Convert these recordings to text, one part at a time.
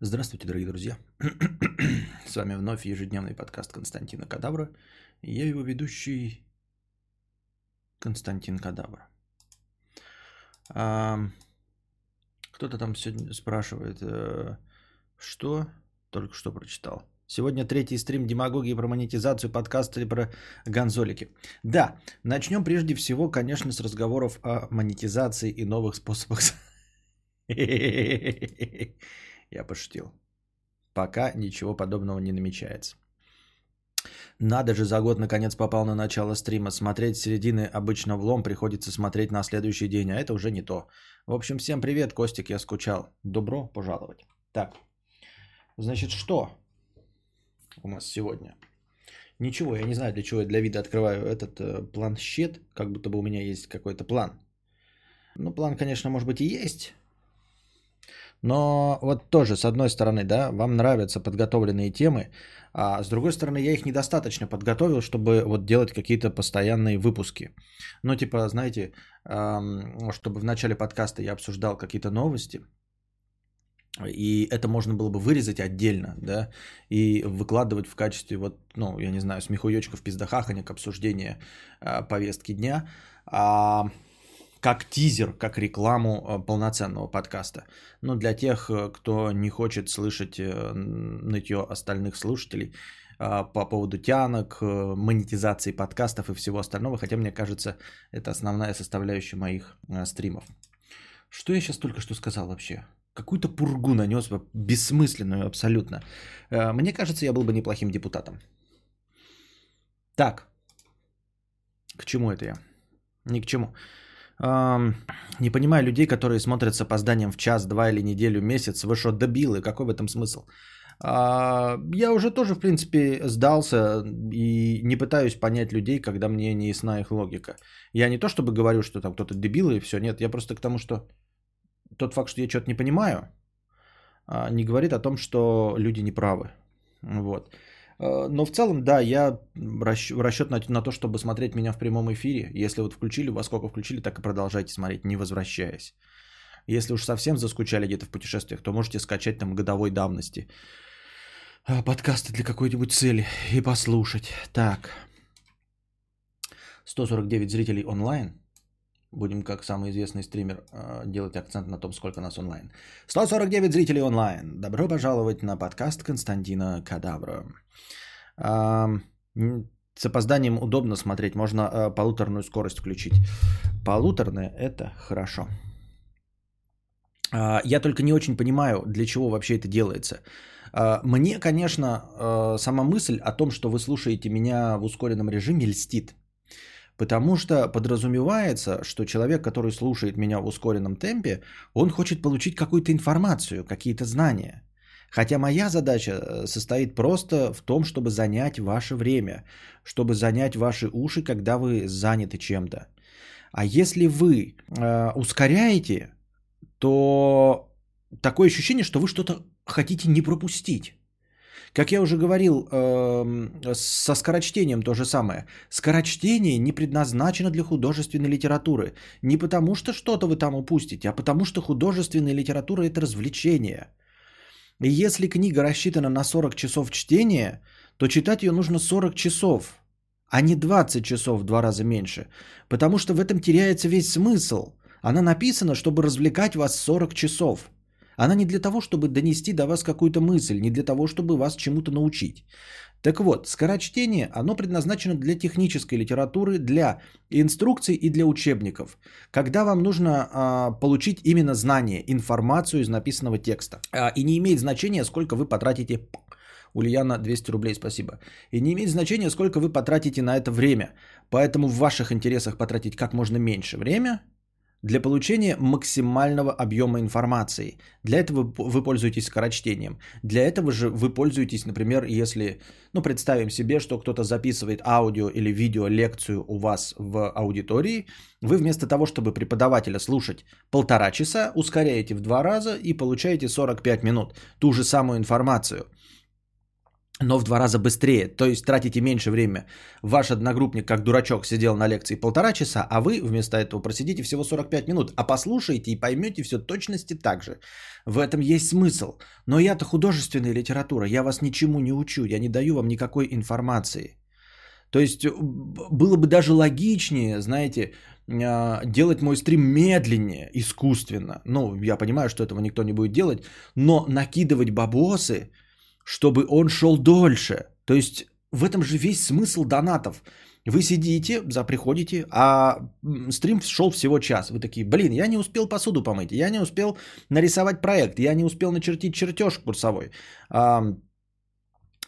Здравствуйте, дорогие друзья. С вами вновь ежедневный подкаст Константина Кадавра. Я его ведущий Константин Кадавра. Кто-то там сегодня спрашивает, э, что только что прочитал. Сегодня третий стрим демагогии про монетизацию подкаста или про гонзолики. Да, начнем прежде всего, конечно, с разговоров о монетизации и новых способах. Я пошутил. Пока ничего подобного не намечается. Надо же, за год наконец попал на начало стрима. Смотреть середины обычно влом, приходится смотреть на следующий день, а это уже не то. В общем, всем привет, Костик, я скучал. Добро пожаловать. Так, значит, что у нас сегодня? Ничего, я не знаю, для чего я для вида открываю этот э, планшет, как будто бы у меня есть какой-то план. Ну, план, конечно, может быть и есть, но вот тоже, с одной стороны, да, вам нравятся подготовленные темы, а с другой стороны, я их недостаточно подготовил, чтобы вот делать какие-то постоянные выпуски. Ну, типа, знаете, чтобы в начале подкаста я обсуждал какие-то новости, и это можно было бы вырезать отдельно, да, и выкладывать в качестве, вот, ну, я не знаю, смехуёчков, пиздахаханик, обсуждения а, повестки дня. А как тизер, как рекламу э, полноценного подкаста. Но для тех, э, кто не хочет слышать э, нытье остальных слушателей по поводу тянок, монетизации подкастов и всего остального, хотя мне кажется, это основная составляющая моих стримов. Что я сейчас только что сказал вообще? Какую-то пургу нанес, бессмысленную абсолютно. Мне кажется, я был бы неплохим депутатом. Так, к чему это я? Ни к чему не понимаю людей, которые смотрят с опозданием в час, два или неделю, месяц. Вы что, добилы? Какой в этом смысл? А, я уже тоже, в принципе, сдался и не пытаюсь понять людей, когда мне не ясна их логика. Я не то чтобы говорю, что там кто-то дебил и все, нет, я просто к тому, что тот факт, что я что-то не понимаю, а, не говорит о том, что люди не правы. Вот. Э, но в целом, да, я расчет на, на то, чтобы смотреть меня в прямом эфире. Если вот включили, во сколько включили, так и продолжайте смотреть, не возвращаясь. Если уж совсем заскучали где-то в путешествиях, то можете скачать там годовой давности э, подкасты для какой-нибудь цели и послушать. Так. 149 зрителей онлайн. Будем, как самый известный стример, э, делать акцент на том, сколько нас онлайн. 149 зрителей онлайн. Добро пожаловать на подкаст Константина Кадавра. С опозданием удобно смотреть, можно э, полуторную скорость включить. Полуторная – это хорошо. А, я только не очень понимаю, для чего вообще это делается. А, мне, конечно, сама мысль о том, что вы слушаете меня в ускоренном режиме, льстит. Потому что подразумевается, что человек, который слушает меня в ускоренном темпе, он хочет получить какую-то информацию, какие-то знания. Хотя моя задача э, состоит просто в том, чтобы занять ваше время, чтобы занять ваши уши, когда вы заняты чем-то. А если вы э, ускоряете, то такое ощущение, что вы что-то хотите не пропустить. Как я уже говорил, э, со скорочтением то же самое. Скорочтение не предназначено для художественной литературы. Не потому, что что-то вы там упустите, а потому, что художественная литература – это развлечение. И если книга рассчитана на 40 часов чтения, то читать ее нужно 40 часов, а не 20 часов в два раза меньше. Потому что в этом теряется весь смысл. Она написана, чтобы развлекать вас 40 часов – она не для того, чтобы донести до вас какую-то мысль, не для того, чтобы вас чему-то научить. Так вот, скорочтение, оно предназначено для технической литературы, для инструкций и для учебников. Когда вам нужно а, получить именно знание, информацию из написанного текста. А, и не имеет значения, сколько вы потратите... Ульяна, 200 рублей, спасибо. И не имеет значения, сколько вы потратите на это время. Поэтому в ваших интересах потратить как можно меньше время – для получения максимального объема информации. Для этого вы пользуетесь скорочтением. Для этого же вы пользуетесь, например, если, ну, представим себе, что кто-то записывает аудио или видео лекцию у вас в аудитории, вы вместо того, чтобы преподавателя слушать полтора часа, ускоряете в два раза и получаете 45 минут ту же самую информацию. Но в два раза быстрее. То есть тратите меньше времени. Ваш одногруппник, как дурачок, сидел на лекции полтора часа, а вы вместо этого просидите всего 45 минут. А послушайте и поймете все точности так же. В этом есть смысл. Но я-то художественная литература, я вас ничему не учу, я не даю вам никакой информации. То есть э, было бы даже логичнее, знаете, а, делать мой стрим медленнее, искусственно. Ну, я понимаю, что этого никто не будет делать, но накидывать бабосы – чтобы он шел дольше. То есть в этом же весь смысл донатов. Вы сидите, за приходите, а стрим шел всего час. Вы такие, блин, я не успел посуду помыть, я не успел нарисовать проект, я не успел начертить чертеж курсовой,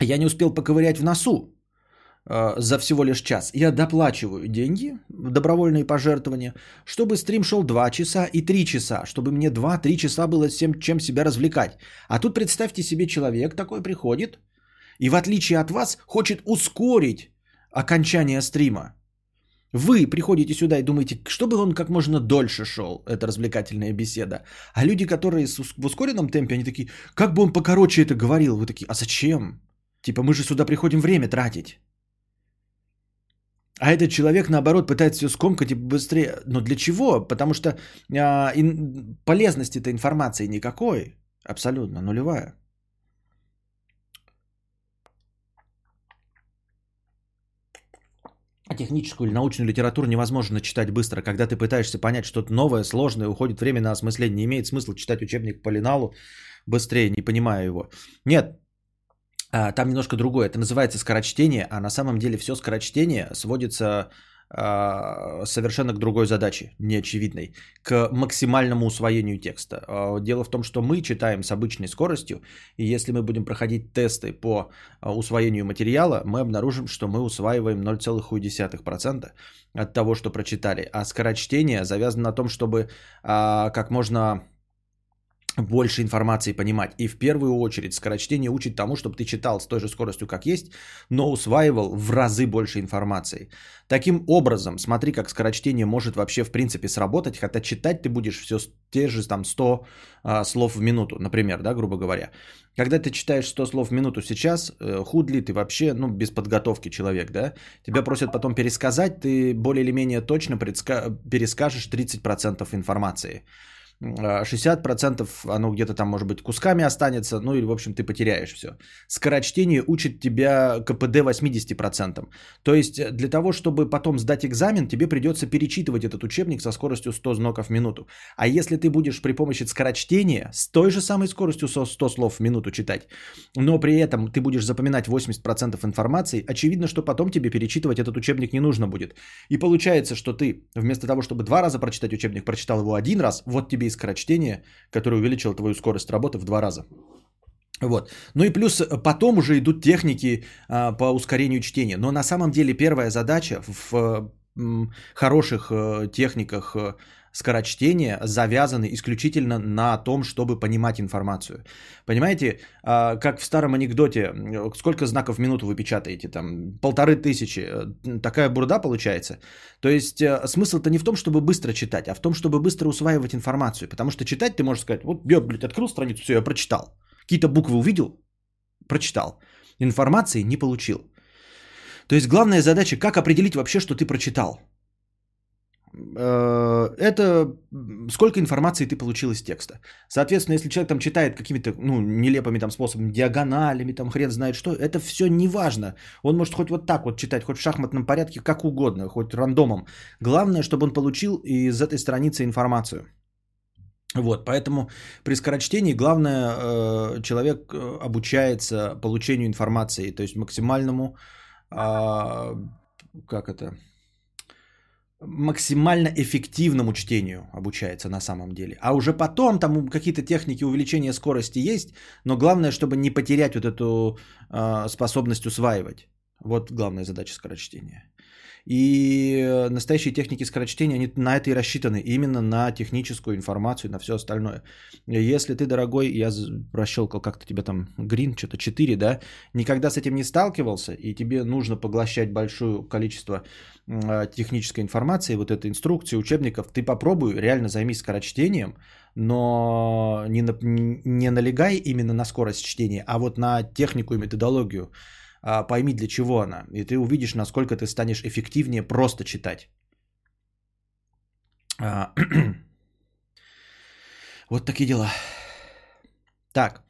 я не успел поковырять в носу за всего лишь час. Я доплачиваю деньги, добровольные пожертвования, чтобы стрим шел 2 часа и 3 часа, чтобы мне 2-3 часа было всем чем себя развлекать. А тут представьте себе, человек такой приходит и в отличие от вас хочет ускорить окончание стрима. Вы приходите сюда и думаете, чтобы он как можно дольше шел, эта развлекательная беседа. А люди, которые в ускоренном темпе, они такие, как бы он покороче это говорил. Вы такие, а зачем? Типа мы же сюда приходим время тратить. А этот человек, наоборот, пытается все скомкать и быстрее. Но для чего? Потому что а, ин, полезности этой информации никакой. Абсолютно нулевая. А техническую или научную литературу невозможно читать быстро. Когда ты пытаешься понять что-то новое, сложное, уходит время на осмысление. Не имеет смысла читать учебник по линалу быстрее, не понимая его. Нет, а, там немножко другое. Это называется скорочтение, а на самом деле все скорочтение сводится а, совершенно к другой задаче, неочевидной, к максимальному усвоению текста. А, дело в том, что мы читаем с обычной скоростью, и если мы будем проходить тесты по усвоению материала, мы обнаружим, что мы усваиваем 0,1% от того, что прочитали. А скорочтение завязано на том, чтобы как можно больше информации понимать. И в первую очередь скорочтение учит тому, чтобы ты читал с той же скоростью, как есть, но усваивал в разы больше информации. Таким образом, смотри, как скорочтение может вообще в принципе сработать, хотя читать ты будешь все те же там 100 а, слов в минуту, например, да, грубо говоря. Когда ты читаешь 100 слов в минуту сейчас, э, худ ты вообще, ну, без подготовки человек, да? Тебя просят потом пересказать, ты более или менее точно предска- перескажешь 30% информации. 60% оно где-то там, может быть, кусками останется, ну или, в общем, ты потеряешь все. Скорочтение учит тебя КПД 80%. То есть э, для того, чтобы потом сдать экзамен, тебе придется перечитывать этот учебник со скоростью 100 знаков в минуту. А если ты будешь при помощи скорочтения с той же самой скоростью 100 слов в минуту читать, но при этом ты будешь запоминать 80% информации, очевидно, что потом тебе перечитывать этот учебник не нужно будет. И получается, что ты вместо того, чтобы два раза прочитать учебник, прочитал его один раз, вот тебе и скорочтение, которое увеличило твою скорость работы в два раза. Вот. Ну и плюс э, потом уже идут техники а, по ускорению чтения. Но на самом деле первая задача в м, хороших э, техниках скорочтения завязаны исключительно на том, чтобы понимать информацию. Понимаете, а, как в старом анекдоте, сколько знаков в минуту вы печатаете, там полторы тысячи, э, такая бурда получается. То есть э, смысл-то не в том, чтобы быстро читать, а в том, чтобы быстро усваивать информацию. Потому что читать ты можешь сказать, вот я, блядь, открыл страницу, все, я прочитал. Какие-то буквы увидел, прочитал. Информации не получил. То есть главная задача, как определить вообще, что ты прочитал. Э, это сколько информации ты получил из текста. Соответственно, если человек там читает какими-то ну, нелепыми там способами, диагоналями, там хрен знает что, это все не важно. Он может хоть вот так вот читать, хоть в шахматном порядке, как угодно, хоть рандомом. Главное, чтобы он получил из этой страницы информацию. Вот, поэтому при скорочтении главное, э, человек э, обучается получению информации, то есть максимальному, а, как это, максимально эффективному чтению обучается на самом деле. А уже потом там какие-то техники увеличения скорости есть, но главное, чтобы не потерять вот эту э, способность усваивать. Вот главная задача скорочтения. И настоящие техники скорочтения, они на это и рассчитаны, именно на техническую информацию, на все остальное. Если ты, дорогой, я расщелкал как-то тебя там, грин, что-то 4, да, никогда с этим не сталкивался, и тебе нужно поглощать большое количество технической информации, вот этой инструкции, учебников, ты попробуй, реально займись скорочтением, но не, на, не налегай именно на скорость чтения, а вот на технику и методологию. А, пойми, для чего она. И ты увидишь, насколько ты станешь эффективнее просто читать. А, вот такие дела. Так.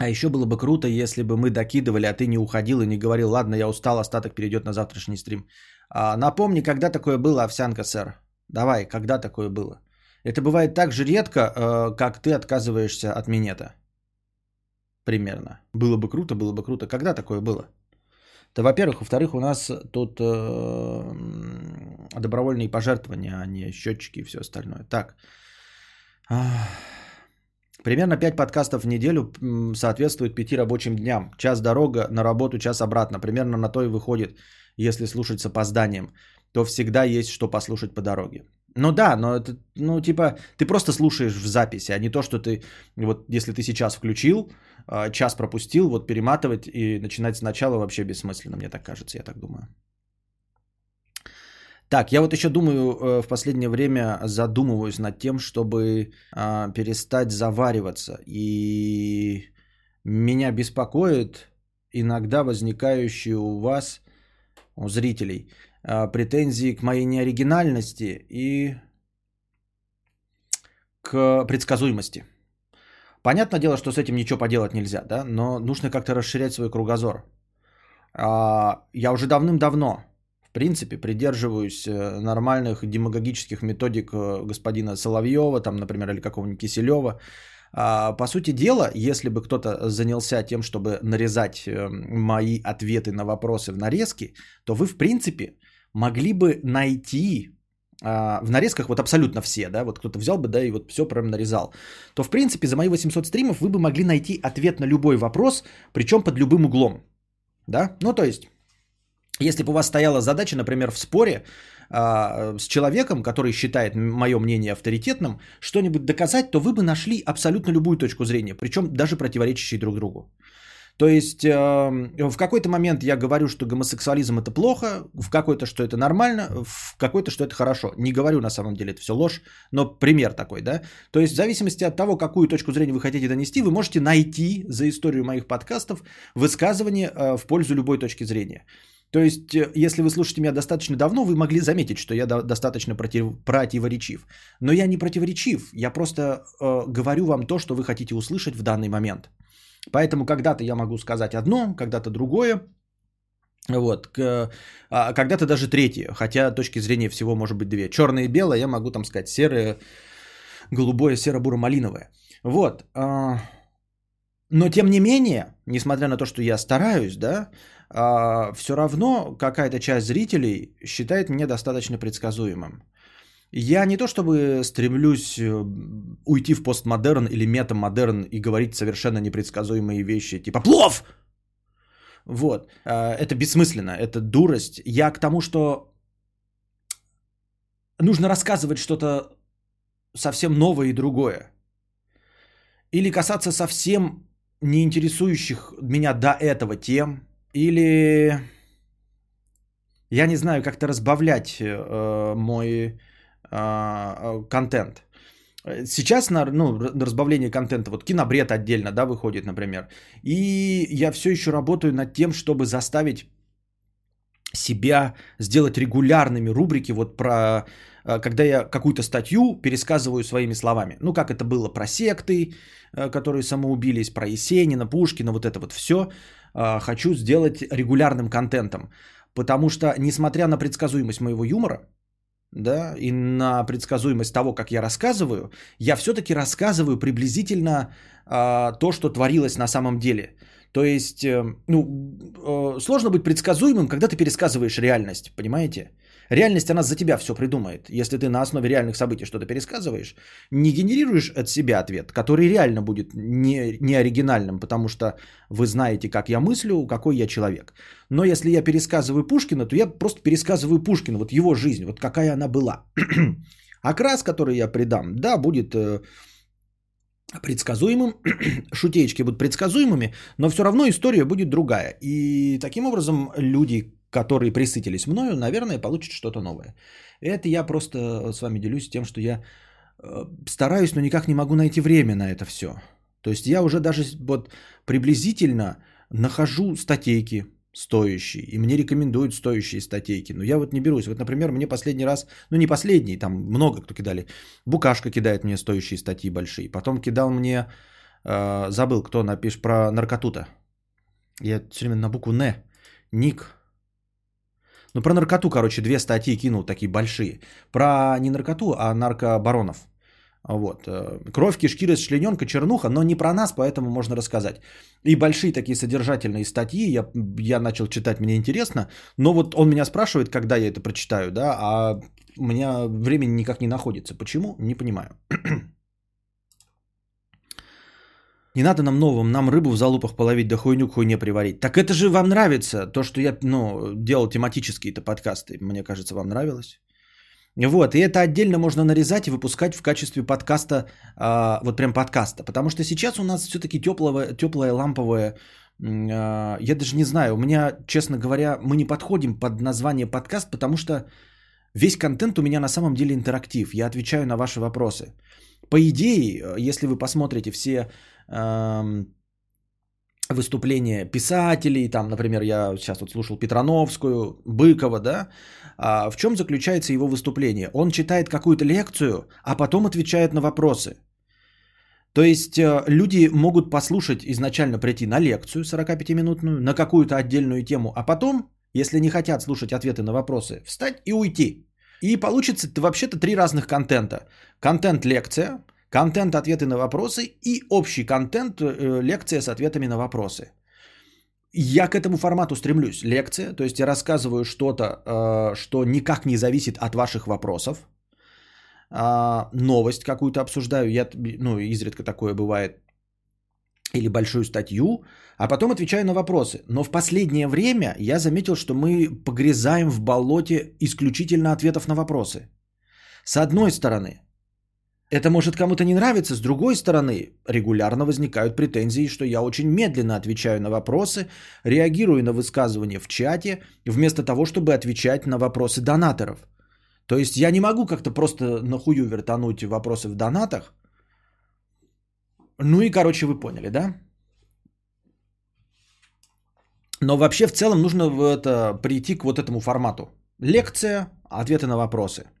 А еще было бы круто, если бы мы докидывали, а ты не уходил и не говорил, ладно, я устал, остаток перейдет на завтрашний стрим. А, напомни, когда такое было, овсянка, сэр. Давай, когда такое было? Это бывает так же редко, э, как ты отказываешься от минета. Примерно. Было бы круто, было бы круто. Когда такое было? Да, во-первых. Во-вторых, у нас тут э, добровольные пожертвования, а не счетчики и все остальное. Так. Примерно 5 подкастов в неделю соответствует 5 рабочим дням. Час дорога на работу, час обратно. Примерно на то и выходит, если слушать с опозданием. То всегда есть что послушать по дороге. Ну да, но это, ну типа, ты просто слушаешь в записи, а не то, что ты, вот если ты сейчас включил, а, час пропустил, вот перематывать и начинать сначала вообще бессмысленно, мне так кажется, я так думаю. Так, я вот еще думаю, э, в последнее время задумываюсь над тем, чтобы а, перестать завариваться. И меня беспокоит иногда возникающие у вас, у зрителей, а, претензии к моей неоригинальности и к предсказуемости. Понятное дело, что с этим ничего поделать нельзя, да, но нужно как-то расширять свой кругозор. А, я уже давным-давно, в принципе, придерживаюсь э, нормальных демагогических методик э, господина Соловьева, там, например, или какого-нибудь Киселева. А, по сути дела, если бы кто-то занялся тем, чтобы нарезать э, мои ответы на вопросы в нарезки, то вы, в принципе, могли бы найти а, в нарезках вот абсолютно все, да, вот кто-то взял бы, да, и вот все прям нарезал, то в принципе за мои 800 стримов вы бы могли найти ответ на любой вопрос, причем под любым углом, да, ну то есть, если бы у вас стояла задача, например, в споре а, с человеком, который считает мое мнение авторитетным, что-нибудь доказать, то вы бы нашли абсолютно любую точку зрения, причем даже противоречащие друг другу. То есть э, в какой-то момент я говорю, что гомосексуализм это плохо, в какой-то, что это нормально, в какой-то, что это хорошо. Не говорю на самом деле, это все ложь, но пример такой, да. То есть в зависимости от того, какую точку зрения вы хотите донести, вы можете найти за историю моих подкастов высказывание э, в пользу любой точки зрения. То есть, э, если вы слушаете меня достаточно давно, вы могли заметить, что я достаточно против, противоречив. Но я не противоречив, я просто э, говорю вам то, что вы хотите услышать в данный момент. Поэтому когда-то я могу сказать одно, когда-то другое. Вот, а когда-то даже третье, хотя точки зрения всего может быть две. Черное и белое, я могу там сказать серое, голубое, серо-буро-малиновое. Вот. А, но тем не менее, несмотря на то, что я стараюсь, да, а, все равно какая-то часть зрителей считает меня достаточно предсказуемым. Я не то чтобы стремлюсь э, уйти в постмодерн или метамодерн и говорить совершенно непредсказуемые вещи, типа «Плов!» Вот. Э, это бессмысленно, это дурость. Я к тому, что нужно рассказывать что-то совсем новое и другое. Или касаться совсем не интересующих меня до этого тем. Или, я не знаю, как-то разбавлять э, мой а, а, контент. Сейчас на ну, разбавление контента, вот кинобред отдельно, да, выходит, например. И я все еще работаю над тем, чтобы заставить себя сделать регулярными рубрики вот про а, когда я какую-то статью пересказываю своими словами. Ну, как это было про секты, которые самоубились, про Есенина, Пушкина, вот это вот все. Хочу сделать регулярным контентом. Потому что, несмотря на предсказуемость моего юмора, да, и на предсказуемость того, как я рассказываю, я все-таки рассказываю приблизительно а, то, что творилось на самом деле. То есть, э, ну, э, сложно быть предсказуемым, когда ты пересказываешь реальность, понимаете? Реальность, она за тебя все придумает. Если ты на основе реальных событий что-то пересказываешь, не генерируешь от себя ответ, который реально будет не, не оригинальным, потому что вы знаете, как я мыслю, какой я человек. Но если я пересказываю Пушкина, то я просто пересказываю Пушкина, вот его жизнь, вот какая она была. Окрас, который я придам, да, будет э, предсказуемым, шутеечки будут предсказуемыми, но все равно история будет другая. И таким образом люди, которые присытились мною, наверное, получат что-то новое. Это я просто с вами делюсь тем, что я э, стараюсь, но никак не могу найти время на это все. То есть я уже даже вот приблизительно нахожу статейки стоящие, и мне рекомендуют стоящие статейки, но я вот не берусь. Вот, например, мне последний раз, ну не последний, там много кто кидали, Букашка кидает мне стоящие статьи большие, потом кидал мне, э, забыл, кто напишет про наркоту-то. Я все время на букву Н, Ник, ну, про наркоту, короче, две статьи кинул, такие большие. Про не наркоту, а наркобаронов. Вот. Э, Кровь, кишки, расчлененка, чернуха, но не про нас, поэтому можно рассказать. И большие такие содержательные статьи, я, я начал читать, мне интересно, но вот он меня спрашивает, когда я это прочитаю, да, а у меня времени никак не находится. Почему? Не понимаю. Не надо нам новым, нам рыбу в залупах половить, да хуйню к хуйне приварить. Так это же вам нравится, то, что я ну, делал тематические-то подкасты. Мне кажется, вам нравилось. Вот, и это отдельно можно нарезать и выпускать в качестве подкаста, э, вот прям подкаста. Потому что сейчас у нас все-таки теплое, теплое ламповое, э, я даже не знаю, у меня, честно говоря, мы не подходим под название подкаст, потому что весь контент у меня на самом деле интерактив. Я отвечаю на ваши вопросы. По идее, если вы посмотрите все выступления писателей, там, например, я сейчас вот слушал Петрановскую, Быкова, да, а в чем заключается его выступление? Он читает какую-то лекцию, а потом отвечает на вопросы. То есть э, люди могут послушать, изначально прийти на лекцию 45-минутную, на какую-то отдельную тему, а потом, если не хотят слушать ответы на вопросы, встать и уйти. И получится вообще-то три разных контента. Контент-лекция, Контент, ответы на вопросы и общий контент, э, лекция с ответами на вопросы. Я к этому формату стремлюсь. Лекция, то есть я рассказываю что-то, э, что никак не зависит от ваших вопросов. А, новость какую-то обсуждаю, я, ну, изредка такое бывает, или большую статью, а потом отвечаю на вопросы. Но в последнее время я заметил, что мы погрязаем в болоте исключительно ответов на вопросы. С одной стороны, это может кому-то не нравиться, с другой стороны, регулярно возникают претензии, что я очень медленно отвечаю на вопросы, реагирую на высказывания в чате, вместо того, чтобы отвечать на вопросы донаторов. То есть я не могу как-то просто нахую вертануть вопросы в донатах. Ну и, короче, вы поняли, да? Но вообще в целом нужно это, прийти к вот этому формату. Лекция, ответы на вопросы –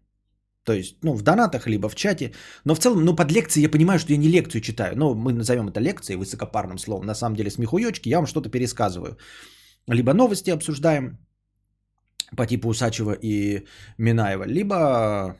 то есть, ну, в донатах, либо в чате. Но в целом, ну, под лекцией я понимаю, что я не лекцию читаю. Ну, мы назовем это лекцией высокопарным словом. На самом деле, смехуёчки, я вам что-то пересказываю. Либо новости обсуждаем по типу Усачева и Минаева, либо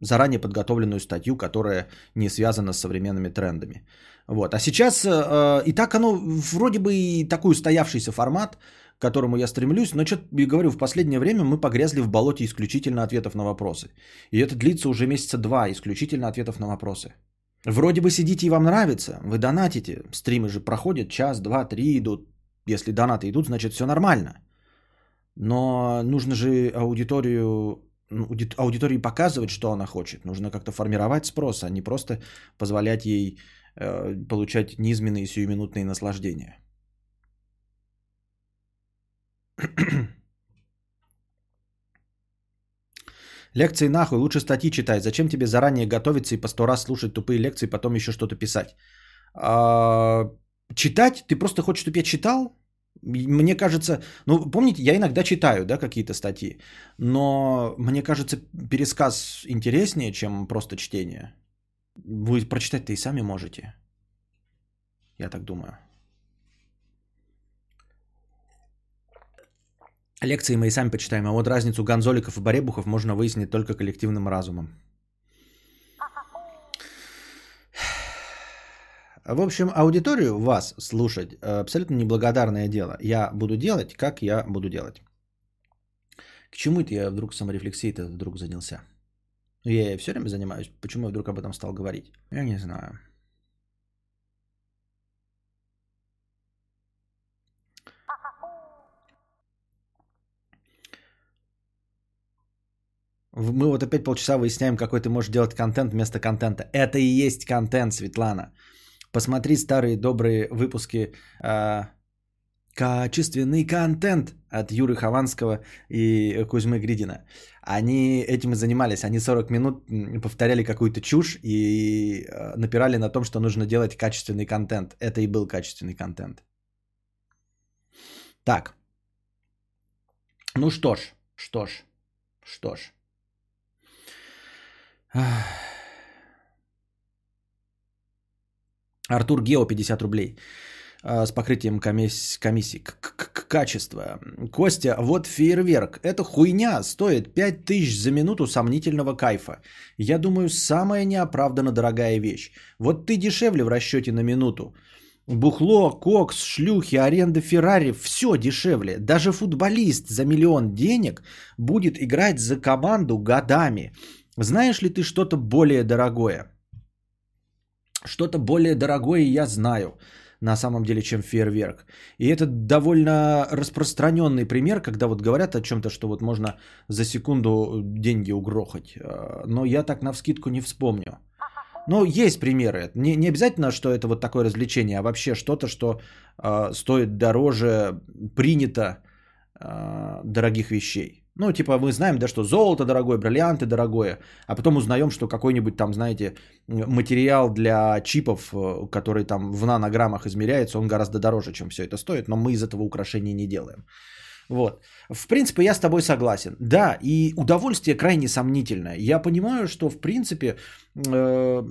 заранее подготовленную статью, которая не связана с современными трендами. Вот. А сейчас э, и так оно вроде бы и такой устоявшийся формат, к которому я стремлюсь, но что-то, говорю, в последнее время мы погрязли в болоте исключительно ответов на вопросы. И это длится уже месяца два, исключительно ответов на вопросы. Вроде бы сидите и вам нравится, вы донатите, стримы же проходят, час, два, три идут. Если донаты идут, значит все нормально. Но нужно же аудиторию, ну, аудитории показывать, что она хочет. Нужно как-то формировать спрос, а не просто позволять ей э, получать низменные сиюминутные наслаждения. Лекции нахуй, лучше статьи читать. Зачем тебе заранее готовиться и по сто раз слушать тупые лекции, потом еще что-то писать? А, читать? Ты просто хочешь, чтобы я читал? Мне кажется, ну помните, я иногда читаю, да, какие-то статьи, но мне кажется, пересказ интереснее, чем просто чтение. Вы прочитать-то и сами можете. Я так думаю. Лекции мы и сами почитаем, а вот разницу гонзоликов и баребухов можно выяснить только коллективным разумом. В общем, аудиторию вас слушать э, абсолютно неблагодарное дело. Я буду делать, как я буду делать. К чему это я вдруг саморефлексией-то вдруг занялся? Я все время занимаюсь. Почему я вдруг об этом стал говорить? Я не знаю. Мы вот опять полчаса выясняем, какой ты можешь делать контент вместо контента. Это и есть контент, Светлана. Посмотри старые добрые выпуски э, качественный контент от Юры Хованского и Кузьмы Гридина. Они этим и занимались. Они 40 минут повторяли какую-то чушь и э, напирали на том, что нужно делать качественный контент. Это и был качественный контент. Так. Ну что ж, что ж, что ж. Артур Гео 50 рублей а, с покрытием комиссии. комиссии. Качество. Костя, вот фейерверк. Это хуйня стоит 5000 за минуту сомнительного кайфа. Я думаю, самая неоправданно дорогая вещь. Вот ты дешевле в расчете на минуту. Бухло, кокс, шлюхи, аренда Феррари, все дешевле. Даже футболист за миллион денег будет играть за команду годами. Знаешь ли ты что-то более дорогое? Что-то более дорогое я знаю на самом деле, чем фейерверк. И это довольно распространенный пример, когда вот говорят о чем-то, что вот можно за секунду деньги угрохать. А, но я так на вскидку не вспомню. Но есть примеры. Не, не обязательно, что это вот такое развлечение, а вообще что-то, что э, стоит дороже принято э, дорогих вещей. Ну, типа, мы знаем, да, что золото дорогое, бриллианты дорогое, а потом узнаем, что какой-нибудь там, знаете, материал для чипов, э, который там в нанограммах измеряется, он гораздо дороже, чем все это стоит, но мы из этого украшения не делаем. Вот. В принципе, я с тобой согласен. Да, и удовольствие крайне сомнительное. Я понимаю, что, в принципе, э,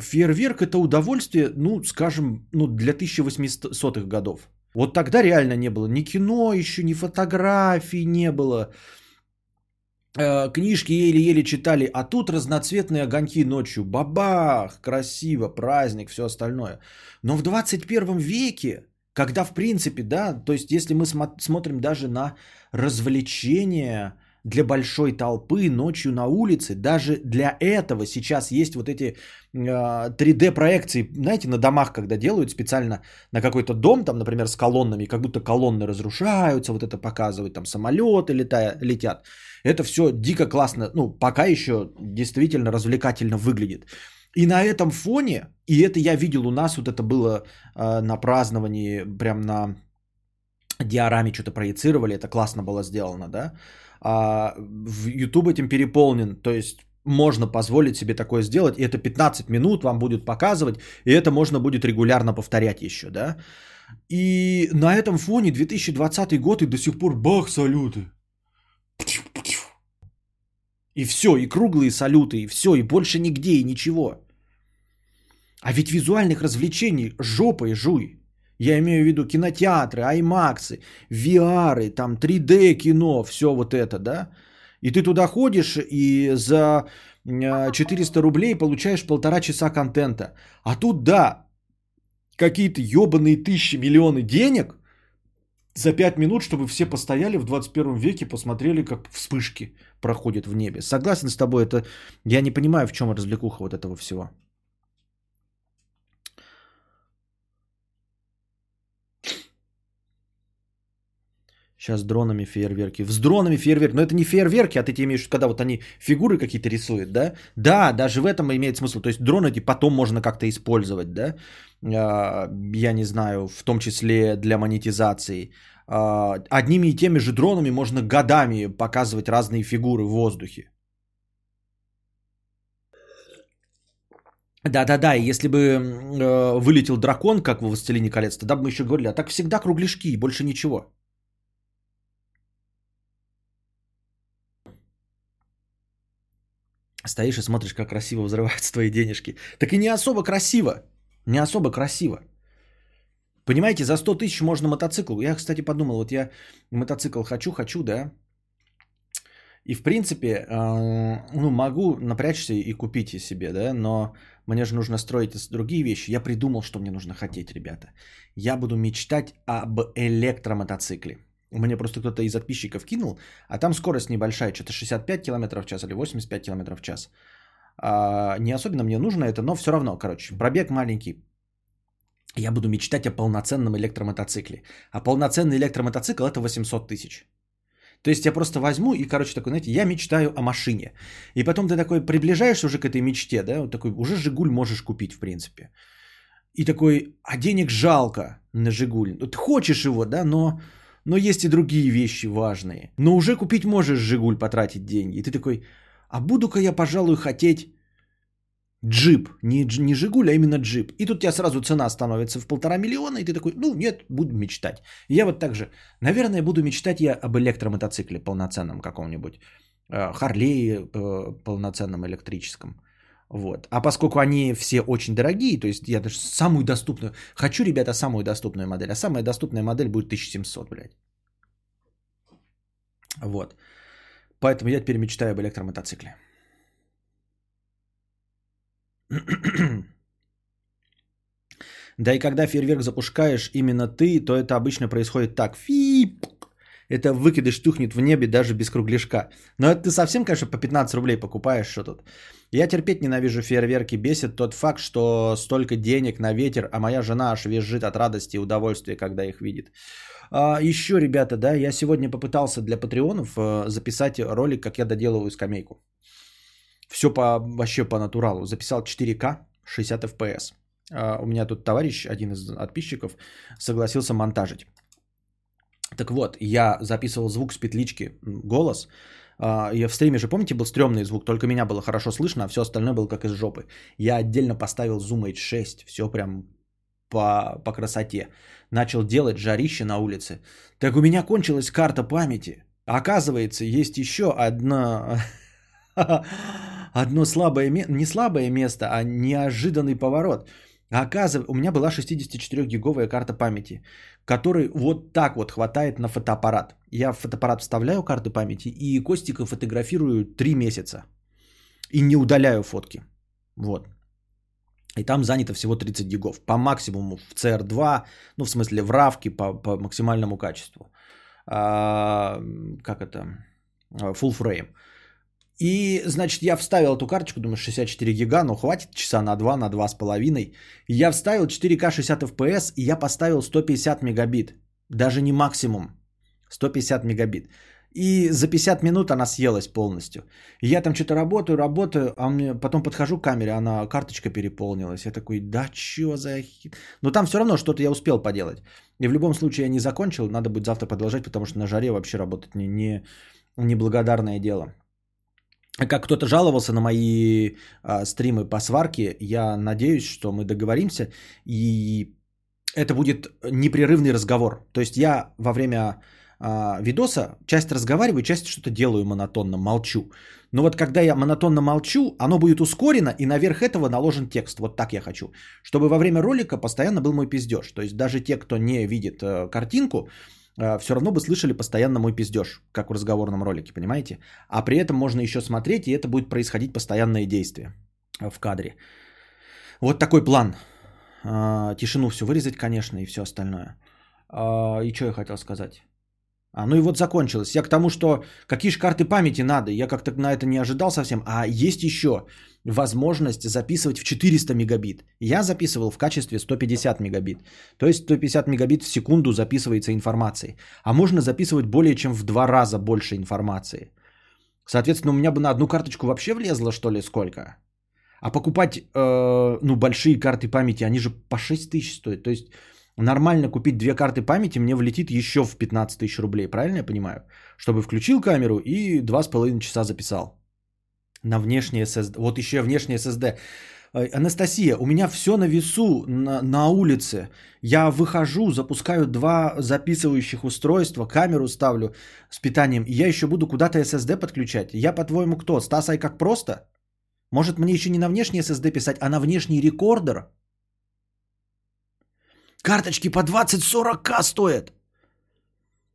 фейерверк это удовольствие, ну, скажем, ну, для 1800-х годов. Вот тогда реально не было ни кино еще, ни фотографий не было. Э, книжки еле-еле читали, а тут разноцветные огоньки ночью. Бабах, красиво, праздник, все остальное. Но в 21 веке, когда в принципе, да, то есть если мы смотрим даже на развлечения для большой толпы ночью на улице, даже для этого сейчас есть вот эти 3D а, проекции, знаете, на домах, когда делают специально на какой-то дом, там, например, с колоннами, как будто колонны разрушаются, вот это показывают, там самолеты летая, летят. Это все дико классно, ну, пока еще действительно развлекательно выглядит. И на этом фоне, и это я видел у нас, вот это было э, на праздновании, прям на диораме что-то проецировали, это классно было сделано, да. А, в YouTube этим переполнен, то есть можно позволить себе такое сделать, и это 15 минут вам будет показывать, и это можно будет регулярно повторять еще, да. И на этом фоне 2020 год и до сих пор бах, салюты. И все, и круглые салюты, и все, и больше нигде, и ничего. А ведь визуальных развлечений жопой жуй. Я имею в виду кинотеатры, аймаксы, VR, там 3D кино, все вот это, да? И ты туда ходишь и за 400 рублей получаешь полтора часа контента. А тут, да, какие-то ебаные тысячи, миллионы денег за 5 минут, чтобы все постояли в 21 веке, посмотрели, как вспышки проходят в небе. Согласен с тобой, это я не понимаю, в чем развлекуха вот этого всего. Сейчас дронами фейерверки. С дронами фейерверки. Но это не фейерверки, а ты имеешь, когда вот они фигуры какие-то рисуют, да? Да, даже в этом имеет смысл. То есть дроны эти потом можно как-то использовать, да? А, я не знаю, в том числе для монетизации. А, одними и теми же дронами можно годами показывать разные фигуры в воздухе. Да-да-да, если бы э, вылетел дракон, как в «Властелине колец», тогда бы мы еще говорили, а так всегда кругляшки, больше ничего. Стоишь и смотришь, как красиво взрываются твои денежки. Так и не особо красиво. Не особо красиво. Понимаете, за 100 тысяч можно мотоцикл. Я, кстати, подумал, вот я мотоцикл хочу, хочу, да. И, в принципе, э, ну, могу напрячься и купить себе, да, но мне же нужно строить другие вещи. Я придумал, что мне нужно хотеть, ребята. Я буду мечтать об электромотоцикле. Мне просто кто-то из подписчиков кинул, а там скорость небольшая, что-то 65 км в час или 85 км в час. А, не особенно мне нужно это, но все равно, короче, пробег маленький. Я буду мечтать о полноценном электромотоцикле. А полноценный электромотоцикл это 800 тысяч. То есть я просто возьму и, короче, такой, знаете, я мечтаю о машине. И потом ты такой приближаешься уже к этой мечте, да, вот такой, уже Жигуль можешь купить, в принципе. И такой, а денег жалко на Жигуль. Ты хочешь его, да, но, но есть и другие вещи важные. Но уже купить можешь Жигуль, потратить деньги. И ты такой, а буду-ка я, пожалуй, хотеть джип. Не, не Жигуль, а именно джип. И тут у тебя сразу цена становится в полтора миллиона, и ты такой, ну нет, буду мечтать. я вот так же, наверное, буду мечтать я об электромотоцикле полноценном каком-нибудь. Э, Харлее э, полноценном электрическом. Вот. А поскольку они все очень дорогие, то есть я даже самую доступную, хочу, ребята, самую доступную модель, а самая доступная модель будет 1700, блядь. Вот. Поэтому я теперь мечтаю об электромотоцикле. Да и когда фейерверк запускаешь именно ты, то это обычно происходит так. Фи, это выкидыш тухнет в небе даже без кругляшка. Но это ты совсем, конечно, по 15 рублей покупаешь, что тут. Я терпеть ненавижу фейерверки. Бесит тот факт, что столько денег на ветер, а моя жена аж визжит от радости и удовольствия, когда их видит. А, еще, ребята, да, я сегодня попытался для патреонов э, записать ролик, как я доделываю скамейку. Все по, вообще по натуралу. Записал 4К, 60 FPS. У меня тут товарищ, один из подписчиков, согласился монтажить. Так вот, я записывал звук с петлички, голос. А, я в стриме же, помните, был стрёмный звук, только меня было хорошо слышно, а все остальное было как из жопы. Я отдельно поставил Zoom H6, все прям по, по красоте. Начал делать жарище на улице. Так у меня кончилась карта памяти. Оказывается, есть еще одна одно слабое место, не слабое место, а неожиданный поворот. Оказывается, у меня была 64-гиговая карта памяти, которой вот так вот хватает на фотоаппарат. Я в фотоаппарат вставляю карты памяти и Костика фотографирую 3 месяца. И не удаляю фотки. Вот. И там занято всего 30 гигов. По максимуму в CR2, ну в смысле в равке по, по максимальному качеству. А, как это? Full frame. И, значит, я вставил эту карточку, думаю, 64 гига, ну хватит часа на 2, на 2,5. Я вставил 4К 60 FPS, и я поставил 150 мегабит. Даже не максимум. 150 мегабит. И за 50 минут она съелась полностью. Я там что-то работаю, работаю, а мне потом подхожу к камере, она карточка переполнилась. Я такой, да чё за? Но там все равно что-то я успел поделать. И в любом случае я не закончил, надо будет завтра продолжать, потому что на жаре вообще работать не, не, неблагодарное дело. Как кто-то жаловался на мои а, стримы по сварке, я надеюсь, что мы договоримся, и это будет непрерывный разговор. То есть я во время а, видоса часть разговариваю, часть что-то делаю монотонно, молчу. Но вот когда я монотонно молчу, оно будет ускорено, и наверх этого наложен текст. Вот так я хочу. Чтобы во время ролика постоянно был мой пиздеж. То есть даже те, кто не видит э, картинку, а, все равно бы слышали постоянно мой пиздеж, как в разговорном ролике, понимаете? А при этом можно еще смотреть, и это будет происходить постоянное действие в кадре. Вот такой план. А, тишину все вырезать, конечно, и все остальное. И что я хотел сказать? А, ну и вот закончилось. Я к тому, что какие же карты памяти надо, я как-то на это не ожидал совсем. А есть еще возможность записывать в 400 мегабит. Я записывал в качестве 150 мегабит. То есть 150 мегабит в секунду записывается информацией. А можно записывать более чем в два раза больше информации. Соответственно, у меня бы на одну карточку вообще влезло, что ли, сколько? А покупать, э, ну, большие карты памяти, они же по 6 тысяч стоят. То есть нормально купить две карты памяти мне влетит еще в 15 тысяч рублей, правильно я понимаю? Чтобы включил камеру и 2,5 часа записал. На внешний SSD. Вот еще внешний SSD. Анастасия, у меня все на весу на, на улице. Я выхожу, запускаю два записывающих устройства, камеру ставлю с питанием, и я еще буду куда-то SSD подключать. Я, по-твоему, кто? Стасай как просто? Может, мне еще не на внешний SSD писать, а на внешний рекордер? Карточки по 20-40к стоят.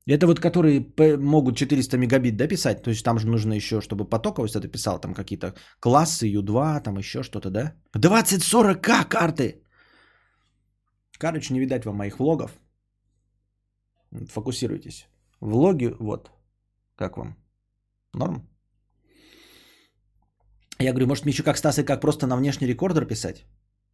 Это вот которые могут 400 мегабит да, писать, то есть там же нужно еще, чтобы потоковость это писал, там какие-то классы, U2, там еще что-то, да? 20-40к карты! Короче, не видать вам моих влогов. Фокусируйтесь. Влоги, вот. Как вам? Норм? Я говорю, может мне еще как Стас и как просто на внешний рекордер писать?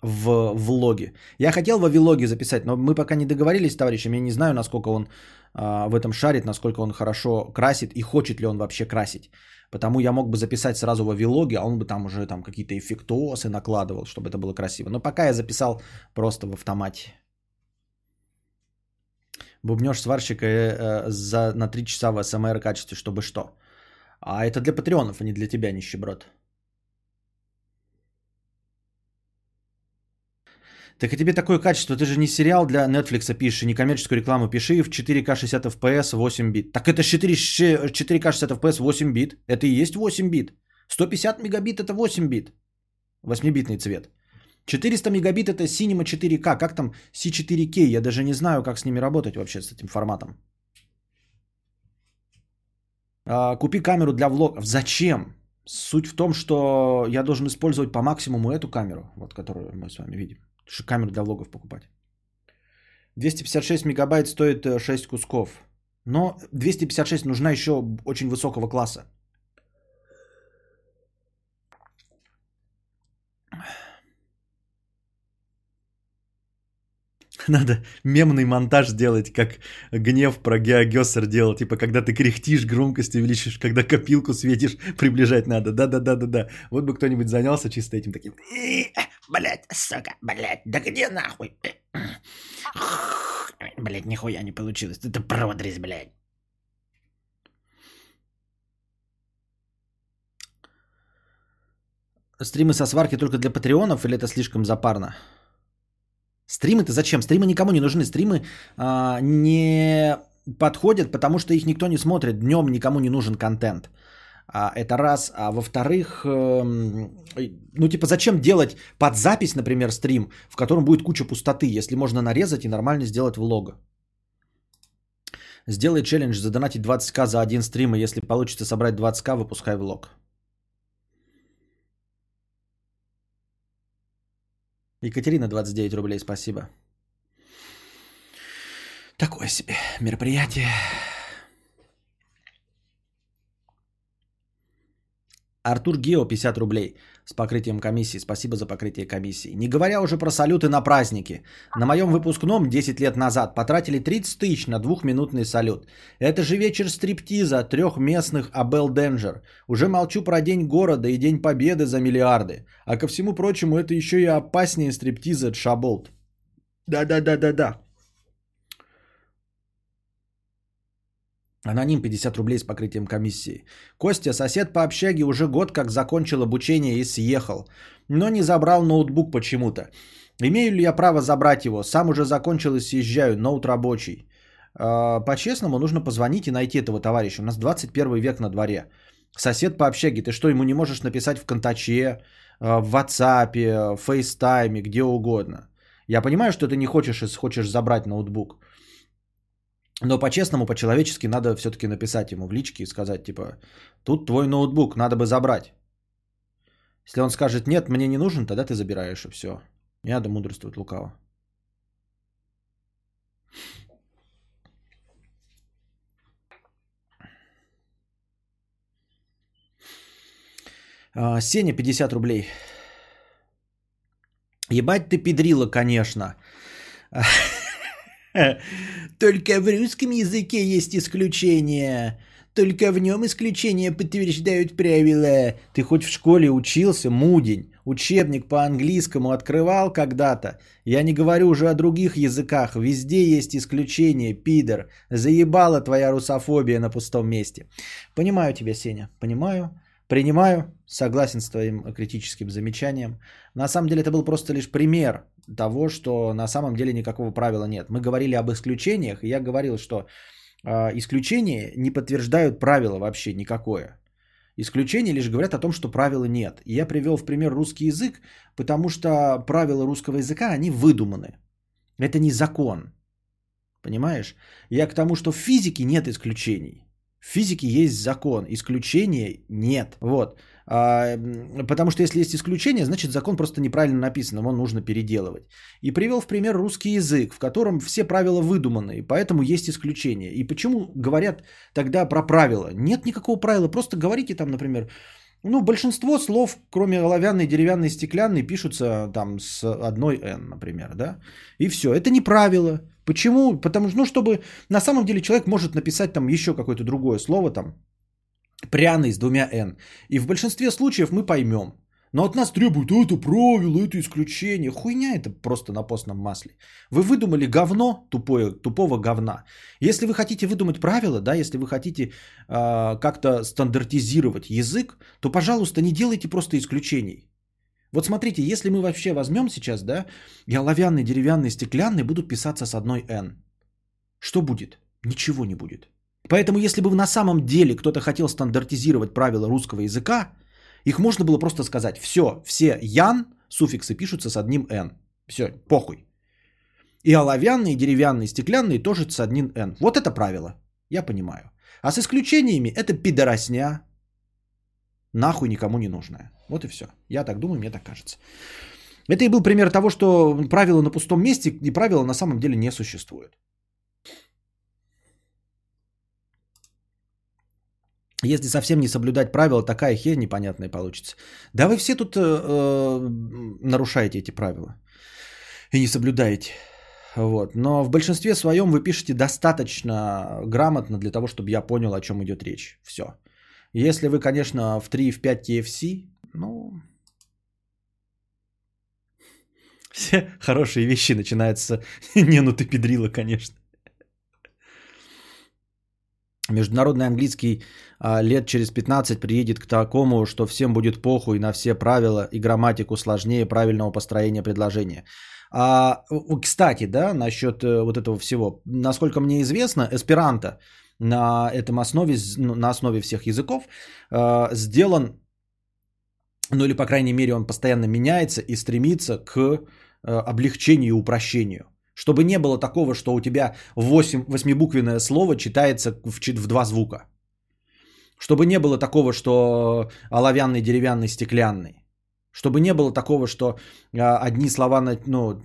В влоге. Я хотел во вилоге записать, но мы пока не договорились с товарищем. Я не знаю, насколько он а, в этом шарит, насколько он хорошо красит и хочет ли он вообще красить. Потому я мог бы записать сразу во вилоге, а он бы там уже там какие-то эффектосы накладывал, чтобы это было красиво. Но пока я записал просто в автомате. Бубнешь сварщика э, э, за, на 3 часа в СМР качестве, чтобы что? А это для патреонов, а не для тебя, нищеброд. Так и тебе такое качество, ты же не сериал для Netflix пишешь, не коммерческую рекламу пиши в 4К 60 FPS 8 бит. Так это 4, 4К 60 FPS 8 бит. Это и есть 8 бит. 150 мегабит это 8 бит. 8-битный цвет. 400 мегабит это Cinema 4К. Как там C4K? Я даже не знаю, как с ними работать вообще, с этим форматом. А, купи камеру для влогов. Зачем? Суть в том, что я должен использовать по максимуму эту камеру, вот которую мы с вами видим. Что камеру для влогов покупать. 256 мегабайт стоит 6 э, кусков. Но 256 нужна еще очень высокого класса. Надо мемный монтаж сделать, как гнев про Геогессер делал. Типа, когда ты кряхтишь, громкость увеличишь, когда копилку светишь, приближать надо. Да-да-да-да-да. Вот бы кто-нибудь занялся чисто этим таким. Блять, сука, блять, да где нахуй? Блять, нихуя не получилось. Это продрезь, блядь. Стримы со сварки только для патреонов или это слишком запарно? Стримы-то зачем? Стримы никому не нужны. Стримы а, не подходят, потому что их никто не смотрит. Днем никому не нужен контент. А, это раз. А во-вторых, э, ну типа зачем делать под запись, например, стрим, в котором будет куча пустоты, если можно нарезать и нормально сделать влога. Сделай челлендж, задонатить 20к за один стрим, и если получится собрать 20к, выпускай влог. Екатерина, 29 рублей, спасибо. Такое себе мероприятие. Артур Гео, 50 рублей с покрытием комиссии. Спасибо за покрытие комиссии. Не говоря уже про салюты на праздники. На моем выпускном 10 лет назад потратили 30 тысяч на двухминутный салют. Это же вечер стриптиза трех местных Абел Денджер. Уже молчу про День города и День Победы за миллиарды. А ко всему прочему это еще и опаснее стриптиза Шаболт. Да-да-да-да-да. Аноним 50 рублей с покрытием комиссии. Костя, сосед по общаге уже год как закончил обучение и съехал, но не забрал ноутбук почему-то. Имею ли я право забрать его? Сам уже закончил и съезжаю, ноут рабочий. А, по-честному, нужно позвонить и найти этого товарища. У нас 21 век на дворе. Сосед по общаге, ты что, ему не можешь написать в Контаче, а, в WhatsApp, в FaceTime, где угодно? Я понимаю, что ты не хочешь, хочешь забрать ноутбук. Но по-честному, по-человечески надо все-таки написать ему в личке и сказать, типа, тут твой ноутбук, надо бы забрать. Если он скажет, нет, мне не нужен, тогда ты забираешь и все. Не надо мудрствовать лукаво. А, Сеня, 50 рублей. Ебать ты педрила, конечно. Только в русском языке есть исключения. Только в нем исключения подтверждают правила. Ты хоть в школе учился, мудень? Учебник по английскому открывал когда-то? Я не говорю уже о других языках. Везде есть исключения, пидор. Заебала твоя русофобия на пустом месте. Понимаю тебя, Сеня, понимаю. Принимаю, согласен с твоим критическим замечанием. На самом деле это был просто лишь пример того, что на самом деле никакого правила нет. Мы говорили об исключениях, и я говорил, что э, исключения не подтверждают правила вообще никакое. Исключения лишь говорят о том, что правила нет. И я привел в пример русский язык, потому что правила русского языка, они выдуманы. Это не закон. Понимаешь? Я к тому, что в физике нет исключений. В физике есть закон, исключения нет. Вот. А, потому что если есть исключение, значит закон просто неправильно написан, его нужно переделывать. И привел в пример русский язык, в котором все правила выдуманы, и поэтому есть исключения. И почему говорят тогда про правила? Нет никакого правила, просто говорите там, например, ну, большинство слов, кроме оловянной, деревянной, стеклянной, пишутся там с одной «н», например, да? И все. Это не правило. Почему? Потому что, ну, чтобы на самом деле человек может написать там еще какое-то другое слово, там, пряный с двумя «н». И в большинстве случаев мы поймем. Но от нас требуют это правило, это исключение. Хуйня это просто на постном масле. Вы выдумали говно, тупое, тупого говна. Если вы хотите выдумать правила, да, если вы хотите э, как-то стандартизировать язык, то, пожалуйста, не делайте просто исключений. Вот смотрите, если мы вообще возьмем сейчас, да, и оловянный, деревянный, стеклянный будут писаться с одной «н». Что будет? Ничего не будет. Поэтому, если бы на самом деле кто-то хотел стандартизировать правила русского языка, их можно было просто сказать, все, все «ян» суффиксы пишутся с одним «н». Все, похуй. И оловянные, деревянные, стеклянные тоже с одним «н». Вот это правило, я понимаю. А с исключениями это пидоросня, нахуй никому не нужная. Вот и все. Я так думаю, мне так кажется. Это и был пример того, что правила на пустом месте и правила на самом деле не существуют. Если совсем не соблюдать правила, такая херь непонятная получится. Да вы все тут э, э, нарушаете эти правила и не соблюдаете. Вот. Но в большинстве своем вы пишете достаточно грамотно для того, чтобы я понял, о чем идет речь. Все. Если вы, конечно, в 3 в 5 TFC, ну... Все хорошие вещи начинаются... Не, ну ты педрила, конечно. Международный английский а, лет через 15 приедет к такому, что всем будет похуй на все правила и грамматику сложнее правильного построения предложения. А, кстати, да, насчет э, вот этого всего. Насколько мне известно, эсперанто на этом основе, ну, на основе всех языков э, сделан, ну или по крайней мере он постоянно меняется и стремится к э, облегчению и упрощению. Чтобы не было такого, что у тебя 8, восьмибуквенное слово читается в, в два звука. Чтобы не было такого, что оловянный, деревянный, стеклянный. Чтобы не было такого, что а, одни слова, ну,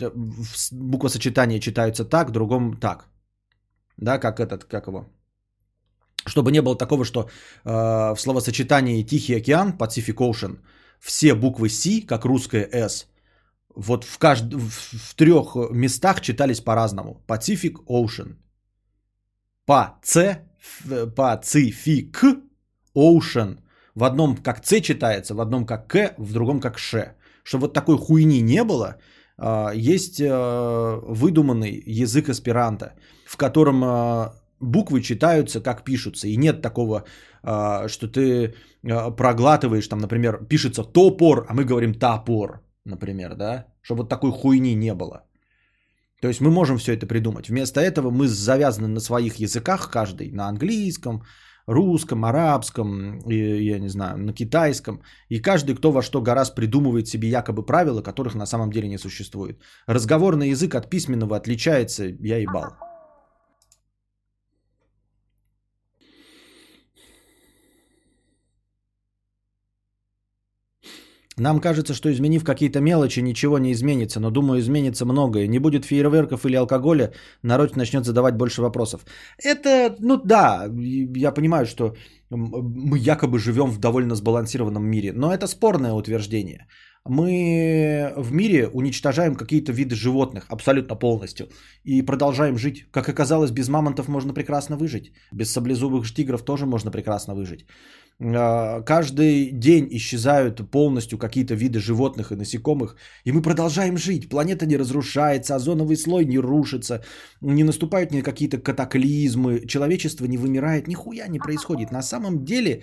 буквосочетания читаются так, другом так. Да, как этот, как его. Чтобы не было такого, что э, в словосочетании Тихий океан, Pacific Ocean, все буквы С, как русская С, вот в, кажд... в трех местах читались по-разному. Pacific Ocean. По Ц, Пацифик Ocean. В одном как Ц читается, в одном как К, в другом как Ш. Чтобы вот такой хуйни не было, а, есть а, выдуманный язык эсперанто, в котором а, буквы читаются как пишутся. И нет такого, что ты проглатываешь, там, например, пишется топор, а мы говорим топор например, да, чтобы вот такой хуйни не было. То есть мы можем все это придумать. Вместо этого мы завязаны на своих языках, каждый на английском, русском, арабском, я не знаю, на китайском. И каждый, кто во что гораздо придумывает себе якобы правила, которых на самом деле не существует. Разговорный язык от письменного отличается, я ебал. Нам кажется, что изменив какие-то мелочи, ничего не изменится, но думаю, изменится многое. Не будет фейерверков или алкоголя, народ начнет задавать больше вопросов. Это, ну да, я понимаю, что мы якобы живем в довольно сбалансированном мире, но это спорное утверждение. Мы в мире уничтожаем какие-то виды животных абсолютно полностью и продолжаем жить. Как оказалось, без мамонтов можно прекрасно выжить, без саблезубых тигров тоже можно прекрасно выжить. А, каждый день исчезают полностью какие-то виды животных и насекомых, и мы продолжаем жить. Планета не разрушается, озоновый слой не рушится, не наступают ни какие-то катаклизмы, человечество не вымирает, нихуя не происходит. На самом деле...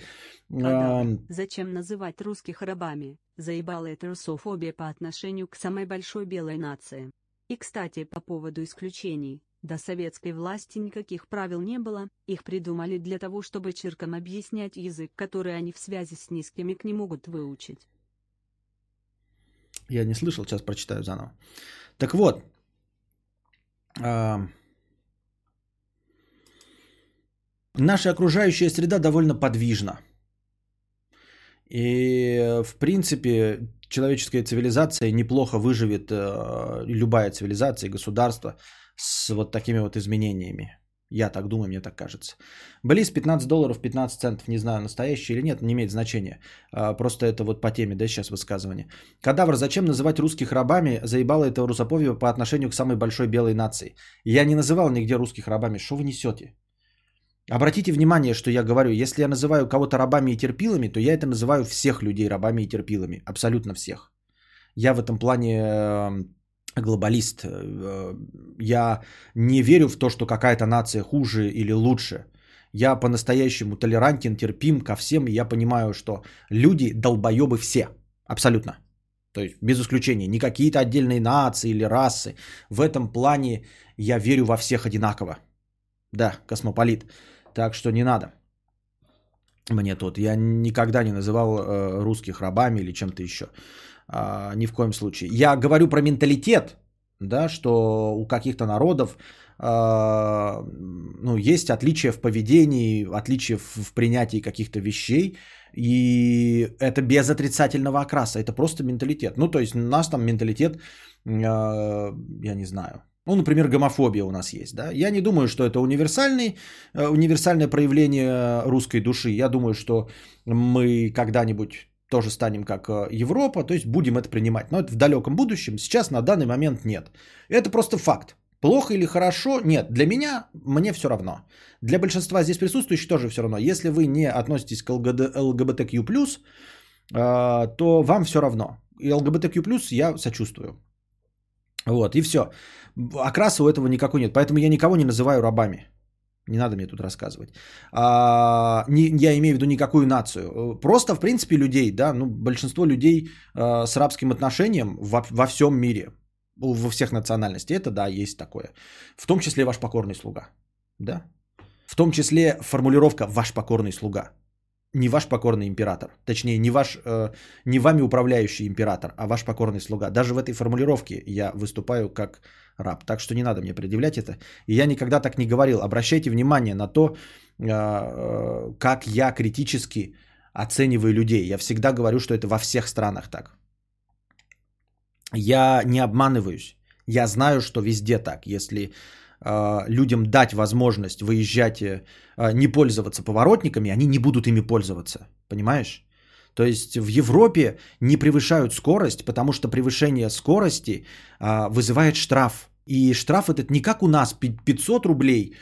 А, Зачем называть русских рабами? Заебала это русофобия по отношению к самой большой белой нации. И, кстати, по поводу исключений. До советской власти никаких правил не было, их придумали для того, чтобы чиркам объяснять язык, который они в связи с низкими не могут выучить. Я не слышал, сейчас прочитаю заново. Так вот, Наша окружающая среда довольно подвижна. И, в принципе, человеческая цивилизация неплохо выживет, э, любая цивилизация, государство с вот такими вот изменениями. Я так думаю, мне так кажется. Близ 15 долларов 15 центов, не знаю, настоящий или нет, не имеет значения. А, просто это вот по теме, да, сейчас высказывание. Кадавр, зачем называть русских рабами? Заебало это русоповье по отношению к самой большой белой нации. Я не называл нигде русских рабами. Что вы несете? Обратите внимание, что я говорю. Если я называю кого-то рабами и терпилами, то я это называю всех людей рабами и терпилами. Абсолютно всех. Я в этом плане эм, глобалист. Э, я не верю в то, что какая-то нация хуже или лучше. Я по-настоящему толерантен, терпим ко всем. И я понимаю, что люди долбоебы все. Абсолютно. То есть без исключения. Не какие-то отдельные нации или расы. В этом плане я верю во всех одинаково. Да, космополит. Так что не надо. Мне тут. Я никогда не называл э, русских рабами или чем-то еще. А, ни в коем случае. Я говорю про менталитет, да, что у каких-то народов а, ну, есть отличия в поведении, отличия в, принятии каких-то вещей, и это без отрицательного окраса, это просто менталитет. Ну, то есть у нас там менталитет, а, я не знаю, ну, например, гомофобия у нас есть, да. Я не думаю, что это универсальный, э, универсальное проявление русской души. Я думаю, что мы когда-нибудь тоже станем как э, Европа, то есть будем это принимать. Но это в далеком будущем, сейчас на данный момент нет. Это просто факт. Плохо или хорошо? Нет. Для меня, мне все равно. Для большинства здесь присутствующих тоже все равно. Если вы не относитесь к ЛГД, ЛГБТQ+, э, то вам все равно. И ЛГБТQ+, я сочувствую. Вот, и все. Окраса у этого никакой нет. Поэтому я никого не называю рабами. Не надо мне тут рассказывать. А, не, я имею в виду никакую нацию. Просто, в принципе, людей, да, ну, большинство людей а, с рабским отношением во, во всем мире, во всех национальностей, это да, есть такое. В том числе ваш покорный слуга. Да? В том числе формулировка «ваш покорный слуга». Не ваш покорный император. Точнее, не, ваш, э, не вами управляющий император, а ваш покорный слуга. Даже в этой формулировке я выступаю как раб. Так что не надо мне предъявлять это. И я никогда так не говорил. Обращайте внимание на то, э, э, как я критически оцениваю людей. Я всегда говорю, что это во всех странах так. Я не обманываюсь. Я знаю, что везде так. Если э, людям дать возможность выезжать, не пользоваться поворотниками, они не будут ими пользоваться. Понимаешь? То есть в Европе не превышают скорость, потому что превышение скорости а, вызывает штраф. И штраф этот не как у нас 500 рублей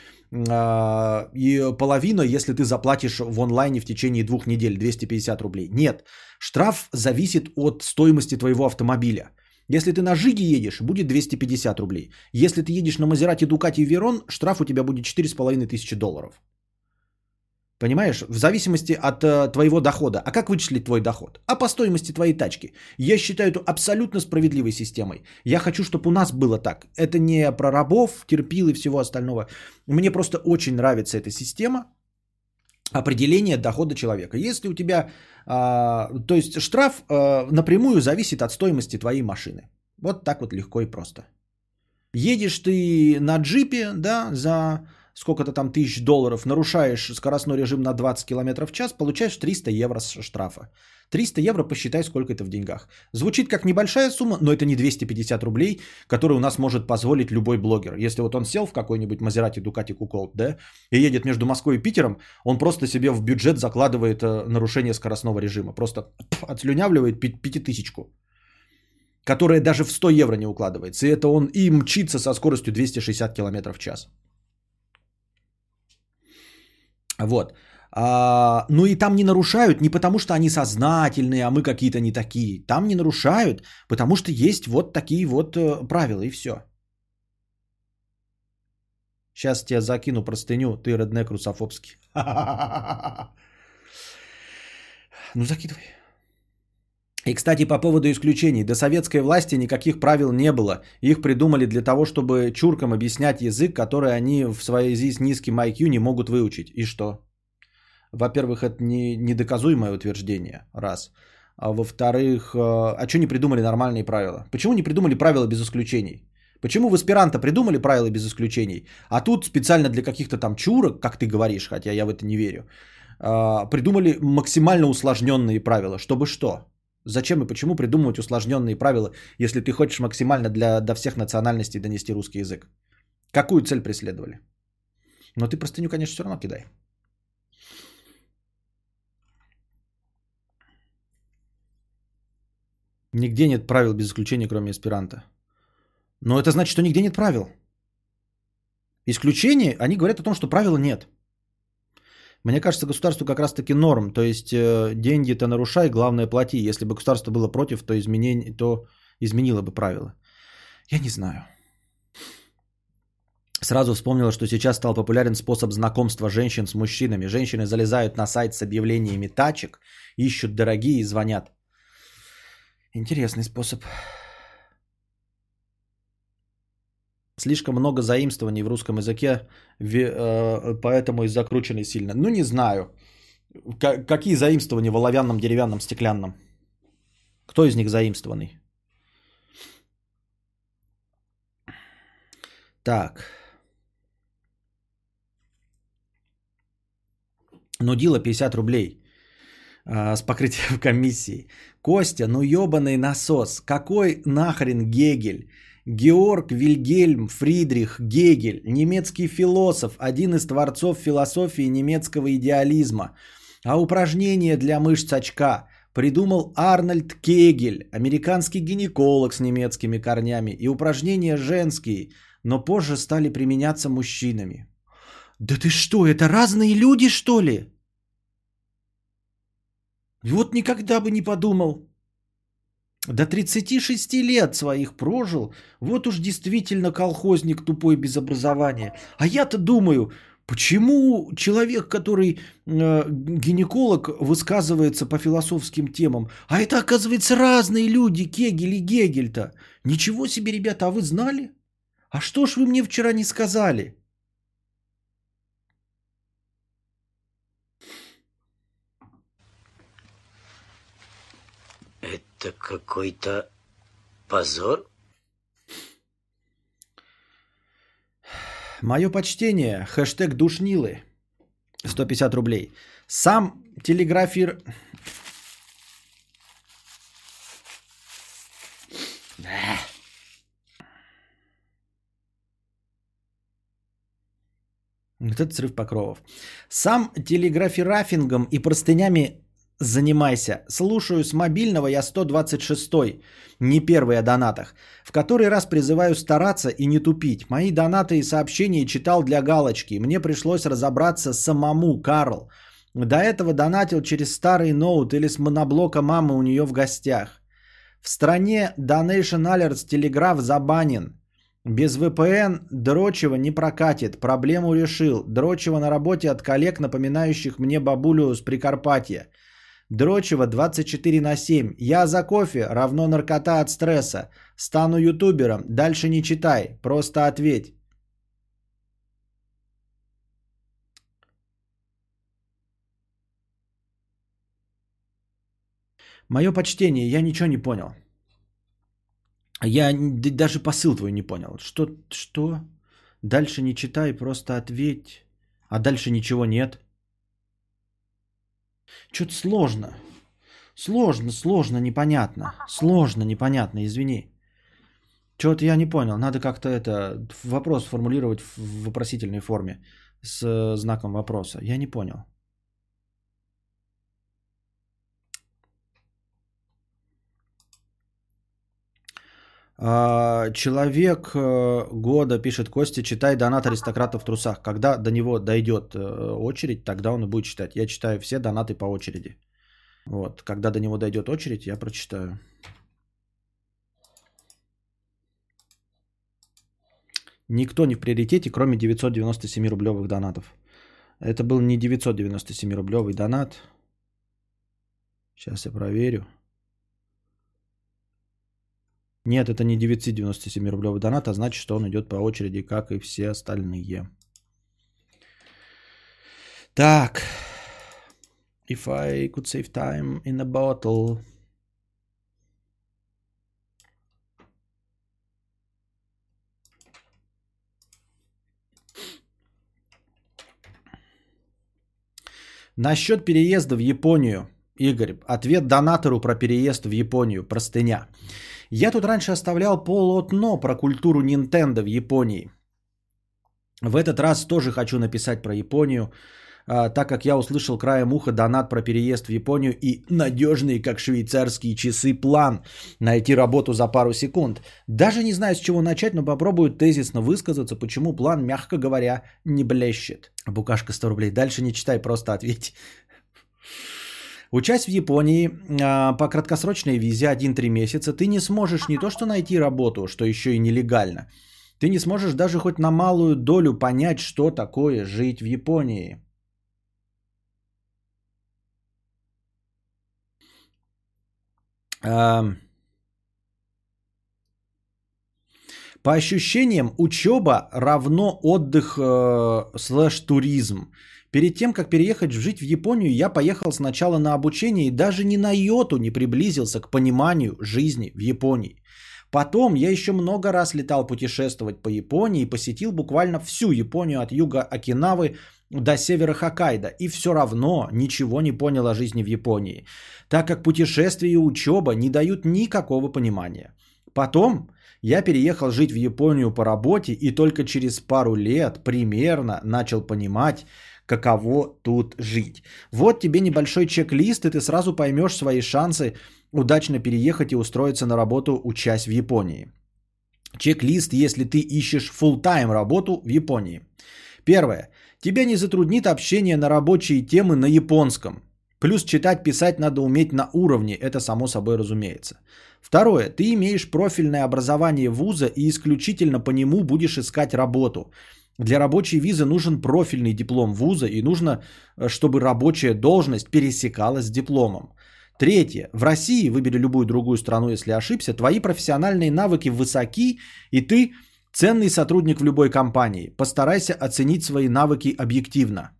а, и половина, если ты заплатишь в онлайне в течение двух недель 250 рублей. Нет, штраф зависит от стоимости твоего автомобиля. Если ты на Жиге едешь, будет 250 рублей. Если ты едешь на Мазерате Дукати Верон, штраф у тебя будет 4,5 тысячи долларов. Понимаешь, в зависимости от э, твоего дохода. А как вычислить твой доход? А по стоимости твоей тачки. Я считаю это абсолютно справедливой системой. Я хочу, чтобы у нас было так. Это не про рабов, терпил и всего остального. Мне просто очень нравится эта система определения дохода человека. Если у тебя, э, то есть штраф э, напрямую зависит от стоимости твоей машины. Вот так вот легко и просто. Едешь ты на джипе, да, за сколько-то там тысяч долларов, нарушаешь скоростной режим на 20 км в час, получаешь 300 евро штрафа. 300 евро посчитай, сколько это в деньгах. Звучит как небольшая сумма, но это не 250 рублей, которые у нас может позволить любой блогер. Если вот он сел в какой-нибудь Мазерати Дукати Куколт, да, и едет между Москвой и Питером, он просто себе в бюджет закладывает э, нарушение скоростного режима. Просто отслюнявливает пятитысячку которая даже в 100 евро не укладывается. И это он и мчится со скоростью 260 км в час. Вот. А, ну и там не нарушают не потому, что они сознательные, а мы какие-то не такие. Там не нарушают, потому что есть вот такие вот э, правила и все. Сейчас тебя закину простыню, ты реднек русофобский. Ну закидывай. И, кстати, по поводу исключений. До советской власти никаких правил не было. Их придумали для того, чтобы чуркам объяснять язык, который они в связи с низким IQ не могут выучить. И что? Во-первых, это не, недоказуемое утверждение. Раз. А во-вторых, э, а что не придумали нормальные правила? Почему не придумали правила без исключений? Почему в эсперанто придумали правила без исключений, а тут специально для каких-то там чурок, как ты говоришь, хотя я в это не верю, а, придумали максимально усложненные правила. Чтобы что? Зачем и почему придумывать усложненные правила, если ты хочешь максимально для, до всех национальностей донести русский язык? Какую цель преследовали? Но ты простыню, конечно, все равно кидай. Нигде нет правил без исключения, кроме эсперанто. Но это значит, что нигде нет правил. Исключение, они говорят о том, что правила нет. Мне кажется, государству как раз-таки норм. То есть э, деньги-то нарушай, главное плати. Если бы государство было против, то, изменение, то изменило бы правила. Я не знаю. Сразу вспомнила, что сейчас стал популярен способ знакомства женщин с мужчинами. Женщины залезают на сайт с объявлениями тачек, ищут дорогие и звонят. Интересный способ. Слишком много заимствований в русском языке, э, поэтому и закручены сильно. Ну, не знаю. Какие заимствования в оловянном, деревянном, стеклянном? Кто из них заимствованный? Так. Нудила 50 рублей а, с покрытием комиссии. Костя, ну ебаный насос. Какой нахрен Гегель? Георг Вильгельм Фридрих Гегель, немецкий философ, один из творцов философии немецкого идеализма. А упражнение для мышц очка придумал Арнольд Кегель, американский гинеколог с немецкими корнями. И упражнения женские, но позже стали применяться мужчинами. Да ты что, это разные люди, что ли? Вот никогда бы не подумал. До 36 лет своих прожил. Вот уж действительно колхозник тупой без образования. А я-то думаю, почему человек, который э, гинеколог, высказывается по философским темам, а это оказывается разные люди, Кегель и Гегель-то. Ничего себе, ребята, а вы знали? А что ж вы мне вчера не сказали? Это какой-то позор? Мое почтение. Хэштег душнилы. 150 рублей. Сам телеграфир... Вот это срыв покровов. Сам телеграфирафингом и простынями занимайся. Слушаю с мобильного я 126 не первый о донатах. В который раз призываю стараться и не тупить. Мои донаты и сообщения читал для галочки. Мне пришлось разобраться самому, Карл. До этого донатил через старый ноут или с моноблока мамы у нее в гостях. В стране Donation Alerts Telegraph забанен. Без VPN Дрочева не прокатит. Проблему решил. Дрочева на работе от коллег, напоминающих мне бабулю с Прикарпатья. Дрочева 24 на 7. Я за кофе равно наркота от стресса. Стану ютубером. Дальше не читай. Просто ответь. Мое почтение, я ничего не понял. Я даже посыл твой не понял. Что? Что? Дальше не читай, просто ответь. А дальше ничего нет. Что-то сложно. Сложно, сложно, непонятно. Сложно, непонятно, извини. Что-то я не понял. Надо как-то это вопрос формулировать в вопросительной форме с э, знаком вопроса. Я не понял. Человек э, года пишет Костя, читай донат аристократов в трусах. Когда до него дойдет э, очередь, тогда он и будет читать. Я читаю все донаты по очереди. Вот, когда до него дойдет очередь, я прочитаю. Никто не в приоритете, кроме 997 рублевых донатов. Это был не 997 рублевый донат. Сейчас я проверю. Нет, это не 997 рублевый донат, а значит, что он идет по очереди, как и все остальные. Так. If I could save time in a bottle. Насчет переезда в Японию, Игорь, ответ донатору про переезд в Японию, простыня. Я тут раньше оставлял полотно про культуру Nintendo в Японии. В этот раз тоже хочу написать про Японию, а, так как я услышал краем уха донат про переезд в Японию и надежный, как швейцарские часы, план найти работу за пару секунд. Даже не знаю, с чего начать, но попробую тезисно высказаться, почему план, мягко говоря, не блещет. Букашка 100 рублей. Дальше не читай, просто ответь. Учась в Японии а, по краткосрочной визе 1-3 месяца, ты не сможешь не то что найти работу, что еще и нелегально, ты не сможешь даже хоть на малую долю понять, что такое жить в Японии. По ощущениям, учеба равно отдых э, слэш туризм. Перед тем, как переехать жить в Японию, я поехал сначала на обучение и даже ни на йоту не приблизился к пониманию жизни в Японии. Потом я еще много раз летал путешествовать по Японии и посетил буквально всю Японию от юга Окинавы до севера Хоккайдо. И все равно ничего не понял о жизни в Японии, так как путешествия и учеба не дают никакого понимания. Потом я переехал жить в Японию по работе и только через пару лет примерно начал понимать, каково тут жить. Вот тебе небольшой чек-лист, и ты сразу поймешь свои шансы удачно переехать и устроиться на работу, учась в Японии. Чек-лист, если ты ищешь full-time работу в Японии. Первое. Тебя не затруднит общение на рабочие темы на японском. Плюс читать, писать надо уметь на уровне, это само собой разумеется. Второе. Ты имеешь профильное образование вуза и исключительно по нему будешь искать работу. Для рабочей визы нужен профильный диплом вуза и нужно, э, чтобы рабочая должность пересекалась с дипломом. Третье. В России, выбери любую другую страну, если ошибся, твои профессиональные навыки высоки, и ты ценный сотрудник в любой компании. Постарайся оценить свои навыки объективно.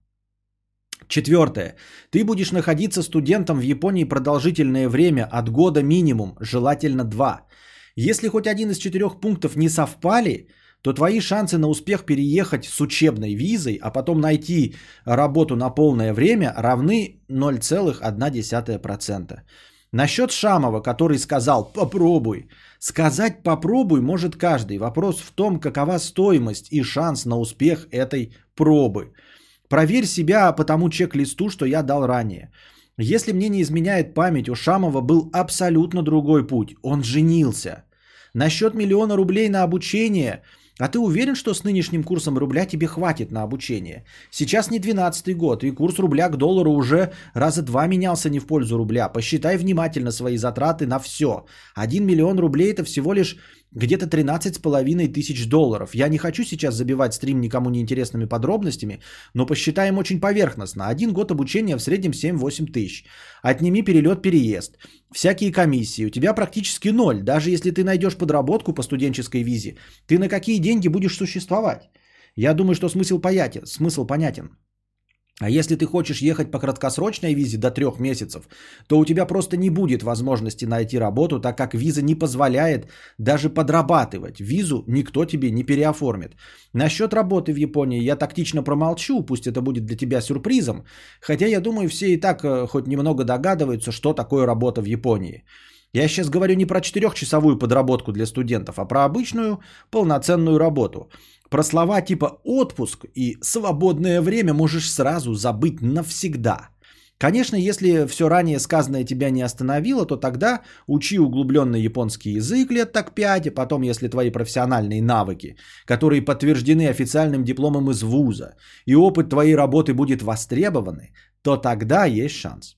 Четвертое. Ты будешь находиться студентом в Японии продолжительное время, от года минимум, желательно два. Если хоть один из четырех пунктов не совпали, то твои шансы на успех переехать с учебной визой, а потом найти работу на полное время равны 0,1%. Насчет Шамова, который сказал «попробуй». Сказать «попробуй» может каждый. Вопрос в том, какова стоимость и шанс на успех этой пробы. Проверь себя по тому чек-листу, что я дал ранее. Если мне не изменяет память, у Шамова был абсолютно другой путь. Он женился. Насчет миллиона рублей на обучение – а ты уверен, что с нынешним курсом рубля тебе хватит на обучение? Сейчас не 12 год, и курс рубля к доллару уже раза два менялся не в пользу рубля. Посчитай внимательно свои затраты на все. 1 миллион рублей это всего лишь где-то 13 с половиной тысяч долларов. Я не хочу сейчас забивать стрим никому неинтересными подробностями, но посчитаем очень поверхностно. Один год обучения в среднем 7-8 тысяч. Отними перелет-переезд. Всякие комиссии. У тебя практически ноль. Даже если ты найдешь подработку по студенческой визе, ты на какие деньги будешь существовать? Я думаю, что смысл понятен. Смысл понятен. А если ты хочешь ехать по краткосрочной визе до трех месяцев, то у тебя просто не будет возможности найти работу, так как виза не позволяет даже подрабатывать. Визу никто тебе не переоформит. Насчет работы в Японии я тактично промолчу, пусть это будет для тебя сюрпризом, хотя я думаю, все и так э, хоть немного догадываются, что такое работа в Японии. Я сейчас говорю не про четырехчасовую подработку для студентов, а про обычную полноценную работу – про слова типа отпуск и свободное время можешь сразу забыть навсегда. Конечно, если все ранее сказанное тебя не остановило, то тогда учи углубленный японский язык лет так 5, а потом, если твои профессиональные навыки, которые подтверждены официальным дипломом из вуза, и опыт твоей работы будет востребованы, то тогда есть шанс.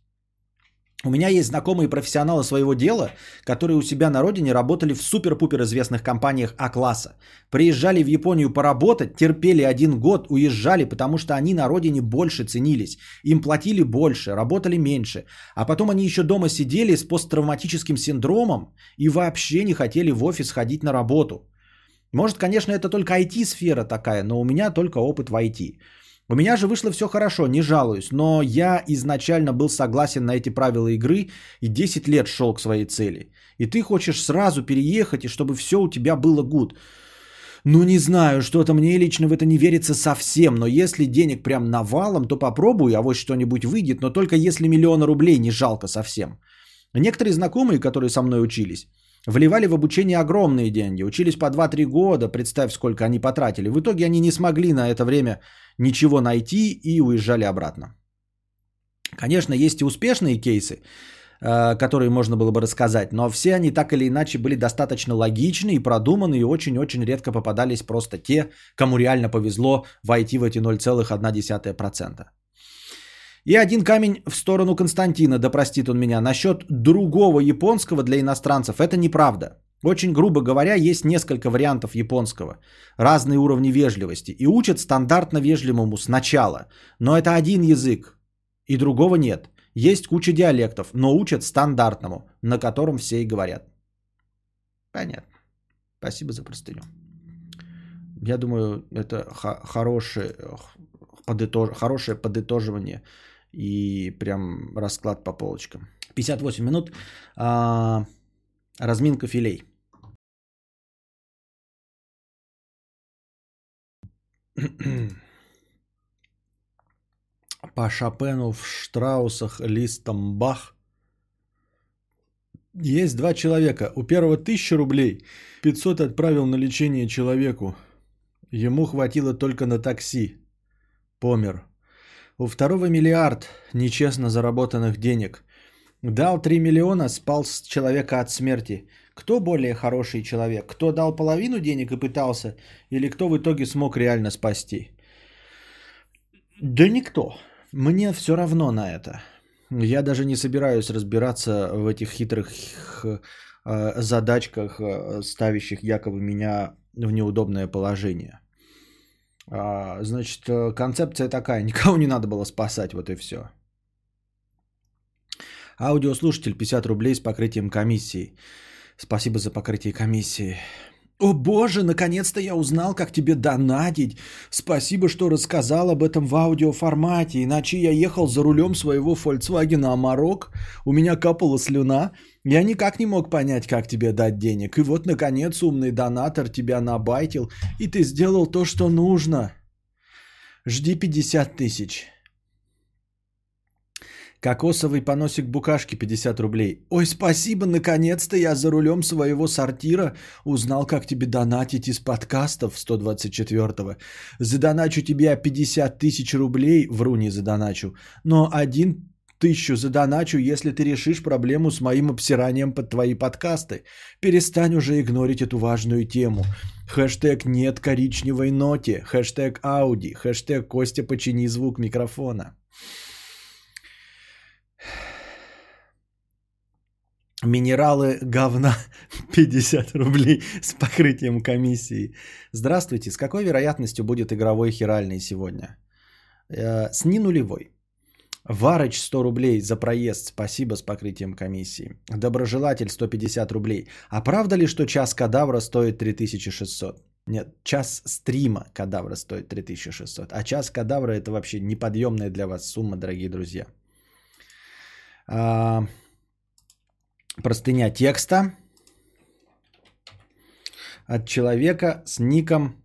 У меня есть знакомые профессионалы своего дела, которые у себя на родине работали в супер-пупер известных компаниях А-класса. Приезжали в Японию поработать, терпели один год, уезжали, потому что они на родине больше ценились. Им платили больше, работали меньше. А потом они еще дома сидели с посттравматическим синдромом и вообще не хотели в офис ходить на работу. Может, конечно, это только IT-сфера такая, но у меня только опыт в IT. У меня же вышло все хорошо, не жалуюсь, но я изначально был согласен на эти правила игры и 10 лет шел к своей цели. И ты хочешь сразу переехать, и чтобы все у тебя было гуд. Ну не знаю, что-то мне лично в это не верится совсем, но если денег прям навалом, то попробую, а вот что-нибудь выйдет, но только если миллиона рублей не жалко совсем. Некоторые знакомые, которые со мной учились, вливали в обучение огромные деньги, учились по 2-3 года, представь, сколько они потратили. В итоге они не смогли на это время ничего найти и уезжали обратно. Конечно, есть и успешные кейсы, э, которые можно было бы рассказать, но все они так или иначе были достаточно логичны и продуманы, и очень-очень редко попадались просто те, кому реально повезло войти в эти 0,1%. И один камень в сторону Константина, да простит он меня, насчет другого японского для иностранцев. Это неправда. Очень грубо говоря, есть несколько вариантов японского, разные уровни вежливости, и учат стандартно вежливому сначала. Но это один язык, и другого нет. Есть куча диалектов, но учат стандартному, на котором все и говорят. Понятно. Спасибо за простыню. Я думаю, это х- хорошее, подытож... хорошее подытоживание и прям расклад по полочкам. 58 минут. А, разминка филей. По Шопену в Штраусах листом Бах. Есть два человека. У первого 1000 рублей. 500 отправил на лечение человеку. Ему хватило только на такси. Помер. У второго миллиард нечестно заработанных денег. Дал 3 миллиона, спал с человека от смерти. Кто более хороший человек? Кто дал половину денег и пытался? Или кто в итоге смог реально спасти? Да никто. Мне все равно на это. Я даже не собираюсь разбираться в этих хитрых э, задачках, э, ставящих якобы меня в неудобное положение. А, значит, э, концепция такая, никого не надо было спасать, вот и все. Аудиослушатель 50 рублей с покрытием комиссии. Спасибо за покрытие комиссии. О боже, наконец-то я узнал, как тебе донатить. Спасибо, что рассказал об этом в аудиоформате, иначе я ехал за рулем своего Volkswagen Amarok, у меня капала слюна, я никак не мог понять, как тебе дать денег. И вот, наконец, умный донатор тебя набайтил, и ты сделал то, что нужно. Жди 50 тысяч. Кокосовый поносик букашки 50 рублей. Ой, спасибо, наконец-то я за рулем своего сортира узнал, как тебе донатить из подкастов 124-го. Задоначу тебе 50 тысяч рублей, вру не задоначу, но один тысячу задоначу, если ты решишь проблему с моим обсиранием под твои подкасты. Перестань уже игнорить эту важную тему. Хэштег нет коричневой ноте, хэштег Ауди, хэштег Костя почини звук микрофона. Минералы говна 50 рублей с покрытием комиссии. Здравствуйте, с какой вероятностью будет игровой хиральный сегодня? Э, с не нулевой. Варыч 100 рублей за проезд, спасибо с покрытием комиссии. Доброжелатель 150 рублей. А правда ли, что час кадавра стоит 3600? Нет, час стрима кадавра стоит 3600. А час кадавра это вообще неподъемная для вас сумма, дорогие друзья. А, простыня текста от человека с ником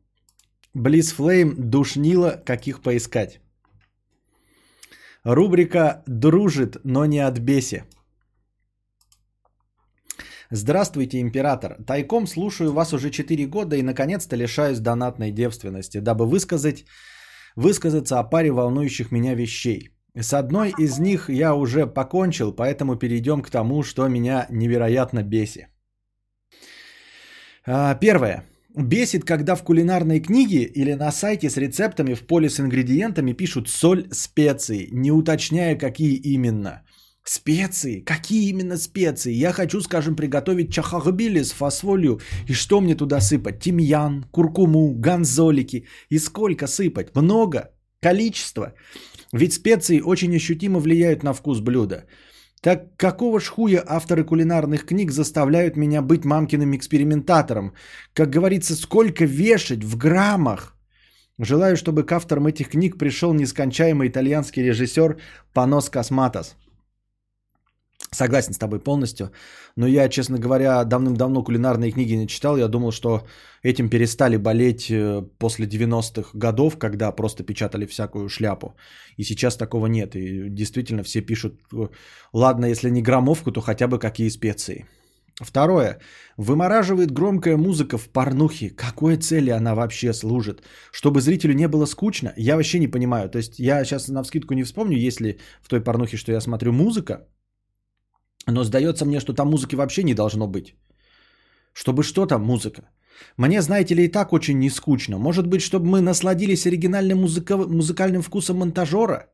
Близфлейм душнила, каких поискать. Рубрика «Дружит, но не от беси». Здравствуйте, император. Тайком слушаю вас уже 4 года и наконец-то лишаюсь донатной девственности, дабы высказать, высказаться о паре волнующих меня вещей. С одной из них я уже покончил, поэтому перейдем к тому, что меня невероятно бесит. А, первое. Бесит, когда в кулинарной книге или на сайте с рецептами в поле с ингредиентами пишут соль, специи, не уточняя, какие именно. Специи? Какие именно специи? Я хочу, скажем, приготовить чахахбили с фасфолью. И что мне туда сыпать? Тимьян, куркуму, ганзолики. И сколько сыпать? Много? Количество? Ведь специи очень ощутимо влияют на вкус блюда. Так какого ж хуя авторы кулинарных книг заставляют меня быть мамкиным экспериментатором? Как говорится, сколько вешать в граммах? Желаю, чтобы к авторам этих книг пришел нескончаемый итальянский режиссер Панос Косматос. Согласен с тобой полностью. Но я, честно говоря, давным-давно кулинарные книги не читал. Я думал, что этим перестали болеть э, после 90-х годов, когда просто печатали всякую шляпу. И сейчас такого нет. И действительно все пишут, э, ладно, если не граммовку, то хотя бы какие специи. Второе. Вымораживает громкая музыка в порнухе. Какой цели она вообще служит? Чтобы зрителю не было скучно? Я вообще не понимаю. То есть я сейчас на вскидку не вспомню, если в той порнухе, что я смотрю, музыка. Но сдается мне, что там музыки вообще не должно быть. Чтобы что там музыка? Мне, знаете ли, и так очень не скучно. Может быть, чтобы мы насладились оригинальным музыка... музыкальным вкусом монтажера?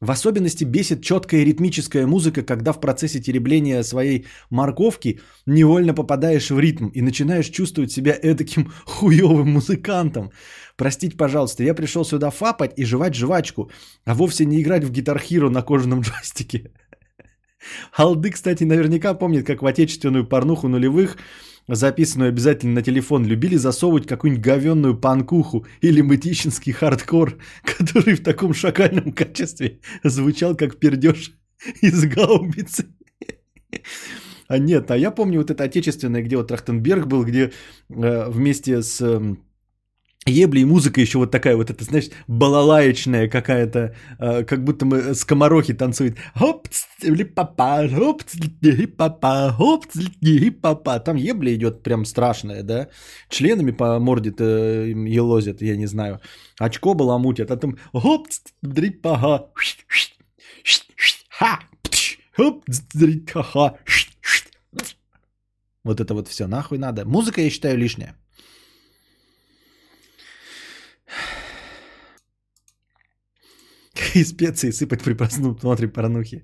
В особенности бесит четкая ритмическая музыка, когда в процессе теребления своей морковки невольно попадаешь в ритм и начинаешь чувствовать себя эдаким хуевым музыкантом. Простите, пожалуйста, я пришел сюда фапать и жевать жвачку, а вовсе не играть в Hero на кожаном джойстике. Алды, кстати, наверняка помнит, как в отечественную порнуху нулевых, записанную обязательно на телефон, любили засовывать какую-нибудь говенную панкуху или мытищинский хардкор, который в таком шакальном качестве звучал как пердеж из гаубицы. А нет, а я помню вот это отечественное, где вот Трахтенберг был, где э, вместе с э, ебли и музыка еще вот такая вот, это, знаешь, балалаечная какая-то, э, как будто мы скоморохи танцуют. Хоп, папа, хоп, папа, хоп, папа. Там ебля идет прям страшная, да? Членами по морде-то елозят, я не знаю. Очко баламутят, а там хоп, дрипага, ха, хоп, дрипага, вот это вот все нахуй надо. Музыка, я считаю, лишняя. Какие специи сыпать при просмотре порнухи?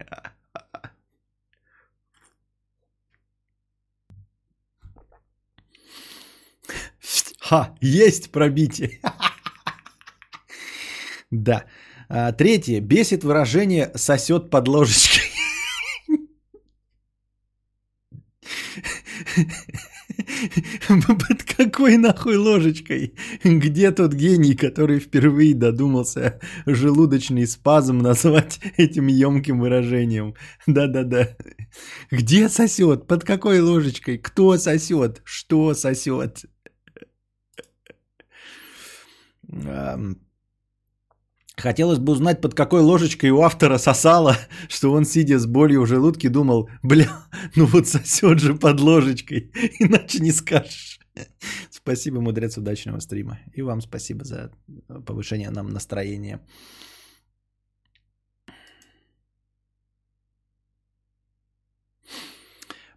Ха, есть пробитие. Да. А, третье. Бесит выражение «сосет под ложечкой». Под какой нахуй ложечкой? Где тот гений, который впервые додумался желудочный спазм назвать этим емким выражением? Да-да-да. Где сосет? Под какой ложечкой? Кто сосет? Что сосет? Хотелось бы узнать, под какой ложечкой у автора сосало, что он, сидя с болью в желудке, думал, бля, ну вот сосет же под ложечкой, иначе не скажешь. Спасибо, мудрец, удачного стрима. И вам спасибо за повышение нам настроения.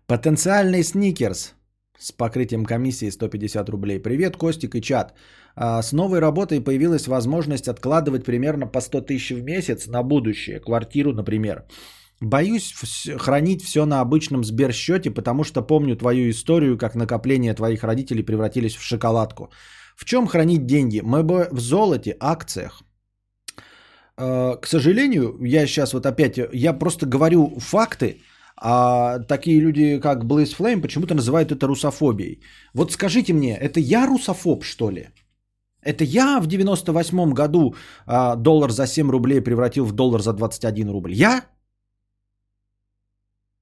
Потенциальный сникерс с покрытием комиссии 150 рублей. Привет, Костик и чат. А, с новой работой появилась возможность откладывать примерно по 100 тысяч в месяц на будущее, квартиру, например. Боюсь хранить все на обычном сберсчете, потому что помню твою историю, как накопления твоих родителей превратились в шоколадку. В чем хранить деньги? Мы бы в золоте, акциях. А, к сожалению, я сейчас вот опять, я просто говорю факты, а такие люди, как Blaze Flame, почему-то называют это русофобией. Вот скажите мне, это я русофоб, что ли? Это я в 98 году а, доллар за 7 рублей превратил в доллар за 21 рубль. Я?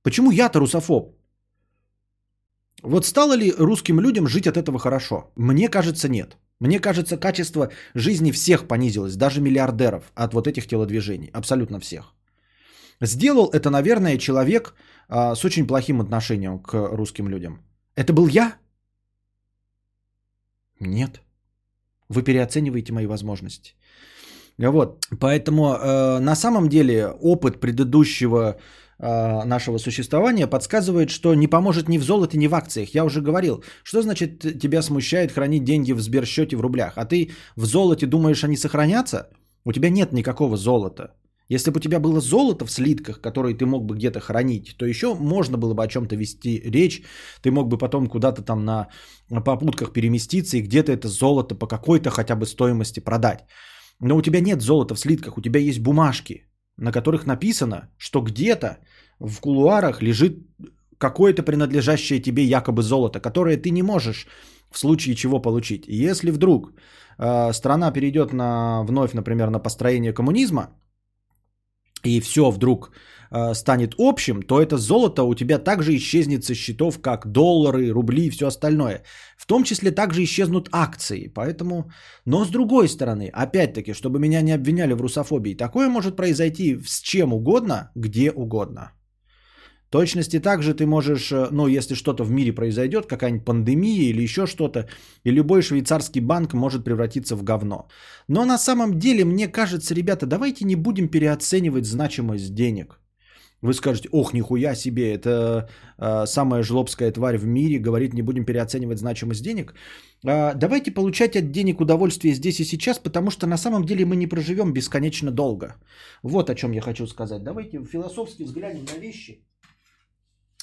Почему я-то русофоб? Вот стало ли русским людям жить от этого хорошо? Мне кажется, нет. Мне кажется, качество жизни всех понизилось, даже миллиардеров от вот этих телодвижений. Абсолютно всех. Сделал это, наверное, человек а, с очень плохим отношением к русским людям. Это был я? Нет. Вы переоцениваете мои возможности. Вот, поэтому э, на самом деле опыт предыдущего э, нашего существования подсказывает, что не поможет ни в золоте, ни в акциях. Я уже говорил, что значит тебя смущает хранить деньги в сберсчете в рублях, а ты в золоте думаешь, они сохранятся? У тебя нет никакого золота. Если бы у тебя было золото в слитках, которые ты мог бы где-то хранить, то еще можно было бы о чем-то вести речь. Ты мог бы потом куда-то там на попутках переместиться и где-то это золото по какой-то хотя бы стоимости продать. Но у тебя нет золота в слитках, у тебя есть бумажки, на которых написано, что где-то в кулуарах лежит какое-то принадлежащее тебе якобы золото, которое ты не можешь в случае чего получить. Если вдруг э, страна перейдет на, вновь, например, на построение коммунизма, и все вдруг э, станет общим, то это золото у тебя также исчезнет со счетов, как доллары, рубли и все остальное. В том числе также исчезнут акции. Поэтому, но с другой стороны, опять-таки, чтобы меня не обвиняли в русофобии, такое может произойти с чем угодно, где угодно. Точности также ты можешь, э, ну, если что-то в мире произойдет, какая-нибудь пандемия или еще что-то, и любой швейцарский банк может превратиться в говно. Но на самом деле, мне кажется, ребята, давайте не будем переоценивать значимость денег. Вы скажете, ох, нихуя себе, это э, самая жлобская тварь в мире, говорит, не будем переоценивать значимость денег. Э, давайте получать от денег удовольствие здесь и сейчас, потому что на самом деле мы не проживем бесконечно долго. Вот о чем я хочу сказать. Давайте философски взглянем на вещи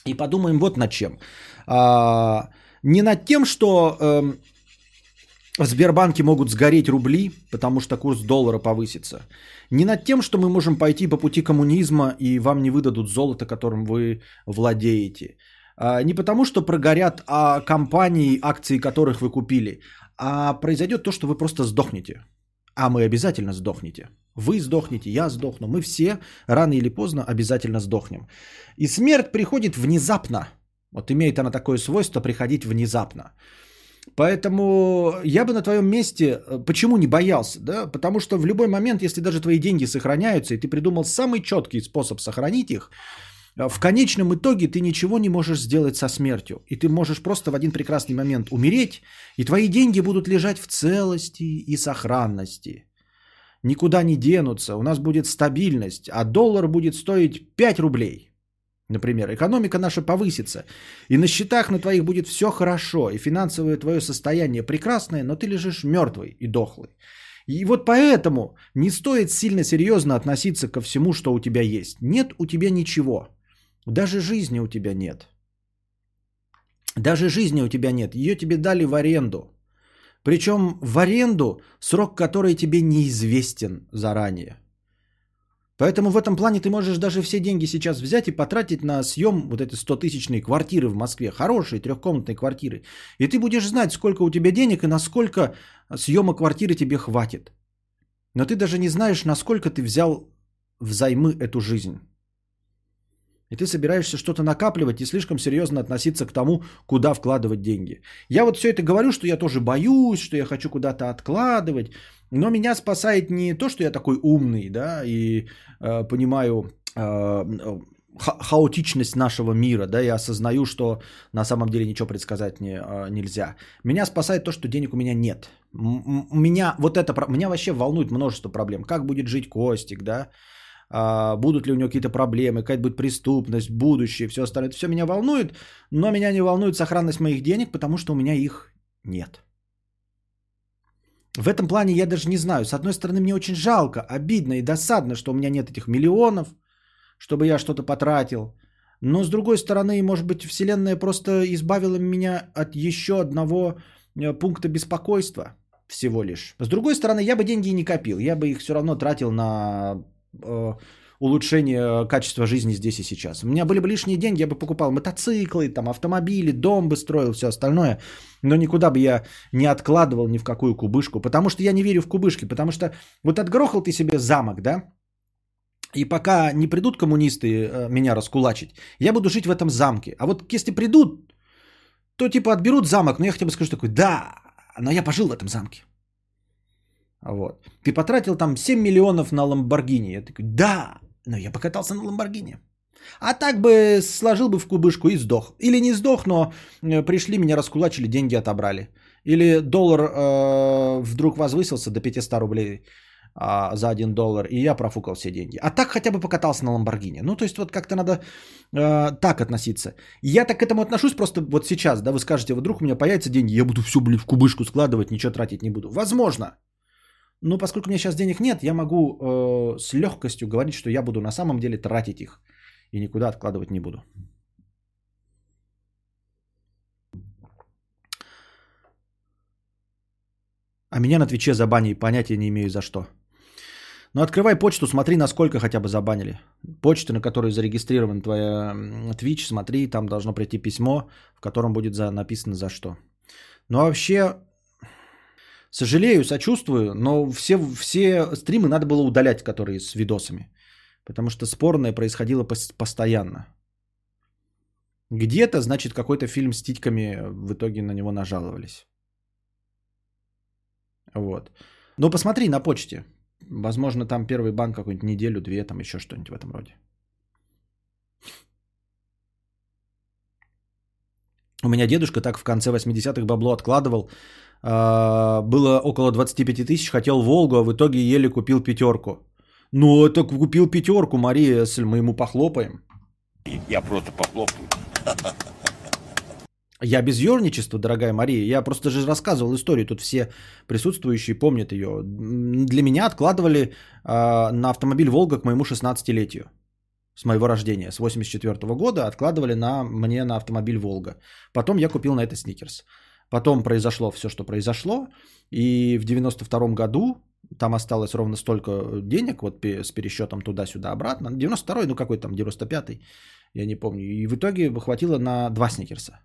и подумаем вот над чем. А, не над тем, что э, в Сбербанке могут сгореть рубли, потому что курс доллара повысится. Не над тем, что мы можем пойти по пути коммунизма и вам не выдадут золото, которым вы владеете. А, не потому, что прогорят а компании, акции которых вы купили, а произойдет то, что вы просто сдохнете. А мы обязательно сдохнете. Вы сдохнете, я сдохну. Мы все рано или поздно обязательно сдохнем. И смерть приходит внезапно. Вот имеет она такое свойство приходить внезапно. Поэтому я бы на твоем месте, э, почему не боялся, да? Потому что в любой момент, если даже твои деньги сохраняются, и ты придумал самый четкий способ сохранить их, э, в конечном итоге ты ничего не можешь сделать со смертью. И ты можешь просто в один прекрасный момент умереть, и твои деньги будут лежать в целости и сохранности никуда не денутся, у нас будет стабильность, а доллар будет стоить 5 рублей. Например, экономика наша повысится, и на счетах на твоих будет все хорошо, и финансовое твое состояние прекрасное, но ты лежишь мертвый и дохлый. И вот поэтому не стоит сильно серьезно относиться ко всему, что у тебя есть. Нет у тебя ничего. Даже жизни у тебя нет. Даже жизни у тебя нет. Ее тебе дали в аренду. Причем в аренду, срок которой тебе неизвестен заранее. Поэтому в этом плане ты можешь даже все деньги сейчас взять и потратить на съем вот этой 100-тысячной квартиры в Москве, хорошие трехкомнатные квартиры. И ты будешь знать, сколько у тебя денег и насколько съема квартиры тебе хватит. Но ты даже не знаешь, насколько ты взял взаймы эту жизнь. И ты собираешься что-то накапливать и слишком серьезно относиться к тому, куда вкладывать деньги. Я вот все это говорю, что я тоже боюсь, что я хочу куда-то откладывать. Но меня спасает не то, что я такой умный, да, и э, понимаю э, ха- хаотичность нашего мира, да, и осознаю, что на самом деле ничего предсказать не, э, нельзя. Меня спасает то, что денег у меня нет. Меня вот это, меня вообще волнует множество проблем. Как будет жить Костик, да, будут ли у него какие-то проблемы, какая будет преступность, будущее, все остальное. Это все меня волнует, но меня не волнует сохранность моих денег, потому что у меня их нет. В этом плане я даже не знаю. С одной стороны, мне очень жалко, обидно и досадно, что у меня нет этих миллионов, чтобы я что-то потратил. Но с другой стороны, может быть, Вселенная просто избавила меня от еще одного э, пункта беспокойства всего лишь. С другой стороны, я бы деньги не копил. Я бы их все равно тратил на улучшение качества жизни здесь и сейчас. У меня были бы лишние деньги, я бы покупал мотоциклы, там, автомобили, дом бы строил, все остальное. Но никуда бы я не откладывал ни в какую кубышку, потому что я не верю в кубышки. Потому что вот отгрохал ты себе замок, да, и пока не придут коммунисты э, меня раскулачить, я буду жить в этом замке. А вот если придут, то типа отберут замок, но я хотя бы скажу такой, да, но я пожил в этом замке. Вот. Ты потратил там 7 миллионов на Ламборгини. Я такой, да, но я покатался на Ламборгини. А так бы сложил бы в кубышку и сдох. Или не сдох, но э, пришли, меня раскулачили, деньги отобрали. Или доллар э, вдруг возвысился до 500 рублей э, за 1 доллар, и я профукал все деньги. А так хотя бы покатался на Ламборгини. Ну, то есть вот как-то надо э, так относиться. Я так к этому отношусь просто вот сейчас, да, вы скажете, вдруг у меня появятся деньги, я буду все, блин, в кубышку складывать, ничего тратить не буду. Возможно. Но поскольку у меня сейчас денег нет, я могу э, с легкостью говорить, что я буду на самом деле тратить их и никуда откладывать не буду. А меня на Твиче забанили, понятия не имею за что. Ну, открывай почту, смотри, насколько хотя бы забанили. Почта, на которой зарегистрирован твоя Twitch, смотри, там должно прийти письмо, в котором будет за, написано за что. А вообще, Сожалею, сочувствую, но все, все стримы надо было удалять, которые с видосами. Потому что спорное происходило постоянно. Где-то, значит, какой-то фильм с титьками в итоге на него нажаловались. Вот. Но посмотри на почте. Возможно, там первый банк какую-нибудь неделю, две, там еще что-нибудь в этом роде. У меня дедушка так в конце 80-х бабло откладывал. А, было около 25 тысяч, хотел Волгу, а в итоге еле купил пятерку. Ну, это купил пятерку, Мария, если мы ему похлопаем. Я просто похлопаю. Я без ерничества, дорогая Мария. Я просто же рассказывал историю. Тут все присутствующие помнят ее. Для меня откладывали э, на автомобиль Волга к моему 16-летию. С моего рождения, с 84 -го года откладывали на, мне на автомобиль Волга. Потом я купил на это сникерс. Потом произошло все, что произошло. И в 92 году там осталось ровно столько денег, вот с пересчетом туда-сюда обратно. 92-й, ну какой там, 95-й, я не помню. И в итоге хватило на два сникерса.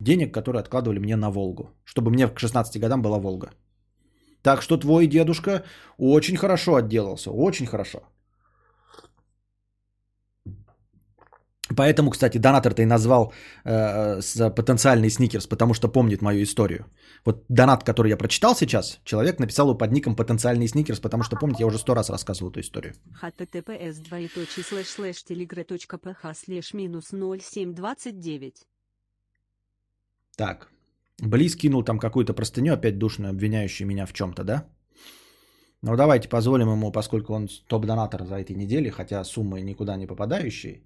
Денег, которые откладывали мне на Волгу. Чтобы мне к 16 годам была Волга. Так что твой дедушка очень хорошо отделался. Очень хорошо. Поэтому, кстати, донатор-то и назвал э, потенциальный сникерс, потому что помнит мою историю. Вот донат, который я прочитал сейчас, человек написал его под ником потенциальный сникерс, потому что, помните, я уже сто раз рассказывал эту историю. https двоеточие слэш слэш telegra.ph слэш минус 0729 Так, Близ кинул там какую-то простыню, опять душную, обвиняющую меня в чем-то, да? Ну давайте позволим ему, поскольку он топ-донатор за этой недели, хотя суммы никуда не попадающие,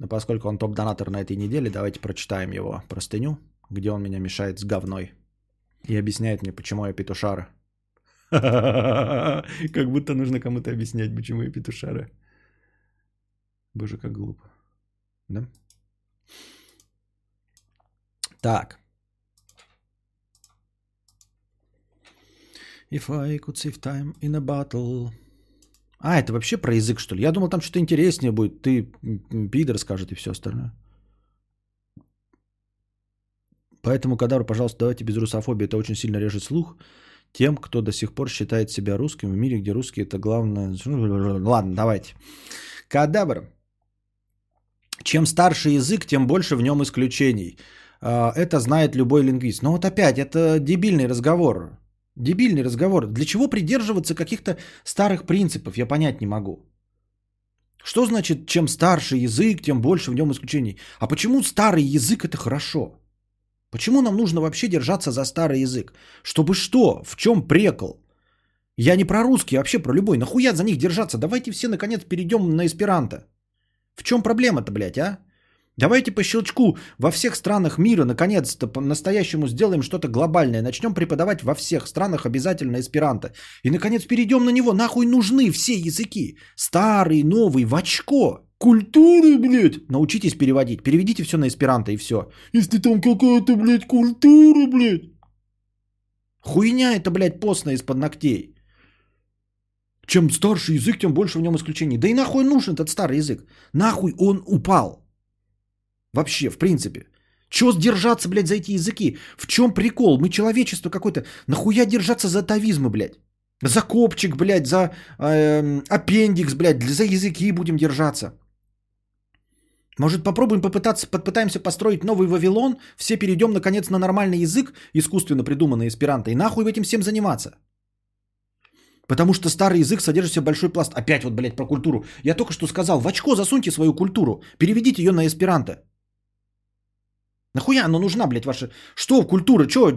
но поскольку он топ-донатор на этой неделе, давайте прочитаем его простыню, где он меня мешает с говной. И объясняет мне, почему я петушара. Как будто нужно кому-то объяснять, почему я петушара. Боже, как глупо. Да? Так. If I could save time in a battle. А, это вообще про язык, что ли? Я думал, там что-то интереснее будет. Ты пидор скажет и все остальное. Поэтому, Кадавр, пожалуйста, давайте без русофобии. Это очень сильно режет слух тем, кто до сих пор считает себя русским в мире, где русские это главное. Ладно, давайте. Кадавр. Чем старше язык, тем больше в нем исключений. А, это знает любой лингвист. Но вот опять, это дебильный разговор. Дебильный разговор. Для чего придерживаться каких-то старых принципов, я понять не могу. Что значит, чем старше язык, тем больше в нем исключений? А почему старый язык это хорошо? Почему нам нужно вообще держаться за старый язык? Чтобы что? В чем прекол? Я не про русский, а вообще про любой. Нахуя за них держаться? Давайте все наконец перейдем на эсперанто. В чем проблема-то, блядь, а? Давайте по щелчку во всех странах мира наконец-то по-настоящему сделаем что-то глобальное. Начнем преподавать во всех странах обязательно эсперанто. И наконец перейдем на него. Нахуй нужны все языки. Старый, новый, в очко. Культуры, блядь. Научитесь переводить. Переведите все на эсперанто и все. Если там какая-то, блядь, культура, блядь. Хуйня это, блядь, постная из-под ногтей. Чем старше язык, тем больше в нем исключений. Да и нахуй нужен этот старый язык. Нахуй он упал. Вообще, в принципе. Чё держаться, блядь, за эти языки? В чем прикол? Мы человечество какое-то. Нахуя держаться за атовизмы, блядь? За копчик, блядь, за э, аппендикс, блядь, за языки будем держаться. Может, попробуем попытаться, попытаемся построить новый Вавилон, все перейдем, наконец, на нормальный язык, искусственно придуманный эсперанто, и нахуй этим всем заниматься? Потому что старый язык содержит в себе большой пласт. Опять вот, блядь, про культуру. Я только что сказал, в очко засуньте свою культуру, переведите ее на эсперанто. Нахуя она нужна, блядь, ваша... Что культура? Что,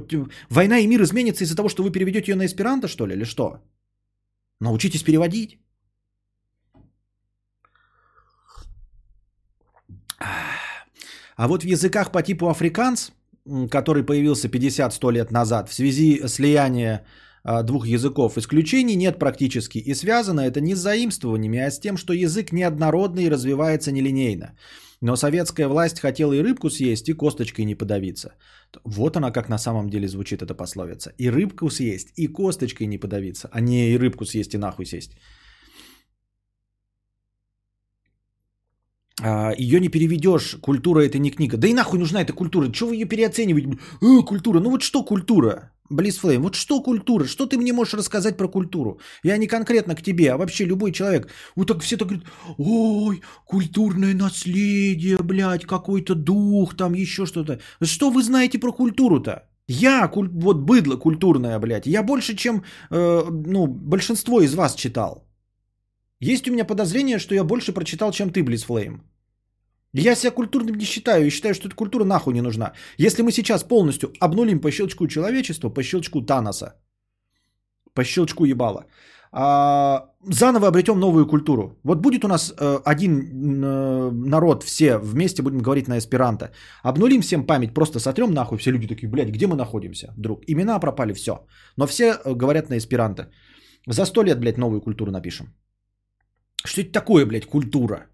война и мир изменится из-за того, что вы переведете ее на эсперанто, что ли, или что? Научитесь переводить. А вот в языках по типу африканс, который появился 50-100 лет назад, в связи с слиянием а, двух языков исключений нет практически. И связано это не с заимствованиями, а с тем, что язык неоднородный и развивается нелинейно. Но советская власть хотела и рыбку съесть, и косточкой не подавиться. Вот она как на самом деле звучит эта пословица. И рыбку съесть, и косточкой не подавиться, а не и рыбку съесть, и нахуй съесть. А, ее не переведешь, культура это не книга. Да и нахуй нужна эта культура, чего вы ее переоцениваете? Э, культура, ну вот что культура? Близфлейм, вот что культура? Что ты мне можешь рассказать про культуру? Я не конкретно к тебе, а вообще любой человек. Вот так все так говорят, ой, культурное наследие, блядь, какой-то дух, там еще что-то. Что вы знаете про культуру-то? Я, куль... вот быдло культурное, блядь, я больше, чем, э, ну, большинство из вас читал. Есть у меня подозрение, что я больше прочитал, чем ты, Близфлейм. Я себя культурным не считаю и считаю, что эта культура нахуй не нужна. Если мы сейчас полностью обнулим по щелчку человечества, по щелчку Таноса, по щелчку ебала, а, заново обретем новую культуру. Вот будет у нас э, один э, народ, все вместе будем говорить на эсперанто. Обнулим всем память, просто сотрем нахуй. Все люди такие, блядь, где мы находимся, друг? Имена пропали, все. Но все э, говорят на эсперанто. За сто лет, блядь, новую культуру напишем. Что это такое, блядь, культура?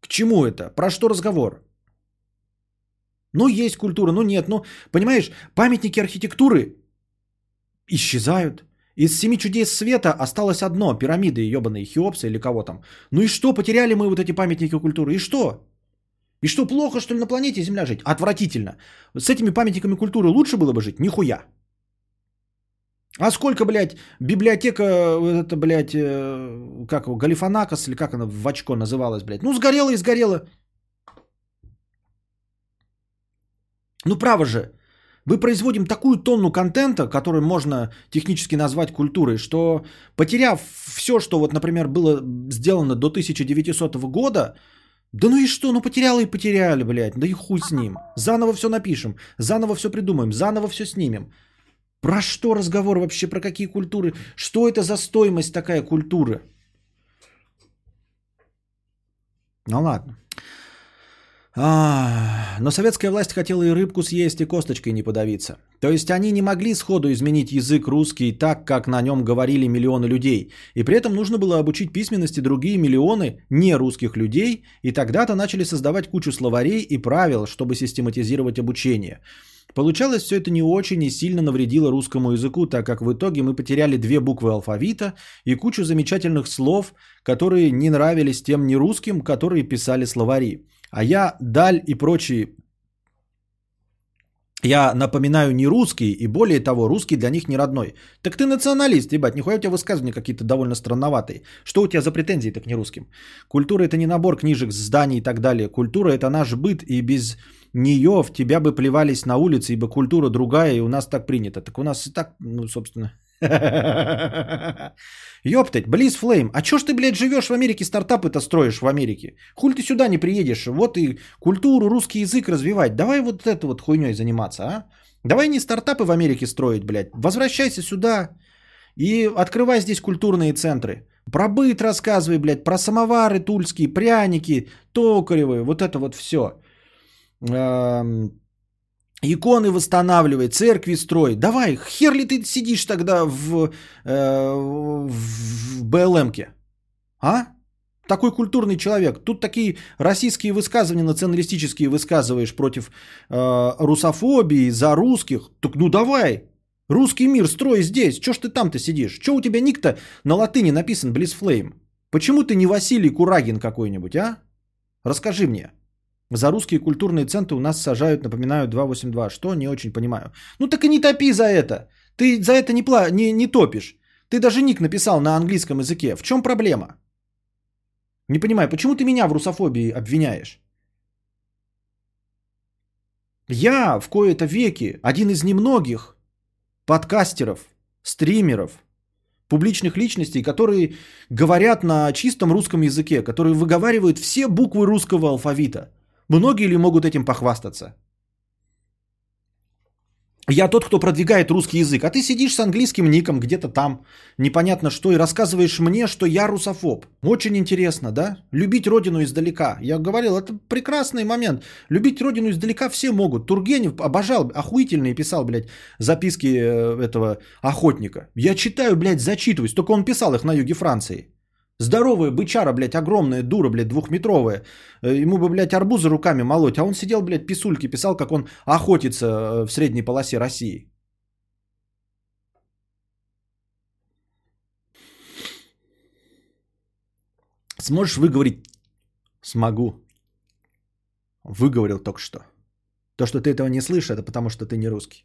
К чему это? Про что разговор? Ну, есть культура, ну нет. Ну, понимаешь, памятники архитектуры исчезают. Из семи чудес света осталось одно. Пирамиды ебаные, Хеопса или кого там. Ну и что, потеряли мы вот эти памятники культуры? И что? И что, плохо, что ли, на планете Земля жить? Отвратительно. С этими памятниками культуры лучше было бы жить? Нихуя. А сколько, блядь, библиотека, это, блядь, э, как его, Галифанакос, или как она в очко называлась, блядь. Ну, сгорела и сгорела. Ну, право же. Мы производим такую тонну контента, который можно технически назвать культурой, что потеряв все, что вот, например, было сделано до 1900 года, да ну и что, ну потеряли и потеряли, блядь, да и хуй с ним. Заново все напишем, заново все придумаем, заново все снимем. Про что разговор вообще, про какие культуры? Что это за стоимость такая культуры? Ну ладно. А, но советская власть хотела и рыбку съесть, и косточкой не подавиться. То есть они не могли сходу изменить язык русский так, как на нем говорили миллионы людей. И при этом нужно было обучить письменности другие миллионы не русских людей. И тогда-то начали создавать кучу словарей и правил, чтобы систематизировать обучение. Получалось все это не очень и сильно навредило русскому языку, так как в итоге мы потеряли две буквы алфавита и кучу замечательных слов, которые не нравились тем нерусским, которые писали словари. А я, даль и прочие я напоминаю, не русский, и более того, русский для них не родной. Так ты националист, ебать, нихуя у тебя высказывания какие-то довольно странноватые. Что у тебя за претензии так не русским? Культура это не набор книжек, зданий и так далее. Культура это наш быт, и без нее в тебя бы плевались на улице, ибо культура другая, и у нас так принято. Так у нас и так, ну, собственно. Ёптать, Близ Флейм, а чё ж ты, блядь, живешь в Америке, стартапы-то строишь в Америке? Хуль ты сюда не приедешь? Вот и культуру, русский язык развивать. Давай вот это вот хуйней заниматься, а? Давай не стартапы в Америке строить, блядь. Возвращайся сюда и открывай здесь культурные центры. Про быт рассказывай, блядь, про самовары тульские, пряники, токаревые, вот это вот все. Иконы восстанавливай, церкви строй. Давай, хер ли ты сидишь тогда в, э, в БЛМке? А? Такой культурный человек. Тут такие российские высказывания, националистические высказываешь против э, русофобии, за русских. Так ну давай, русский мир строй здесь. Чё ж ты там-то сидишь? Чё у тебя ник-то на латыни написан Близфлейм? Почему ты не Василий Курагин какой-нибудь, а? Расскажи мне. За русские культурные центры у нас сажают, напоминаю, 282. Что? Не очень понимаю. Ну так и не топи за это. Ты за это не, пла- не, не топишь. Ты даже ник написал на английском языке. В чем проблема? Не понимаю, почему ты меня в русофобии обвиняешь? Я в кои-то веки один из немногих подкастеров, стримеров, публичных личностей, которые говорят на чистом русском языке, которые выговаривают все буквы русского алфавита – Многие ли могут этим похвастаться? Я тот, кто продвигает русский язык, а ты сидишь с английским ником где-то там, непонятно что, и рассказываешь мне, что я русофоб. Очень интересно, да? Любить родину издалека. Я говорил, это прекрасный момент. Любить родину издалека все могут. Тургенев обожал, охуительные писал, блядь, записки э, этого охотника. Я читаю, блядь, зачитываюсь, только он писал их на юге Франции. Здоровая бычара, блядь, огромная дура, блядь, двухметровая. Э, ему бы, блядь, арбузы руками молоть. А он сидел, блядь, писульки писал, как он охотится э, в средней полосе России. Сможешь выговорить? Смогу. Выговорил только что. То, что ты этого не слышишь, это потому что ты не русский.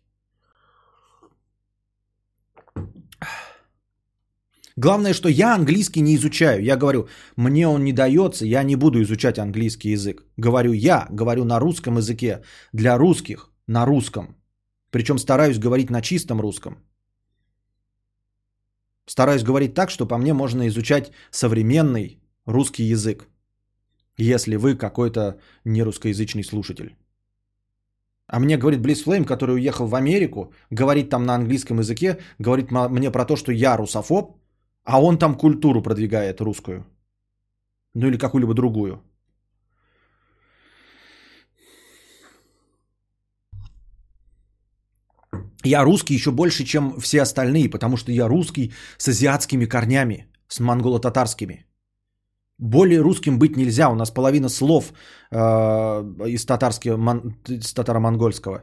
Главное, что я английский не изучаю. Я говорю, мне он не дается, я не буду изучать английский язык. Говорю я, говорю на русском языке, для русских, на русском. Причем стараюсь говорить на чистом русском. Стараюсь говорить так, что по мне можно изучать современный русский язык, если вы какой-то нерусскоязычный слушатель. А мне говорит Близфлейм, который уехал в Америку, говорит там на английском языке, говорит мне про то, что я русофоб, а он там культуру продвигает русскую. Ну или какую-либо другую. Я русский еще больше, чем все остальные, потому что я русский с азиатскими корнями, с монголо-татарскими. Более русским быть нельзя. У нас половина слов э, из, татарского, мон, из татаро-монгольского.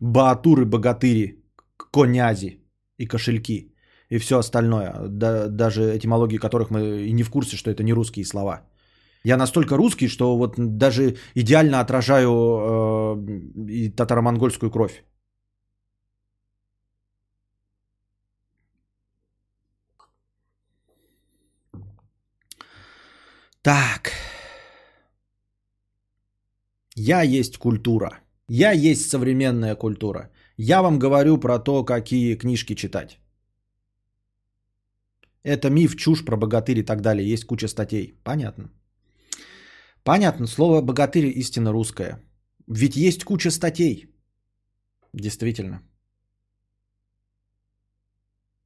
Баатуры, богатыри, конязи и кошельки. И все остальное. Да, даже этимологии которых мы и не в курсе, что это не русские слова. Я настолько русский, что вот даже идеально отражаю э, и татаро-монгольскую кровь. Так. Я есть культура. Я есть современная культура. Я вам говорю про то, какие книжки читать. Это миф, чушь про богатырь и так далее. Есть куча статей. Понятно. Понятно. Слово богатырь истинно русское. Ведь есть куча статей. Действительно.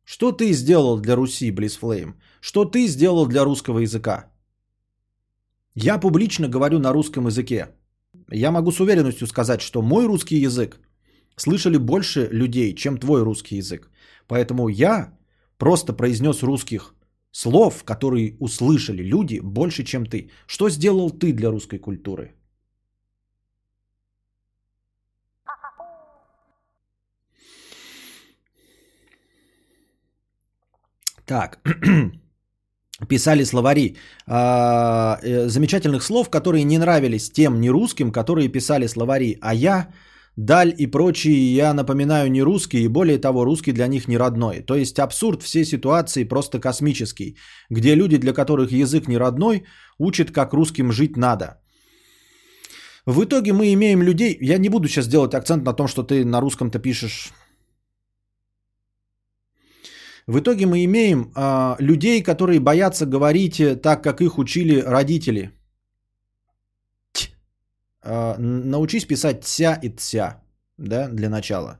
Что ты сделал для Руси, Близфлейм? Что ты сделал для русского языка? Я публично говорю на русском языке. Я могу с уверенностью сказать, что мой русский язык слышали больше людей, чем твой русский язык. Поэтому я просто произнес русских слов, которые услышали люди больше, чем ты. Что сделал ты для русской культуры? Так. писали словари а, э, замечательных слов, которые не нравились тем нерусским, которые писали словари. А я, Даль и прочие, я напоминаю, не русские, и более того, русский для них не родной. То есть абсурд всей ситуации просто космический, где люди, для которых язык не родной, учат, как русским жить надо. В итоге мы имеем людей, я не буду сейчас делать акцент на том, что ты на русском-то пишешь в итоге мы имеем э, людей, которые боятся говорить э, так, как их учили родители. Э, научись писать ся и тся, да, для начала.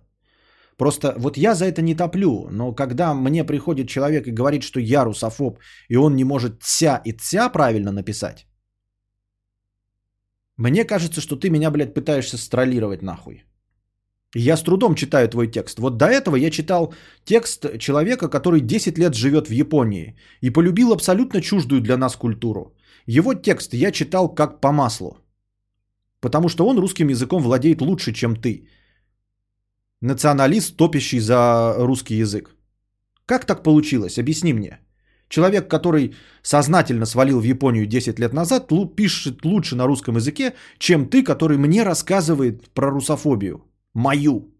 Просто вот я за это не топлю, но когда мне приходит человек и говорит, что я русофоб, и он не может ся и тся правильно написать, мне кажется, что ты меня, блядь, пытаешься строллировать нахуй. Я с трудом читаю твой текст. Вот до этого я читал текст человека, который 10 лет живет в Японии и полюбил абсолютно чуждую для нас культуру. Его текст я читал как по маслу. Потому что он русским языком владеет лучше, чем ты. Националист, топящий за русский язык. Как так получилось? Объясни мне. Человек, который сознательно свалил в Японию 10 лет назад, пишет лучше на русском языке, чем ты, который мне рассказывает про русофобию мою.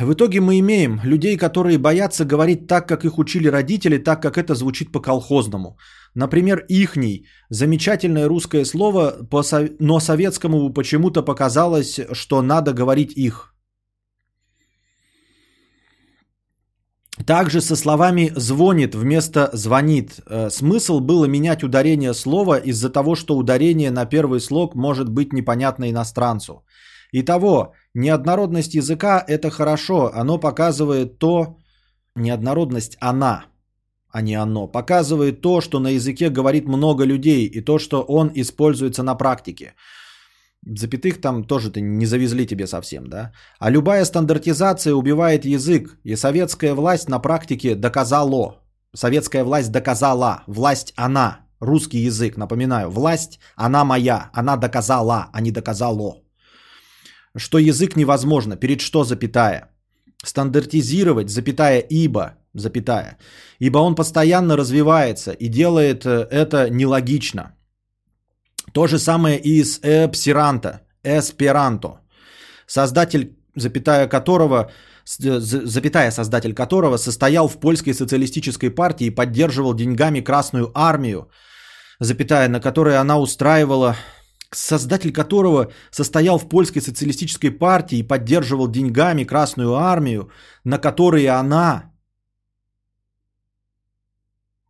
В итоге мы имеем людей, которые боятся говорить так, как их учили родители, так, как это звучит по-колхозному. Например, ихний, замечательное русское слово, но советскому почему-то показалось, что надо говорить их. Также со словами «звонит» вместо «звонит». Э, смысл было менять ударение слова из-за того, что ударение на первый слог может быть непонятно иностранцу. Итого, неоднородность языка – это хорошо, оно показывает то, неоднородность она, а не оно, показывает то, что на языке говорит много людей и то, что он используется на практике – запятых там тоже ты не завезли тебе совсем, да? А любая стандартизация убивает язык, и советская власть на практике доказала, советская власть доказала, власть она, русский язык, напоминаю, власть она моя, она доказала, а не доказало. Что язык невозможно, перед что запятая? Стандартизировать, запятая, ибо, запятая. Ибо он постоянно развивается и делает э, это нелогично – то же самое и с эпсиранто, эсперанто, создатель, запятая которого з- запятая создатель которого состоял в польской социалистической партии и поддерживал деньгами Красную армию, запятая, на которой она устраивала, создатель которого состоял в польской социалистической партии и поддерживал деньгами Красную армию, на которые она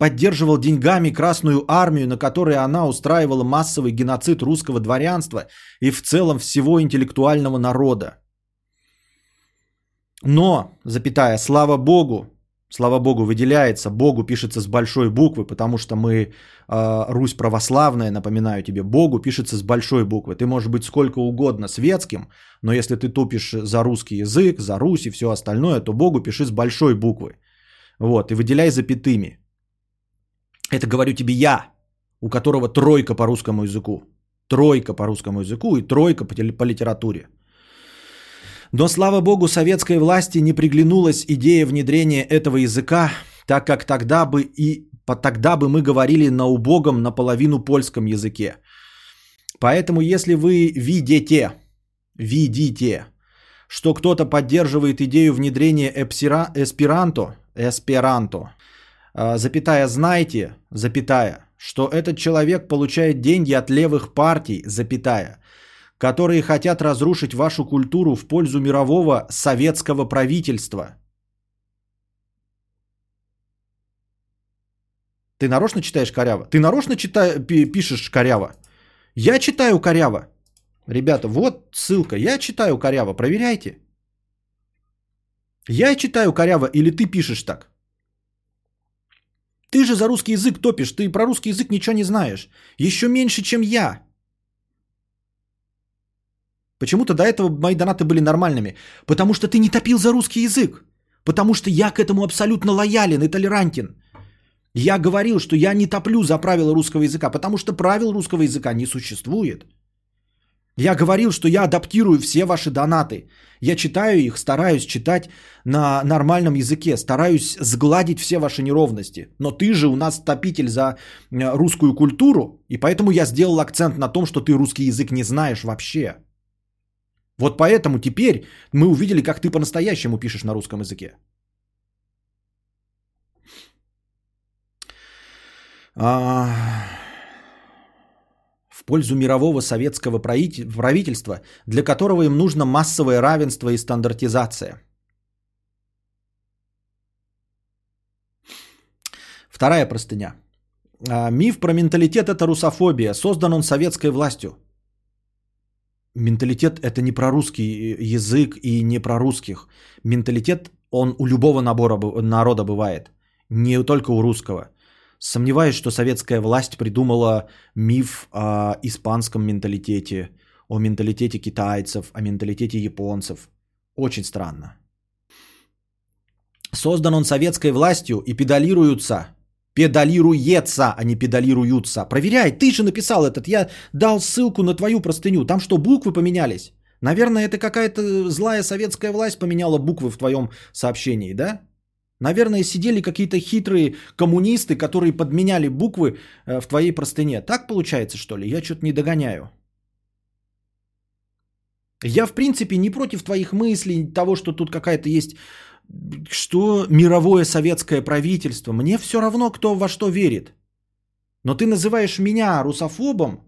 поддерживал деньгами Красную армию, на которой она устраивала массовый геноцид русского дворянства и в целом всего интеллектуального народа. Но, запятая, слава Богу, слава Богу, выделяется, Богу пишется с большой буквы, потому что мы э, Русь православная, напоминаю тебе, Богу пишется с большой буквы. Ты можешь быть сколько угодно светским, но если ты тупишь за русский язык, за Русь и все остальное, то Богу пиши с большой буквы. Вот, и выделяй запятыми. Это говорю тебе я, у которого тройка по русскому языку. Тройка по русскому языку и тройка по, по литературе. Но, слава богу, советской власти не приглянулась идея внедрения этого языка, так как тогда бы, и, тогда бы мы говорили на убогом наполовину польском языке. Поэтому, если вы видите, видите, что кто-то поддерживает идею внедрения эпсира- эсперанто, эсперанто, запятая, знайте, запятая, что этот человек получает деньги от левых партий, запятая, которые хотят разрушить вашу культуру в пользу мирового советского правительства. Ты нарочно читаешь коряво? Ты нарочно чита- пи- пишешь коряво? Я читаю коряво. Ребята, вот ссылка. Я читаю коряво. Проверяйте. Я читаю коряво или ты пишешь так? Ты же за русский язык топишь, ты про русский язык ничего не знаешь. Еще меньше, чем я. Почему-то до этого мои донаты были нормальными. Потому что ты не топил за русский язык. Потому что я к этому абсолютно лоялен и толерантен. Я говорил, что я не топлю за правила русского языка, потому что правил русского языка не существует. Я говорил, что я адаптирую все ваши донаты. Я читаю их, стараюсь читать на нормальном языке, стараюсь сгладить все ваши неровности. Но ты же у нас топитель за э, русскую культуру, и поэтому я сделал акцент на том, что ты русский язык не знаешь вообще. Вот поэтому теперь мы увидели, как ты по-настоящему пишешь на русском языке. А, пользу мирового советского правитель- правительства, для которого им нужно массовое равенство и стандартизация. Вторая простыня. А, Миф про менталитет – это русофобия. Создан он советской властью. Менталитет – это не про русский язык и не про русских. Менталитет, он у любого набора народа бывает. Не только у русского. Сомневаюсь, что советская власть придумала миф о испанском менталитете, о менталитете китайцев, о менталитете японцев. Очень странно. Создан он советской властью и педалируются. Педалируется, а не педалируются. Проверяй, ты же написал этот. Я дал ссылку на твою простыню. Там что, буквы поменялись? Наверное, это какая-то злая советская власть поменяла буквы в твоем сообщении, да? Наверное, сидели какие-то хитрые коммунисты, которые подменяли буквы э, в твоей простыне. Так получается, что ли? Я что-то не догоняю. Я, в принципе, не против твоих мыслей, того, что тут какая-то есть, что мировое советское правительство. Мне все равно, кто во что верит. Но ты называешь меня русофобом,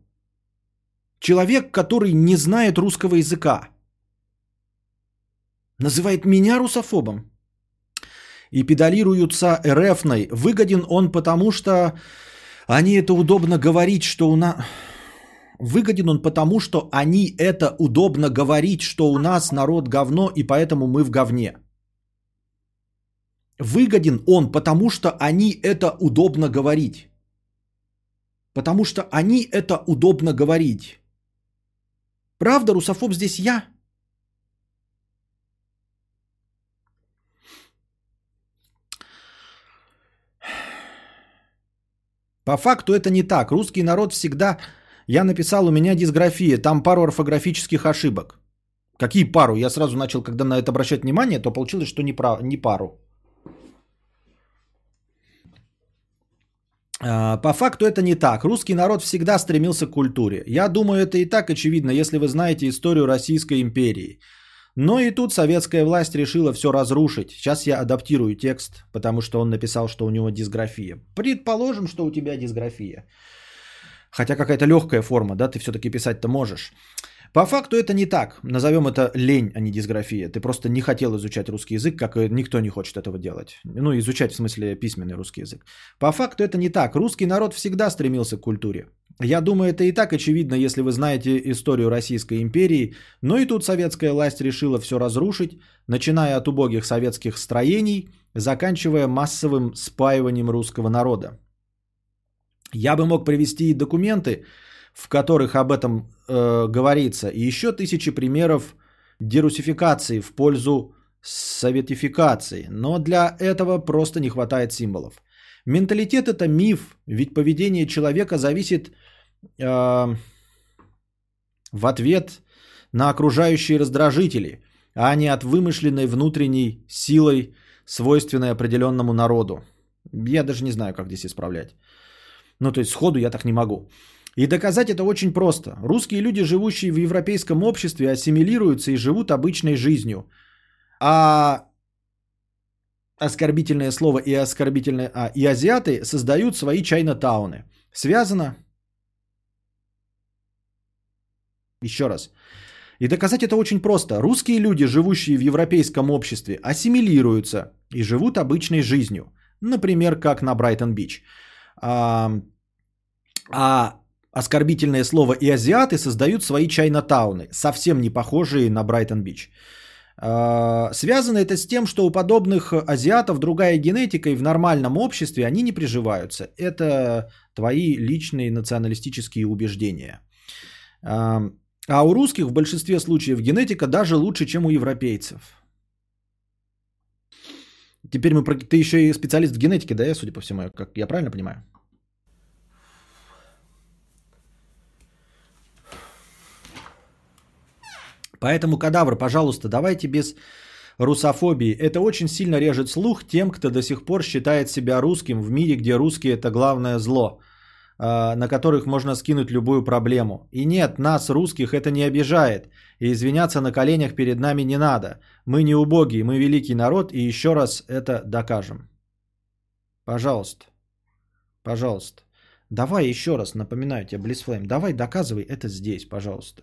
человек, который не знает русского языка. Называет меня русофобом и педалируются РФной. Выгоден он потому, что они это удобно говорить, что у нас... Выгоден он потому, что они это удобно говорить, что у нас народ говно, и поэтому мы в говне. Выгоден он потому, что они это удобно говорить. Потому что они это удобно говорить. Правда, русофоб здесь я? По факту это не так. Русский народ всегда... Я написал, у меня дисграфия, там пару орфографических ошибок. Какие пару? Я сразу начал, когда на это обращать внимание, то получилось, что не, прав... не пару. А, По факту это не так. Русский народ всегда стремился к культуре. Я думаю, это и так очевидно, если вы знаете историю Российской империи. Но и тут советская власть решила все разрушить. Сейчас я адаптирую текст, потому что он написал, что у него дисграфия. Предположим, что у тебя дисграфия. Хотя какая-то легкая форма, да, ты все-таки писать-то можешь. По факту это не так. Назовем это лень, а не дисграфия. Ты просто не хотел изучать русский язык, как и никто не хочет этого делать. Ну, изучать в смысле письменный русский язык. По факту это не так. Русский народ всегда стремился к культуре. Я думаю, это и так очевидно, если вы знаете историю Российской империи. Но и тут советская власть решила все разрушить, начиная от убогих советских строений, заканчивая массовым спаиванием русского народа. Я бы мог привести и документы, в которых об этом э, говорится, и еще тысячи примеров дерусификации в пользу советификации, но для этого просто не хватает символов. Менталитет это миф, ведь поведение человека зависит э, в ответ на окружающие раздражители, а не от вымышленной внутренней силой, свойственной определенному народу. Я даже не знаю, как здесь исправлять. Ну, то есть сходу я так не могу. И доказать это очень просто. Русские люди, живущие в европейском обществе, ассимилируются и живут обычной жизнью. А оскорбительное слово и оскорбительное... А, и азиаты создают свои чайна-тауны. Связано? Еще раз. И доказать это очень просто. Русские люди, живущие в европейском обществе, ассимилируются и живут обычной жизнью. Например, как на Брайтон-Бич. А, а оскорбительное слово и азиаты создают свои чайна-тауны, совсем не похожие на Брайтон-Бич. А, связано это с тем, что у подобных азиатов другая генетика, и в нормальном обществе они не приживаются. Это твои личные националистические убеждения. А, а у русских в большинстве случаев генетика даже лучше, чем у европейцев. Теперь мы... Ты еще и специалист в генетике, да, я, судя по всему, как я правильно понимаю? Поэтому, кадавр, пожалуйста, давайте без русофобии. Это очень сильно режет слух тем, кто до сих пор считает себя русским в мире, где русские это главное зло, на которых можно скинуть любую проблему. И нет, нас, русских, это не обижает. И извиняться на коленях перед нами не надо. Мы не убогие, мы великий народ, и еще раз это докажем. Пожалуйста. Пожалуйста. Давай еще раз напоминаю тебе, Блissflame, давай доказывай это здесь, пожалуйста.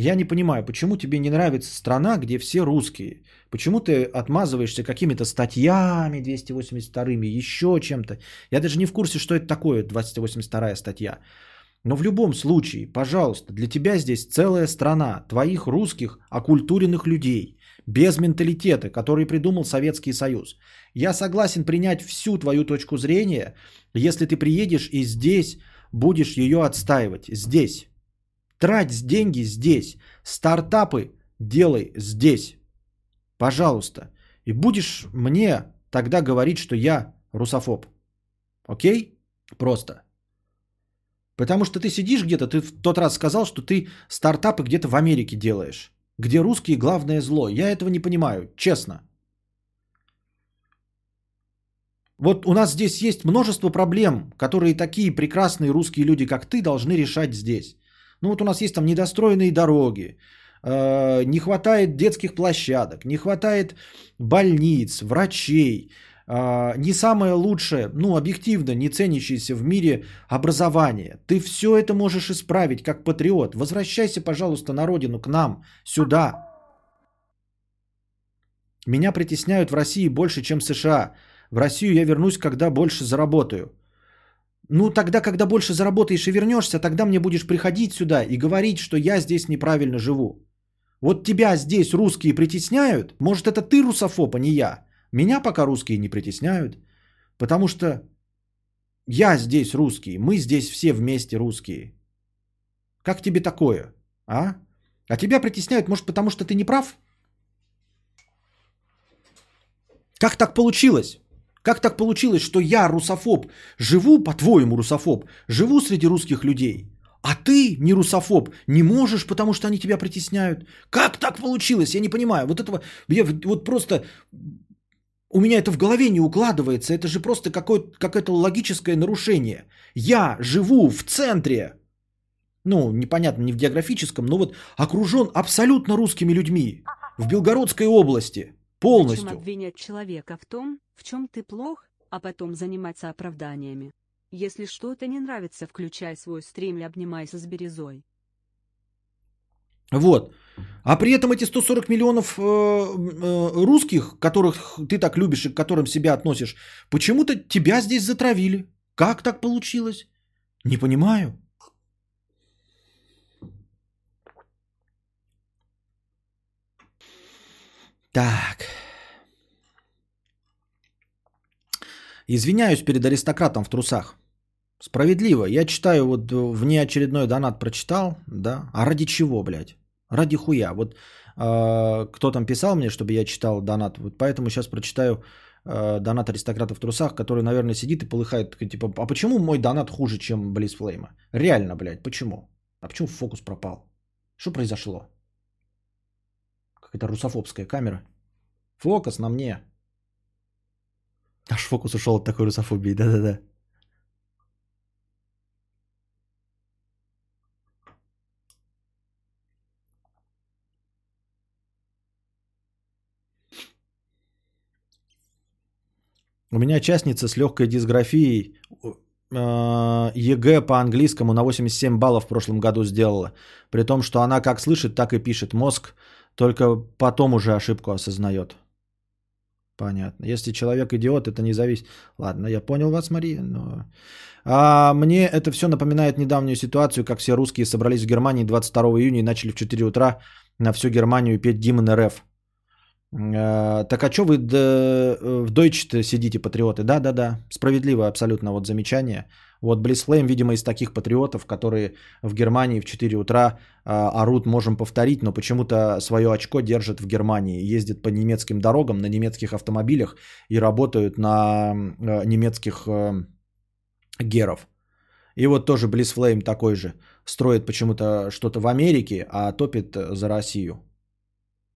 Я не понимаю, почему тебе не нравится страна, где все русские? Почему ты отмазываешься какими-то статьями 282-ми, еще чем-то? Я даже не в курсе, что это такое 282-я статья. Но в любом случае, пожалуйста, для тебя здесь целая страна твоих русских окультуренных людей, без менталитета, который придумал Советский Союз. Я согласен принять всю твою точку зрения, если ты приедешь и здесь будешь ее отстаивать. Здесь, Трать деньги здесь. Стартапы делай здесь. Пожалуйста. И будешь мне тогда говорить, что я русофоб. Окей? Просто. Потому что ты сидишь где-то, ты в тот раз сказал, что ты стартапы где-то в Америке делаешь. Где русские главное зло. Я этого не понимаю, честно. Вот у нас здесь есть множество проблем, которые такие прекрасные русские люди, как ты, должны решать здесь. Ну вот у нас есть там недостроенные дороги, э, не хватает детских площадок, не хватает больниц, врачей, э, не самое лучшее, ну объективно не ценящееся в мире образование. Ты все это можешь исправить как патриот. Возвращайся, пожалуйста, на родину, к нам, сюда. Меня притесняют в России больше, чем в США. В Россию я вернусь, когда больше заработаю. Ну, тогда, когда больше заработаешь и вернешься, тогда мне будешь приходить сюда и говорить, что я здесь неправильно живу. Вот тебя здесь русские притесняют. Может, это ты русофоб, а не я. Меня пока русские не притесняют. Потому что я здесь русский, мы здесь все вместе русские. Как тебе такое, а? А тебя притесняют, может, потому что ты не прав? Как так получилось? Как так получилось, что я, русофоб, живу, по-твоему, русофоб, живу среди русских людей, а ты, не русофоб, не можешь, потому что они тебя притесняют? Как так получилось? Я не понимаю. Вот этого, я, вот просто у меня это в голове не укладывается. Это же просто какое-то, логическое нарушение. Я живу в центре Ну, непонятно, не в географическом, но вот окружен абсолютно русскими людьми. В Белгородской области. Полностью. Зачем обвинять человека в том, в чем ты плох, а потом заниматься оправданиями? Если что-то не нравится, включай свой стрим и обнимайся с Березой. Вот. А при этом эти 140 миллионов э, э, русских, которых ты так любишь и к которым себя относишь, почему-то тебя здесь затравили. Как так получилось? Не понимаю. Так. Извиняюсь перед аристократом в трусах. Справедливо. Я читаю, вот внеочередной донат прочитал, да. А ради чего, блядь? Ради хуя. Вот э, кто там писал мне, чтобы я читал донат. Вот поэтому сейчас прочитаю э, донат аристократа в трусах, который, наверное, сидит и полыхает. Типа, а почему мой донат хуже, чем Близфлейма? Реально, блядь, почему? А почему фокус пропал? Что произошло? Какая-то русофобская камера. Фокус на мне. Аж фокус ушел от такой русофобии, да-да-да. У меня частница с легкой дисграфией э, ЕГЭ по английскому на 87 баллов в прошлом году сделала. При том, что она как слышит, так и пишет. Мозг только потом уже ошибку осознает. Понятно. Если человек идиот, это не зависит. Ладно, я понял вас, Мария, но... А мне это все напоминает недавнюю ситуацию, как все русские собрались в Германии 22 июня и начали в 4 утра на всю Германию петь гимн РФ. А, так а что вы в Deutsche сидите, патриоты? Да-да-да, справедливо абсолютно вот замечание. Вот Близфлейм, видимо, из таких патриотов, которые в Германии в 4 утра а, орут, можем повторить, но почему-то свое очко держат в Германии, ездят по немецким дорогам на немецких автомобилях и работают на а, немецких а, геров. И вот тоже Близфлейм такой же, строит почему-то что-то в Америке, а топит за Россию.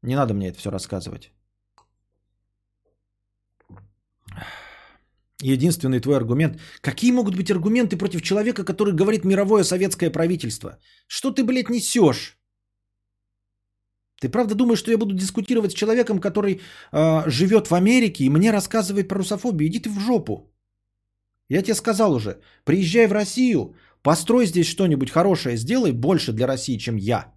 Не надо мне это все рассказывать. Единственный твой аргумент. Какие могут быть аргументы против человека, который говорит мировое советское правительство? Что ты, блядь, несешь? Ты правда думаешь, что я буду дискутировать с человеком, который э, живет в Америке и мне рассказывает про русофобию? Иди ты в жопу. Я тебе сказал уже, приезжай в Россию, построй здесь что-нибудь хорошее, сделай больше для России, чем я.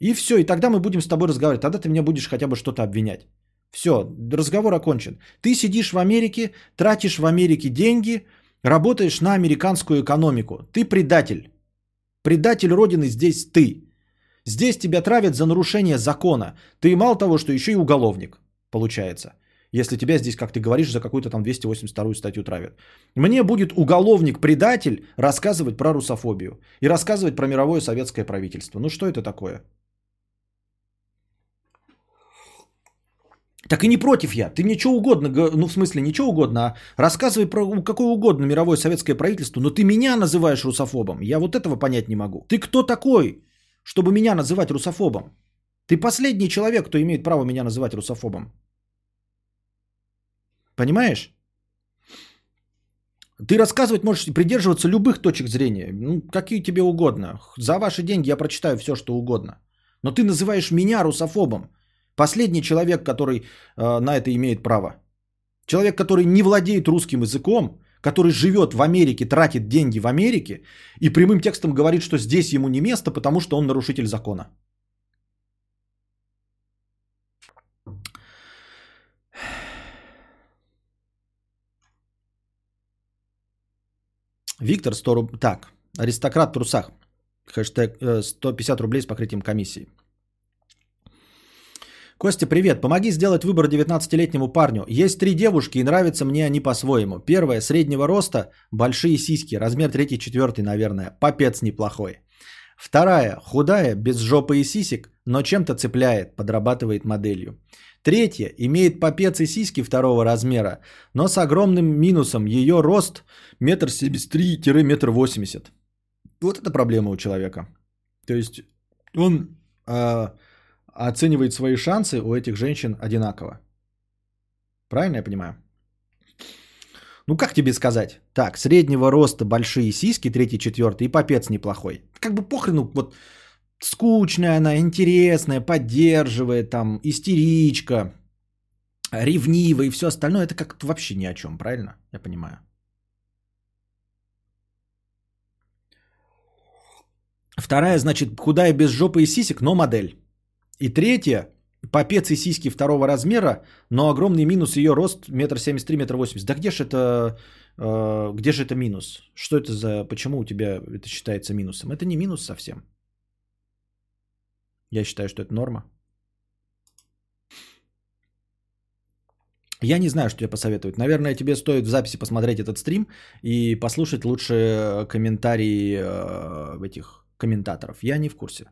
И все, и тогда мы будем с тобой разговаривать. Тогда ты меня будешь хотя бы что-то обвинять. Все, разговор окончен. Ты сидишь в Америке, тратишь в Америке деньги, работаешь на американскую экономику. Ты предатель. Предатель Родины здесь ты. Здесь тебя травят за нарушение закона. Ты мало того, что еще и уголовник, получается. Если тебя здесь, как ты говоришь, за какую-то там 282 статью травят. Мне будет уголовник-предатель рассказывать про русофобию. И рассказывать про мировое советское правительство. Ну что это такое? Так и не против я. Ты мне что угодно, ну в смысле ничего угодно, а рассказывай про какое угодно мировое советское правительство, но ты меня называешь русофобом. Я вот этого понять не могу. Ты кто такой, чтобы меня называть русофобом? Ты последний человек, кто имеет право меня называть русофобом. Понимаешь? Ты рассказывать можешь придерживаться любых точек зрения, ну, какие тебе угодно. За ваши деньги я прочитаю все, что угодно. Но ты называешь меня русофобом. Последний человек, который э, на это имеет право. Человек, который не владеет русским языком, который живет в Америке, тратит деньги в Америке и прямым текстом говорит, что здесь ему не место, потому что он нарушитель закона. Виктор 100 рублей. Так, аристократ в трусах. Хэштег 150 э, рублей с покрытием комиссии. Костя, привет. Помоги сделать выбор 19-летнему парню. Есть три девушки, и нравятся мне они по-своему. Первая среднего роста, большие сиськи, размер третий, четвертый, наверное. Попец неплохой. Вторая худая, без жопы и сисек, но чем-то цепляет, подрабатывает моделью. Третья имеет попец и сиськи второго размера, но с огромным минусом. Ее рост метр семьдесят три-метр восемьдесят. Вот это проблема у человека. То есть он э, оценивает свои шансы у этих женщин одинаково. Правильно я понимаю? Ну, как тебе сказать? Так, среднего роста большие сиськи, третий, четвертый, и попец неплохой. Как бы похрену, вот скучная она, интересная, поддерживает, там, истеричка, ревнивая и все остальное, это как-то вообще ни о чем, правильно? Я понимаю. Вторая, значит, худая без жопы и сисек, но модель. И третья, попец и сиськи второго размера, но огромный минус ее рост метр семьдесят три, метр восемьдесят. Да где же это, э, где же это минус? Что это за, почему у тебя это считается минусом? Это не минус совсем. Я считаю, что это норма. Я не знаю, что тебе посоветовать. Наверное, тебе стоит в записи посмотреть этот стрим и послушать лучше комментарии э, этих комментаторов. Я не в курсе.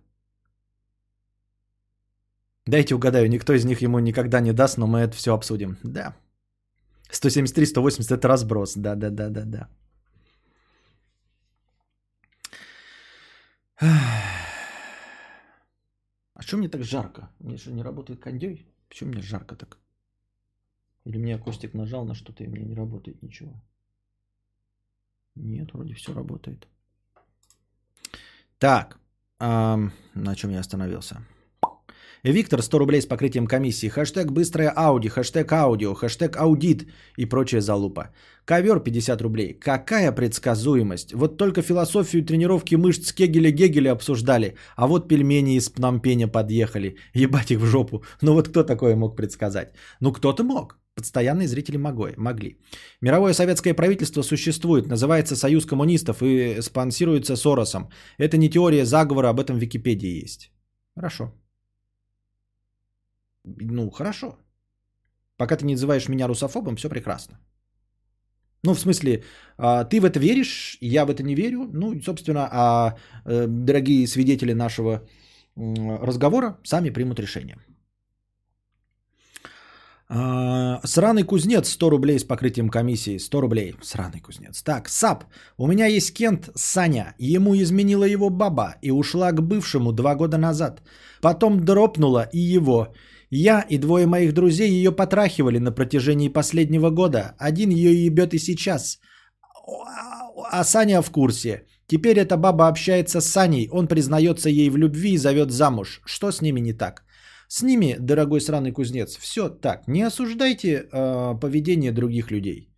Дайте угадаю, никто из них ему никогда не даст, но мы это все обсудим. Да. 173, 180 это разброс. Да, да, да, да, да. А что мне так жарко? Мне же не работает кондей. Почему мне жарко так? Или мне Костик нажал на что-то, и мне не работает ничего? Нет, вроде все работает. Так, эм, на чем я остановился? Виктор, 100 рублей с покрытием комиссии. Хэштег быстрая Ауди, хэштег аудио, хэштег аудит и прочая залупа. Ковер 50 рублей. Какая предсказуемость? Вот только философию тренировки мышц Кегеля-Гегеля обсуждали, а вот пельмени из Пномпеня подъехали. Ебать их в жопу. Ну вот кто такое мог предсказать? Ну кто-то мог. Постоянные зрители могли. могли. Мировое советское правительство существует, называется Союз коммунистов и спонсируется Соросом. Это не теория заговора, об этом в Википедии есть. Хорошо. Ну, хорошо. Пока ты не называешь меня русофобом, все прекрасно. Ну, в смысле, а, ты в это веришь, я в это не верю. Ну, собственно, а э, дорогие свидетели нашего разговора сами примут решение. А, сраный кузнец 100 рублей с покрытием комиссии. 100 рублей. Сраный кузнец. Так, sup. У меня есть Кент Саня. Ему изменила его баба и ушла к бывшему два года назад. Потом дропнула и его. Я и двое моих друзей ее потрахивали на протяжении последнего года. Один ее ебет и сейчас. А Саня в курсе. Теперь эта баба общается с Саней, он признается ей в любви и зовет замуж. Что с ними не так? С ними, дорогой сраный кузнец, все так. Не осуждайте э, поведение других людей.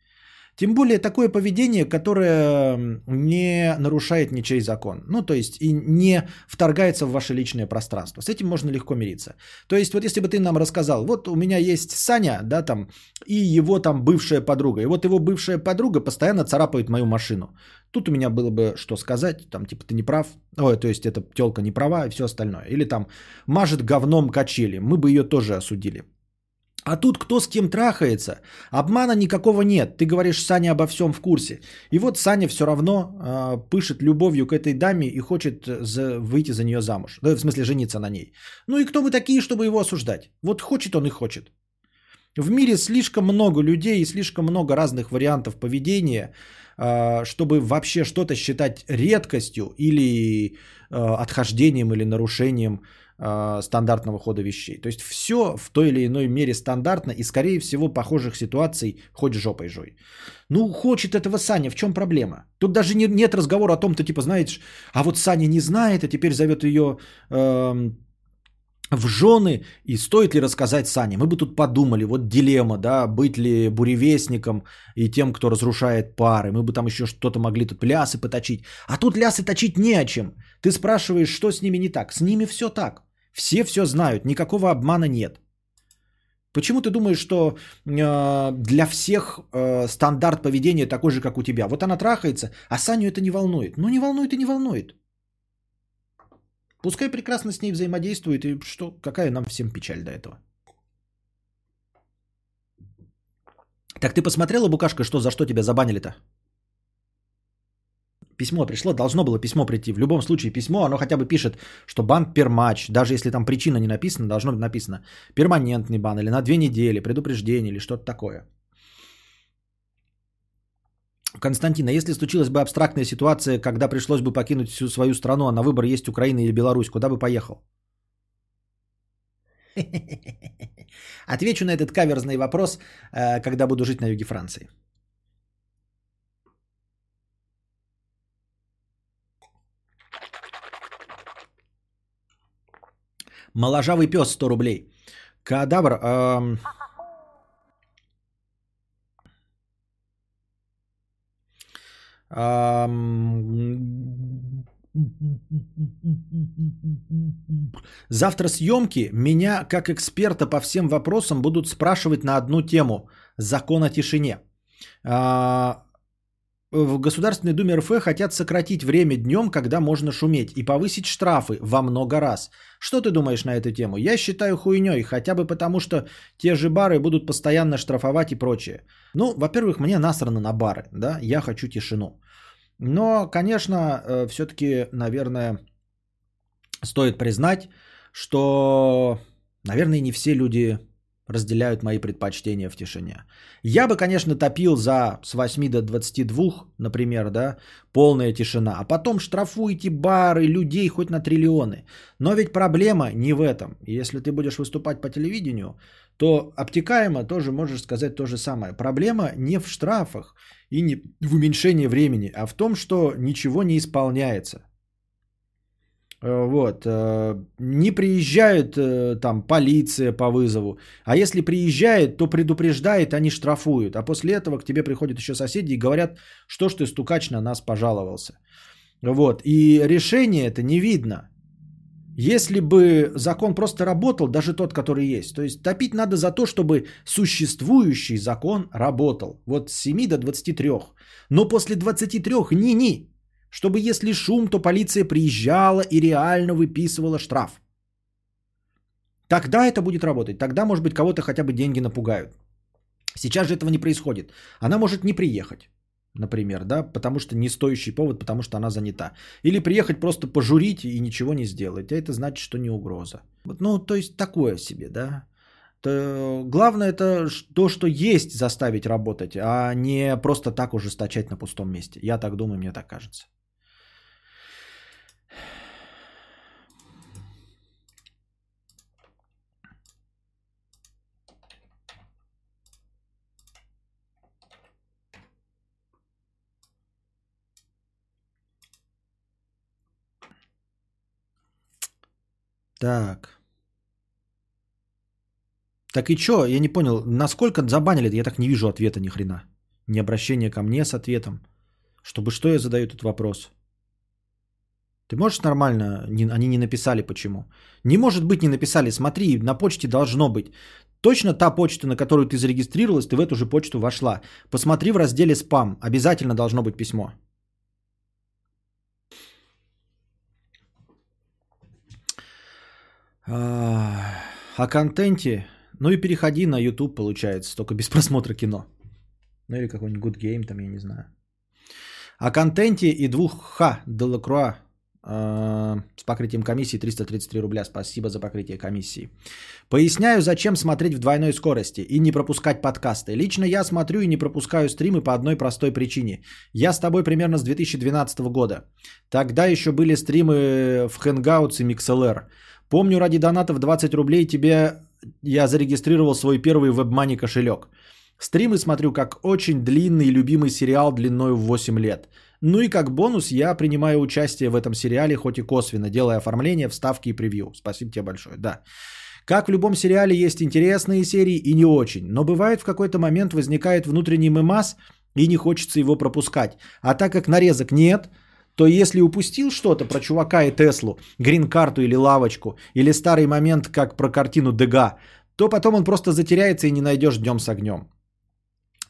Тем более такое поведение, которое не нарушает ничей закон. Ну, то есть и не вторгается в ваше личное пространство. С этим можно легко мириться. То есть вот если бы ты нам рассказал, вот у меня есть Саня, да, там, и его там бывшая подруга. И вот его бывшая подруга постоянно царапает мою машину. Тут у меня было бы что сказать, там, типа, ты не прав. Ой, то есть эта телка не права и все остальное. Или там мажет говном качели. Мы бы ее тоже осудили. А тут кто с кем трахается, обмана никакого нет. Ты говоришь, Саня обо всем в курсе. И вот Саня все равно э, пышет любовью к этой даме и хочет за, выйти за нее замуж. Да, в смысле, жениться на ней. Ну и кто мы такие, чтобы его осуждать? Вот хочет он и хочет. В мире слишком много людей и слишком много разных вариантов поведения, э, чтобы вообще что-то считать редкостью или э, отхождением или нарушением э, стандартного хода вещей. То есть все в той или иной мере стандартно и скорее всего похожих ситуаций хоть жопой жой. Ну хочет этого Саня, в чем проблема? Тут даже не, нет разговора о том, то типа знаешь, а вот Саня не знает, а теперь зовет ее э, эм, в жены и стоит ли рассказать Сане. Мы бы тут подумали, вот дилемма, да, быть ли буревестником и тем, кто разрушает пары. Мы бы там еще что-то могли тут лясы поточить. А тут лясы точить не о чем. Ты спрашиваешь, что с ними не так. С ними все так. Все все знают, никакого обмана нет. Почему ты думаешь, что э, для всех э, стандарт поведения такой же, как у тебя? Вот она трахается, а Саню это не волнует. Ну не волнует и не волнует. Пускай прекрасно с ней взаимодействует, и что, какая нам всем печаль до этого. Так ты посмотрела, Букашка, что за что тебя забанили-то? Письмо пришло, должно было письмо прийти. В любом случае письмо, оно хотя бы пишет, что бан пермач. Даже если там причина не написана, должно быть написано перманентный бан или на две недели, предупреждение или что-то такое. Константин, а если случилась бы абстрактная ситуация, когда пришлось бы покинуть всю свою страну, а на выбор есть Украина или Беларусь, куда бы поехал? Отвечу на этот каверзный вопрос, э, когда буду жить на юге Франции. Моложавый пес 100 рублей. Кадавр, эм, Завтра съемки. Меня, как эксперта по всем вопросам, будут спрашивать на одну тему. Закон о тишине. В Государственной Думе РФ хотят сократить время днем, когда можно шуметь, и повысить штрафы во много раз. Что ты думаешь на эту тему? Я считаю хуйней, хотя бы потому, что те же бары будут постоянно штрафовать и прочее. Ну, во-первых, мне насрано на бары, да, я хочу тишину. Но, конечно, все-таки, наверное, стоит признать, что, наверное, не все люди разделяют мои предпочтения в тишине. Я бы, конечно, топил за с 8 до 22, например, да, полная тишина, а потом штрафуйте бары, людей хоть на триллионы. Но ведь проблема не в этом. Если ты будешь выступать по телевидению, то обтекаемо тоже можешь сказать то же самое. Проблема не в штрафах и не в уменьшении времени, а в том, что ничего не исполняется. Э, Вот. э, Не приезжает э, там полиция по вызову. А если приезжает, то предупреждает, а не штрафуют. А после этого к тебе приходят еще соседи и говорят, что ж ты стукач на нас пожаловался. Вот. И решение это не видно. Если бы закон просто работал, даже тот, который есть, то есть топить надо за то, чтобы существующий закон работал. Вот с 7 до 23. Но после 23 ни-ни. Чтобы если шум, то полиция приезжала и реально выписывала штраф. Тогда это будет работать. Тогда, может быть, кого-то хотя бы деньги напугают. Сейчас же этого не происходит. Она может не приехать, например, да, потому что не стоящий повод, потому что она занята. Или приехать просто пожурить и ничего не сделать. А это значит, что не угроза. Вот, Ну, то есть такое себе, да. То, главное это то, что есть заставить работать, а не просто так ужесточать на пустом месте. Я так думаю, мне так кажется. Так. Так и чё? Я не понял, насколько забанили? Я так не вижу ответа ни хрена. Не обращение ко мне с ответом. Чтобы что я задаю этот вопрос? Ты можешь нормально? Не- они не написали почему. Не может быть не написали. Смотри, на почте должно быть. Точно та почта, на которую ты зарегистрировалась, ты в эту же почту вошла. Посмотри в разделе спам. Обязательно должно быть письмо. О контенте. Ну и переходи на YouTube, получается, только без просмотра кино. Ну или какой-нибудь Good Game, там, я не знаю. О контенте и двух Х Делакруа э, с покрытием комиссии 333 рубля. Спасибо за покрытие комиссии. Поясняю, зачем смотреть в двойной скорости и не пропускать подкасты. Лично я смотрю и не пропускаю стримы по одной простой причине. Я с тобой примерно с 2012 года. Тогда еще были стримы в Hangouts и MixLR. Помню, ради донатов 20 рублей тебе я зарегистрировал свой первый WebMoney кошелек. Стримы смотрю как очень длинный и любимый сериал длиной в 8 лет. Ну и как бонус я принимаю участие в этом сериале, хоть и косвенно, делая оформление, вставки и превью. Спасибо тебе большое. Да. Как в любом сериале есть интересные серии и не очень, но бывает в какой-то момент возникает внутренний мемас и не хочется его пропускать. А так как нарезок нет, то если упустил что-то про чувака и Теслу, грин-карту или лавочку, или старый момент, как про картину Дега, то потом он просто затеряется и не найдешь днем с огнем.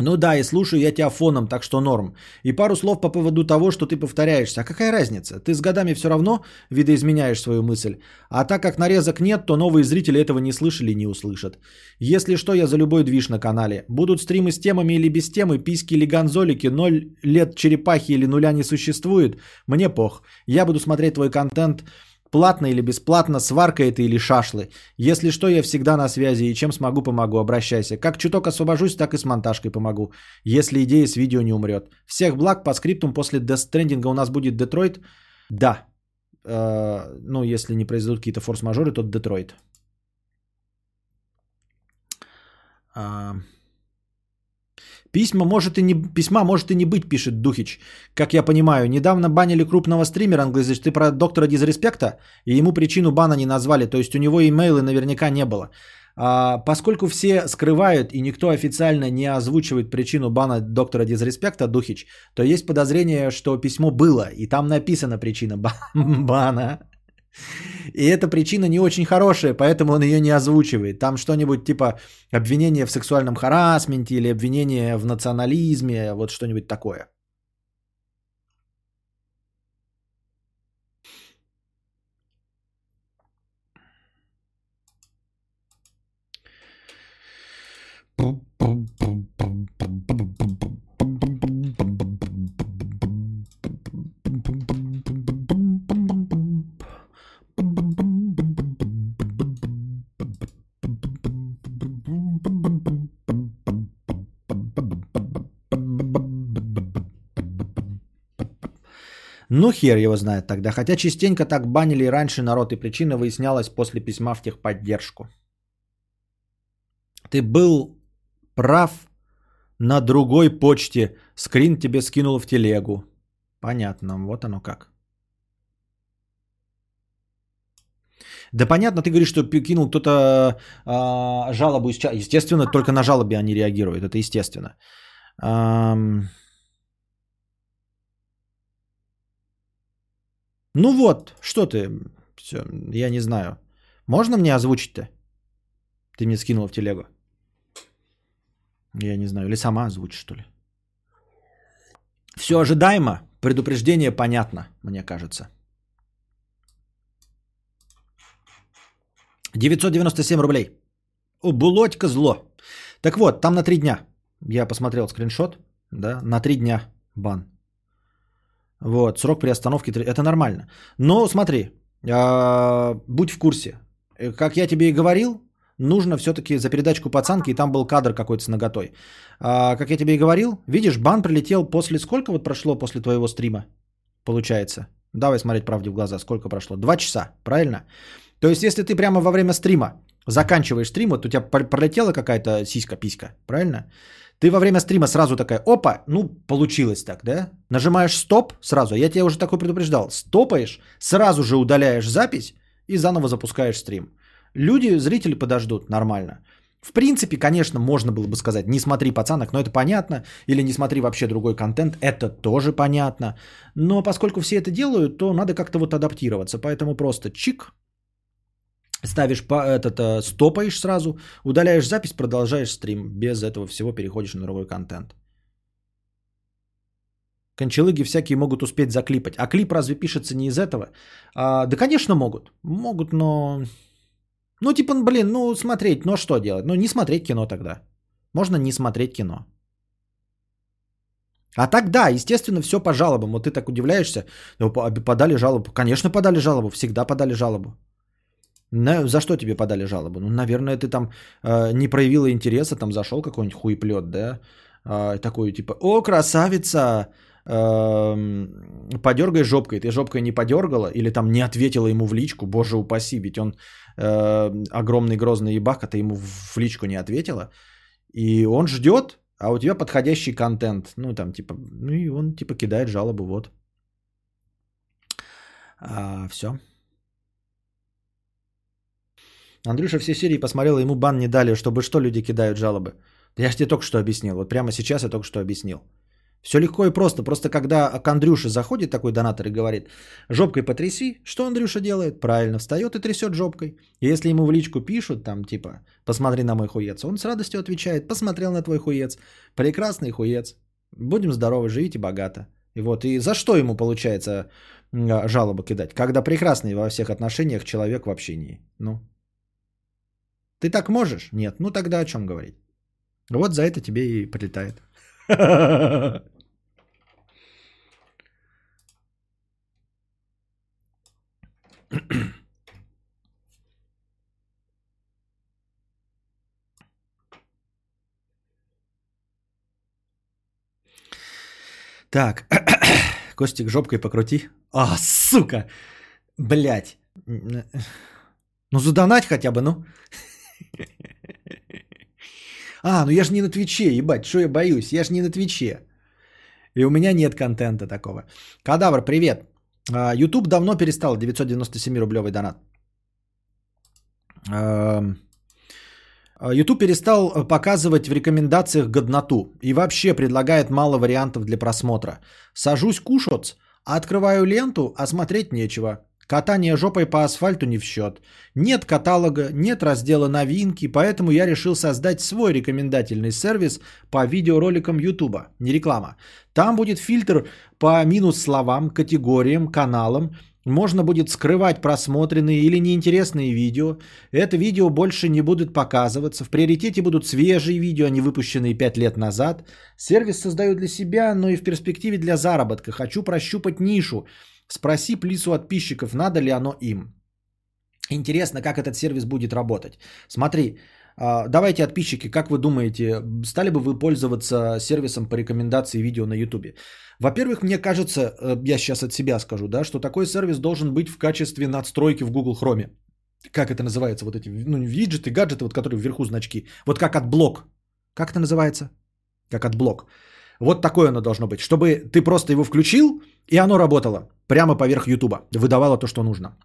Ну да, и слушаю я тебя фоном, так что норм. И пару слов по поводу того, что ты повторяешься. А какая разница? Ты с годами все равно видоизменяешь свою мысль. А так как нарезок нет, то новые зрители этого не слышали и не услышат. Если что, я за любой движ на канале. Будут стримы с темами или без темы, письки или гонзолики, ноль лет черепахи или нуля не существует. Мне пох. Я буду смотреть твой контент платно или бесплатно, сварка это или шашлы. Если что, я всегда на связи и чем смогу, помогу, обращайся. Как чуток освобожусь, так и с монтажкой помогу, если идея с видео не умрет. Всех благ по скриптум после Stranding у нас будет Детройт. Да. Э, ну, если не произойдут какие-то форс-мажоры, то Детройт. А, Письма может и не, письма может и не быть, пишет Духич. Как я понимаю, недавно банили крупного стримера англоязычного. Ты про доктора Дизреспекта? И ему причину бана не назвали. То есть у него имейла наверняка не было. А, поскольку все скрывают и никто официально не озвучивает причину бана доктора Дизреспекта, Духич, то есть подозрение, что письмо было, и там написана причина бана. И эта причина не очень хорошая, поэтому он ее не озвучивает. Там что-нибудь типа обвинение в сексуальном харасменте или обвинение в национализме, вот что-нибудь такое. Ну, хер его знает тогда. Хотя частенько так банили и раньше народ, и причина выяснялась после письма в техподдержку. Ты был прав на другой почте. Скрин тебе скинул в телегу. Понятно, вот оно как. Да понятно, ты говоришь, что кинул кто-то э, жалобу. Естественно, только на жалобе они реагируют. Это естественно. Эм... Ну вот, что ты? Все, я не знаю. Можно мне озвучить-то? Ты мне скинул в телегу. Я не знаю. Или сама озвучишь, что ли? Все ожидаемо. Предупреждение понятно, мне кажется. 997 рублей. О, булотька зло. Так вот, там на три дня. Я посмотрел скриншот. Да, на три дня бан. Вот, срок приостановки, это нормально. Но смотри, а, будь в курсе. Э, как я тебе и говорил, нужно все-таки за передачку пацанки, и там был кадр какой-то с ноготой. А, как я тебе и говорил, видишь, бан прилетел после сколько вот прошло после твоего стрима, получается? Давай смотреть правде в глаза, сколько прошло? Два часа, правильно? То есть, если ты прямо во время стрима заканчиваешь стрим, вот у тебя пролетела какая-то сиська-писька, правильно? Ты во время стрима сразу такая, опа, ну, получилось так, да? Нажимаешь стоп сразу, я тебя уже такой предупреждал. Стопаешь, сразу же удаляешь запись и заново запускаешь стрим. Люди, зрители подождут нормально. В принципе, конечно, можно было бы сказать, не смотри пацанок, но это понятно. Или не смотри вообще другой контент, это тоже понятно. Но поскольку все это делают, то надо как-то вот адаптироваться. Поэтому просто чик, ставишь по, этот, э, стопаешь сразу, удаляешь запись, продолжаешь стрим. Без этого всего переходишь на другой контент. Кончелыги всякие могут успеть заклипать. А клип разве пишется не из этого? А, да, конечно, могут. Могут, но... Ну, типа, блин, ну, смотреть, ну, что делать? Ну, не смотреть кино тогда. Можно не смотреть кино. А так, да, естественно, все по жалобам. Вот ты так удивляешься. Подали жалобу. Конечно, подали жалобу. Всегда подали жалобу. На, за что тебе подали жалобу? Ну, наверное, ты там э, не проявила интереса, там зашел какой-нибудь хуеплет, да? Э, такой типа, о, красавица, э, подергай жопкой. Ты жопкой не подергала или там не ответила ему в личку, боже упаси, ведь он э, огромный грозный ебак, а ты ему в личку не ответила. И он ждет, а у тебя подходящий контент. Ну, там типа, ну и он типа кидает жалобу, вот. А, все. Андрюша все серии посмотрел, ему бан не дали, чтобы что люди кидают жалобы. Я же тебе только что объяснил. Вот прямо сейчас я только что объяснил. Все легко и просто. Просто когда к Андрюше заходит такой донатор и говорит, жопкой потряси, что Андрюша делает? Правильно, встает и трясет жопкой. И если ему в личку пишут, там типа, посмотри на мой хуец, он с радостью отвечает, посмотрел на твой хуец, прекрасный хуец, будем здоровы, живите богато. И вот, и за что ему получается жалобу кидать? Когда прекрасный во всех отношениях человек в общении. Ну, ты так можешь? Нет. Ну тогда о чем говорить? Вот за это тебе и прилетает. Так, Костик, жопкой покрути. А, сука! Блять. Ну, задонать хотя бы, ну. А, ну я же не на Твиче, ебать, что я боюсь? Я же не на Твиче. И у меня нет контента такого. Кадавр, привет. А, YouTube давно перестал, 997 рублевый донат. Эм, а, YouTube перестал показывать в рекомендациях годноту и вообще предлагает мало вариантов для просмотра. Сажусь кушать, открываю ленту, а смотреть нечего. Катание жопой по асфальту не в счет. Нет каталога, нет раздела новинки, поэтому я решил создать свой рекомендательный сервис по видеороликам YouTube. Не реклама. Там будет фильтр по минус словам, категориям, каналам. Можно будет скрывать просмотренные или неинтересные видео. Это видео больше не будут показываться. В приоритете будут свежие видео, а не выпущенные 5 лет назад. Сервис создаю для себя, но и в перспективе для заработка. Хочу прощупать нишу Спроси плису подписчиков, надо ли оно им. Интересно, как этот сервис будет работать. Смотри, а, давайте подписчики, как вы думаете, стали бы вы пользоваться сервисом по рекомендации видео на YouTube? Во-первых, мне кажется, э, я сейчас от себя скажу, да, что такой сервис должен быть в качестве надстройки в Google Chrome. Как это называется, вот эти ну, виджеты, гаджеты, вот которые вверху значки. Вот как от блок. Как это называется? Как от блок. Вот такое оно должно быть, чтобы ты просто его включил, и оно работало прямо поверх Ютуба, выдавало то, что нужно.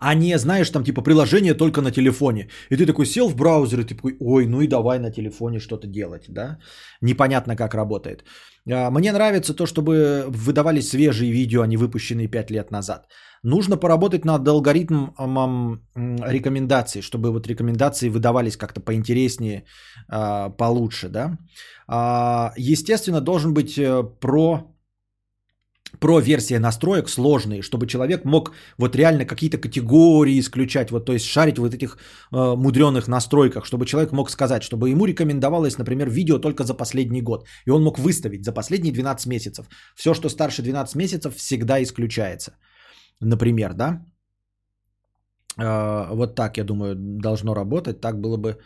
А не, знаешь, там типа приложение только на телефоне. И ты такой сел в браузер, и ты такой, ой, ну и давай на телефоне что-то делать, да? Непонятно, как работает. А, мне нравится то, чтобы выдавались свежие видео, а не выпущенные 5 лет назад. Нужно поработать над алгоритмом рекомендаций, чтобы вот рекомендации выдавались как-то поинтереснее, а, получше, да. А, естественно, должен быть э, про про версия настроек сложные, чтобы человек мог вот реально какие-то категории исключать, вот то есть шарить вот этих э, мудреных настройках, чтобы человек мог сказать, чтобы ему рекомендовалось, например, видео только за последний год, и он мог выставить за последние 12 месяцев. Все, что старше 12 месяцев, всегда исключается например, да. А, вот так, я думаю, должно работать. Так было бы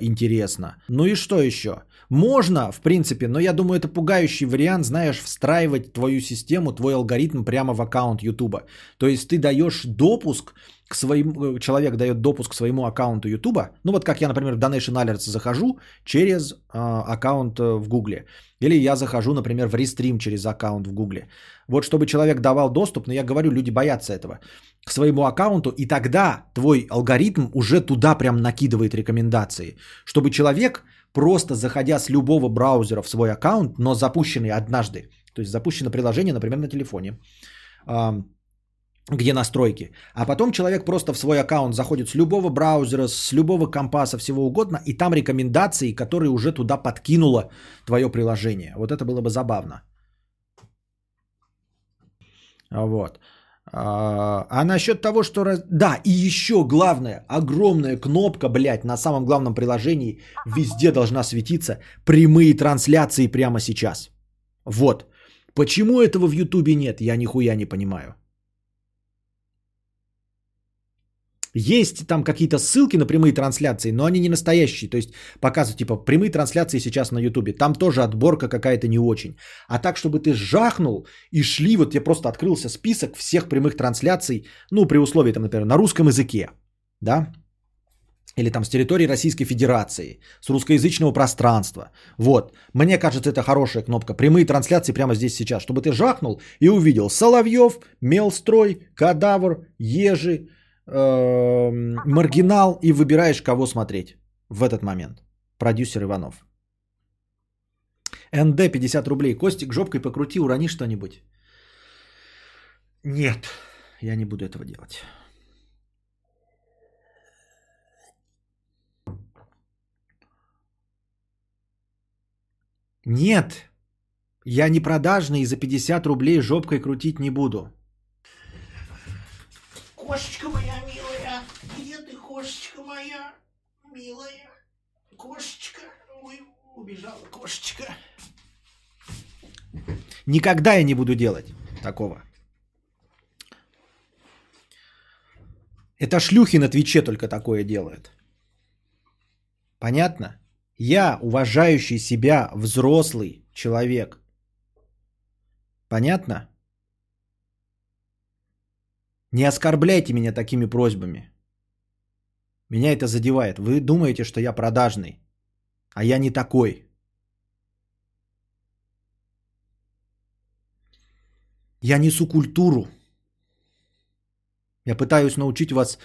интересно. Ну и что еще? Можно, в принципе, но я думаю, это пугающий вариант, знаешь, встраивать твою систему, твой алгоритм прямо в аккаунт YouTube. То есть ты даешь допуск к своему, э, человек дает допуск к своему аккаунту YouTube. Ну вот как я, например, в Donation Alerts захожу через э, аккаунт в Гугле. Или я захожу, например, в Restream через аккаунт в Гугле. Вот чтобы человек давал доступ, но я говорю, люди боятся этого, к своему аккаунту, и тогда твой алгоритм уже туда прям накидывает рекомендации. Чтобы человек, просто заходя с любого браузера в свой аккаунт, но запущенный однажды, то есть запущено приложение, например, на телефоне, где настройки. А потом человек просто в свой аккаунт заходит с любого браузера, с любого компа, со всего угодно, и там рекомендации, которые уже туда подкинуло твое приложение. Вот это было бы забавно. Вот. А, а насчет того, что... Да, и еще главное, огромная кнопка, блядь, на самом главном приложении везде должна светиться прямые трансляции прямо сейчас. Вот. Почему этого в Ютубе нет, я нихуя не понимаю. Есть там какие-то ссылки на прямые трансляции, но они не настоящие. То есть показывают, типа, прямые трансляции сейчас на Ютубе. Там тоже отборка какая-то не очень. А так, чтобы ты жахнул и шли, вот я просто открылся список всех прямых трансляций, ну, при условии, там, например, на русском языке, да, или там с территории Российской Федерации, с русскоязычного пространства. Вот. Мне кажется, это хорошая кнопка. Прямые трансляции прямо здесь сейчас. Чтобы ты жахнул и увидел Соловьев, Мелстрой, Кадавр, Ежи, маргинал и выбираешь, кого смотреть в этот момент. Продюсер Иванов. НД 50 рублей. Костик, жопкой покрути, урони что-нибудь. Нет, я не буду этого делать. Нет, я не продажный и за 50 рублей жопкой крутить не буду. Кошечка моя милая, где ты, кошечка моя милая? Кошечка, ой, убежала кошечка. Никогда я не буду делать такого. Это шлюхи на Твиче только такое делают. Понятно? Я уважающий себя взрослый человек. Понятно? Не оскорбляйте меня такими просьбами. Меня это задевает. Вы думаете, что я продажный. А я не такой. Я несу культуру. Я пытаюсь научить вас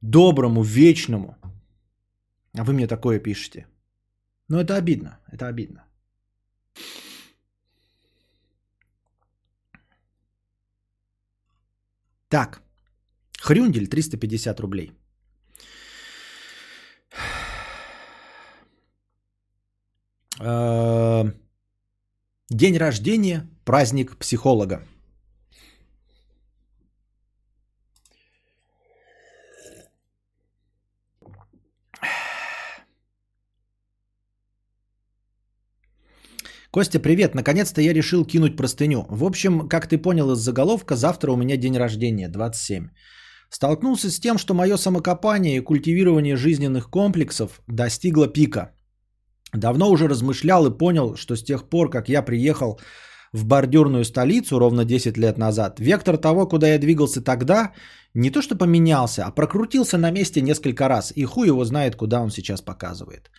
доброму, вечному. А вы мне такое пишете. Но это обидно. Это обидно. Так. Хрюндель 350 рублей. Э, День рождения, праздник психолога. Костя, привет. Наконец-то я решил кинуть простыню. В общем, как ты понял из заголовка, завтра у меня день рождения, 27. Столкнулся с тем, что мое самокопание и культивирование жизненных комплексов достигло пика. Давно уже размышлял и понял, что с тех пор, как я приехал в бордюрную столицу ровно 10 лет назад, вектор того, куда я двигался тогда, не то что поменялся, а прокрутился на месте несколько раз, и хуй его знает, куда он сейчас показывает.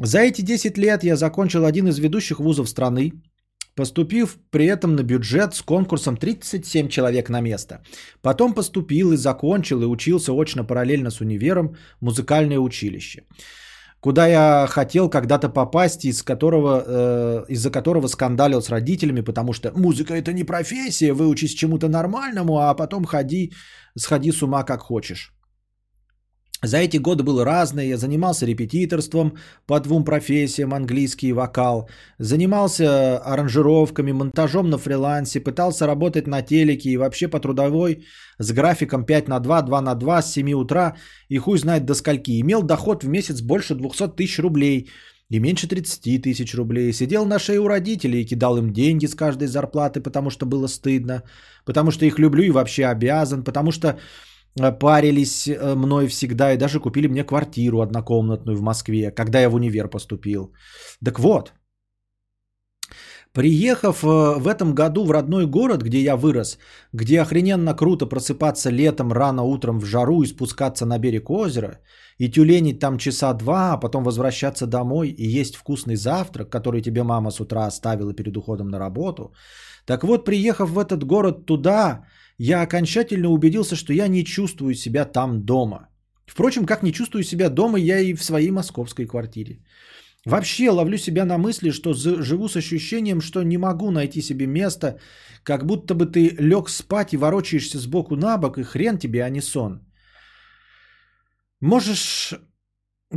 За эти 10 лет я закончил один из ведущих вузов страны, поступив при этом на бюджет с конкурсом 37 человек на место. Потом поступил и закончил и учился очно параллельно с универом музыкальное училище куда я хотел когда-то попасть, из которого, э, из-за которого скандалил с родителями, потому что музыка это не профессия, выучись чему-то нормальному, а потом ходи, сходи с ума как хочешь. За эти годы было разное. Я занимался репетиторством по двум профессиям, английский и вокал. Занимался аранжировками, монтажом на фрилансе, пытался работать на телеке и вообще по трудовой с графиком 5 на 2, 2 на 2, с 7 утра и хуй знает до скольки. Имел доход в месяц больше 200 тысяч рублей и меньше 30 тысяч рублей. Сидел на шее у родителей и кидал им деньги с каждой зарплаты, потому что было стыдно, потому что их люблю и вообще обязан, потому что парились э, мной всегда и даже купили мне квартиру однокомнатную в Москве, когда я в универ поступил. Так вот, приехав э, в этом году в родной город, где я вырос, где охрененно круто просыпаться летом рано утром в жару и спускаться на берег озера, и тюленить там часа два, а потом возвращаться домой и есть вкусный завтрак, который тебе мама с утра оставила перед уходом на работу. Так вот, приехав в этот город туда, я окончательно убедился, что я не чувствую себя там дома. Впрочем, как не чувствую себя дома, я и в своей московской квартире. Вообще ловлю себя на мысли, что живу с ощущением, что не могу найти себе место, как будто бы ты лег спать и ворочаешься сбоку на бок, и хрен тебе, а не сон. Можешь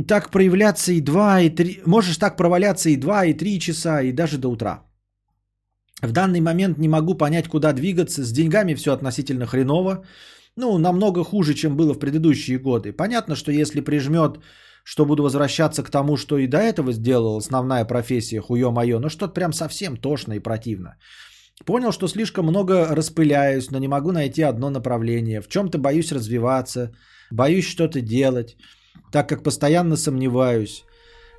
так проявляться и два, и три, можешь так проваляться и два, и три часа, и даже до утра. В данный момент не могу понять, куда двигаться. С деньгами все относительно хреново. Ну, намного хуже, чем было в предыдущие годы. Понятно, что если прижмет, что буду возвращаться к тому, что и до этого сделал, основная профессия, хуё-моё, ну что-то прям совсем тошно и противно. Понял, что слишком много распыляюсь, но не могу найти одно направление. В чем-то боюсь развиваться, боюсь что-то делать, так как постоянно сомневаюсь.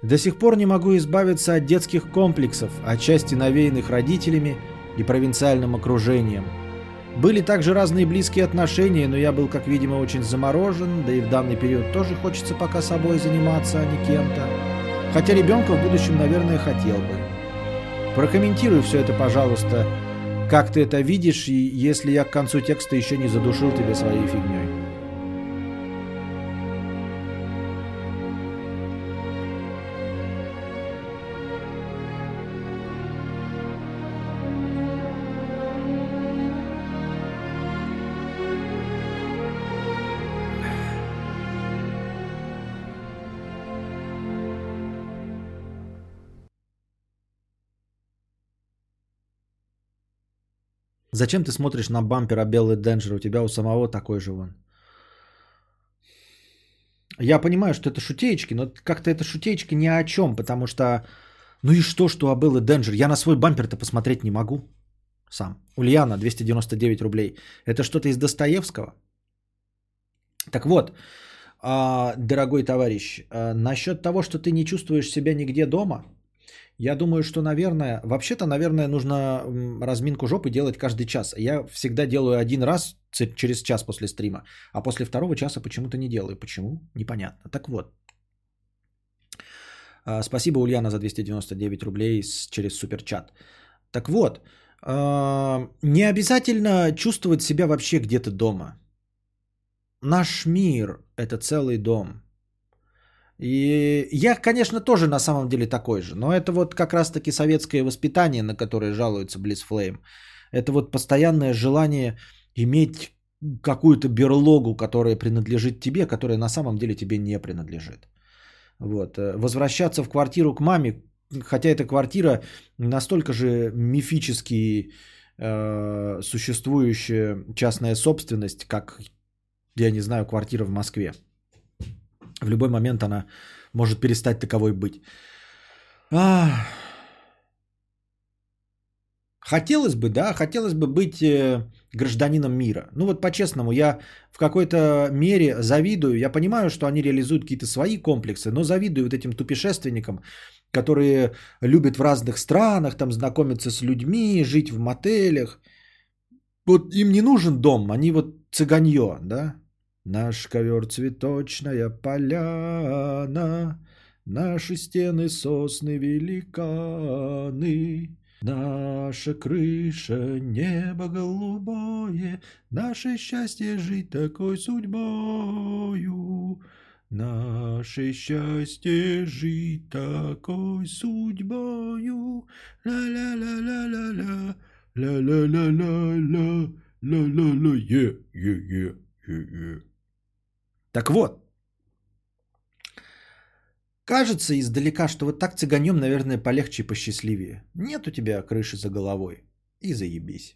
До сих пор не могу избавиться от детских комплексов, отчасти навеянных родителями и провинциальным окружением. Были также разные близкие отношения, но я был, как видимо, очень заморожен, да и в данный период тоже хочется пока собой заниматься, а не кем-то. Хотя ребенка в будущем, наверное, хотел бы. Прокомментируй все это, пожалуйста, как ты это видишь, и если я к концу текста еще не задушил тебя своей фигней. Зачем ты смотришь на бампера Белый Денджер? У тебя у самого такой же вон. Я понимаю, что это шутеечки, но как-то это шутеечки ни о чем, потому что... Ну и что, что Абелл и Денджер? Я на свой бампер-то посмотреть не могу сам. Ульяна, 299 рублей. Это что-то из Достоевского? Так вот, а, дорогой товарищ, а, насчет того, что ты не чувствуешь себя нигде дома, я думаю, что, наверное, вообще-то, наверное, нужно разминку жопы делать каждый час. Я всегда делаю один раз через час после стрима, а после второго часа почему-то не делаю. Почему? Непонятно. Так вот. А, спасибо, Ульяна, за 299 рублей через суперчат. Так вот, а, не обязательно чувствовать себя вообще где-то дома. Наш мир – это целый дом. И я, конечно, тоже на самом деле такой же, но это вот как раз-таки советское воспитание, на которое жалуется Близфлейм. Это вот постоянное желание иметь какую-то берлогу, которая принадлежит тебе, которая на самом деле тебе не принадлежит. Вот. э, Возвращаться в квартиру к маме, хотя эта квартира настолько же мифически э, существующая частная собственность, как, я не знаю, квартира в Москве. В любой момент она может перестать таковой быть. Ах. Хотелось бы, да, хотелось бы быть э, гражданином мира. Ну вот по-честному, я в какой-то мере завидую. Я понимаю, что они реализуют какие-то свои комплексы, но завидую вот этим тупешественникам, которые любят в разных странах, там знакомиться с людьми, жить в мотелях. Вот им не нужен дом, они вот цыганье, да? Наш ковер цветочная поляна, Наши стены сосны великаны, Наша крыша небо голубое, Наше счастье жить такой судьбою. Наше счастье жить такой судьбою. Ла-ла-ла-ла-ла-ла, ла-ла-ла-ла-ла, ла-ла-ла, е, е, е, е, е. Так вот, кажется издалека, что вот так цыганем, наверное, полегче и посчастливее. Нет у тебя крыши за головой. И заебись.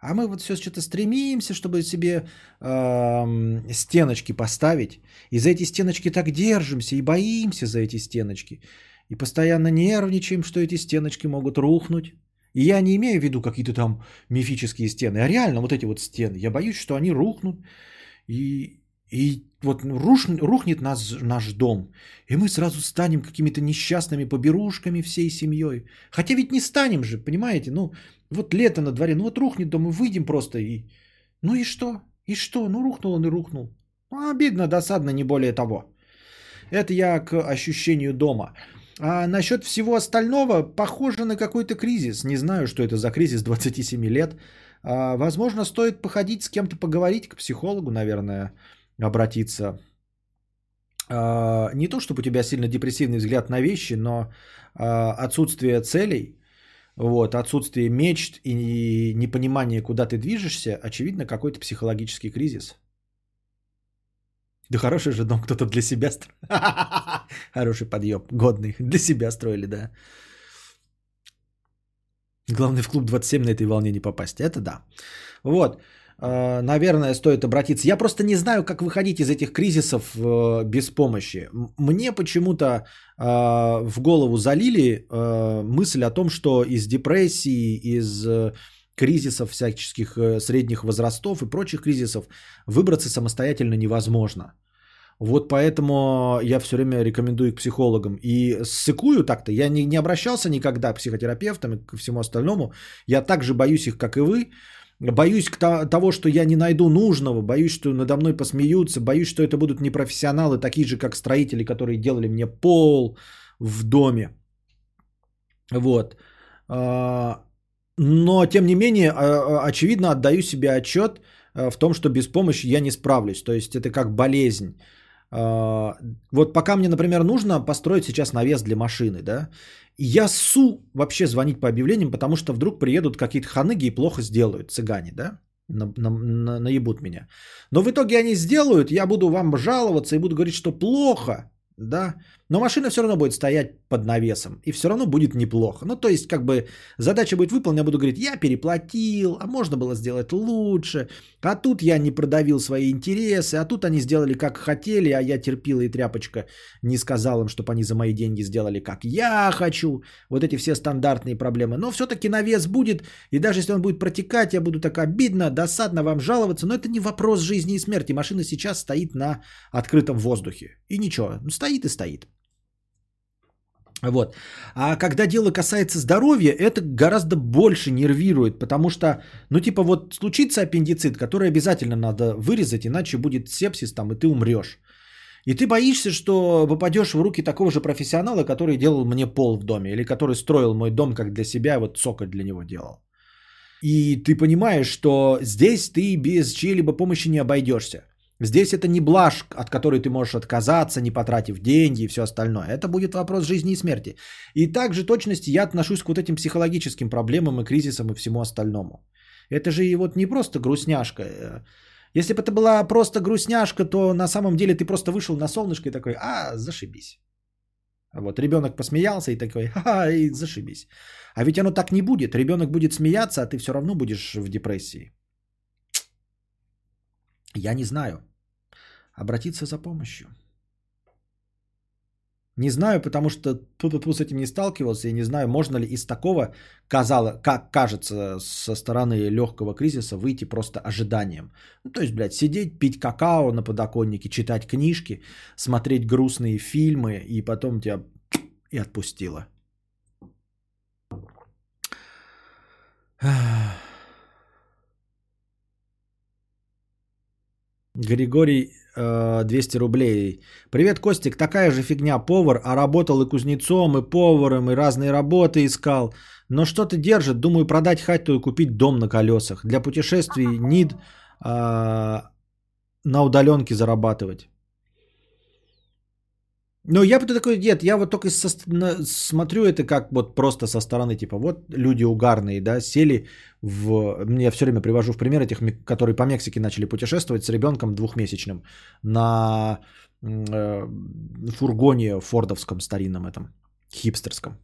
А мы вот все что-то стремимся, чтобы себе эм, стеночки поставить. И за эти стеночки так держимся и боимся за эти стеночки. И постоянно нервничаем, что эти стеночки могут рухнуть. И я не имею в виду какие-то там мифические стены, а реально вот эти вот стены. Я боюсь, что они рухнут. И, и вот руш, рухнет наш, наш дом. И мы сразу станем какими-то несчастными поберушками всей семьей. Хотя ведь не станем же, понимаете? Ну, вот лето на дворе, ну вот рухнет дом, и выйдем просто и... Ну и что? И что? Ну рухнул он и рухнул. Ну, обидно, досадно, не более того. Это я к ощущению дома. А насчет всего остального, похоже на какой-то кризис. Не знаю, что это за кризис 27 лет. А, возможно, стоит походить с кем-то поговорить, к психологу, наверное, обратиться. А, не то, чтобы у тебя сильно депрессивный взгляд на вещи, но а, отсутствие целей, вот, отсутствие мечт и непонимание, куда ты движешься, очевидно, какой-то психологический кризис. Да хороший же дом кто-то для себя строил. Хороший подъем, годный. Для себя строили, да. Главное в клуб 27 на этой волне не попасть. Это да. Вот. Э, Наверное, стоит обратиться. Я просто не знаю, как выходить из этих кризисов э, без помощи. Мне почему-то э, в голову залили мысль о том, что из депрессии, из кризисов всяческих средних возрастов и прочих кризисов выбраться самостоятельно невозможно. Вот поэтому я все время рекомендую к психологам. И ссыкую так-то. Я не, не обращался никогда к психотерапевтам и ко всему остальному. Я так же боюсь их, как и вы. Боюсь к то- того, что я не найду нужного. Боюсь, что надо мной посмеются. Боюсь, что это будут непрофессионалы, такие же, как строители, которые делали мне пол в доме. Вот. А, Но, тем не менее, а, а, очевидно, отдаю себе отчет в том, что без помощи я не справлюсь. То есть это как болезнь. А, Вот пока мне, например, нужно построить сейчас навес для машины, да, я су вообще звонить по объявлениям, потому что вдруг приедут какие-то ханыги и плохо сделают, цыгане, да, на, на- на- наебут меня. Но в итоге они сделают, я буду вам жаловаться и буду говорить, что плохо, да, но машина все равно будет стоять под навесом, и все равно будет неплохо. Ну, то есть, как бы, задача будет выполнена, я буду говорить, я переплатил, а можно было сделать лучше, а тут я не продавил свои интересы, а тут они сделали как хотели, а я терпила и тряпочка не сказал им, чтобы они за мои деньги сделали как я хочу. Вот эти все стандартные проблемы. Но все-таки навес будет, и даже если он будет протекать, я буду так обидно, досадно вам жаловаться, но это не вопрос жизни и смерти. Машина сейчас стоит на открытом воздухе. И ничего, стоит и стоит. Вот. А когда дело касается здоровья, это гораздо больше нервирует, потому что, ну, типа, вот случится аппендицит, который обязательно надо вырезать, иначе будет сепсис там, и ты умрешь. И ты боишься, что попадешь в руки такого же профессионала, который делал мне пол в доме, или который строил мой дом как для себя, вот цоколь для него делал. И ты понимаешь, что здесь ты без чьей-либо помощи не обойдешься. Здесь это не блажь, от которой ты можешь отказаться, не потратив деньги и все остальное. Это будет вопрос жизни и смерти. И также точности я отношусь к вот этим психологическим проблемам и кризисам и всему остальному. Это же и вот не просто грустняшка. Если бы это была просто грустняшка, то на самом деле ты просто вышел на солнышко и такой, а, зашибись. А вот ребенок посмеялся и такой, ха-ха, и зашибись. А ведь оно так не будет. Ребенок будет смеяться, а ты все равно будешь в депрессии. Я не знаю. Обратиться за помощью. Не знаю, потому что тут с этим не сталкивался и не знаю, можно ли из такого, казало, как кажется, со стороны легкого кризиса выйти просто ожиданием. Ну, то есть, блядь, сидеть, пить какао на подоконнике, читать книжки, смотреть грустные фильмы и потом тебя и отпустило. Григорий 200 э, рублей. Привет, Костик, такая же фигня, повар, а работал и кузнецом, и поваром, и разные работы искал. Но что-то держит, думаю продать хату и купить дом на колесах. Для путешествий НИД а, на удаленке зарабатывать. Ну, я бы такой, нет, я вот только со, на, смотрю это как вот просто со стороны, типа, вот люди угарные, да, сели в... Мне все время привожу в пример этих, которые по Мексике начали путешествовать с ребенком двухмесячным на э, фургоне фордовском старинном этом, хипстерском.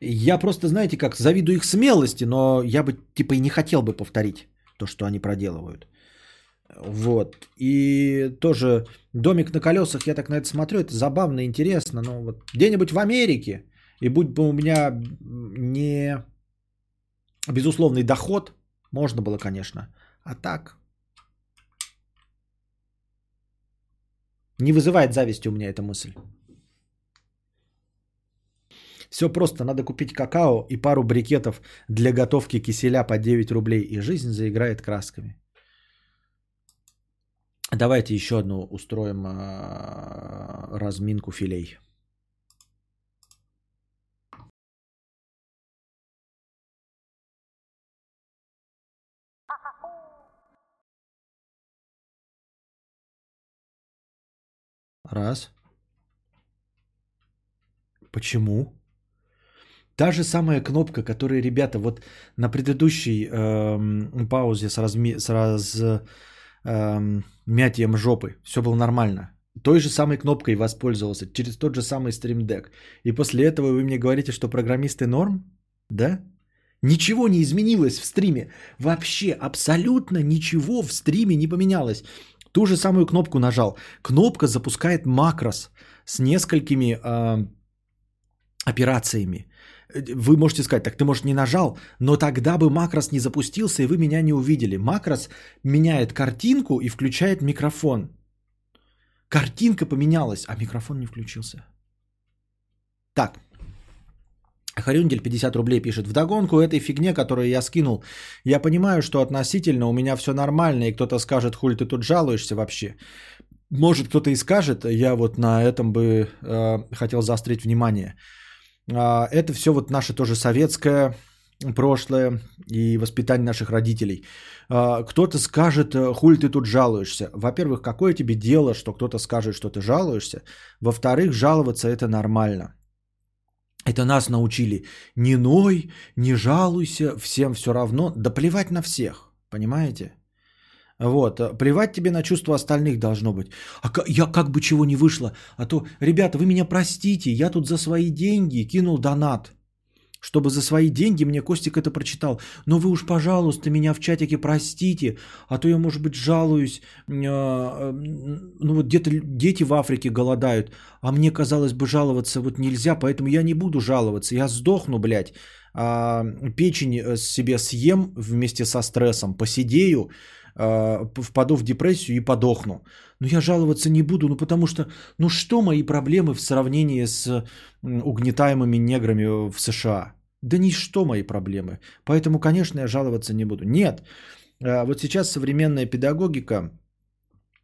Я просто, знаете, как завидую их смелости, но я бы, типа, и не хотел бы повторить то, что они проделывают. Вот. И тоже домик на колесах, я так на это смотрю, это забавно, интересно. Но вот где-нибудь в Америке, и будь бы у меня не безусловный доход, можно было, конечно. А так, не вызывает зависти у меня эта мысль. Все просто, надо купить какао и пару брикетов для готовки киселя по 9 рублей, и жизнь заиграет красками. Давайте еще одну устроим э, разминку филей. Раз. Почему? Та же самая кнопка, которая, ребята, вот на предыдущей э, паузе с, разми... с раз эм, мятием жопы. Все было нормально. Той же самой кнопкой воспользовался, через тот же самый Stream Deck. И после этого вы мне говорите, что программисты норм? Да? Ничего не изменилось в стриме. Вообще абсолютно ничего в стриме не поменялось. Ту же самую кнопку нажал. Кнопка запускает макрос с несколькими э, операциями. Вы можете сказать, так ты, может, не нажал, но тогда бы макрос не запустился, и вы меня не увидели. Макрос меняет картинку и включает микрофон. Картинка поменялась, а микрофон не включился. Так. Харюндель 50 рублей пишет. Вдогонку этой фигне, которую я скинул, я понимаю, что относительно у меня все нормально, и кто-то скажет, хуль ты тут жалуешься вообще. Может, кто-то и скажет, я вот на этом бы э, хотел заострить внимание. А, это все вот наше тоже советское прошлое и воспитание наших родителей. А, кто-то скажет, э, хуль ты тут жалуешься. Во-первых, какое тебе дело, что кто-то скажет, что ты жалуешься. Во-вторых, жаловаться это нормально. Это нас научили. Не ной, не жалуйся, всем все равно. Да плевать на всех, понимаете? Вот, э, плевать тебе на чувства остальных должно быть. А я как бы чего не вышло. А то, ребята, вы меня простите, я тут за свои деньги кинул донат. Чтобы за свои деньги мне Костик это прочитал. Но вы уж, пожалуйста, меня в чатике простите, а то я, может быть, жалуюсь. Э, э, ну вот где-то дети в Африке голодают, а мне казалось бы жаловаться вот нельзя, поэтому я не буду жаловаться. Я сдохну, блядь, а, печень себе съем вместе со стрессом, посидею, впаду в депрессию и подохну. Но я жаловаться не буду, ну потому что, ну что мои проблемы в сравнении с угнетаемыми неграми в США? Да ничто мои проблемы. Поэтому, конечно, я жаловаться не буду. Нет, а, вот сейчас современная педагогика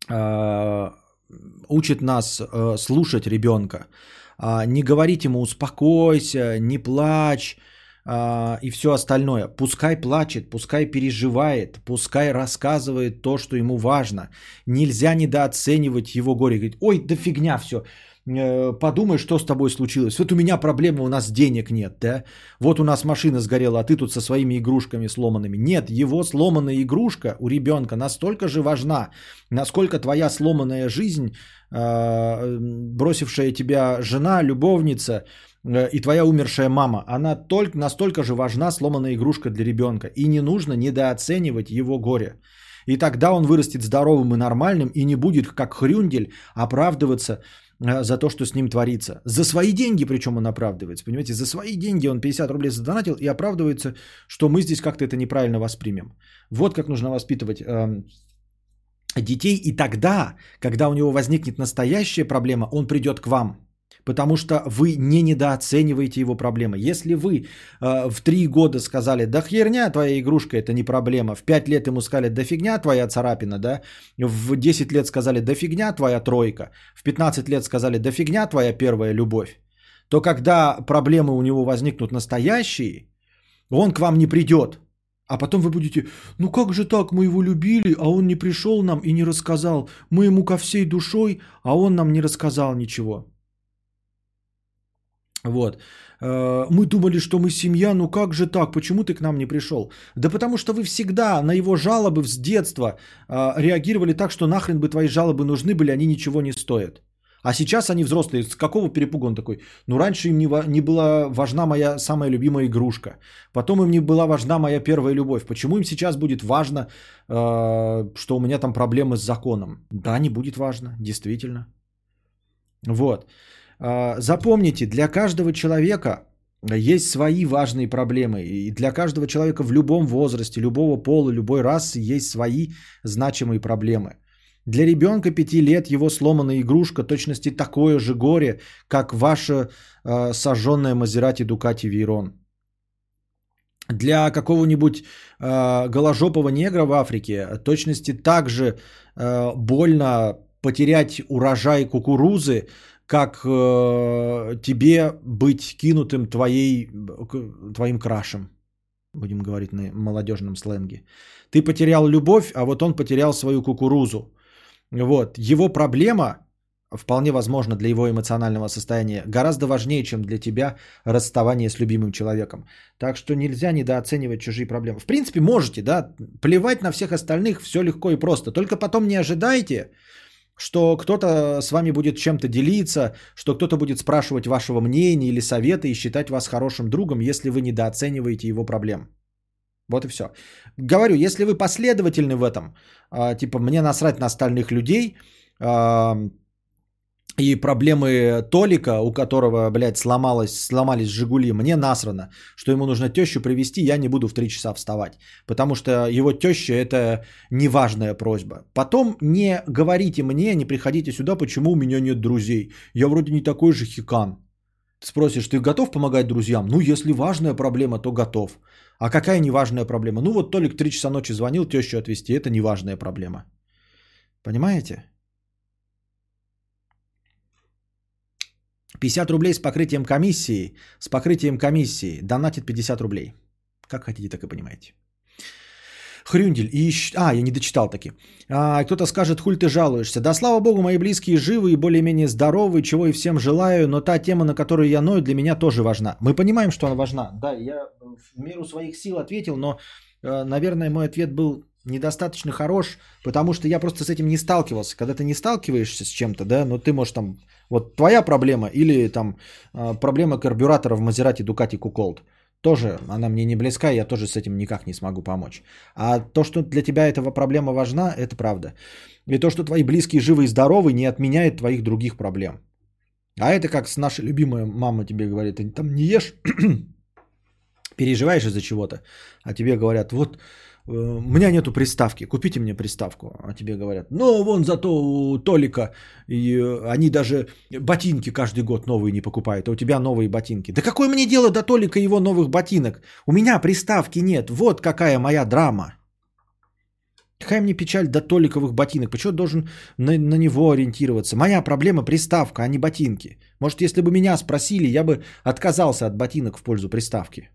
а, учит нас э, слушать ребенка, а, не говорить ему успокойся, не плачь а, и все остальное. Пускай плачет, пускай переживает, пускай рассказывает то, что ему важно. Нельзя недооценивать его горе. Говорит, ой, да фигня все. Э, подумай, что с тобой случилось. Вот у меня проблема, у нас денег нет, да? Вот у нас машина сгорела, а ты тут со своими игрушками сломанными. Нет, его сломанная игрушка у ребенка настолько же важна, насколько твоя сломанная жизнь, э, бросившая тебя жена, любовница и твоя умершая мама, она только, настолько же важна сломанная игрушка для ребенка. И не нужно недооценивать его горе. И тогда он вырастет здоровым и нормальным и не будет, как хрюндель, оправдываться Э, за то, что с ним творится. За свои деньги, причем он оправдывается. Понимаете, за свои деньги он 50 рублей задонатил и оправдывается, что мы здесь как-то это неправильно воспримем. Вот как нужно воспитывать э, детей. И тогда, когда у него возникнет настоящая проблема, он придет к вам. Потому что вы не недооцениваете его проблемы. Если вы э, в 3 года сказали, да херня твоя игрушка, это не проблема. В 5 лет ему сказали, да фигня твоя царапина, да. В 10 лет сказали, да фигня твоя тройка. В 15 лет сказали, да фигня твоя первая любовь. То когда проблемы у него возникнут настоящие, он к вам не придет. А потом вы будете, ну как же так, мы его любили, а он не пришел нам и не рассказал. Мы ему ко всей душой, а он нам не рассказал ничего. Вот. Э, мы думали, что мы семья, ну как же так, почему ты к нам не пришел? Да потому что вы всегда на его жалобы с детства э, реагировали так, что нахрен бы твои жалобы нужны были, они ничего не стоят. А сейчас они взрослые, с какого перепуга он такой? Ну раньше им не, не была важна моя самая любимая игрушка, потом им не была важна моя первая любовь. Почему им сейчас будет важно, э, что у меня там проблемы с законом? Да, не будет важно, действительно. Вот. А, запомните, для каждого человека есть свои важные проблемы. И для каждого человека в любом возрасте, любого пола, любой расы есть свои значимые проблемы. Для ребенка 5 лет его сломанная игрушка точности такое же горе, как ваша э, сожженная Мазерати Дукати Вейрон. Для какого-нибудь э, голожопого негра в Африке точности также э, больно потерять урожай кукурузы, как э, тебе быть кинутым твоей, твоим крашем, будем говорить на молодежном сленге. Ты потерял любовь, а вот он потерял свою кукурузу. Вот. Его проблема, вполне возможно, для его эмоционального состояния, гораздо важнее, чем для тебя расставание с любимым человеком. Так что нельзя недооценивать чужие проблемы. В принципе, можете, да, плевать на всех остальных, все легко и просто. Только потом не ожидайте, что кто-то с вами будет чем-то делиться, что кто-то будет спрашивать вашего мнения или совета и считать вас хорошим другом, если вы недооцениваете его проблем. Вот и все. Говорю, если вы последовательны в этом, а, типа мне насрать на остальных людей, а, и проблемы Толика, у которого, блядь, сломалось, сломались Жигули, мне насрано, что ему нужно тещу привести, я не буду в 3 часа вставать. Потому что его теща это неважная просьба. Потом не говорите мне, не приходите сюда, почему у меня нет друзей. Я вроде не такой же хикан. Спросишь, ты готов помогать друзьям? Ну, если важная проблема, то готов. А какая неважная проблема? Ну, вот Толик 3 часа ночи звонил тещу отвезти, это неважная проблема. Понимаете? 50 рублей с покрытием комиссии. С покрытием комиссии. Донатит 50 рублей. Как хотите, так и понимаете. Хрюндель. И еще... А, я не дочитал таки. А, кто-то скажет, хуль ты жалуешься. Да слава богу, мои близкие живы и более-менее здоровы, чего и всем желаю, но та тема, на которую я ною, для меня тоже важна. Мы понимаем, что она важна. Да, я в меру своих сил ответил, но, э, наверное, мой ответ был недостаточно хорош, потому что я просто с этим не сталкивался. Когда ты не сталкиваешься с чем-то, да, ну ты можешь там, вот твоя проблема или там а, проблема карбюратора в Мазерати Дукати Куколд. Тоже она мне не близка, я тоже с этим никак не смогу помочь. А то, что для тебя эта проблема важна, это правда. И то, что твои близкие живы и здоровы, не отменяет твоих других проблем. А это как с нашей любимой мама тебе говорит, ты там не ешь, переживаешь из-за чего-то, а тебе говорят, вот у меня нету приставки, купите мне приставку. А тебе говорят, ну вон зато у Толика, и э, они даже ботинки каждый год новые не покупают, а у тебя новые ботинки. Да какое мне дело до Толика и его новых ботинок? У меня приставки нет, вот какая моя драма. Какая мне печаль до толиковых ботинок? Почему должен на, на него ориентироваться? Моя проблема приставка, а не ботинки. Может, если бы меня спросили, я бы отказался от ботинок в пользу приставки.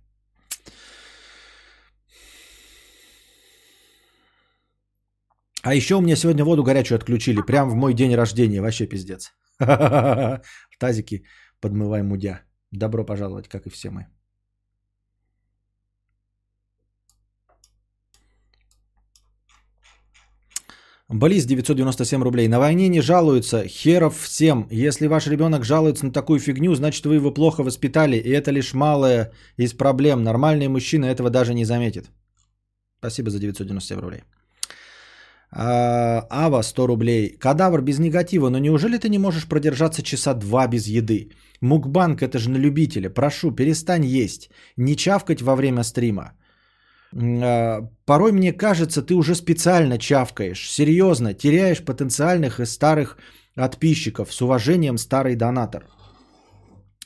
А еще у меня сегодня воду горячую отключили. Прям в мой день рождения. Вообще пиздец. В тазике подмываем мудя. Добро пожаловать, как и все мы. Болис 997 рублей. На войне не жалуются. Херов всем. Если ваш ребенок жалуется на такую фигню, значит вы его плохо воспитали. И это лишь малая из проблем. Нормальный мужчина этого даже не заметит. Спасибо за 997 рублей. А, Ава 100 рублей. Кадавр без негатива, но неужели ты не можешь продержаться часа два без еды? Мукбанк это же на любителя. Прошу, перестань есть. Не чавкать во время стрима. А, порой мне кажется, ты уже специально чавкаешь. Серьезно, теряешь потенциальных и старых подписчиков. С уважением, старый донатор.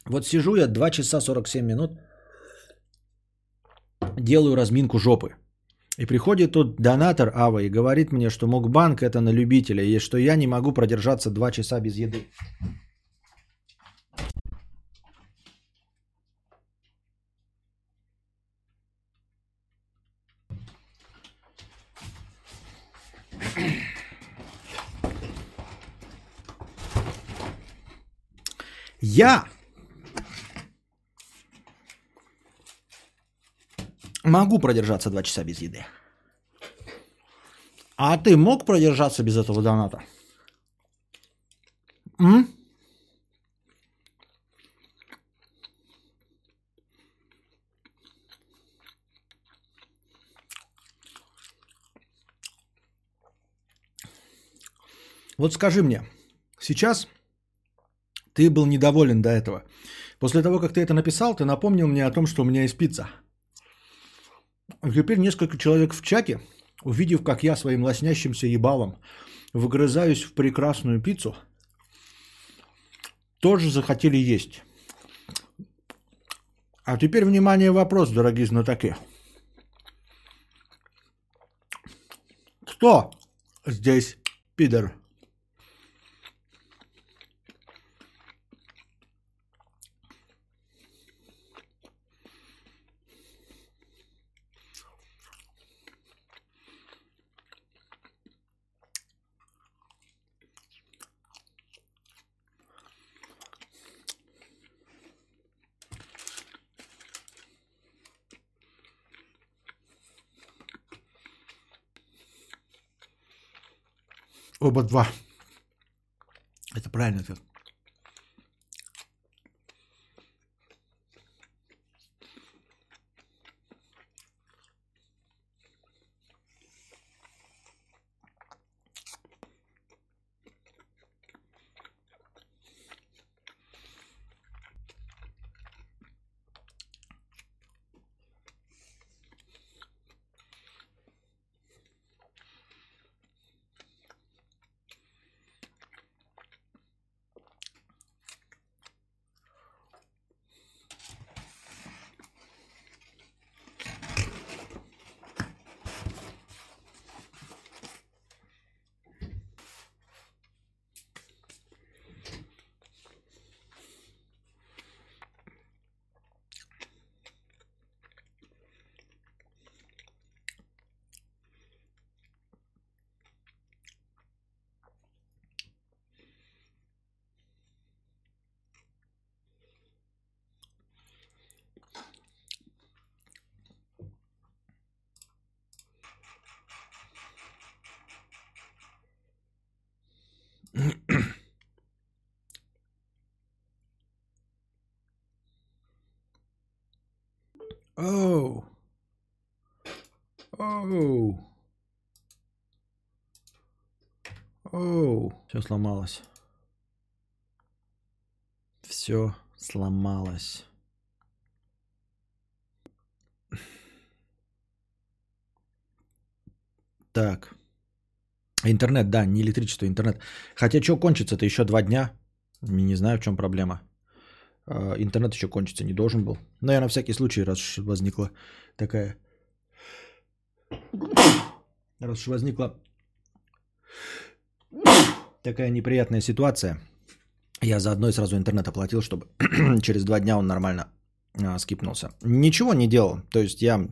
Вот сижу я 2 часа 47 минут, делаю разминку жопы. И приходит тут донатор Ава и говорит мне, что Мукбанк это на любителя, и что я не могу продержаться 2 часа без еды. Я могу продержаться 2 часа без еды. А ты мог продержаться без этого доната? М? Вот скажи мне, сейчас ты был недоволен до этого. После того, как ты это написал, ты напомнил мне о том, что у меня есть пицца. А теперь несколько человек в чате, увидев, как я своим лоснящимся ебалом выгрызаюсь в прекрасную пиццу, тоже захотели есть. А теперь, внимание, вопрос, дорогие знатоки. Кто здесь пидор? Оба два. Это правильный ответ. Все сломалось. Все сломалось. Так. Интернет, да, не электричество, интернет. Хотя что кончится-то еще два дня? Не знаю, в чем проблема. А, интернет еще кончится не должен был. Но я на всякий случай, раз возникла такая раз уж возникла такая неприятная ситуация, я заодно и сразу интернет оплатил, чтобы через два дня он нормально а, скипнулся. Ничего не делал. То есть я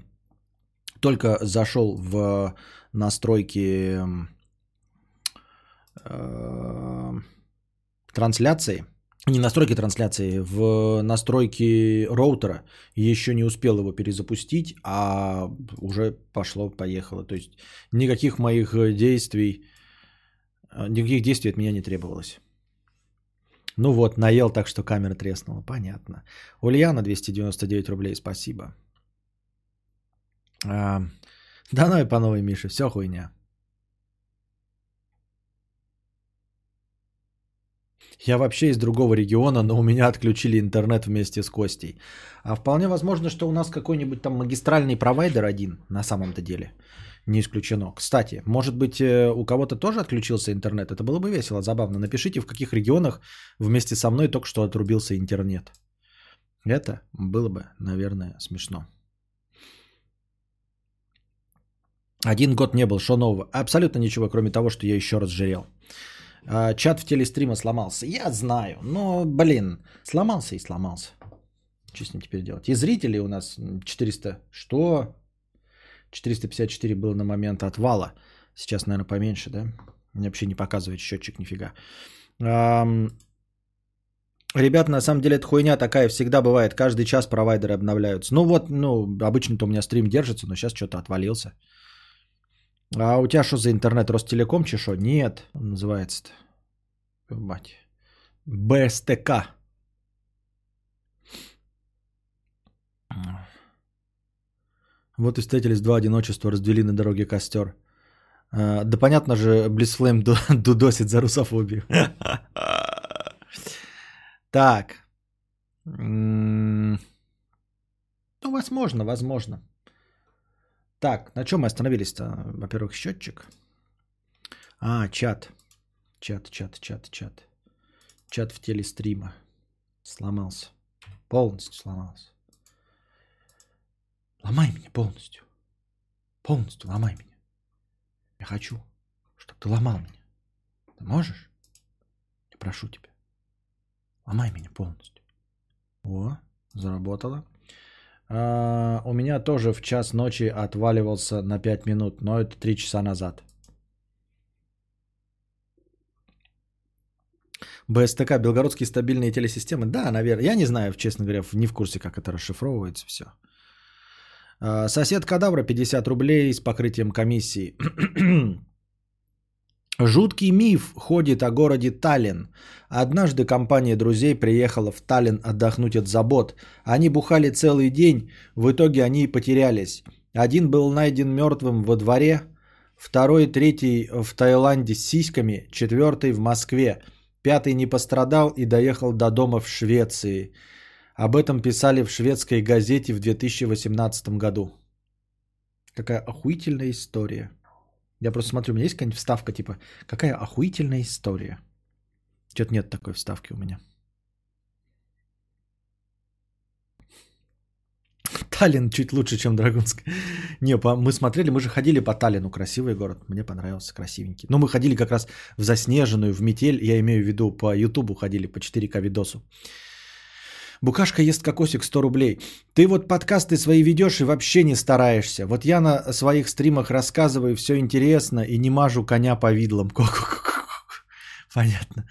только зашел в настройки э, трансляции, не настройки трансляции, в настройки роутера. Еще не успел его перезапустить, а уже пошло-поехало. То есть никаких моих действий, э, никаких действий от меня не требовалось. Ну вот, наел так, что камера треснула. Понятно. Ульяна 299 рублей, спасибо. А, да ну и по новой, Миша, все хуйня. Я вообще из другого региона, но у меня отключили интернет вместе с Костей. А вполне возможно, что у нас какой-нибудь там магистральный провайдер один на самом-то деле. Не исключено. Кстати, может быть, э, у кого-то тоже отключился интернет? Это было бы весело, забавно. Напишите, в каких регионах вместе со мной только что отрубился интернет. Это было бы, наверное, смешно. Один год не был, что нового? Абсолютно ничего, кроме того, что я еще раз жарел. А, чат в телестрима сломался. Я знаю, но, блин, сломался и сломался. Что с ним теперь делать? И зрителей у нас 400... Что? 454 было на момент отвала. Сейчас, наверное, поменьше, да? Вообще не показывает счетчик нифига. Ребят, на самом деле это хуйня такая всегда бывает. Каждый час провайдеры обновляются. Ну вот, ну, обычно-то у меня стрим держится, но сейчас что-то отвалился. А у тебя что за интернет? Ростелеком чешо? Нет, называется-то. Мать. БСТК. Вот и встретились два одиночества, развели на дороге костер. А, да понятно же, Близфлейм дудосит за русофобию. Так. Ну, возможно, возможно. Так, на чем мы остановились-то? Во-первых, счетчик. А, чат. Чат, чат, чат, чат. Чат в теле стрима. Сломался. Полностью сломался. Ломай меня полностью. Полностью ломай меня. Я хочу, чтобы ты ломал меня. Ты можешь? Я прошу тебя. Ломай меня полностью. О, заработало. А, у меня тоже в час ночи отваливался на 5 минут, но это 3 часа назад. БСТК, белгородские стабильные телесистемы. Да, наверное. Я не знаю, честно говоря, не в курсе, как это расшифровывается все. А, сосед Кадавра 50 рублей с покрытием комиссии. Жуткий миф ходит о городе Таллин. Однажды компания друзей приехала в Таллин отдохнуть от забот. Они бухали целый день, в итоге они и потерялись. Один был найден мертвым во дворе, второй, третий в Таиланде с сиськами, четвертый в Москве, пятый не пострадал и доехал до дома в Швеции. Об этом писали в шведской газете в 2018 году. Какая охуительная история. Я просто смотрю, у меня есть какая-нибудь вставка, типа, какая охуительная история. Что-то нет такой вставки у меня. Таллин чуть лучше, чем Драгунск. Не, по, мы смотрели, мы же ходили по Таллину, красивый город, мне понравился, красивенький. Но мы ходили как раз в заснеженную, в метель, я имею в виду по Ютубу ходили, по 4К видосу. Букашка ест кокосик 100 рублей. Ты вот подкасты свои ведешь и вообще не стараешься. Вот я на своих стримах рассказываю все интересно и не мажу коня по видлам. Понятно.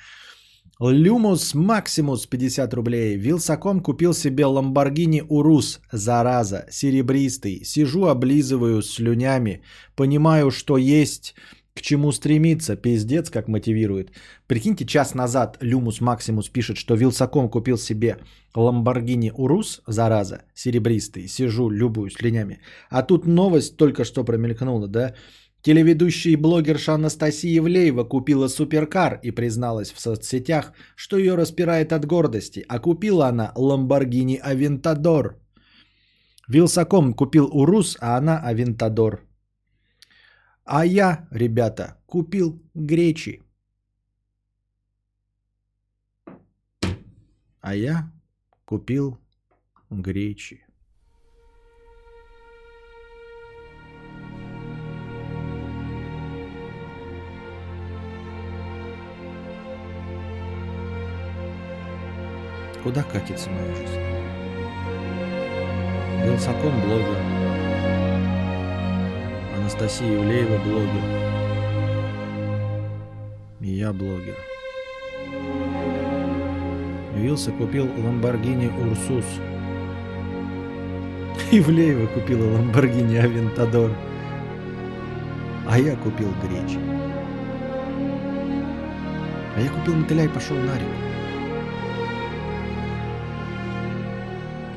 Люмус Максимус 50 рублей. Вилсаком купил себе Ламборгини Урус, зараза, серебристый. Сижу, облизываю слюнями. Понимаю, что есть к чему стремиться, пиздец, как мотивирует. Прикиньте, час назад Люмус Максимус пишет, что Вилсаком купил себе Ламборгини Урус, зараза, серебристый, сижу, любую с линями. А тут новость только что промелькнула, да? Телеведущая и блогерша Анастасия Евлеева купила суперкар и призналась в соцсетях, что ее распирает от гордости, а купила она Ламборгини Авентадор. Вилсаком купил Урус, а она Авентадор. А я, ребята, купил гречи. А я купил гречи. Куда катится моя жизнь? Вилсаком блогер. Анастасия Ивлеева блогер. И я блогер. Вилса купил Ламборгини Урсус. Ивлеева купила Ламборгини Авентадор. А я купил гречи. А я купил мотыля и пошел на реку.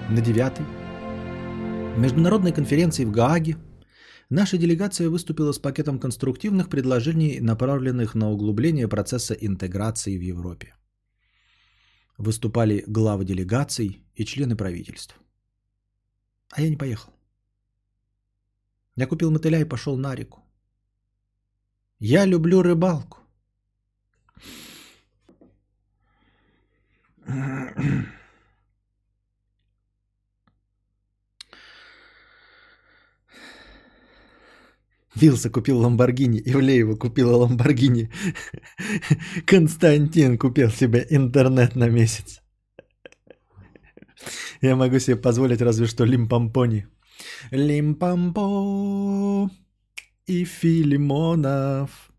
На девятой международной конференции в Гааге наша делегация выступила с пакетом конструктивных предложений, направленных на углубление процесса интеграции в Европе. Выступали главы делегаций и члены правительств. А я не поехал. Я купил мотыля и пошел на реку. Я люблю рыбалку. Вилса купил Ламборгини, Ивлеева купила Ламборгини. Константин купил себе интернет на месяц. Я могу себе позволить разве что Лимпампони. Лимпампо и Филимонов.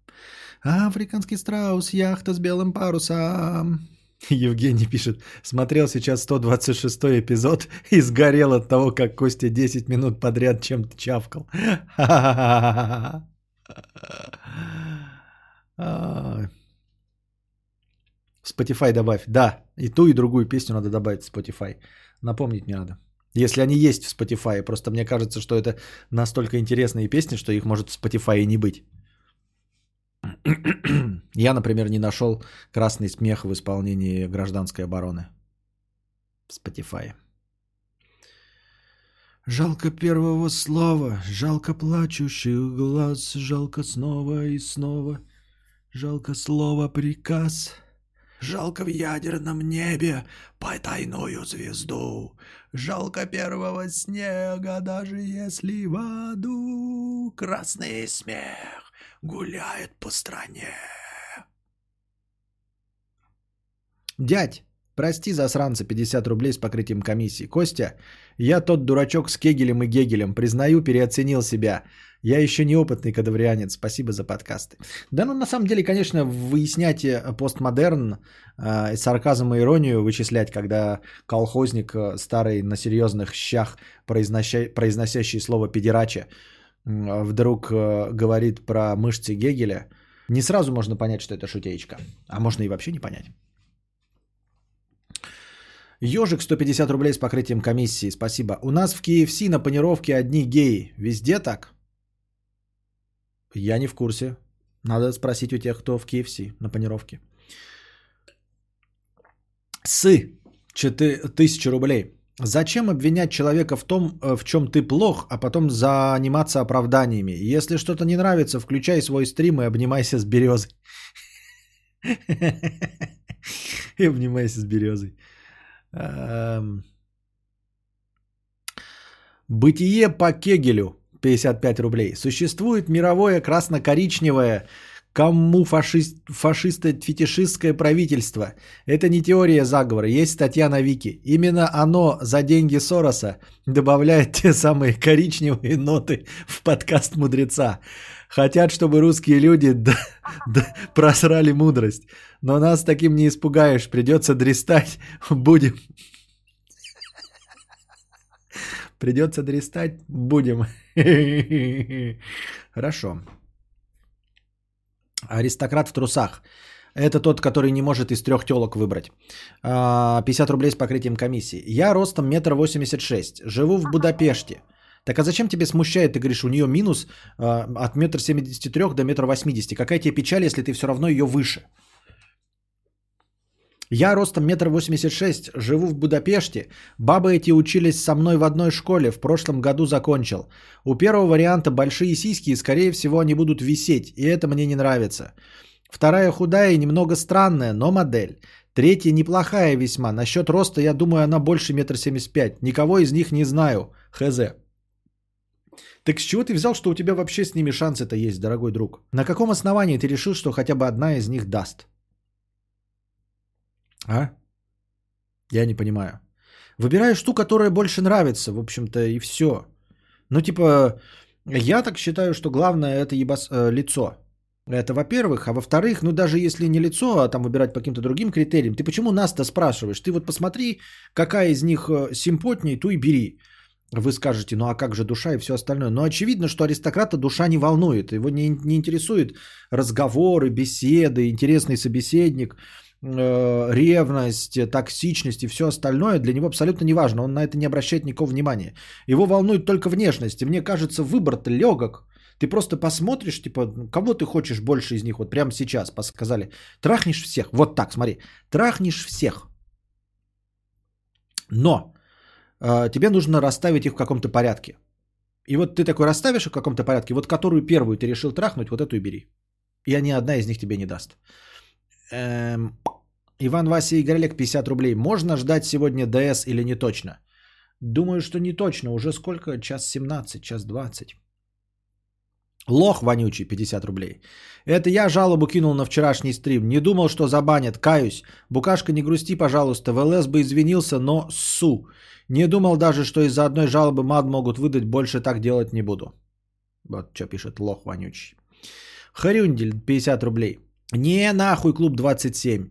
Африканский страус, яхта с белым парусом. Евгений пишет, смотрел сейчас 126 эпизод и сгорел от того, как Костя 10 минут подряд чем-то чавкал. Spotify добавь. Да, и ту, и другую песню надо добавить в Spotify. Напомнить не надо. Если они есть в Spotify, просто мне кажется, что это настолько интересные песни, что их может в Spotify и не быть. Я, например, не нашел красный смех в исполнении гражданской обороны в Spotify. Жалко первого слова, жалко плачущих глаз, жалко снова и снова, жалко слово приказ. Жалко в ядерном небе потайную звезду, жалко первого снега, даже если в аду красный смех гуляет по стране. Дядь, прости засранца 50 рублей с покрытием комиссии. Костя, я тот дурачок с Кегелем и Гегелем. Признаю, переоценил себя. Я еще неопытный кадаврианец. Спасибо за подкасты. Да, ну на самом деле, конечно, выяснять э, постмодерн, э, сарказм и иронию вычислять, когда колхозник э, старый на серьезных щах, произнося, произносящий слово педерача, вдруг э, говорит про мышцы Гегеля, не сразу можно понять, что это шутеечка. А можно и вообще не понять. Ежик 150 рублей с покрытием комиссии. Спасибо. У нас в KFC на панировке одни геи. Везде так? Я не в курсе. Надо спросить у тех, кто в KFC на панировке. Сы. 1000 рублей. Зачем обвинять человека в том, э, в чем ты плох, а потом заниматься оправданиями? Если что-то не нравится, включай свой стрим и обнимайся с березой. И обнимайся с березой. Эм. Бытие по Кегелю 55 рублей. Существует мировое красно-коричневое кому фашист, фашисто-фетишистское правительство. Это не теория заговора, есть статья на Вики. Именно оно за деньги Сороса добавляет те самые коричневые ноты в подкаст мудреца. Хотят, чтобы русские люди д- д- просрали мудрость. Но нас таким не испугаешь, придется дрестать, будем. Придется дрестать, будем. Хорошо. Аристократ в трусах. Это тот, который не может из трех телок выбрать. 50 а, рублей с покрытием комиссии. Я ростом метр восемьдесят шесть. Живу в Будапеште. Так а зачем тебе смущает, ты говоришь, у нее минус а, от метр семидесяти трех до метра восьмидесяти. Какая тебе печаль, если ты все равно ее выше? Я ростом метр восемьдесят шесть, живу в Будапеште. Бабы эти учились со мной в одной школе, в прошлом году закончил. У первого варианта большие сиськи, и скорее всего они будут висеть, и это мне не нравится. Вторая худая и немного странная, но модель. Третья неплохая весьма. Насчет роста, я думаю, она больше метр семьдесят пять. Никого из них не знаю. Хз. Так с чего ты взял, что у тебя вообще с ними шанс это есть, дорогой друг? На каком основании ты решил, что хотя бы одна из них даст? А? Я не понимаю. Выбираешь ту, которая больше нравится, в общем-то, и все. Ну, типа, я так считаю, что главное это ебас, э, лицо. Это во-первых. А во-вторых, ну даже если не лицо, а там выбирать по каким-то другим критериям, ты почему нас-то спрашиваешь? Ты вот посмотри, какая из них э, симпотнее, ту и бери. Вы скажете, ну а как же душа и все остальное? Но очевидно, что аристократа душа не волнует. Его не, не интересуют разговоры, беседы, интересный собеседник, ревность, токсичность и все остальное. Для него абсолютно не важно. Он на это не обращает никакого внимания. Его волнует только внешность. И мне кажется, выбор-то легок. Ты просто посмотришь, типа, кого ты хочешь больше из них, вот прямо сейчас сказали, трахнешь всех, вот так, смотри, трахнешь всех. Но э, тебе нужно расставить их в каком-то порядке. И вот ты такой расставишь в каком-то порядке, вот которую первую ты решил трахнуть, вот эту и бери. И ни одна из них тебе не даст. Эм, Иван Вася и Игорь 50 рублей. Можно ждать сегодня ДС или не точно? Думаю, что не точно. Уже сколько? Час 17, час 20. Лох вонючий, 50 рублей. Это я жалобу кинул на вчерашний стрим. Не думал, что забанят. Каюсь. Букашка, не грусти, пожалуйста. В ЛС бы извинился, но су. Не думал даже, что из-за одной жалобы мад могут выдать. Больше так делать не буду. Вот что пишет лох вонючий. Харюндель, 50 рублей. Не нахуй клуб 27.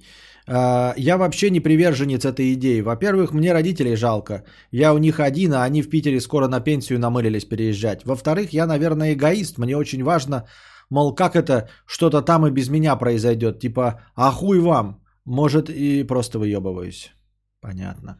А, я вообще не приверженец этой идеи. Во-первых, мне родителей жалко. Я у них один, а они в Питере скоро на пенсию намылились переезжать. Во-вторых, я, наверное, эгоист. Мне очень важно, мол, как это что-то там и без меня произойдет. Типа, а хуй вам. Может, и просто выебываюсь. Понятно.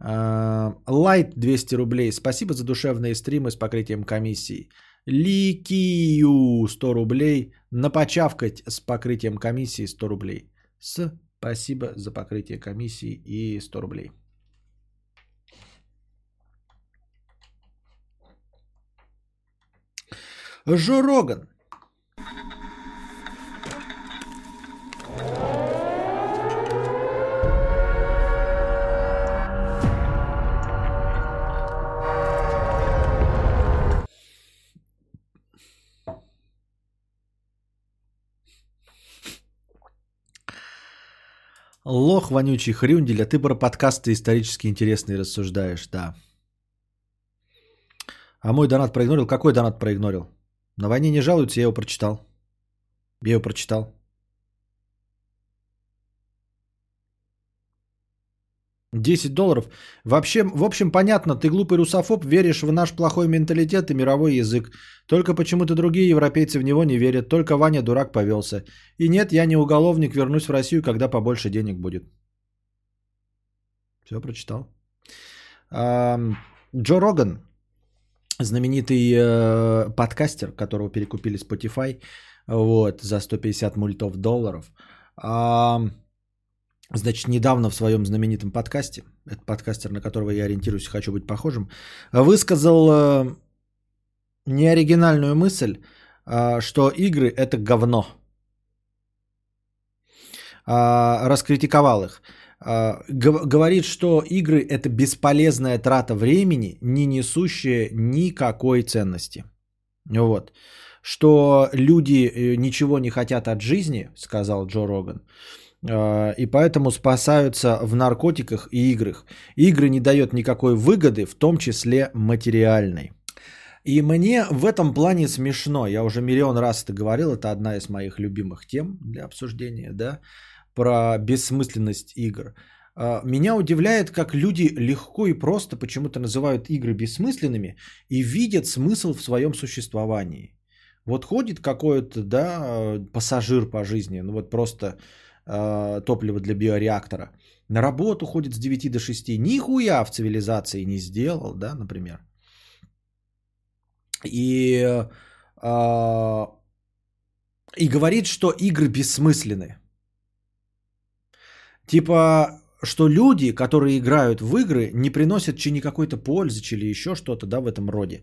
А, лайт 200 рублей. Спасибо за душевные стримы с покрытием комиссии. Ликию 100 рублей. Напочавкать с покрытием комиссии 100 рублей. Спасибо за покрытие комиссии и 100 рублей. Жороган. Лох вонючий хрюндель, а ты про подкасты исторически интересные рассуждаешь, да. А мой донат проигнорил? Какой донат проигнорил? На войне не жалуются, я его прочитал. Я его прочитал. 10 долларов. Вообще, в общем, понятно, ты глупый русофоб, веришь в наш плохой менталитет и мировой язык. Только почему-то другие европейцы в него не верят. Только Ваня дурак повелся. И нет, я не уголовник, вернусь в Россию, когда побольше денег будет. Все, прочитал. Джо Роган, знаменитый э, подкастер, которого перекупили Spotify вот, за 150 мультов долларов. Значит, недавно в своем знаменитом подкасте, это подкастер, на которого я ориентируюсь, хочу быть похожим, высказал э, неоригинальную мысль, э, что игры это говно. Э, раскритиковал их. Говорит, что игры это бесполезная трата времени, не несущая никакой ценности. Вот. Что люди ничего не хотят от жизни, сказал Джо Роган и поэтому спасаются в наркотиках и играх. Игры не дают никакой выгоды, в том числе материальной. И мне в этом плане смешно. Я уже миллион раз это говорил, это одна из моих любимых тем для обсуждения, да, про бессмысленность игр. А, меня удивляет, как люди легко и просто почему-то называют игры бессмысленными и видят смысл в своем существовании. Вот ходит какой-то, да, пассажир по жизни, ну вот просто э, топливо для биореактора. На работу ходит с 9 до 6. Нихуя в цивилизации не сделал, да, например. И, э, и говорит, что игры бессмысленны. Типа, что люди, которые играют в игры, не приносят чи никакой-то пользы, или еще что-то, да, в этом роде,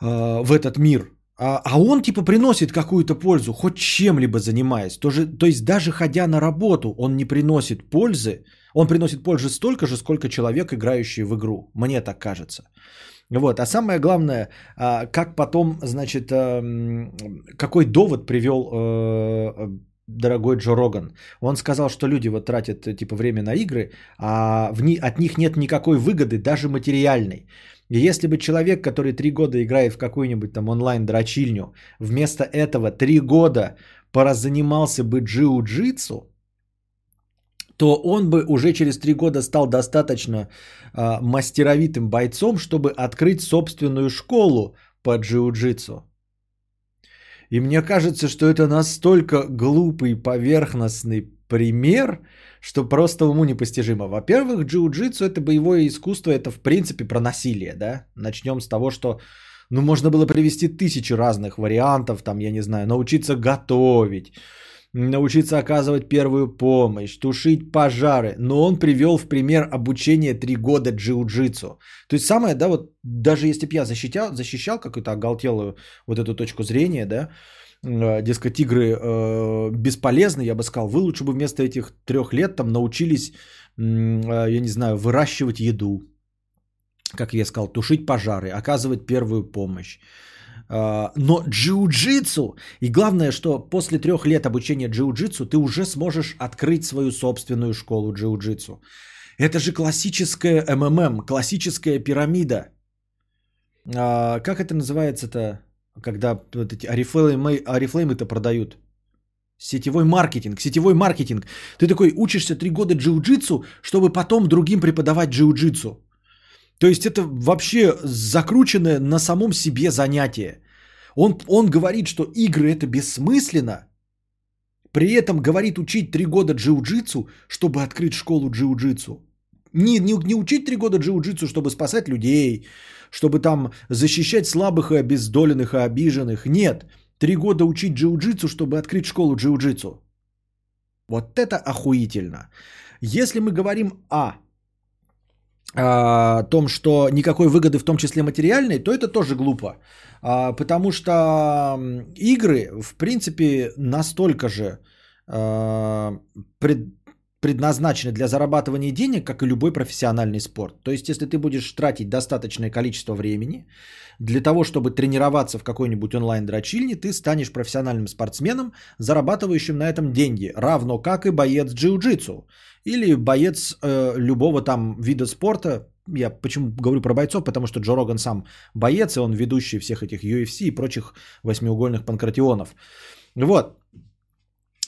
э, в этот мир. А, а он типа приносит какую-то пользу, хоть чем-либо занимаясь. Тоже, то есть даже ходя на работу, он не приносит пользы. Он приносит пользы столько же, сколько человек, играющий в игру. Мне так кажется. Вот. А самое главное, а, как потом, значит, эм, какой довод привел э, дорогой Джо Роган. Он сказал, что люди вот тратят э, типа время на игры, а в ни, от них нет никакой выгоды, даже материальной. И если бы человек, который три года играет в какую-нибудь там онлайн-дрочильню, вместо этого три года поразанимался бы джиу-джитсу, то он бы уже через три года стал достаточно э, мастеровитым бойцом, чтобы открыть собственную школу по джиу-джитсу. И мне кажется, что это настолько глупый, поверхностный пример, что просто уму непостижимо. Во-первых, джиу-джитсу это боевое искусство, это в принципе про насилие, да? Начнем с того, что ну, можно было привести тысячи разных вариантов, там, я не знаю, научиться готовить, научиться оказывать первую помощь, тушить пожары. Но он привел в пример обучение три года джиу-джитсу. То есть самое, да, вот даже если бы я защищал, защищал какую-то оголтелую вот эту точку зрения, да, дескать, игры э, бесполезны, я бы сказал, вы лучше бы вместо этих трех лет там научились, э, я не знаю, выращивать еду, как я сказал, тушить пожары, оказывать первую помощь, а, но джиу-джитсу, и главное, что после трех лет обучения джиу-джитсу ты уже сможешь открыть свою собственную школу джиу-джитсу. Это же классическая МММ, классическая пирамида. А, как это называется-то, когда вот эти арифлеймы, арифлеймы-то продают? Сетевой маркетинг, сетевой маркетинг. Ты такой учишься три года джиу-джитсу, чтобы потом другим преподавать джиу-джитсу. То есть это вообще закрученное на самом себе занятие. Он, он говорит, что игры это бессмысленно, при этом говорит учить три года джиу-джитсу, чтобы открыть школу джиу-джитсу. Не, не, не учить три года джиу-джитсу, чтобы спасать людей, чтобы там защищать слабых и обездоленных и обиженных. Нет, три года учить джиу-джитсу, чтобы открыть школу джиу-джитсу. Вот это охуительно. Если мы говорим о о том, что никакой выгоды, в том числе материальной, то это тоже глупо. А, потому что игры, в принципе, настолько же а, предназначены для зарабатывания денег, как и любой профессиональный спорт. То есть, если ты будешь тратить достаточное количество времени для того, чтобы тренироваться в какой-нибудь онлайн-дрочильне, ты станешь профессиональным спортсменом, зарабатывающим на этом деньги, равно как и боец джиу-джитсу или боец э, любого там вида спорта. Я почему говорю про бойцов, потому что Джо Роган сам боец, и он ведущий всех этих UFC и прочих восьмиугольных панкратионов. Вот.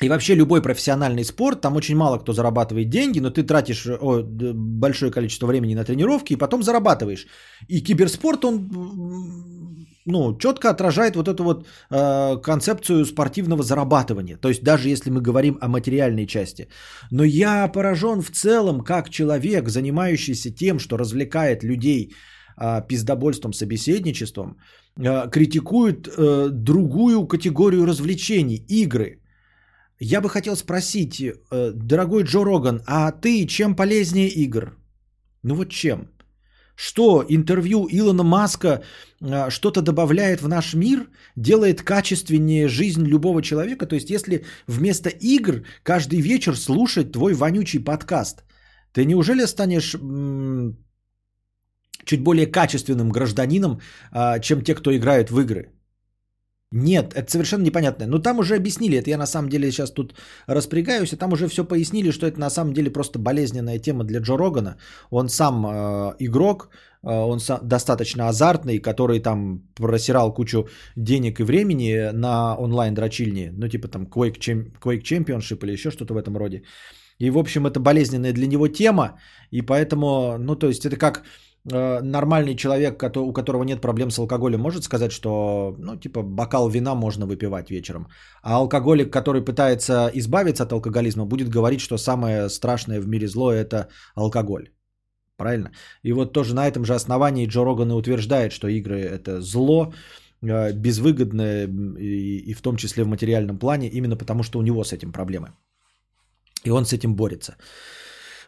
И вообще любой профессиональный спорт, там очень мало кто зарабатывает деньги, но ты тратишь о, большое количество времени на тренировки и потом зарабатываешь. И киберспорт, он ну, четко отражает вот эту вот э, концепцию спортивного зарабатывания. То есть даже если мы говорим о материальной части. Но я поражен в целом, как человек, занимающийся тем, что развлекает людей э, пиздобольством, собеседничеством, э, критикует э, другую категорию развлечений, игры – я бы хотел спросить, э, дорогой Джо Роган, а ты чем полезнее игр? Ну вот чем? Что интервью Илона Маска э, что-то добавляет в наш мир, делает качественнее жизнь любого человека? То есть если вместо игр каждый вечер слушать твой вонючий подкаст, ты неужели станешь чуть более качественным гражданином, а, чем те, кто играет в игры? Нет, это совершенно непонятно. Но там уже объяснили, это я на самом деле сейчас тут распрягаюсь, и там уже все пояснили, что это на самом деле просто болезненная тема для Джо Рогана. Он сам э, игрок, э, он сам, достаточно азартный, который там просирал кучу денег и времени на онлайн-дрочильни, ну типа там Quake, Quake Championship или еще что-то в этом роде. И в общем это болезненная для него тема, и поэтому, ну то есть это как нормальный человек, у которого нет проблем с алкоголем, может сказать, что, ну, типа, бокал вина можно выпивать вечером. А алкоголик, который пытается избавиться от алкоголизма, будет говорить, что самое страшное в мире зло – это алкоголь. Правильно? И вот тоже на этом же основании Джо Роган и утверждает, что игры – это зло, э, безвыгодное и, и в том числе в материальном плане, именно потому что у него с этим проблемы. И он с этим борется.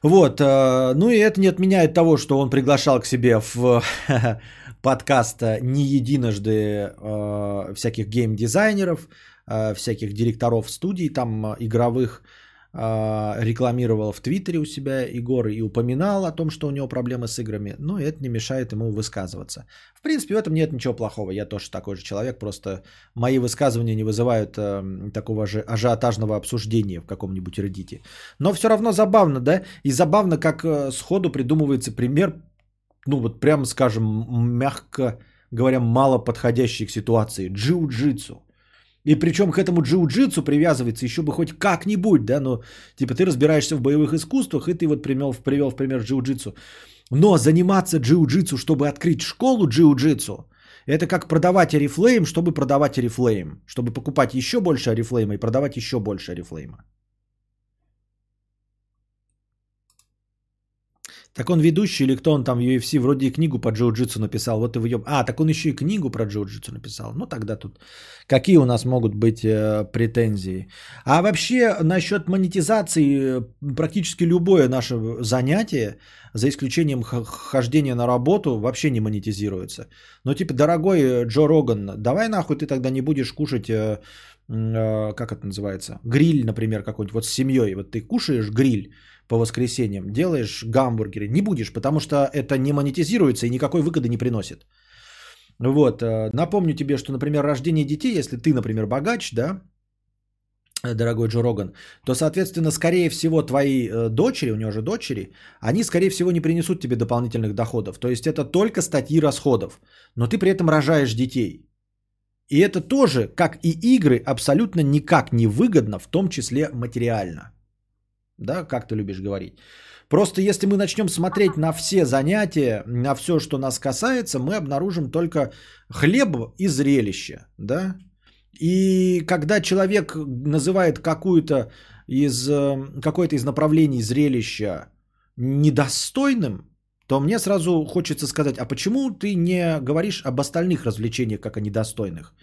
Вот, э, ну и это не отменяет того, что он приглашал к себе в подкаст не единожды э, всяких гейм-дизайнеров, э, всяких директоров студий там игровых, рекламировал в Твиттере у себя Егор и упоминал о том, что у него проблемы с играми, но это не мешает ему высказываться. В принципе, в этом нет ничего плохого. Я тоже такой же человек, просто мои высказывания не вызывают э, такого же ажиотажного обсуждения в каком-нибудь реддите. Но все равно забавно, да? И забавно, как э, сходу придумывается пример, ну вот прямо скажем, мягко говоря, мало подходящей к ситуации. Джиу-джитсу. И причем к этому джиу-джитсу привязывается еще бы хоть как-нибудь, да, но типа ты разбираешься в боевых искусствах, и ты вот привел, привел в пример джиу-джитсу. Но заниматься джиу-джитсу, чтобы открыть школу джиу-джитсу, это как продавать Арифлейм, чтобы продавать Арифлейм. Чтобы покупать еще больше Арифлейма и продавать еще больше Арифлейма. Так он ведущий или кто он там в UFC? Вроде и книгу по джиу-джитсу написал. Вот и въеб... А, так он еще и книгу про джиу-джитсу написал. Ну тогда тут какие у нас могут быть э, претензии? А вообще насчет монетизации э, практически любое наше занятие, за исключением хождения на работу, вообще не монетизируется. Ну типа, дорогой э, Джо Роган, давай нахуй ты тогда не будешь кушать... Э, э, как это называется? Гриль, например, какой-нибудь. Вот с семьей. Вот ты кушаешь гриль по воскресеньям, делаешь гамбургеры, не будешь, потому что это не монетизируется и никакой выгоды не приносит. Вот, э, напомню тебе, что, например, рождение детей, если ты, например, богач, да, э, дорогой Джо Роган, то, соответственно, скорее всего, твои э, дочери, у него же дочери, они, скорее всего, не принесут тебе дополнительных доходов. То есть это только статьи расходов, но ты при этом рожаешь детей. И это тоже, как и игры, абсолютно никак не выгодно, в том числе материально да, как ты любишь говорить. Просто если мы начнем смотреть на все занятия, на все, что нас касается, мы обнаружим только хлеб и зрелище, да. И когда человек называет какую-то из, э, какое-то из направлений зрелища недостойным, то мне сразу хочется сказать, а почему ты не говоришь об остальных развлечениях как о недостойных?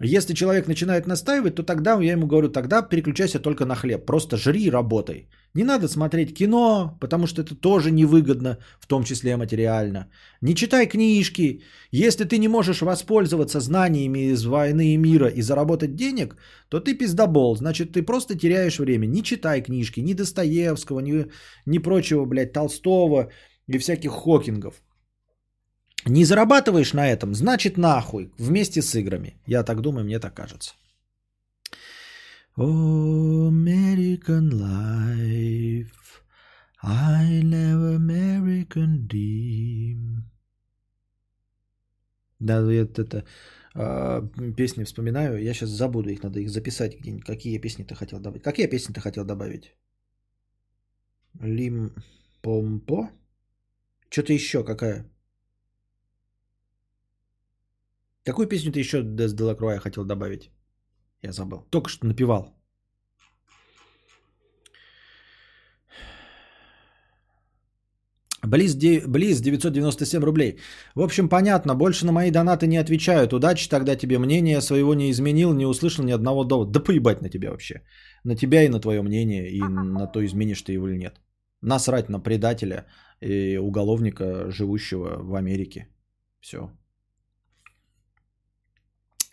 Если человек начинает настаивать, то тогда я ему говорю, тогда переключайся только на хлеб. Просто жри и работай. Не надо смотреть кино, потому что это тоже невыгодно, в том числе материально. Не читай книжки. Если ты не можешь воспользоваться знаниями из войны и мира и заработать денег, то ты пиздобол. Значит, ты просто теряешь время. Не читай книжки, ни Достоевского, ни, ни прочего, блядь, Толстого и всяких Хокингов. Не зарабатываешь на этом, значит нахуй, вместе с играми. Я так думаю, мне так кажется. American life, I love American dream. Да, я это, э, песни вспоминаю, я сейчас забуду их, надо их записать где-нибудь. Какие песни ты хотел добавить? Какие песни ты хотел добавить? Лим Помпо? Что-то еще какая? Какую песню ты еще Дес Делакруа хотел добавить? Я забыл. Только что напевал. Близ, Близ 997 рублей. В общем, понятно, больше на мои донаты не отвечают. Удачи тогда тебе. Мнение своего не изменил, не услышал ни одного довода. Да поебать на тебя вообще. На тебя и на твое мнение, и на то, изменишь ты его или нет. Насрать на предателя и уголовника, живущего в Америке. Все.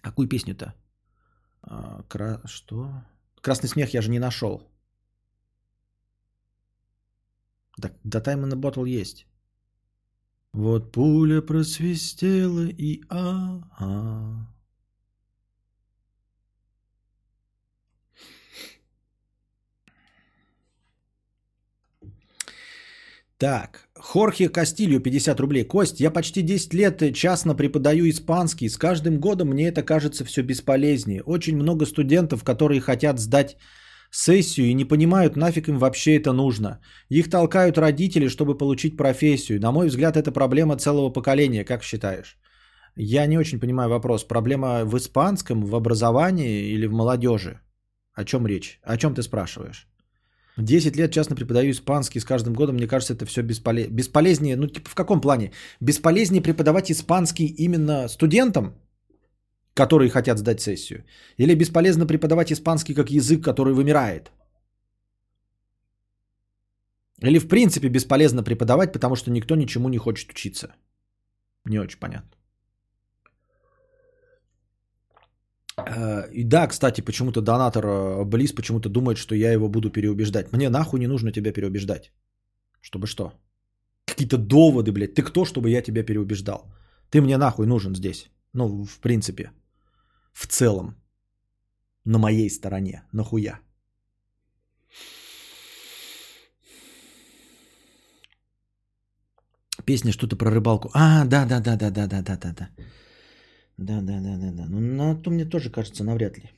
Какую песню-то? А, кра... Что? Красный смех я же не нашел. Да, да Time in the Bottle есть. Вот пуля просвистела и а, Так, Хорхе Кастилью 50 рублей. Кость, я почти 10 лет частно преподаю испанский. С каждым годом мне это кажется все бесполезнее. Очень много студентов, которые хотят сдать сессию и не понимают, нафиг им вообще это нужно. Их толкают родители, чтобы получить профессию. На мой взгляд, это проблема целого поколения. Как считаешь? Я не очень понимаю вопрос. Проблема в испанском, в образовании или в молодежи? О чем речь? О чем ты спрашиваешь? 10 лет частно преподаю испанский, с каждым годом, мне кажется, это все бесполе... бесполезнее. Ну, типа, в каком плане? Бесполезнее преподавать испанский именно студентам, которые хотят сдать сессию? Или бесполезно преподавать испанский как язык, который вымирает? Или в принципе бесполезно преподавать, потому что никто ничему не хочет учиться? Не очень понятно. Э, И да, кстати, почему-то донатор э, Близ почему-то думает, что я его буду переубеждать. Мне нахуй не нужно тебя переубеждать. Чтобы что? Какие-то доводы, блядь. Ты кто, чтобы я тебя переубеждал? Ты мне нахуй нужен здесь. Ну, в принципе. В целом. На моей стороне. Нахуя? Песня что-то про рыбалку. А, да, да, да, да, да, да, да, да, да. Да, да, да, да, да. Ну, на то мне тоже кажется, навряд ли.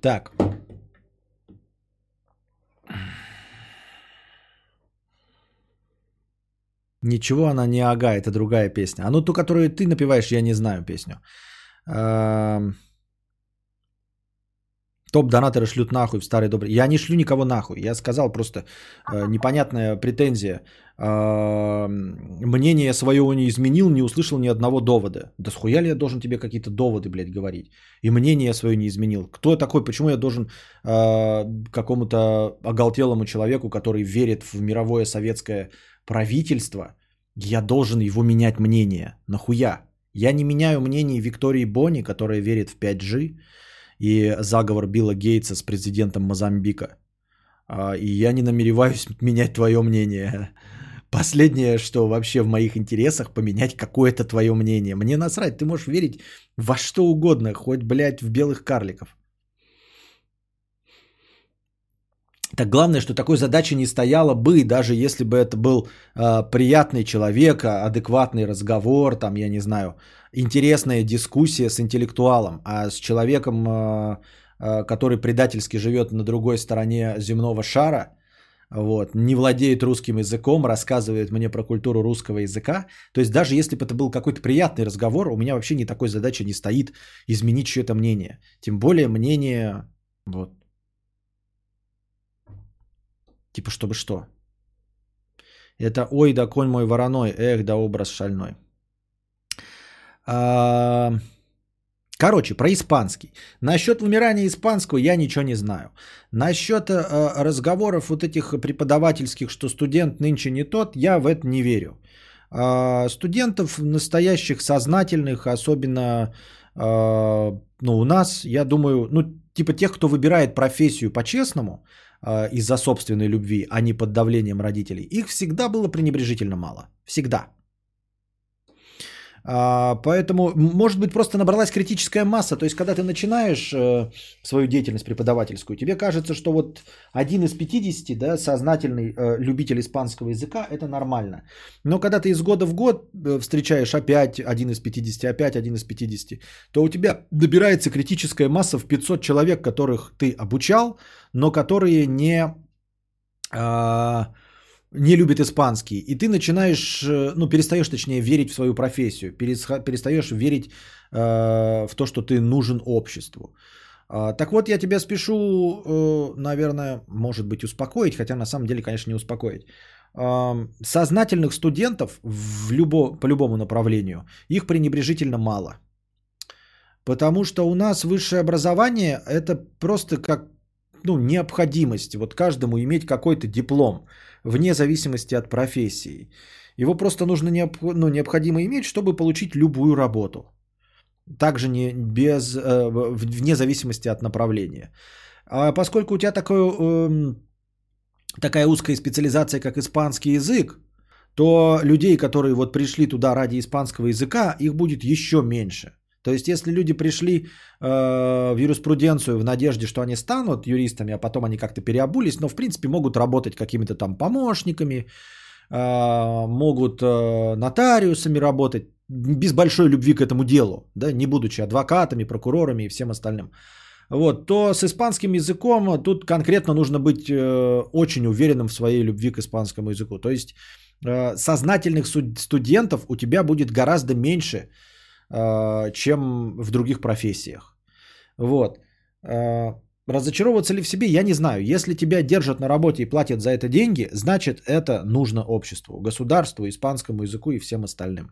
Так. Ничего она не ага, это другая песня. А ну ту, которую ты напеваешь, я не знаю песню. Топ-донаторы шлют нахуй в старый добрый. Я не шлю никого нахуй. Я сказал просто э, непонятная претензия. Э, мнение своего не изменил, не услышал ни одного довода. Да схуя ли я должен тебе какие-то доводы, блядь, говорить? И мнение свое не изменил. Кто я такой? Почему я должен э, какому-то оголтелому человеку, который верит в мировое советское правительство, я должен его менять мнение? Нахуя? Я не меняю мнение Виктории Бони, которая верит в 5G, и заговор Билла Гейтса с президентом Мозамбика. А, И я не намереваюсь менять твое мнение. Последнее, что вообще в моих интересах, поменять какое-то твое мнение. Мне насрать, ты можешь верить во что угодно, хоть, блядь, в белых карликов. Так главное, что такой задачи не стояло бы, даже если бы это был э, приятный человек, адекватный разговор, там, я не знаю, интересная дискуссия с интеллектуалом, а с человеком, э, э, который предательски живет на другой стороне земного шара, вот, не владеет русским языком, рассказывает мне про культуру русского языка. То есть даже если бы это был какой-то приятный разговор, у меня вообще ни такой задачи не стоит изменить чье-то мнение. Тем более мнение, вот, Типа, чтобы что? Это ой, да конь мой вороной, эх, да образ шальной. А, Короче, про испанский. Насчет вымирания испанского я ничего не знаю. Насчет э, разговоров вот этих преподавательских, что студент нынче не тот, я в это не верю. Э, студентов настоящих, сознательных, особенно э, ну, у нас, я думаю, ну, типа тех, кто выбирает профессию по-честному, э, из-за собственной любви, а не под давлением родителей, их всегда было пренебрежительно мало. Всегда. А, поэтому, может быть, просто набралась критическая масса. То есть, когда ты начинаешь э, свою деятельность преподавательскую, тебе кажется, что вот один из 50, да, сознательный э, любитель испанского языка, это нормально. Но когда ты из года в год э, встречаешь опять один из 50, опять один из 50, то у тебя добирается критическая масса в 500 человек, которых ты обучал, но которые не... Не любит испанский, и ты начинаешь, э, ну, перестаешь, точнее, верить в свою профессию, перестаешь верить э, в то, что ты нужен обществу. Э, так вот, я тебя спешу, э, наверное, может быть, успокоить, хотя на самом деле, конечно, не успокоить. Э, сознательных студентов в любо, по любому направлению, их пренебрежительно мало. Потому что у нас высшее образование это просто как ну, необходимость. Вот каждому иметь какой-то диплом вне зависимости от профессии. Его просто нужно необ, ну, необходимо иметь, чтобы получить любую работу. Также не без, э, вне зависимости от направления. А поскольку у тебя такой, э, такая узкая специализация, как испанский язык, то людей, которые вот пришли туда ради испанского языка, их будет еще меньше. То есть, если люди пришли э, в юриспруденцию в надежде, что они станут юристами, а потом они как-то переобулись, но в принципе могут работать какими-то там помощниками, э, могут э, нотариусами работать без большой любви к этому делу, да, не будучи адвокатами, прокурорами и всем остальным. Вот, то с испанским языком тут конкретно нужно быть э, очень уверенным в своей любви к испанскому языку. То есть э, сознательных студентов у тебя будет гораздо меньше, чем в других профессиях. Вот. А, разочаровываться ли в себе, я не знаю. Если тебя держат на работе и платят за это деньги, значит это нужно обществу, государству, испанскому языку и всем остальным.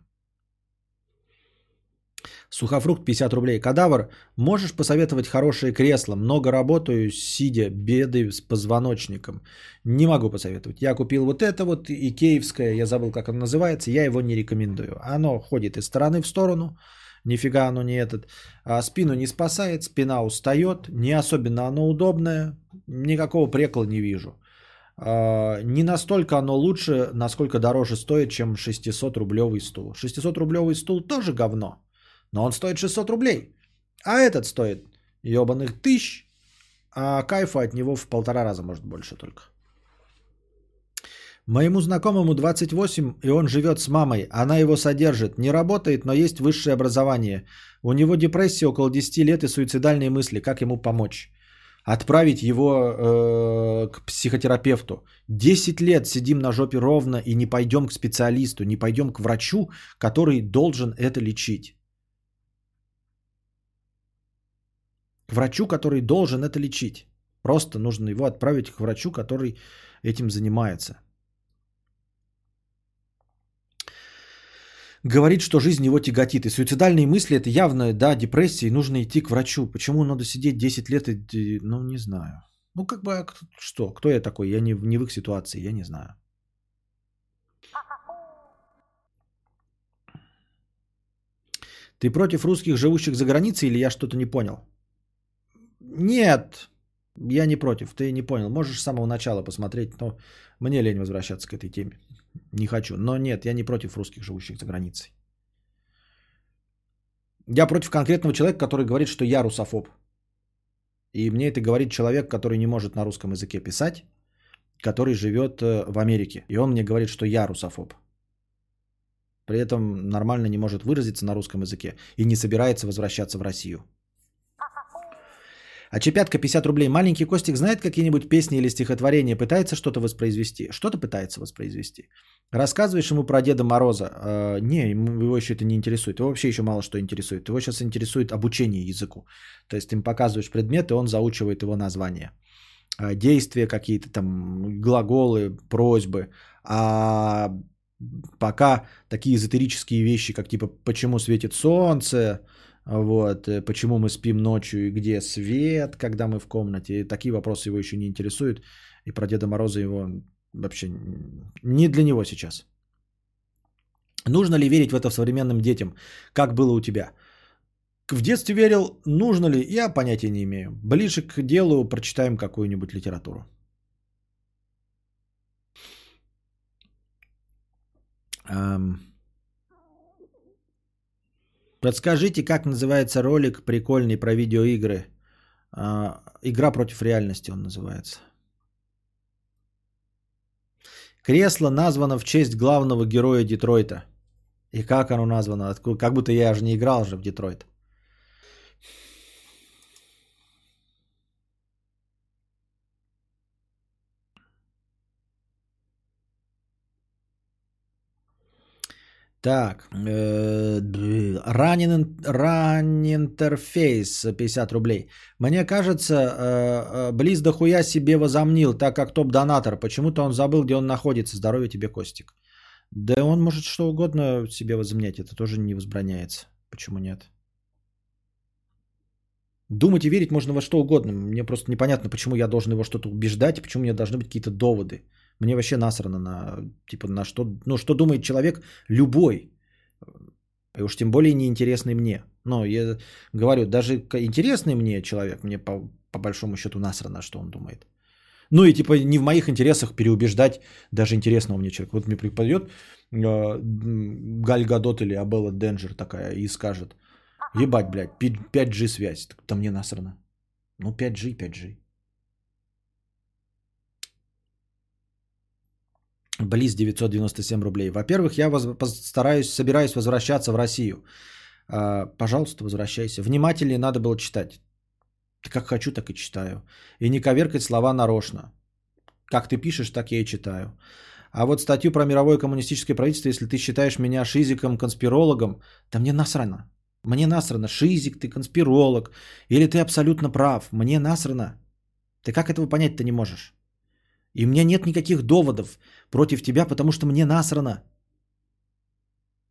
Сухофрукт 50 рублей. Кадавр, можешь посоветовать хорошее кресло? Много работаю, сидя, беды с позвоночником. Не могу посоветовать. Я купил вот это вот икеевское, я забыл, как оно называется, я его не рекомендую. Оно ходит из стороны в сторону, Нифига оно не этот. А спину не спасает, спина устает. Не особенно оно удобное. Никакого прекла не вижу. А, не настолько оно лучше, насколько дороже стоит, чем 600 рублевый стул. 600 рублевый стул тоже говно. Но он стоит 600 рублей. А этот стоит ебаных тысяч. А кайфа от него в полтора раза, может, больше только. Моему знакомому 28, и он живет с мамой. Она его содержит. Не работает, но есть высшее образование. У него депрессия около 10 лет и суицидальные мысли. Как ему помочь? Отправить его э, к психотерапевту. 10 лет сидим на жопе ровно и не пойдем к специалисту, не пойдем к врачу, который должен это лечить. К врачу, который должен это лечить. Просто нужно его отправить к врачу, который этим занимается. говорит, что жизнь его тяготит. И суицидальные мысли это явно, да, депрессия, и нужно идти к врачу. Почему надо сидеть 10 лет, и, ну, не знаю. Ну, как бы, а что, кто я такой? Я не, не в их ситуации, я не знаю. Ты против русских, живущих за границей, или я что-то не понял? Нет, я не против, ты не понял. Можешь с самого начала посмотреть, но мне лень возвращаться к этой теме. Не хочу. Но нет, я не против русских, живущих за границей. Я против конкретного человека, который говорит, что я русофоб. И мне это говорит человек, который не может на русском языке писать, который живет э, в Америке. И он мне говорит, что я русофоб. При этом нормально не может выразиться на русском языке и не собирается возвращаться в Россию. А Чепятка 50 рублей. Маленький Костик знает какие-нибудь песни или стихотворения? Пытается что-то воспроизвести? Что-то пытается воспроизвести. Рассказываешь ему про Деда Мороза? Э, не, его еще это не интересует. Его вообще еще мало что интересует. Его сейчас интересует обучение языку. То есть ты им показываешь предмет, и он заучивает его название. Э, действия какие-то там, глаголы, просьбы. А пока такие эзотерические вещи, как типа «почему светит солнце», вот, э, почему мы спим ночью и где свет, когда мы в комнате. Такие вопросы его еще не интересуют. И про Деда Мороза его вообще не для него сейчас. Нужно ли верить в это современным детям? Как было у тебя? В детстве верил, нужно ли, я понятия не имею. Ближе к делу прочитаем какую-нибудь литературу. Um, Подскажите, как называется ролик прикольный про видеоигры? А, игра против реальности он называется. Кресло названо в честь главного героя Детройта. И как оно названо? Как будто я же не играл же в Детройт. Так, ранен, ранентерфейс 50 рублей. Мне кажется, э, э, Близ до хуя себе возомнил, так как топ-донатор. Почему-то он забыл, где он находится. Здоровья тебе, Костик. Да он может что угодно себе возомнять, это тоже не возбраняется. Почему нет? Думать и верить можно во что угодно. Мне просто непонятно, почему я должен его что-то убеждать, почему у меня должны быть какие-то доводы. Мне вообще насрано на, типа, на что, ну, что думает человек любой. И уж тем более неинтересный мне. Но я говорю, даже интересный мне человек, мне по, по большому счету насрано, что он думает. Ну и типа не в моих интересах переубеждать даже интересного мне человека. Вот мне припадет э, Галь Гадот или Абелла Денджер такая и скажет, ебать, блядь, 5G связь. Да мне насрано. Ну 5G, 5G. Близ 997 рублей. Во-первых, я воз... постараюсь, собираюсь возвращаться в Россию. А, пожалуйста, возвращайся. Внимательнее надо было читать. Как хочу, так и читаю. И не коверкать слова нарочно. Как ты пишешь, так я и читаю. А вот статью про мировое коммунистическое правительство, если ты считаешь меня шизиком, конспирологом, да мне насрано. Мне насрано. Шизик, ты конспиролог. Или ты абсолютно прав. Мне насрано. Ты как этого понять-то не можешь? И у меня нет никаких доводов против тебя, потому что мне насрано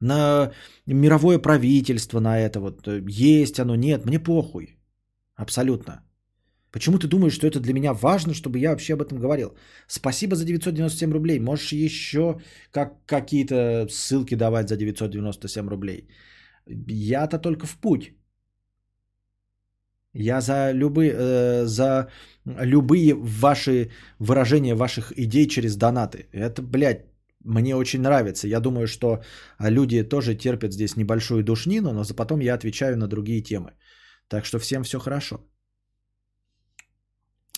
на мировое правительство, на это вот. Есть оно, нет, мне похуй. Абсолютно. Почему ты думаешь, что это для меня важно, чтобы я вообще об этом говорил? Спасибо за 997 рублей. Можешь еще как, какие-то ссылки давать за 997 рублей. Я-то только в путь. Я за любые, э, за любые ваши выражения ваших идей через донаты. Это, блядь, мне очень нравится. Я думаю, что люди тоже терпят здесь небольшую душнину, но потом я отвечаю на другие темы. Так что всем все хорошо.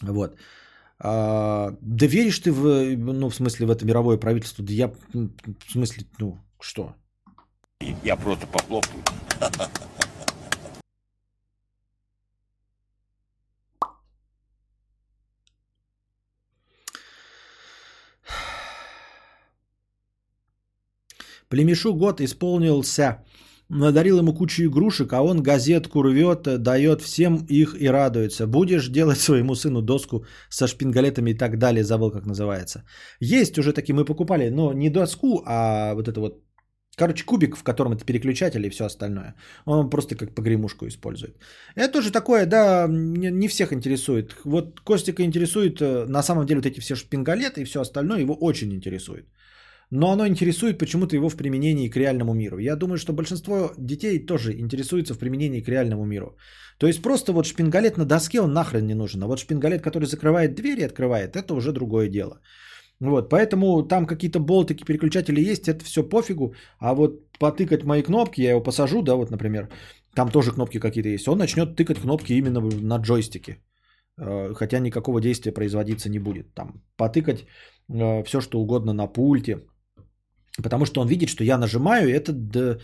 Вот. А, да веришь ты в, ну, в смысле, в это мировое правительство? Да я, в смысле, ну, что? Я просто похлопаю. Племешу год исполнился, надарил ему кучу игрушек, а он газетку рвет, дает всем их и радуется. Будешь делать своему сыну доску со шпингалетами и так далее, забыл как называется. Есть уже такие, мы покупали, но не доску, а вот это вот Короче, кубик, в котором это переключатель и все остальное. Он просто как погремушку использует. Это тоже такое, да, не всех интересует. Вот Костика интересует, э, на самом деле, вот эти все шпингалеты и все остальное его очень интересует но оно интересует почему-то его в применении к реальному миру. Я думаю, что большинство детей тоже интересуются в применении к реальному миру. То есть просто вот шпингалет на доске, он нахрен не нужен. А вот шпингалет, который закрывает двери и открывает, это уже другое дело. Вот, поэтому там какие-то болтики, переключатели есть, это все пофигу. А вот потыкать мои кнопки, я его посажу, да, вот, например, там тоже кнопки какие-то есть. Он начнет тыкать кнопки именно на джойстике. Э, хотя никакого действия производиться не будет. Там потыкать э, все, что угодно на пульте, Потому что он видит, что я нажимаю, и это да,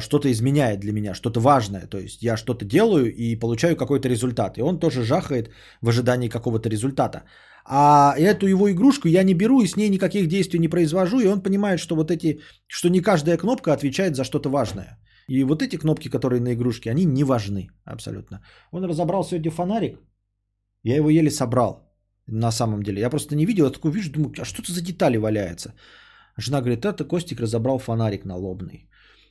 что-то изменяет для меня, что-то важное. То есть я что-то делаю и получаю какой-то результат. И он тоже жахает в ожидании какого-то результата. А эту его игрушку я не беру и с ней никаких действий не произвожу. И он понимает, что вот эти, что не каждая кнопка отвечает за что-то важное. И вот эти кнопки, которые на игрушке, они не важны абсолютно. Он разобрал сегодня фонарик. Я его еле собрал на самом деле. Я просто не видел, я такой вижу, думаю, а что это за детали валяется? Жена говорит, это Костик разобрал фонарик налобный.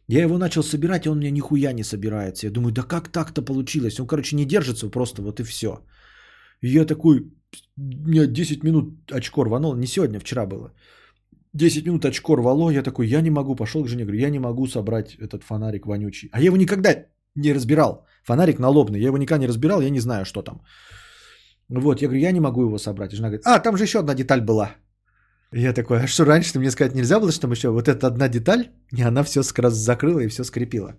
Я его начал собирать, и он мне нихуя не собирается. Я думаю, да как так-то получилось? Он, короче, не держится просто, вот и все. И я такой, меня 10 минут очко рванул, не сегодня, вчера было. 10 минут очко рвало, я такой, я не могу, пошел к жене, говорю, я не могу собрать этот фонарик вонючий. А я его никогда не разбирал. Фонарик налобный, я его никогда не разбирал, я не знаю, что там. Вот, я говорю, я не могу его собрать. И жена говорит, а, там же еще одна деталь была. Я такой, а что раньше мне сказать нельзя было, что там еще вот эта одна деталь, и она все раз закрыла и все скрепила.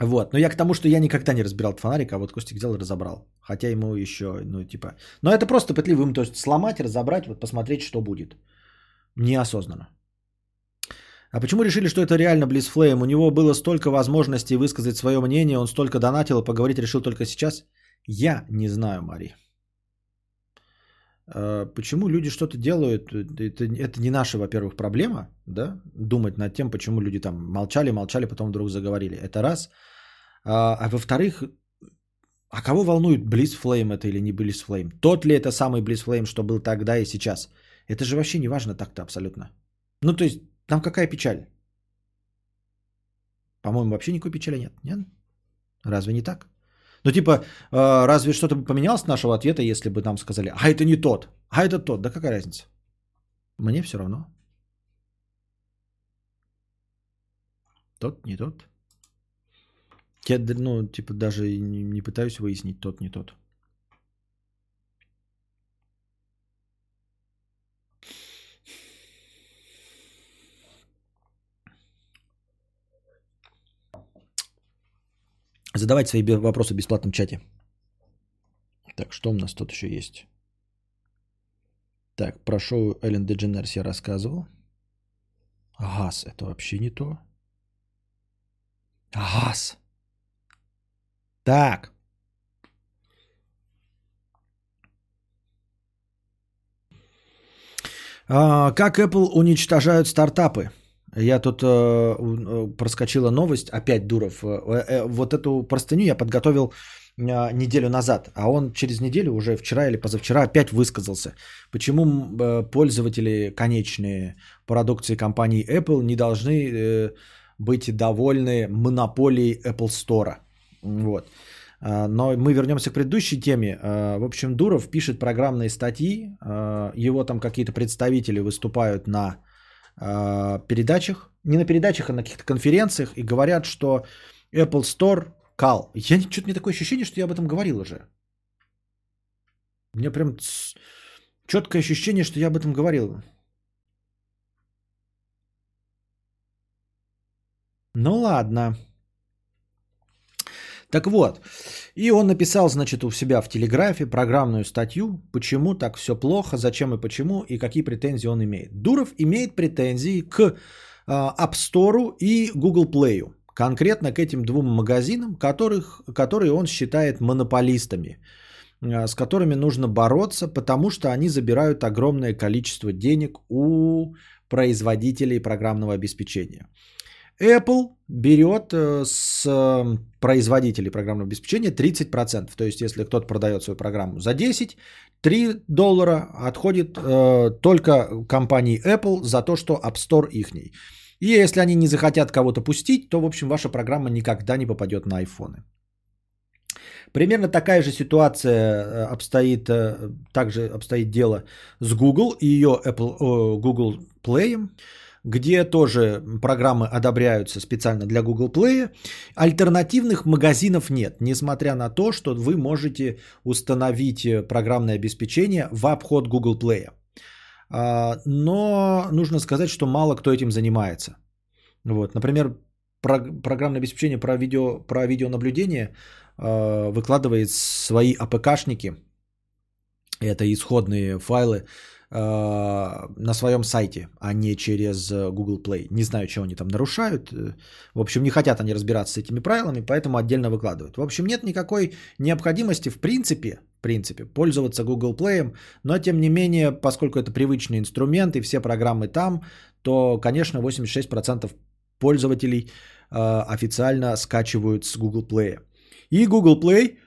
Вот, но я к тому, что я никогда не разбирал этот фонарик, а вот Костик взял и разобрал. Хотя ему еще, ну типа... Но это просто пытливо им, то есть сломать, разобрать, вот посмотреть, что будет. Неосознанно. А почему решили, что это реально Близфлейм? У него было столько возможностей высказать свое мнение, он столько донатил, поговорить решил только сейчас? Я не знаю, Мари. А, почему люди что-то делают, это, это не наша, во-первых, проблема, да, думать над тем, почему люди там молчали, молчали, потом вдруг заговорили. Это раз. А, а во-вторых, а кого волнует Bliss это или не Bliss Тот ли это самый Bliss что был тогда и сейчас? Это же вообще не важно так-то абсолютно. Ну, то есть, там какая печаль? По-моему, вообще никакой печали нет. Нет? Разве не так? Ну, типа, а, разве что-то бы поменялось с нашего ответа, если бы нам сказали, а это не тот, а это тот, да какая разница? Мне все равно. Тот, не тот. Я, ну, типа, даже не пытаюсь выяснить, тот, не тот. Задавайте свои вопросы в бесплатном чате. Так, что у нас тут еще есть? Так, про шоу Эллен Дедженерс я рассказывал. Газ, это вообще не то. Газ. Так. А, как Apple уничтожают стартапы? Я тут э, э, проскочила новость, опять Дуров. Э, э, вот эту простыню я подготовил э, неделю назад, а он через неделю, уже вчера или позавчера, опять высказался. Почему э, пользователи конечные продукции компании Apple не должны э, быть довольны монополией Apple Store. Вот. Э, но мы вернемся к предыдущей теме. Э, в общем, Дуров пишет программные статьи, его там какие-то представители выступают на э, передачах, не на передачах, а на каких-то конференциях и говорят, что Apple Store кал. Я что-то мне такое ощущение, что я об этом говорил уже. У меня прям четкое ощущение, что я об этом говорил. Ну ладно. Так вот, и он написал, значит, у себя в Телеграфе программную статью, почему так все плохо, зачем и почему, и какие претензии он имеет. Дуров имеет претензии к э, App Store и Google Play. Конкретно к этим двум магазинам, которых, которые он считает монополистами, э, с которыми нужно бороться, потому что они забирают огромное количество денег у производителей программного обеспечения. Apple берет э, с э, производителей программного обеспечения 30%. То есть, если кто-то продает свою программу за 10, 3 доллара отходит э, только компании Apple за то, что App Store ихний. И если они не захотят кого-то пустить, то, в общем, ваша программа никогда не попадет на айфоны. Примерно такая же ситуация э, обстоит, также обстоит дело с Google и ее Apple, Google Play где тоже программы одобряются специально для Google Play. Альтернативных магазинов нет, несмотря на то, что вы можете установить программное обеспечение в обход Google Play. А, но нужно сказать, что мало кто этим занимается. Вот, например, программное обеспечение про, видео, про видеонаблюдение а, выкладывает свои АПКшники, это исходные файлы, Э, на своем сайте, а не через э, Google Play. Не знаю, что они там нарушают. Э, в общем, не хотят они разбираться с этими правилами, поэтому отдельно выкладывают. В общем, нет никакой необходимости в принципе, в принципе пользоваться Google Play, но тем не менее, поскольку это привычный инструмент и все программы там, то, конечно, 86% пользователей э, официально скачивают с Google Play. И Google Play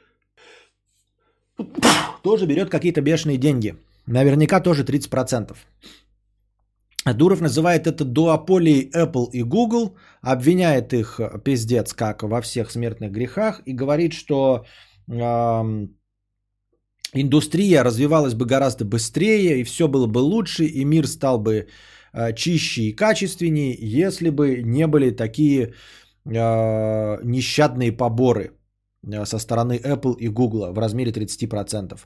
тоже берет какие-то бешеные деньги – Наверняка тоже 30%. Дуров называет это дуополией Apple и Google, обвиняет их э, пиздец как во всех смертных грехах и говорит, что э, индустрия развивалась бы гораздо быстрее и все было бы лучше и мир стал бы э, чище и качественнее, если бы не были такие э, нещадные поборы со стороны Apple и Google в размере 30%.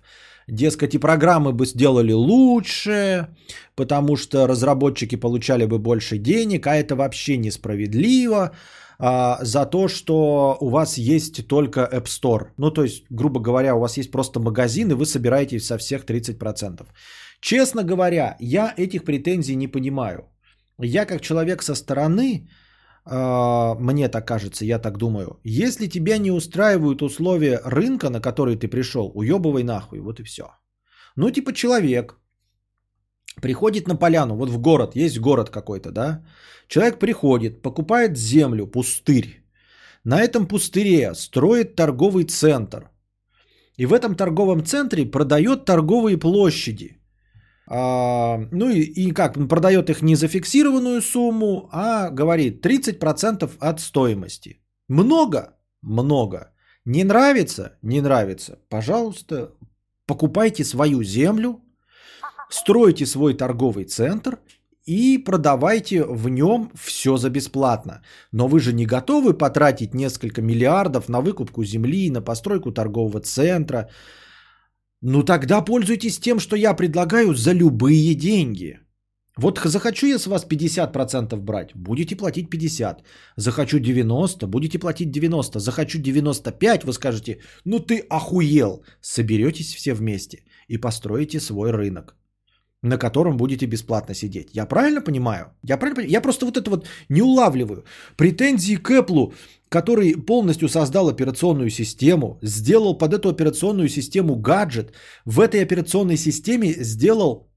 Дескать, и программы бы сделали лучше, потому что разработчики получали бы больше денег, а это вообще несправедливо а, за то, что у вас есть только App Store. Ну, то есть, грубо говоря, у вас есть просто магазин, и вы собираете со всех 30%. Честно говоря, я этих претензий не понимаю. Я как человек со стороны, мне так кажется, я так думаю, если тебя не устраивают условия рынка, на который ты пришел, уебывай нахуй, вот и все. Ну, типа человек приходит на поляну, вот в город, есть город какой-то, да, человек приходит, покупает землю, пустырь, на этом пустыре строит торговый центр, и в этом торговом центре продает торговые площади – а, ну и, и как, он продает их не за фиксированную сумму, а говорит 30% от стоимости. Много? Много. Не нравится? Не нравится. Пожалуйста, покупайте свою землю, стройте свой торговый центр и продавайте в нем все за бесплатно. Но вы же не готовы потратить несколько миллиардов на выкупку земли, на постройку торгового центра, ну тогда пользуйтесь тем, что я предлагаю за любые деньги. Вот захочу я с вас 50% брать, будете платить 50. Захочу 90, будете платить 90. Захочу 95, вы скажете, ну ты охуел. Соберетесь все вместе и построите свой рынок, на котором будете бесплатно сидеть. Я правильно понимаю? Я, правильно понимаю? я просто вот это вот не улавливаю. Претензии к Apple который полностью создал операционную систему, сделал под эту операционную систему гаджет, в этой операционной системе сделал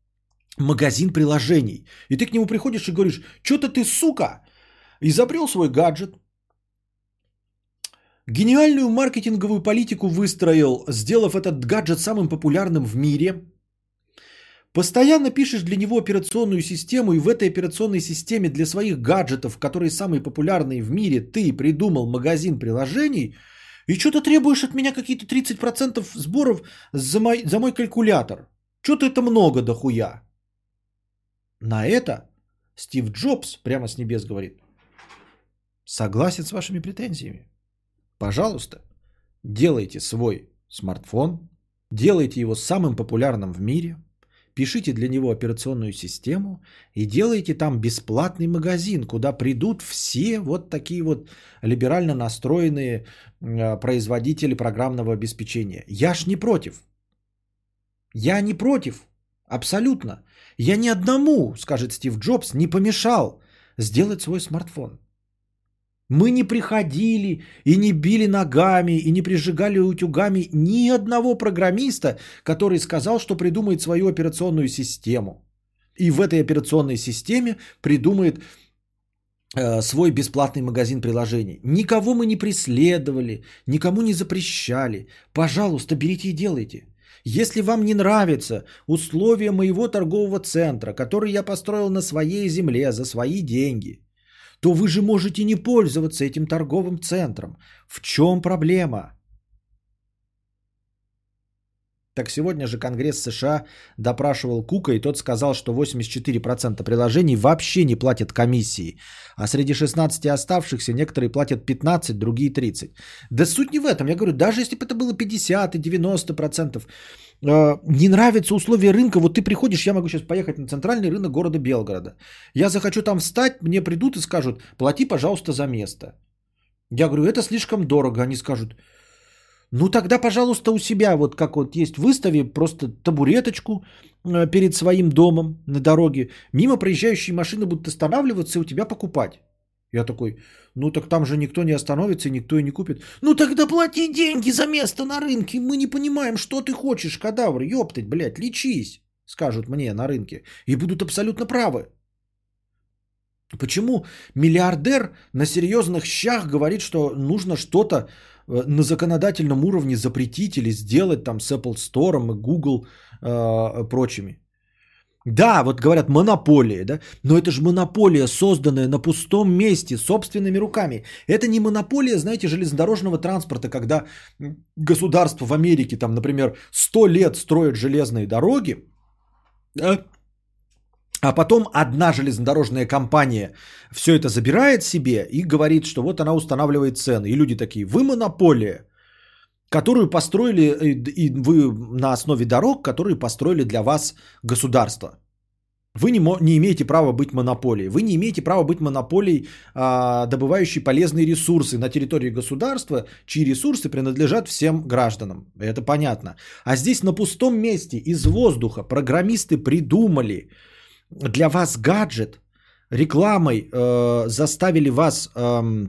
магазин приложений. И ты к нему приходишь и говоришь, что-то ты, сука, изобрел свой гаджет, гениальную маркетинговую политику выстроил, сделав этот гаджет самым популярным в мире – Постоянно пишешь для него операционную систему, и в этой операционной системе для своих гаджетов, которые самые популярные в мире, ты придумал магазин приложений, и что-то требуешь от меня какие-то 30% сборов за мой, за мой калькулятор. Что-то это много дохуя. На это Стив Джобс прямо с небес говорит, согласен с вашими претензиями. Пожалуйста, делайте свой смартфон, делайте его самым популярным в мире, пишите для него операционную систему и делайте там бесплатный магазин, куда придут все вот такие вот либерально настроенные э, производители программного обеспечения. Я ж не против. Я не против. Абсолютно. Я ни одному, скажет Стив Джобс, не помешал сделать свой смартфон. Мы не приходили и не били ногами и не прижигали утюгами ни одного программиста, который сказал, что придумает свою операционную систему. И в этой операционной системе придумает э, свой бесплатный магазин приложений. Никого мы не преследовали, никому не запрещали. Пожалуйста, берите и делайте. Если вам не нравятся условия моего торгового центра, который я построил на своей земле за свои деньги, то вы же можете не пользоваться этим торговым центром. В чем проблема? Так сегодня же Конгресс США допрашивал Кука, и тот сказал, что 84% приложений вообще не платят комиссии, а среди 16 оставшихся некоторые платят 15, другие 30. Да суть не в этом. Я говорю, даже если бы это было 50 и 90%, э, не нравятся условия рынка, вот ты приходишь, я могу сейчас поехать на центральный рынок города Белгорода. Я захочу там встать, мне придут и скажут, плати, пожалуйста, за место. Я говорю, это слишком дорого. Они скажут, ну тогда, пожалуйста, у себя, вот как вот есть, выстави просто табуреточку э, перед своим домом на дороге. Мимо проезжающие машины будут останавливаться и у тебя покупать. Я такой, ну так там же никто не остановится никто и не купит. Ну тогда плати деньги за место на рынке. Мы не понимаем, что ты хочешь, кадавр. Ёптать, блядь, лечись, скажут мне на рынке. И будут абсолютно правы. Почему миллиардер на серьезных щах говорит, что нужно что-то Э, на законодательном уровне запретить или сделать там с Apple Store и Google э, прочими. Да, вот говорят монополия, да, но это же монополия, созданная на пустом месте, собственными руками. Это не монополия, знаете, железнодорожного транспорта, когда государство в Америке, там, например, 100 лет строят железные дороги, да, а потом одна железнодорожная компания все это забирает себе и говорит, что вот она устанавливает цены. И люди такие, вы монополия, которую построили, э, и вы на основе дорог, которые построили для вас государство. Вы не, не имеете права быть монополией. Вы не имеете права быть монополией, а, добывающей полезные ресурсы на территории государства, чьи ресурсы принадлежат всем гражданам. Это понятно. А здесь на пустом месте из воздуха программисты придумали, для вас гаджет, рекламой э, заставили вас э,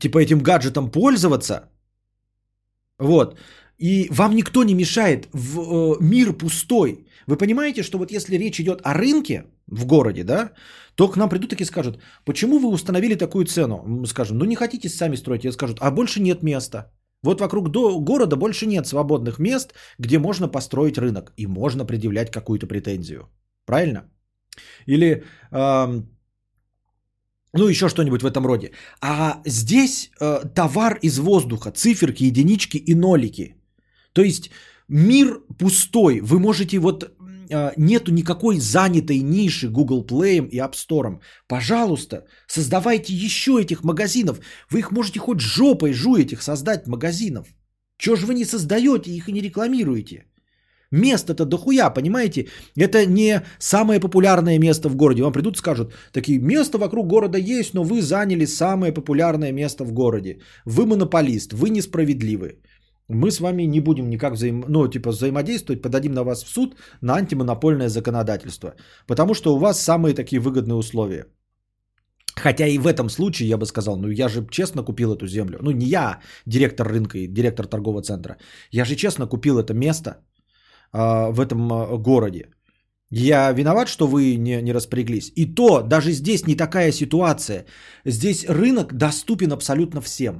типа этим гаджетом пользоваться, вот, и вам никто не мешает, в, э, мир пустой. Вы понимаете, что вот если речь идет о рынке в городе, да, то к нам придут такие скажут, почему вы установили такую цену? Мы скажем, ну не хотите сами строить, и скажут, а больше нет места. Вот вокруг до города больше нет свободных мест, где можно построить рынок и можно предъявлять какую-то претензию. Правильно? Или э, ну еще что-нибудь в этом роде. А здесь э, товар из воздуха, циферки, единички и нолики. То есть мир пустой. Вы можете вот а, нету никакой занятой ниши Google Play и App Store. Пожалуйста, создавайте еще этих магазинов. Вы их можете хоть жопой жу этих создать магазинов. Чего же вы не создаете их и не рекламируете? Место-то дохуя, понимаете? Это не самое популярное место в городе. Вам придут и скажут, такие, место вокруг города есть, но вы заняли самое популярное место в городе. Вы монополист, вы несправедливы мы с вами не будем никак взаим... ну, типа, взаимодействовать, подадим на вас в суд на антимонопольное законодательство. Потому что у вас самые такие выгодные условия. Хотя и в этом случае я бы сказал, ну я же честно купил эту землю. Ну не я, директор рынка и директор торгового центра. Я же честно купил это место в этом э, городе. Я виноват, что вы не, не распряглись. И то, даже здесь не такая ситуация. Здесь рынок доступен абсолютно всем.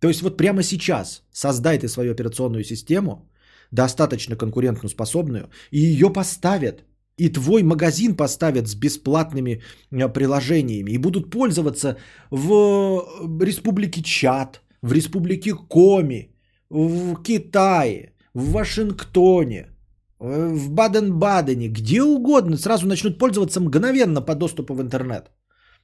То есть вот прямо сейчас создай свою операционную систему, достаточно конкурентно способную, и ее поставят. И твой магазин поставят с бесплатными э, приложениями. И будут пользоваться в э, республике Чад, в республике Коми, в Китае, в Вашингтоне, в Баден-Бадене, где угодно, сразу начнут пользоваться мгновенно по доступу в интернет.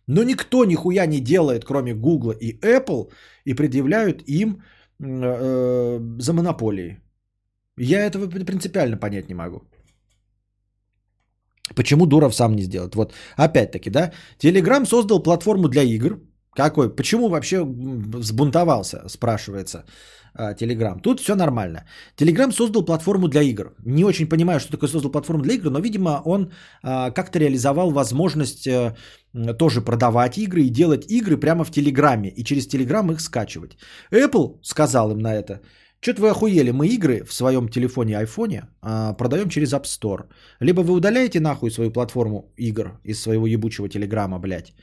Но никто нихуя не делает, кроме Google и Apple, и предъявляют им э, за монополии. Я этого принципиально понять не могу. Почему Дуров сам не сделает? Вот опять-таки, да, Telegram создал платформу для игр. Какой? Почему вообще взбунтовался, спрашивается Телеграм. Тут все нормально. Телеграм создал платформу для игр. Не очень понимаю, что такое создал платформу для игр, но, видимо, он а, как-то реализовал возможность а, тоже продавать игры и делать игры прямо в Телеграме и через Телеграм их скачивать. Apple сказал им на это, что-то вы охуели, мы игры в своем телефоне, айфоне а, продаем через App Store. Либо вы удаляете нахуй свою платформу игр из своего ебучего Телеграма, блядь.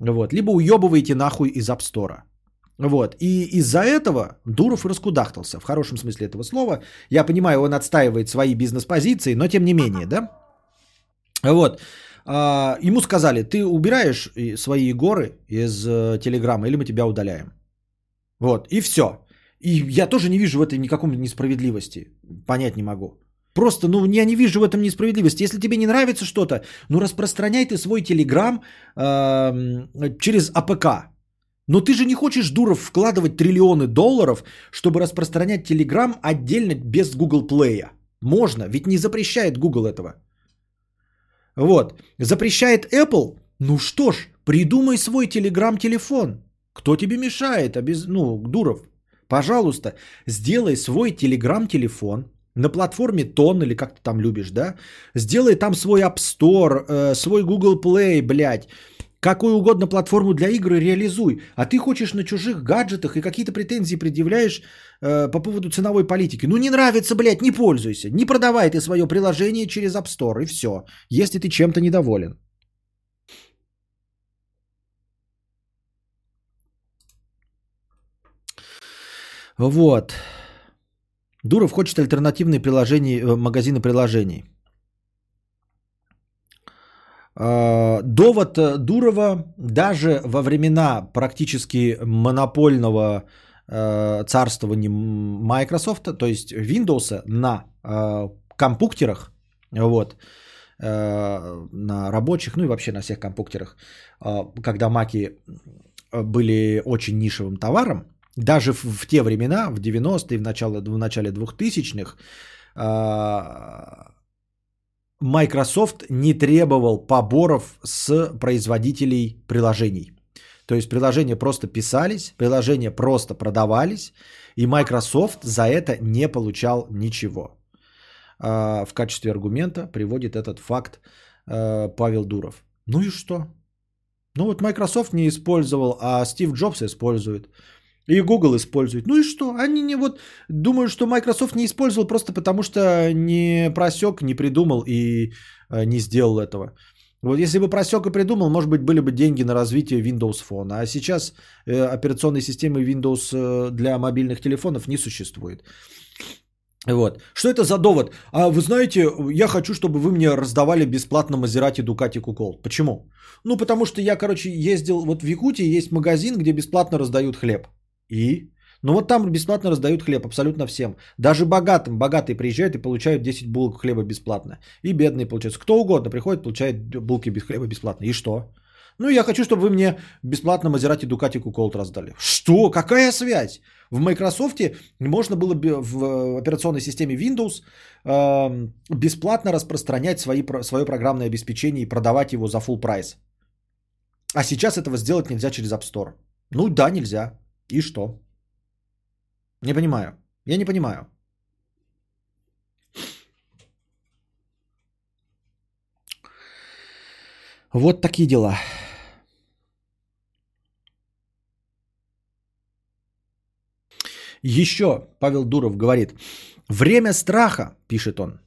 Вот. Либо уебываете нахуй из App Store. Вот. И из-за этого Дуров раскудахтался, в хорошем смысле этого слова. Я понимаю, он отстаивает свои бизнес-позиции, но тем не менее, да? Вот. А, ему сказали, ты убираешь свои горы из э, Телеграма или мы тебя удаляем. Вот, и все. И я тоже не вижу в этой никакой несправедливости. Понять не могу. Просто, ну, я не вижу в этом несправедливости. Если тебе не нравится что-то, ну, распространяй ты свой Телеграм э, через APK. Но ты же не хочешь, Дуров, вкладывать триллионы долларов, чтобы распространять Телеграм отдельно без Google Play. Можно, ведь не запрещает Google этого. Вот. Запрещает Apple? Ну что ж, придумай свой Телеграм-телефон. Кто тебе мешает? Обез... Ну, Дуров, пожалуйста, сделай свой Телеграм-телефон на платформе Тон или как ты там любишь, да? Сделай там свой App Store, э, свой Google Play, блядь Какую угодно платформу для игры реализуй. А ты хочешь на чужих гаджетах и какие-то претензии предъявляешь э, по поводу ценовой политики. Ну не нравится, блядь, не пользуйся. Не продавай ты свое приложение через App Store и все. Если ты чем-то недоволен. Вот. Дуров хочет альтернативные приложения, э, магазины приложений. А, довод э, Дурова даже во времена практически монопольного э, царствования Microsoft, то есть Windows на компуктерах, вот, на рабочих, ну и вообще на всех компуктерах, когда маки были очень нишевым товаром, даже в, в те времена, в 90-е, в начале, в начале 2000-х, Microsoft не требовал поборов с производителей приложений. То есть приложения просто писались, приложения просто продавались, и Microsoft за это не получал ничего. А, в качестве аргумента приводит этот факт а, Павел Дуров. Ну и что? Ну вот Microsoft не использовал, а Стив Джобс использует. И Google использует. Ну и что? Они не вот думают, что Microsoft не использовал просто потому, что не просек, не придумал и э, не сделал этого. Вот если бы просек и придумал, может быть, были бы деньги на развитие Windows Phone. А сейчас э, операционной системы Windows э, для мобильных телефонов не существует. Вот. Что это за довод? А вы знаете, я хочу, чтобы вы мне раздавали бесплатно Мазерати Дукати Кукол. Почему? Ну, потому что я, короче, ездил, вот в Якутии есть магазин, где бесплатно раздают хлеб. И? Ну вот там бесплатно раздают хлеб абсолютно всем. Даже богатым. Богатые приезжают и получают 10 булок хлеба бесплатно. И бедные получают. Кто угодно приходит, получает булки без хлеба бесплатно. И что? Ну я хочу, чтобы вы мне бесплатно Мазерати Дукати Куколт раздали. Что? Какая связь? В Microsoft можно было бы в операционной системе Windows э, бесплатно распространять свои, свое программное обеспечение и продавать его за full прайс. А сейчас этого сделать нельзя через App Store. Ну да, нельзя. И что? Не понимаю. Я не понимаю. Вот такие дела. Еще Павел Дуров говорит, время страха, пишет он,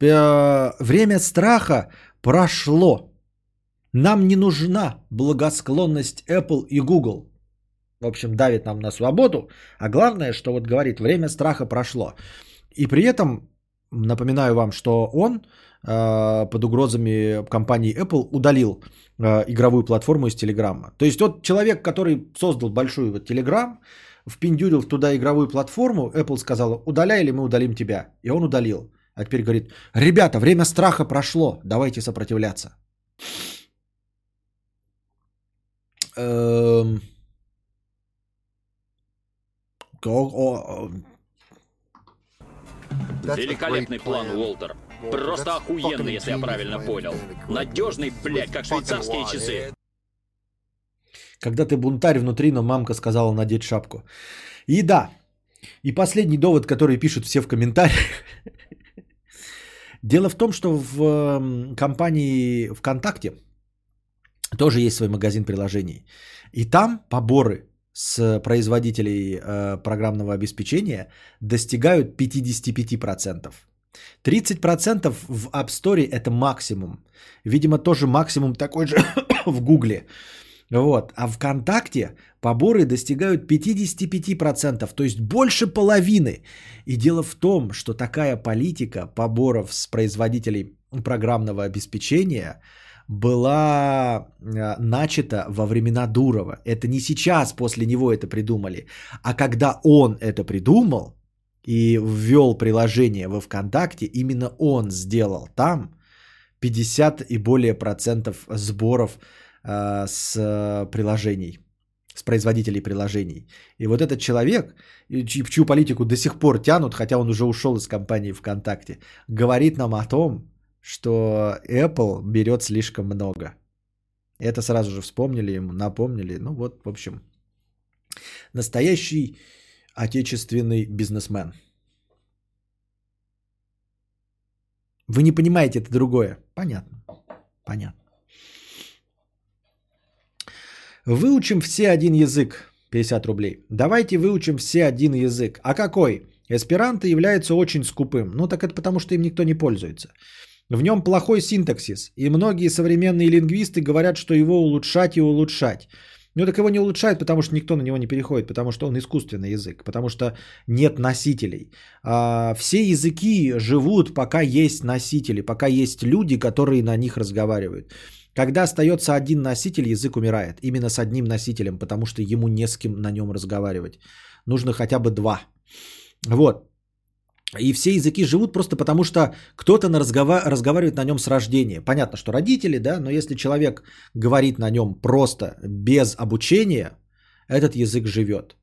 «Э, время страха прошло. Нам не нужна благосклонность Apple и Google в общем, давит нам на свободу. А главное, что вот говорит, время страха прошло. И при этом, напоминаю вам, что он э, под угрозами компании Apple удалил э, игровую платформу из Телеграма. То есть вот человек, который создал большую вот Telegram, впендюрил туда игровую платформу, Apple сказал, удаляй или мы удалим тебя. И он удалил. А теперь говорит, ребята, время страха прошло, давайте сопротивляться. Эм, Великолепный план, Уолтер. Просто охуенный, если я правильно понял. Надежный, блядь, как швейцарские часы. Когда ты бунтарь внутри, но мамка сказала надеть шапку. И да, и последний довод, который пишут все в комментариях. Дело в том, что в м, компании ВКонтакте тоже есть свой магазин приложений. И там поборы с производителей э, программного обеспечения достигают 55%. 30% в App Store это максимум. Видимо, тоже максимум такой же в Гугле. Вот. А ВКонтакте поборы достигают 55%, то есть больше половины. И дело в том, что такая политика поборов с производителей программного обеспечения была э, начата во времена Дурова. Это не сейчас после него это придумали, а когда он это придумал и ввел приложение во ВКонтакте, именно он сделал там 50 и более процентов сборов э, с приложений, с производителей приложений. И вот этот человек, чью политику до сих пор тянут, хотя он уже ушел из компании ВКонтакте, говорит нам о том, что Apple берет слишком много. Это сразу же вспомнили ему, напомнили. Ну вот, в общем, настоящий отечественный бизнесмен. Вы не понимаете, это другое. Понятно. Понятно. Выучим все один язык. 50 рублей. Давайте выучим все один язык. А какой? Эсперанто является очень скупым. Ну так это потому, что им никто не пользуется. В нем плохой синтаксис. И многие современные лингвисты говорят, что его улучшать и улучшать. Ну так его не улучшают, потому что никто на него не переходит, потому что он искусственный язык, потому что нет носителей. А, все языки живут, пока есть носители, пока есть люди, которые на них разговаривают. Когда остается один носитель, язык умирает. Именно с одним носителем, потому что ему не с кем на нем разговаривать. Нужно хотя бы два. Вот. И все языки живут просто потому, что кто-то на разгова- разговаривает на нем с рождения. Понятно, что родители, да, но если человек говорит на нем просто без обучения, этот язык живет.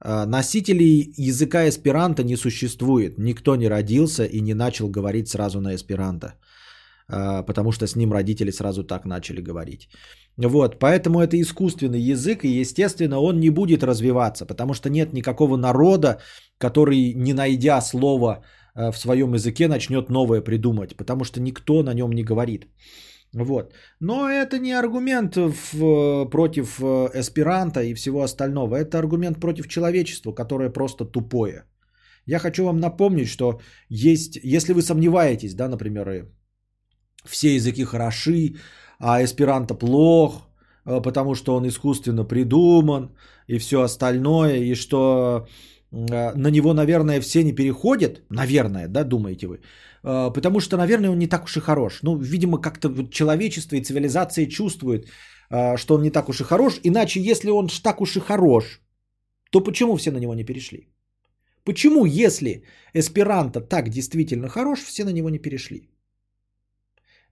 А, Носителей языка эсперанто не существует. Никто не родился и не начал говорить сразу на эсперанто. А, Потому что с ним родители сразу так начали говорить. Вот, поэтому это искусственный язык, и, естественно, он не будет развиваться, потому что нет никакого народа, который, не найдя слова э, в своем языке, начнет новое придумать, потому что никто на нем не говорит. Вот. Но это не аргумент в- против э, эсперанто и всего остального. Это аргумент против человечества, которое просто тупое. Я хочу вам напомнить, что есть, если вы сомневаетесь, да, например, все языки хороши, а эсперанто плох, э, потому что он искусственно придуман и все остальное, и что э, на него, наверное, все не переходят, наверное, да, думаете вы, Э, потому что, наверное, он не так уж и хорош. Ну, видимо, как-то человечество и цивилизация чувствуют, э, что он не так уж и хорош, иначе, если он так уж и хорош, то почему все на него не перешли? Почему, если эсперанто так действительно хорош, все на него не перешли?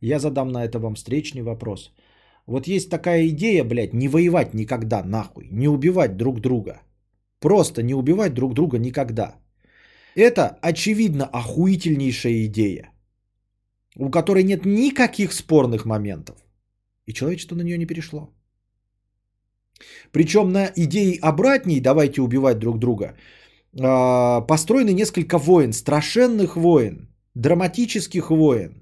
Я задам на это вам встречный вопрос. Вот есть такая идея, блядь, не воевать никогда, нахуй, не убивать друг друга. Просто не убивать друг друга никогда. Это, очевидно, охуительнейшая идея, у которой нет никаких спорных моментов. И человечество на нее не перешло. Причем на идее обратней, давайте убивать друг друга, а, построены несколько войн, страшенных войн, драматических войн,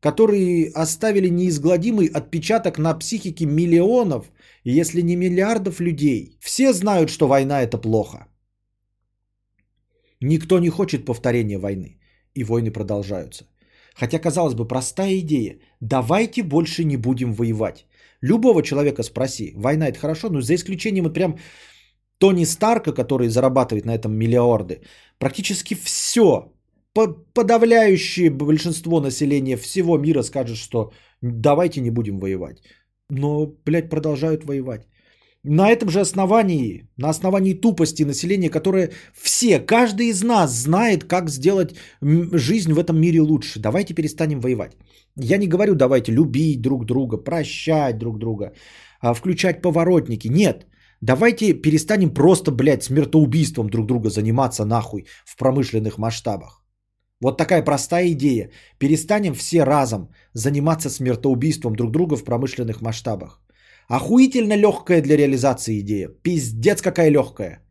которые оставили неизгладимый отпечаток на психике миллионов, если не миллиардов людей. Все знают, что война это плохо. Никто не хочет повторения войны, и войны продолжаются. Хотя, казалось бы, простая идея. Давайте больше не будем воевать. Любого человека спроси, война это хорошо, но за исключением вот прям Тони Старка, который зарабатывает на этом миллиарды, практически все, подавляющее большинство населения всего мира скажет, что давайте не будем воевать. Но, блядь, продолжают воевать. На этом же основании, на основании тупости населения, которое все, каждый из нас знает, как сделать жизнь в этом мире лучше. Давайте перестанем воевать. Я не говорю, давайте любить друг друга, прощать друг друга, а, включать поворотники. Нет, давайте перестанем просто, блядь, смертоубийством друг друга заниматься нахуй в промышленных масштабах. Вот такая простая идея. Перестанем все разом заниматься смертоубийством друг друга в промышленных масштабах. Охуительно легкая для реализации идея. Пиздец какая легкая.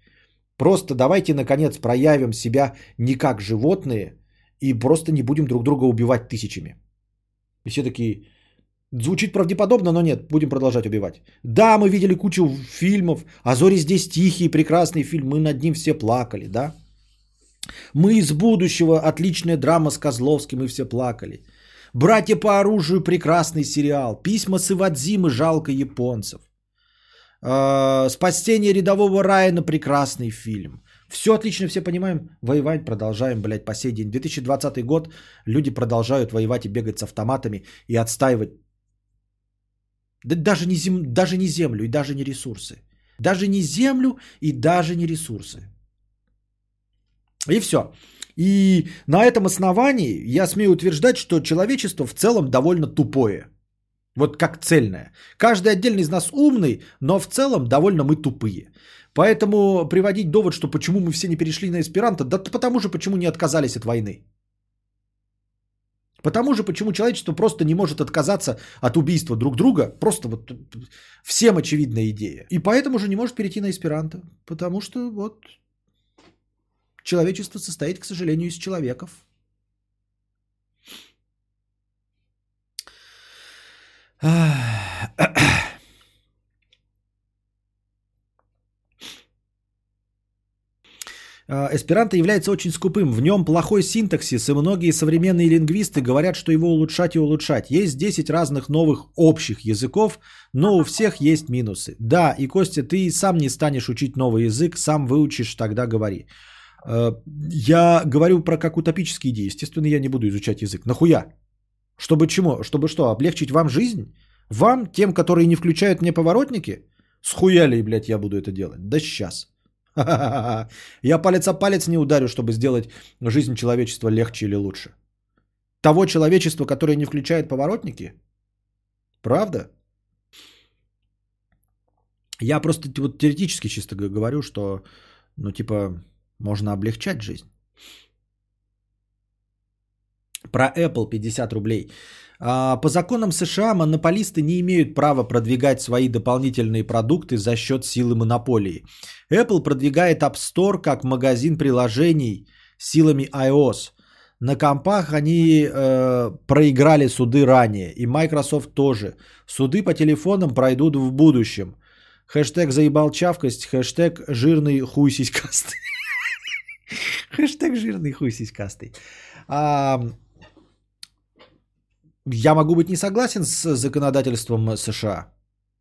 Просто давайте наконец проявим себя не как животные и просто не будем друг друга убивать тысячами. И все такие, звучит правдеподобно, но нет, будем продолжать убивать. Да, мы видели кучу фильмов, а Зори здесь тихий, прекрасный фильм, мы над ним все плакали, да? Мы из будущего, отличная драма с Козловским, мы все плакали. Братья по оружию прекрасный сериал. Письма с Ивадзимы жалко японцев. Э, Спасение рядового Райана прекрасный фильм. Все отлично, все понимаем. Воевать продолжаем, блядь, по сей день. 2020 год люди продолжают воевать и бегать с автоматами и отстаивать. Да даже не, зем... даже не землю и даже не ресурсы. Даже не землю и даже не ресурсы. И все. И на этом основании я смею утверждать, что человечество в целом довольно тупое. Вот как цельное. Каждый отдельный из нас умный, но в целом довольно мы тупые. Поэтому приводить довод, что почему мы все не перешли на эсперанто, да потому же почему не отказались от войны. Потому же почему человечество просто не может отказаться от убийства друг друга. Просто вот всем очевидная идея. И поэтому же не может перейти на эсперанто. Потому что вот Человечество состоит, к сожалению, из человеков. Эсперанто является очень скупым. В нем плохой синтаксис, и многие современные лингвисты говорят, что его улучшать и улучшать. Есть 10 разных новых общих языков, но у всех есть минусы. Да, и Костя, ты сам не станешь учить новый язык, сам выучишь, тогда говори. Э, я говорю про как утопические идеи. Естественно, я не буду изучать язык. Нахуя? Чтобы чему? Чтобы что, облегчить вам жизнь? Вам, тем, которые не включают мне поворотники? Схуяли, блядь, я буду это делать? Да сейчас. Я палец о палец не ударю, чтобы сделать жизнь человечества легче или лучше. Того человечества, которое не включает поворотники? Правда? Я просто вот теоретически чисто говорю, что, ну, типа, можно облегчать жизнь. Про Apple 50 рублей. А, по законам США монополисты не имеют права продвигать свои дополнительные продукты за счет силы монополии. Apple продвигает App Store как магазин приложений силами iOS. На компах они э, проиграли суды ранее, и Microsoft тоже. Суды по телефонам пройдут в будущем. Хэштег заебал чавкость, хэштег жирный хуй сиськастый. Хэштег жирный хуй сиськастый. А, я могу быть не согласен с законодательством США.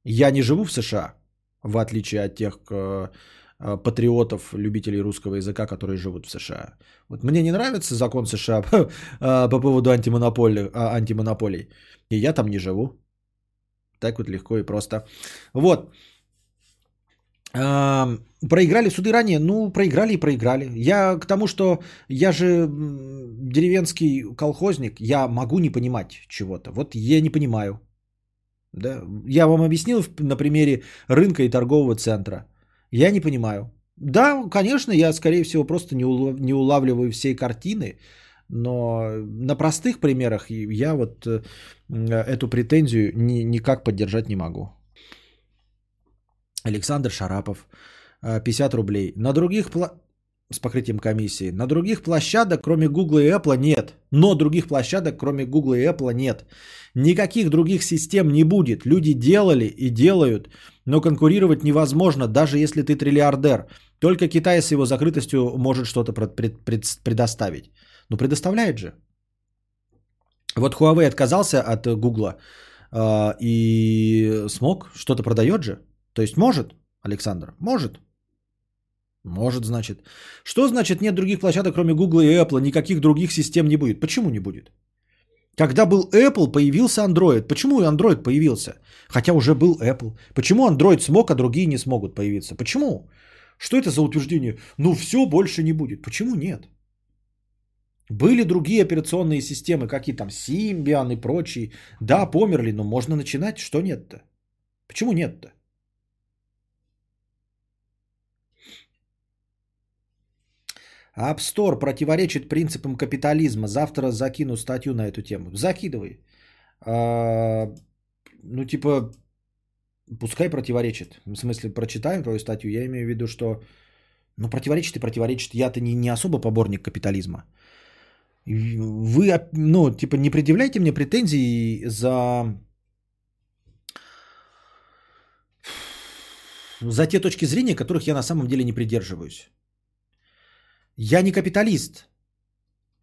Я не живу в США, в отличие от тех э, э, патриотов, любителей русского языка, которые живут в США. Вот мне не нравится закон США э, по поводу антимонополий, антимонополий, и я там не живу. Так вот легко и просто. Вот. Проиграли суды ранее? Ну, проиграли и проиграли. Я к тому, что я же деревенский колхозник, я могу не понимать чего-то. Вот я не понимаю. Да? Я вам объяснил на примере рынка и торгового центра. Я не понимаю. Да, конечно, я, скорее всего, просто не, улав, не улавливаю всей картины, но на простых примерах я вот э, эту претензию ни, никак поддержать не могу. Александр Шарапов, 50 э, рублей. На других пла... с покрытием комиссии. На других площадок, кроме Google и Apple, нет. Но других площадок, кроме Google и Apple, нет. Никаких других систем не будет. Люди делали и делают, но конкурировать невозможно, даже если ты триллиардер. Только Китай с его закрытостью может что-то пред, пред, предоставить. Ну, предоставляет же. Вот Huawei отказался от Google э, и смог, что-то продает же. То есть может, Александр? Может. Может, значит. Что значит нет других площадок, кроме Google и Apple? Никаких других систем не будет. Почему не будет? Когда был Apple, появился Android. Почему Android появился? Хотя уже был Apple. Почему Android смог, а другие не смогут появиться? Почему? Что это за утверждение? Ну все, больше не будет. Почему нет? Были другие операционные системы, какие там Symbian и прочие. Да, померли, но можно начинать. Что нет-то? Почему нет-то? App Store противоречит принципам капитализма. Завтра закину статью на эту тему. Закидывай. А, ну, типа, пускай противоречит. В смысле, прочитаем твою статью. Я имею в виду, что ну, противоречит и противоречит. Я-то не, не особо поборник капитализма. Вы, ну, типа, не предъявляйте мне претензий за за те точки зрения, которых я на самом деле не придерживаюсь. Я не капиталист.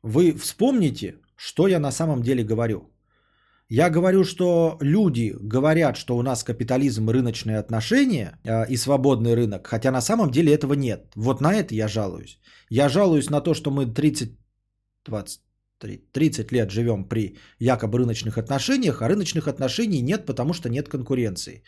Вы вспомните, что я на самом деле говорю. Я говорю, что люди говорят, что у нас капитализм, рыночные отношения э, и свободный рынок, хотя на самом деле этого нет. Вот на это я жалуюсь. Я жалуюсь на то, что мы 30, 20, 30 лет живем при якобы рыночных отношениях, а рыночных отношений нет, потому что нет конкуренции.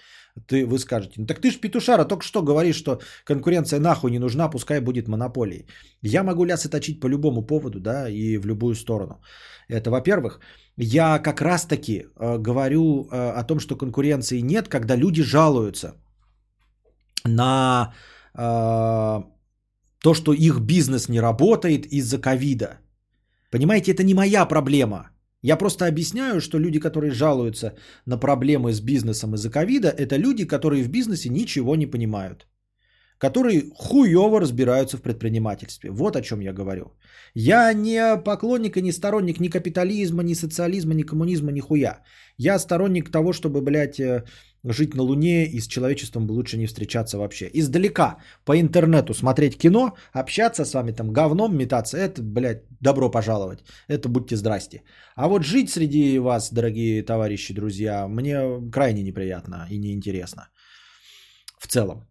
Ты, вы скажете, ну так ты ж петушара только что говоришь, что конкуренция нахуй не нужна, пускай будет монополией. Я могу лясы точить по любому поводу, да, и в любую сторону. Это во-первых. Я как раз-таки э, говорю э, о том, что конкуренции нет, когда люди жалуются на э, то, что их бизнес не работает из-за ковида. Понимаете, это не моя проблема. Я просто объясняю, что люди, которые жалуются на проблемы с бизнесом из-за ковида, это люди, которые в бизнесе ничего не понимают. Которые хуево разбираются в предпринимательстве. Вот о чем я говорю. Я не поклонник и не сторонник ни капитализма, ни социализма, ни коммунизма, ни хуя. Я сторонник того, чтобы, блядь, э, жить на Луне и с человечеством лучше не встречаться вообще. Издалека по интернету смотреть кино, общаться с вами там говном метаться, это, блядь, добро пожаловать. Это будьте здрасте. А вот жить среди вас, дорогие товарищи, друзья, мне крайне неприятно и неинтересно. В целом.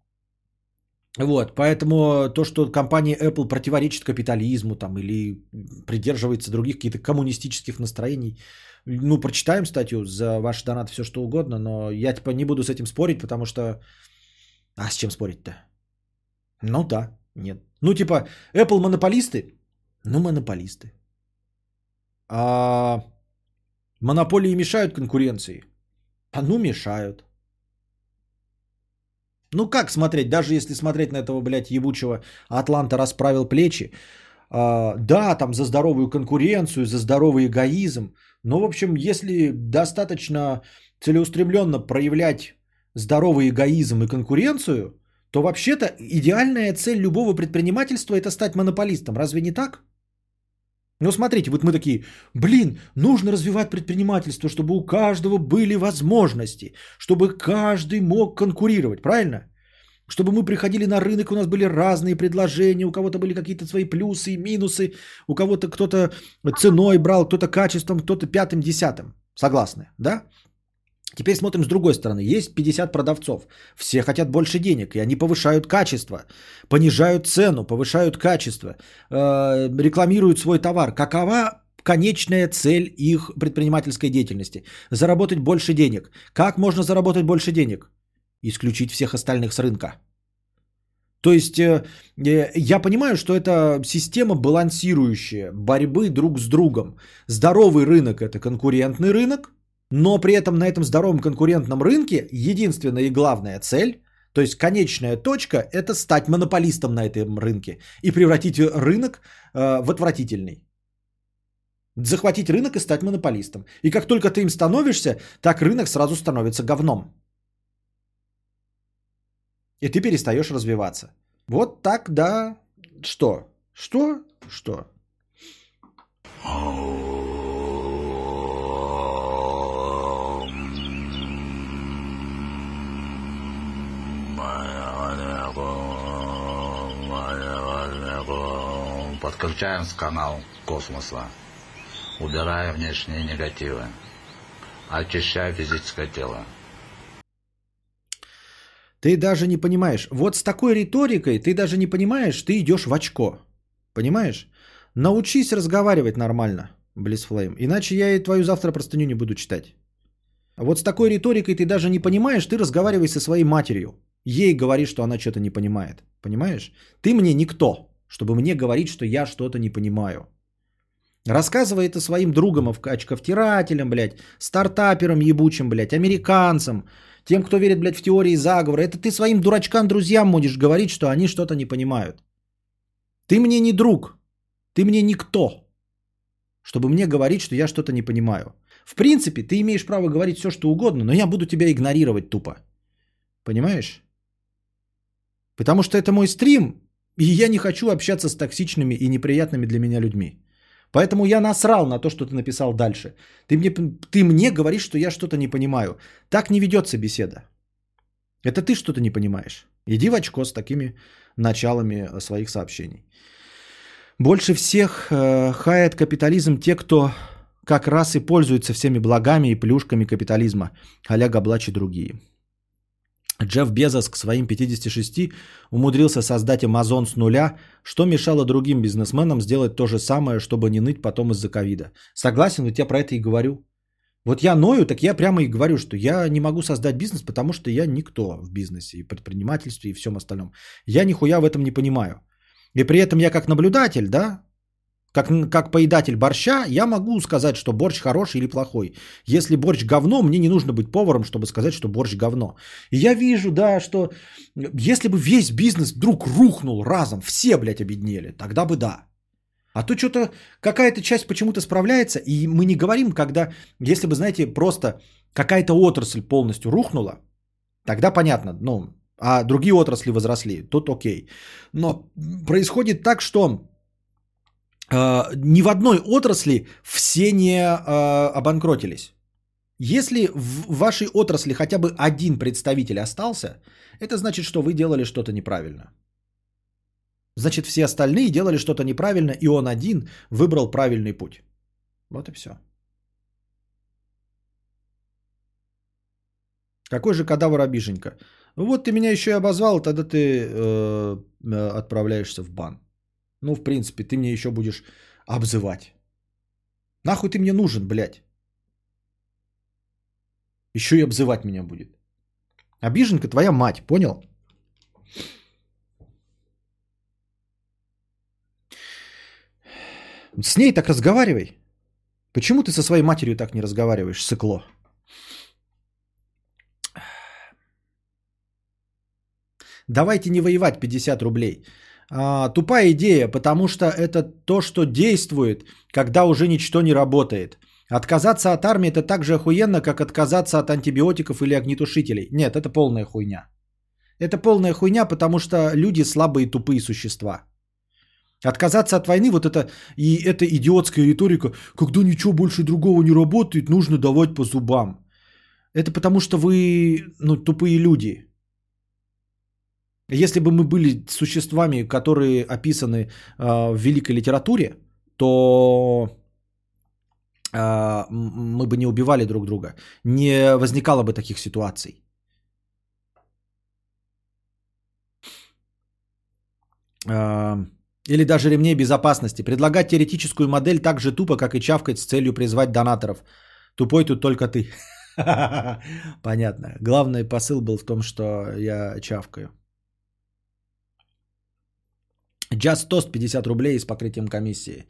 Вот, поэтому то, что компания Apple противоречит капитализму там, или придерживается других каких-то коммунистических настроений, ну, прочитаем статью за ваш донат, все что угодно, но я типа не буду с этим спорить, потому что... А с чем спорить-то? Ну да, нет. Ну типа, Apple монополисты? Ну, монополисты. А монополии мешают конкуренции? А ну, мешают. Ну как смотреть, даже если смотреть на этого, блядь, ебучего Атланта расправил плечи, а, да, там за здоровую конкуренцию, за здоровый эгоизм, но, в общем, если достаточно целеустремленно проявлять здоровый эгоизм и конкуренцию, то вообще-то идеальная цель любого предпринимательства – это стать монополистом. Разве не так? Ну, смотрите, вот мы такие, блин, нужно развивать предпринимательство, чтобы у каждого были возможности, чтобы каждый мог конкурировать, правильно? Чтобы мы приходили на рынок, у нас были разные предложения, у кого-то были какие-то свои плюсы и минусы, у кого-то кто-то ценой брал, кто-то качеством, кто-то пятым, десятым. Согласны, да? Теперь смотрим с другой стороны. Есть 50 продавцов. Все хотят больше денег, и они повышают качество, понижают цену, повышают качество, э, рекламируют свой товар. Какова конечная цель их предпринимательской деятельности? Заработать больше денег. Как можно заработать больше денег? Исключить всех остальных с рынка. То есть э, э, я понимаю, что это система балансирующая, борьбы друг с другом. Здоровый рынок это конкурентный рынок, но при этом на этом здоровом конкурентном рынке единственная и главная цель, то есть конечная точка, это стать монополистом на этом рынке и превратить рынок э, в отвратительный. Захватить рынок и стать монополистом. И как только ты им становишься, так рынок сразу становится говном. И ты перестаешь развиваться. Вот так, да. Что? Что? Что? Подключаем канал космоса. Убирая внешние негативы. Очищая физическое тело. Ты даже не понимаешь. Вот с такой риторикой ты даже не понимаешь, ты идешь в очко. Понимаешь? Научись разговаривать нормально. Близфлейм. Иначе я и твою завтра простыню не буду читать. Вот с такой риторикой ты даже не понимаешь, ты разговаривай со своей матерью. Ей говори, что она что-то не понимает. Понимаешь? Ты мне никто, чтобы мне говорить, что я что-то не понимаю. Рассказывай это своим другам, очковтирателям, блядь, стартаперам ебучим, блядь, американцам, тем, кто верит, блядь, в теории заговора. Это ты своим дурачкам, друзьям можешь говорить, что они что-то не понимают. Ты мне не друг, ты мне никто, чтобы мне говорить, что я что-то не понимаю. В принципе, ты имеешь право говорить все, что угодно, но я буду тебя игнорировать тупо. Понимаешь? Потому что это мой стрим, и я не хочу общаться с токсичными и неприятными для меня людьми. Поэтому я насрал на то, что ты написал дальше. Ты мне, ты мне говоришь, что я что-то не понимаю. Так не ведется беседа. Это ты что-то не понимаешь. Иди в очко с такими началами э, своих сообщений. Больше всех э, хает капитализм те, кто как раз и пользуется всеми благами и плюшками капитализма, а-ля Габлач и другие. Джефф Безос к своим 56 умудрился создать Amazon с нуля, что мешало другим бизнесменам сделать то же самое, чтобы не ныть потом из-за ковида. Согласен, вот я про это и говорю. Вот я ною, так я прямо и говорю, что я не могу создать бизнес, потому что я никто в бизнесе и предпринимательстве и всем остальном. Я нихуя в этом не понимаю. И при этом я как наблюдатель, да, как, как поедатель борща, я могу сказать, что борщ хороший или плохой. Если борщ говно, мне не нужно быть поваром, чтобы сказать, что борщ говно. И я вижу, да, что если бы весь бизнес вдруг рухнул разом, все, блядь, обеднели, тогда бы да. А то что-то какая-то часть почему-то справляется, и мы не говорим, когда, если бы, знаете, просто какая-то отрасль полностью рухнула, тогда понятно, ну, а другие отрасли возросли, тут окей. Но происходит так, что ни в одной отрасли все не э, обанкротились. Если в вашей отрасли хотя бы один представитель остался, это значит, что вы делали что-то неправильно. Значит, все остальные делали что-то неправильно, и он один выбрал правильный путь. Вот и все. Какой же кадавр обиженька? Вот ты меня еще и обозвал, тогда ты э, э отправляешься в бан. Ну, в принципе, ты мне еще будешь обзывать. Нахуй ты мне нужен, блядь? Еще и обзывать меня будет. Обиженка твоя мать, понял? С ней так разговаривай. Почему ты со своей матерью так не разговариваешь, сыкло? Давайте не воевать 50 рублей. А, тупая идея, потому что это то, что действует, когда уже ничто не работает. Отказаться от армии это так же охуенно, как отказаться от антибиотиков или огнетушителей. Нет, это полная хуйня. Это полная хуйня, потому что люди слабые тупые существа. Отказаться от войны, вот это и это идиотская риторика, когда ничего больше другого не работает, нужно давать по зубам. Это потому что вы ну, тупые люди. Если бы мы были существами, которые описаны э, в великой литературе, то э, мы бы не убивали друг друга, не возникало бы таких ситуаций. Э, или даже ремней безопасности. Предлагать теоретическую модель так же тупо, как и чавкать с целью призвать донаторов. Тупой тут только ты. Понятно. Главный посыл был в том, что я чавкаю. Just Toast 50 рублей с покрытием комиссии.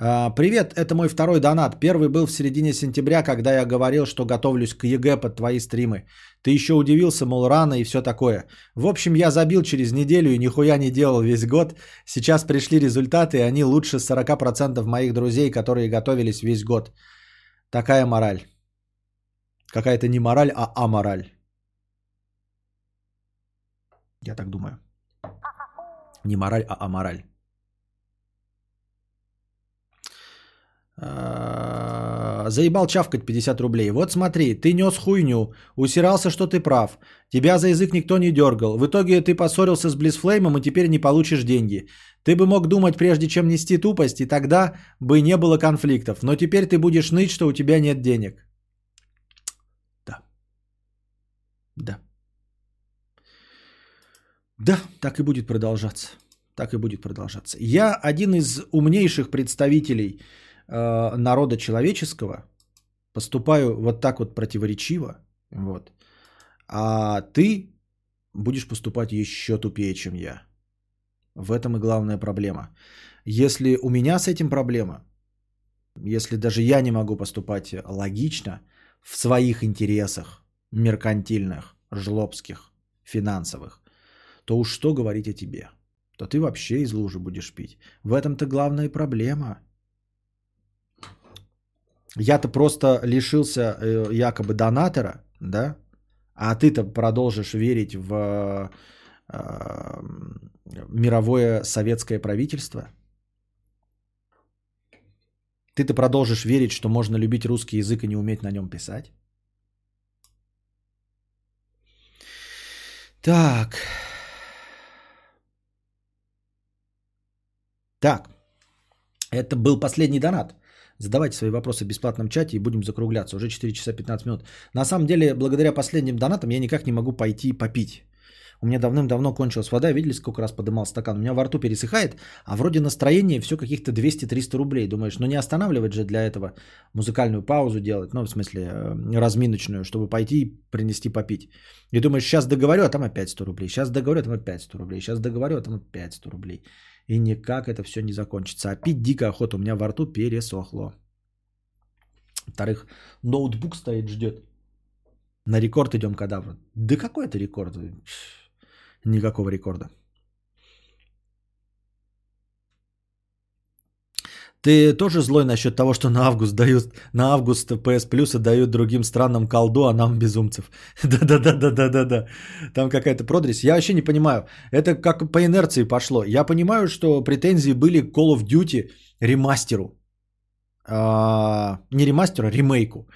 А, привет, это мой второй донат. Первый был в середине сентября, когда я говорил, что готовлюсь к ЕГЭ под твои стримы. Ты еще удивился, мол, рано и все такое. В общем, я забил через неделю и нихуя не делал весь год. Сейчас пришли результаты, и они лучше 40% моих друзей, которые готовились весь год. Такая мораль. Какая-то не мораль, а амораль. Я так думаю. Не мораль, а амораль. А, заебал чавкать 50 рублей. Вот смотри, ты нес хуйню, усирался, что ты прав. Тебя за язык никто не дергал. В итоге ты поссорился с Близфлеймом и теперь не получишь деньги. Ты бы мог думать, прежде чем нести тупость, и тогда бы не было конфликтов. Но теперь ты будешь ныть, что у тебя нет денег. Да. Да. Да, так и будет продолжаться. Так и будет продолжаться. Я один из умнейших представителей э, народа человеческого, поступаю вот так вот противоречиво, вот, а ты будешь поступать еще тупее, чем я. В этом и главная проблема. Если у меня с этим проблема, если даже я не могу поступать логично в своих интересах, меркантильных, жлобских, финансовых, то уж что говорить о тебе? То ты вообще из лужи будешь пить. В этом-то главная проблема. Я-то просто лишился э, якобы донатора, да, а ты-то продолжишь верить в э, мировое советское правительство. Ты-то продолжишь верить, что можно любить русский язык и не уметь на нем писать. Так. Так. Это был последний донат. Задавайте свои вопросы в бесплатном чате и будем закругляться. Уже 4 часа 15 минут. На самом деле, благодаря последним донатам я никак не могу пойти попить. У меня давным-давно кончилась вода. Видели, сколько раз подымал стакан? У меня во рту пересыхает, а вроде настроение все каких-то 200-300 рублей. Думаешь, ну не останавливать же для этого музыкальную паузу делать, ну в смысле э, разминочную, чтобы пойти и принести попить. И думаешь, сейчас договорю, а там опять 100 рублей. Сейчас договорю, а там опять 100 рублей. Сейчас договорю, а там опять 100 рублей. И никак это все не закончится. А пить дико охота. У меня во рту пересохло. Во-вторых, ноутбук стоит, ждет. На рекорд идем кадавра. Да какой это рекорд? Никакого рекорда. Ты тоже злой насчет того, что на август дают, на август PS Plus дают другим странам колду, а нам безумцев. Да-да-да-да-да-да-да. Там какая-то продресь. Я вообще не понимаю. Это как по инерции пошло. Я понимаю, что претензии были к Call of Duty ремастеру. А, не ремастеру, а ремейку.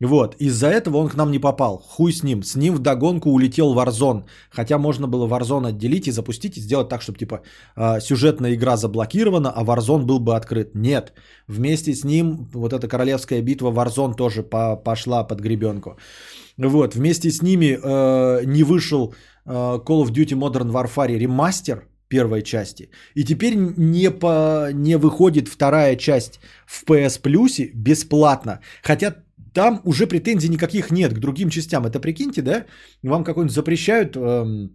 Вот, из-за этого он к нам не попал. Хуй с ним. С ним в догонку улетел Warzone. Хотя можно было Warzone отделить и запустить, и сделать так, чтобы типа а, сюжетная игра заблокирована, а Warzone был бы открыт. Нет. Вместе с ним вот эта королевская битва Warzone тоже по пошла под гребенку. Вот, вместе с ними э, не вышел э, Call of Duty Modern Warfare ремастер первой части. И теперь не, по, не выходит вторая часть в PS Plus бесплатно. Хотя там уже претензий никаких нет к другим частям. Это прикиньте, да? Вам какой-нибудь запрещают... Эм...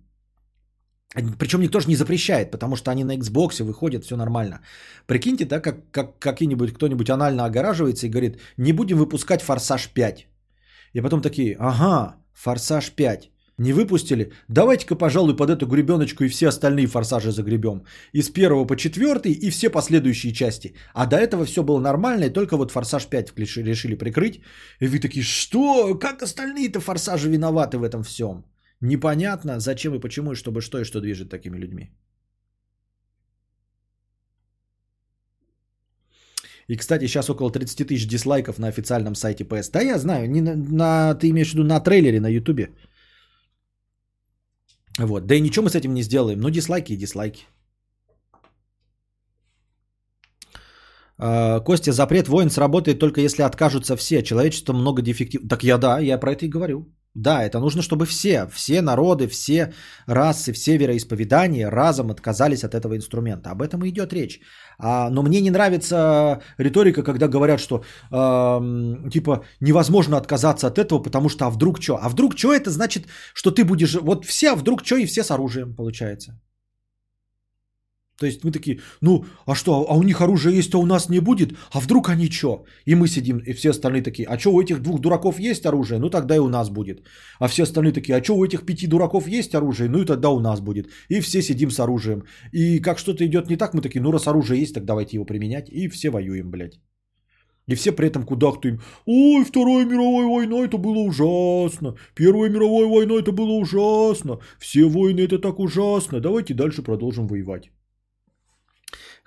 Причем никто же не запрещает, потому что они на Xbox выходят, все нормально. Прикиньте, да, как, как какие-нибудь, кто-нибудь анально огораживается и говорит, не будем выпускать Форсаж 5. И потом такие, ага, Форсаж 5. Не выпустили? Давайте-ка, пожалуй, под эту гребеночку и все остальные форсажи загребем. И с первого по четвертый и все последующие части. А до этого все было нормально, и только вот форсаж 5 решили прикрыть. И вы такие, что? Как остальные-то форсажи виноваты в этом всем? Непонятно, зачем и почему, и чтобы что и что движет такими людьми. И, кстати, сейчас около 30 тысяч дизлайков на официальном сайте PS. Да, я знаю, не на, на, ты имеешь в виду на трейлере на Ютубе. Вот. Да и ничего мы с этим не сделаем. Ну, дизлайки и дизлайки. А, Костя, запрет войн сработает только если откажутся все. Человечество много дефектив. Так я да, я про это и говорю. Да, это нужно, чтобы все, все народы, все расы, все вероисповедания разом отказались от этого инструмента. Об этом и идет речь. А, но мне не нравится риторика, когда говорят, что э, типа невозможно отказаться от этого, потому что а вдруг что? А вдруг что это значит, что ты будешь... Вот все, а вдруг что и все с оружием получается. То есть мы такие, ну, а что, а у них оружие есть, а у нас не будет? А вдруг они что? И мы сидим, и все остальные такие, а что, у этих двух дураков есть оружие? Ну, тогда и у нас будет. А все остальные такие, а что, у этих пяти дураков есть оружие? Ну, и тогда у нас будет. И все сидим с оружием. И как что-то идет не так, мы такие, ну, раз оружие есть, так давайте его применять. И все воюем, блядь. И все при этом кудахтаем. Ой, Вторая мировая война, это было ужасно. Первая мировая война, это было ужасно. Все войны, это так ужасно. Давайте дальше продолжим воевать.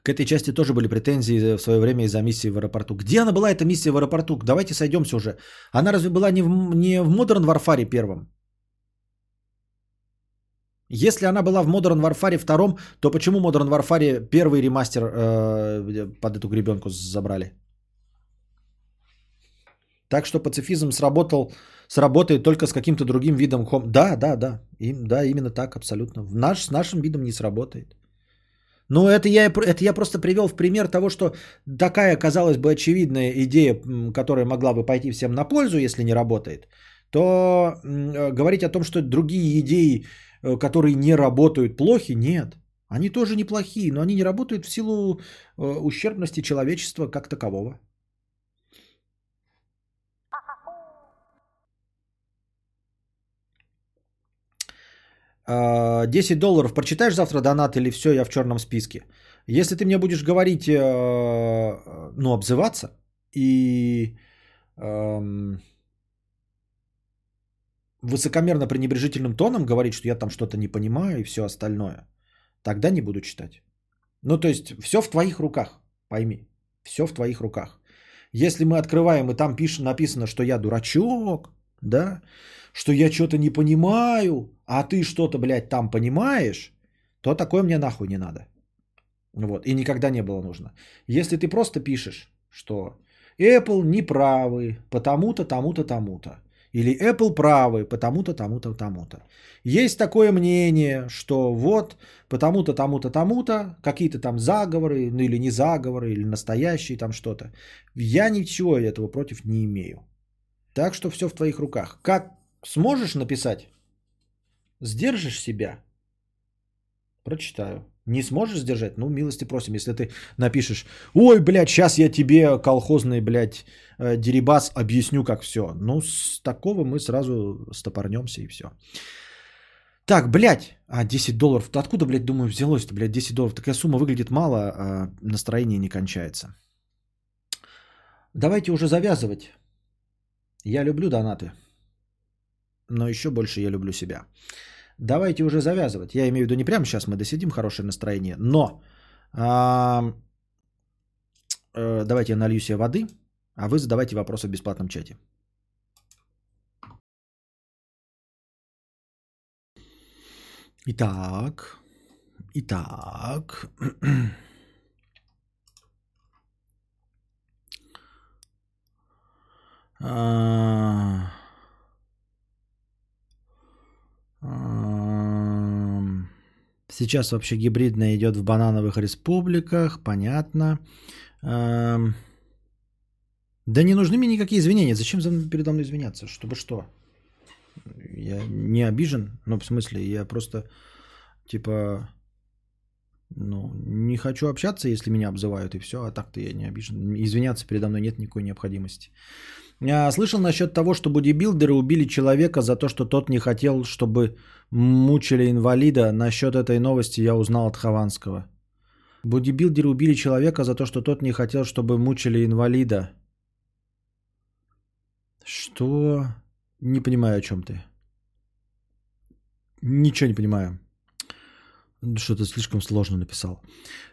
К этой части тоже были претензии в свое время из-за миссии в аэропорту. Где она была, эта миссия в аэропорту? Давайте сойдемся уже. Она разве была не в, не в Modern Warfare первом? Если она была в Modern Warfare втором, то почему Modern Warfare первый ремастер э, под эту гребенку забрали? Так что пацифизм сработал, сработает только с каким-то другим видом хом. Да, да, да. Им, да, именно так, абсолютно. В наш, с нашим видом не сработает. Ну, это я, это я просто привел в пример того, что такая, казалось бы, очевидная идея, которая могла бы пойти всем на пользу, если не работает, то э, говорить о том, что другие идеи, э, которые не работают, плохи, нет. Они тоже неплохие, но они не работают в силу э, ущербности человечества как такового. 10 а, долларов. Прочитаешь завтра донат или все, я в черном списке. Если ты мне будешь говорить, э, ну, обзываться и эм, высокомерно пренебрежительным тоном говорить, что я там что-то не понимаю и все остальное, тогда не буду читать. Ну, то есть, все в твоих руках, пойми. Все в твоих руках. Если мы открываем, и там пишет, написано, что я дурачок, да, что я что-то не понимаю, а ты что-то, блядь, там понимаешь, то такое мне нахуй не надо. Вот, и никогда не было нужно. Если ты просто пишешь, что Apple неправы, потому-то, тому-то, тому-то. Или Apple правы, потому-то, тому-то, тому-то. Есть такое мнение, что вот потому-то, тому-то, тому-то, какие-то там заговоры, ну или не заговоры, или настоящие там что-то. Я ничего этого против не имею. Так что все в твоих руках. Как сможешь написать? Сдержишь себя? Прочитаю. Не сможешь сдержать? Ну, милости просим. Если ты напишешь, ой, блядь, сейчас я тебе, колхозный, блядь, э, дерибас, объясню, как все. Ну, с такого мы сразу стопорнемся и все. Так, блядь, а 10 долларов. Откуда, блядь, думаю, взялось-то, блядь, 10 долларов? Такая сумма выглядит мало, а настроение не кончается. Давайте уже завязывать. Я люблю донаты но еще больше я люблю себя. Давайте уже завязывать. Я имею в виду не прямо сейчас мы досидим хорошее настроение, но а, э, давайте я налью себе воды, а вы задавайте вопросы в бесплатном чате. Итак, итак. А... Сейчас вообще гибридная идет в банановых республиках, понятно. Да не нужны мне никакие извинения. Зачем передо мной извиняться? Чтобы что? Я не обижен. Ну, в смысле, я просто, типа, ну, не хочу общаться, если меня обзывают, и все. А так-то я не обижен. Извиняться передо мной нет никакой необходимости. Я слышал насчет того, что бодибилдеры убили человека за то, что тот не хотел, чтобы мучили инвалида. Насчет этой новости я узнал от Хованского. Бодибилдеры убили человека за то, что тот не хотел, чтобы мучили инвалида. Что? Не понимаю, о чем ты. Ничего не понимаю. Что-то слишком сложно написал.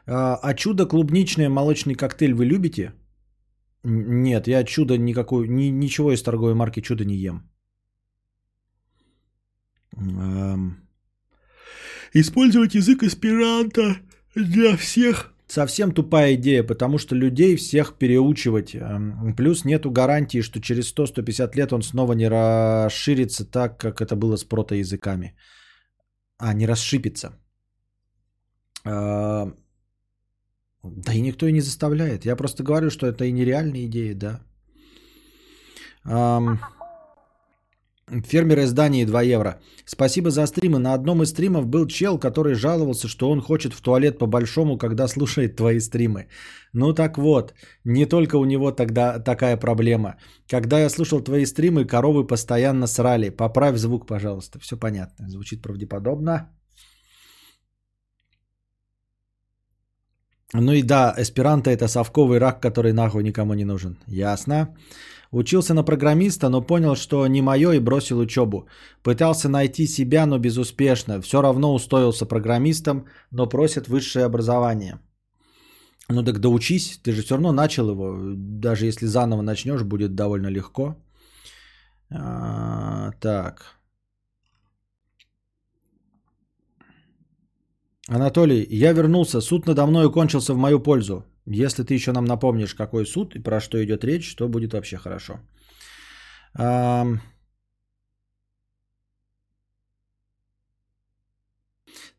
А, а чудо клубничное молочный коктейль вы любите? Нет, я чудо никакой, ни, ничего из торговой марки чудо не ем. Эм... Использовать язык эсперанто для всех. Совсем тупая идея, потому что людей всех переучивать. Эм, плюс нету гарантии, что через 100-150 лет он снова не расширится так, как это было с протоязыками. А, не расшипится. Эм, да и никто и не заставляет. Я просто говорю, что это и нереальная идея, да. Фермер из Дании 2 евро. Спасибо за стримы. На одном из стримов был чел, который жаловался, что он хочет в туалет по-большому, когда слушает твои стримы. Ну так вот, не только у него тогда такая проблема. Когда я слушал твои стримы, коровы постоянно срали. Поправь звук, пожалуйста. Все понятно. Звучит правдеподобно. Ну и да, эсперанто это совковый рак, который нахуй никому не нужен. Ясно. Учился на программиста, но понял, что не мое и бросил учебу. Пытался найти себя, но безуспешно. Все равно устоился программистом, но просят высшее образование. Ну так доучись, ты же все равно начал его. Даже если заново начнешь, будет довольно легко. А, так. Анатолий, я вернулся. Суд надо мной кончился в мою пользу. Если ты еще нам напомнишь, какой суд и про что идет речь, то будет вообще хорошо.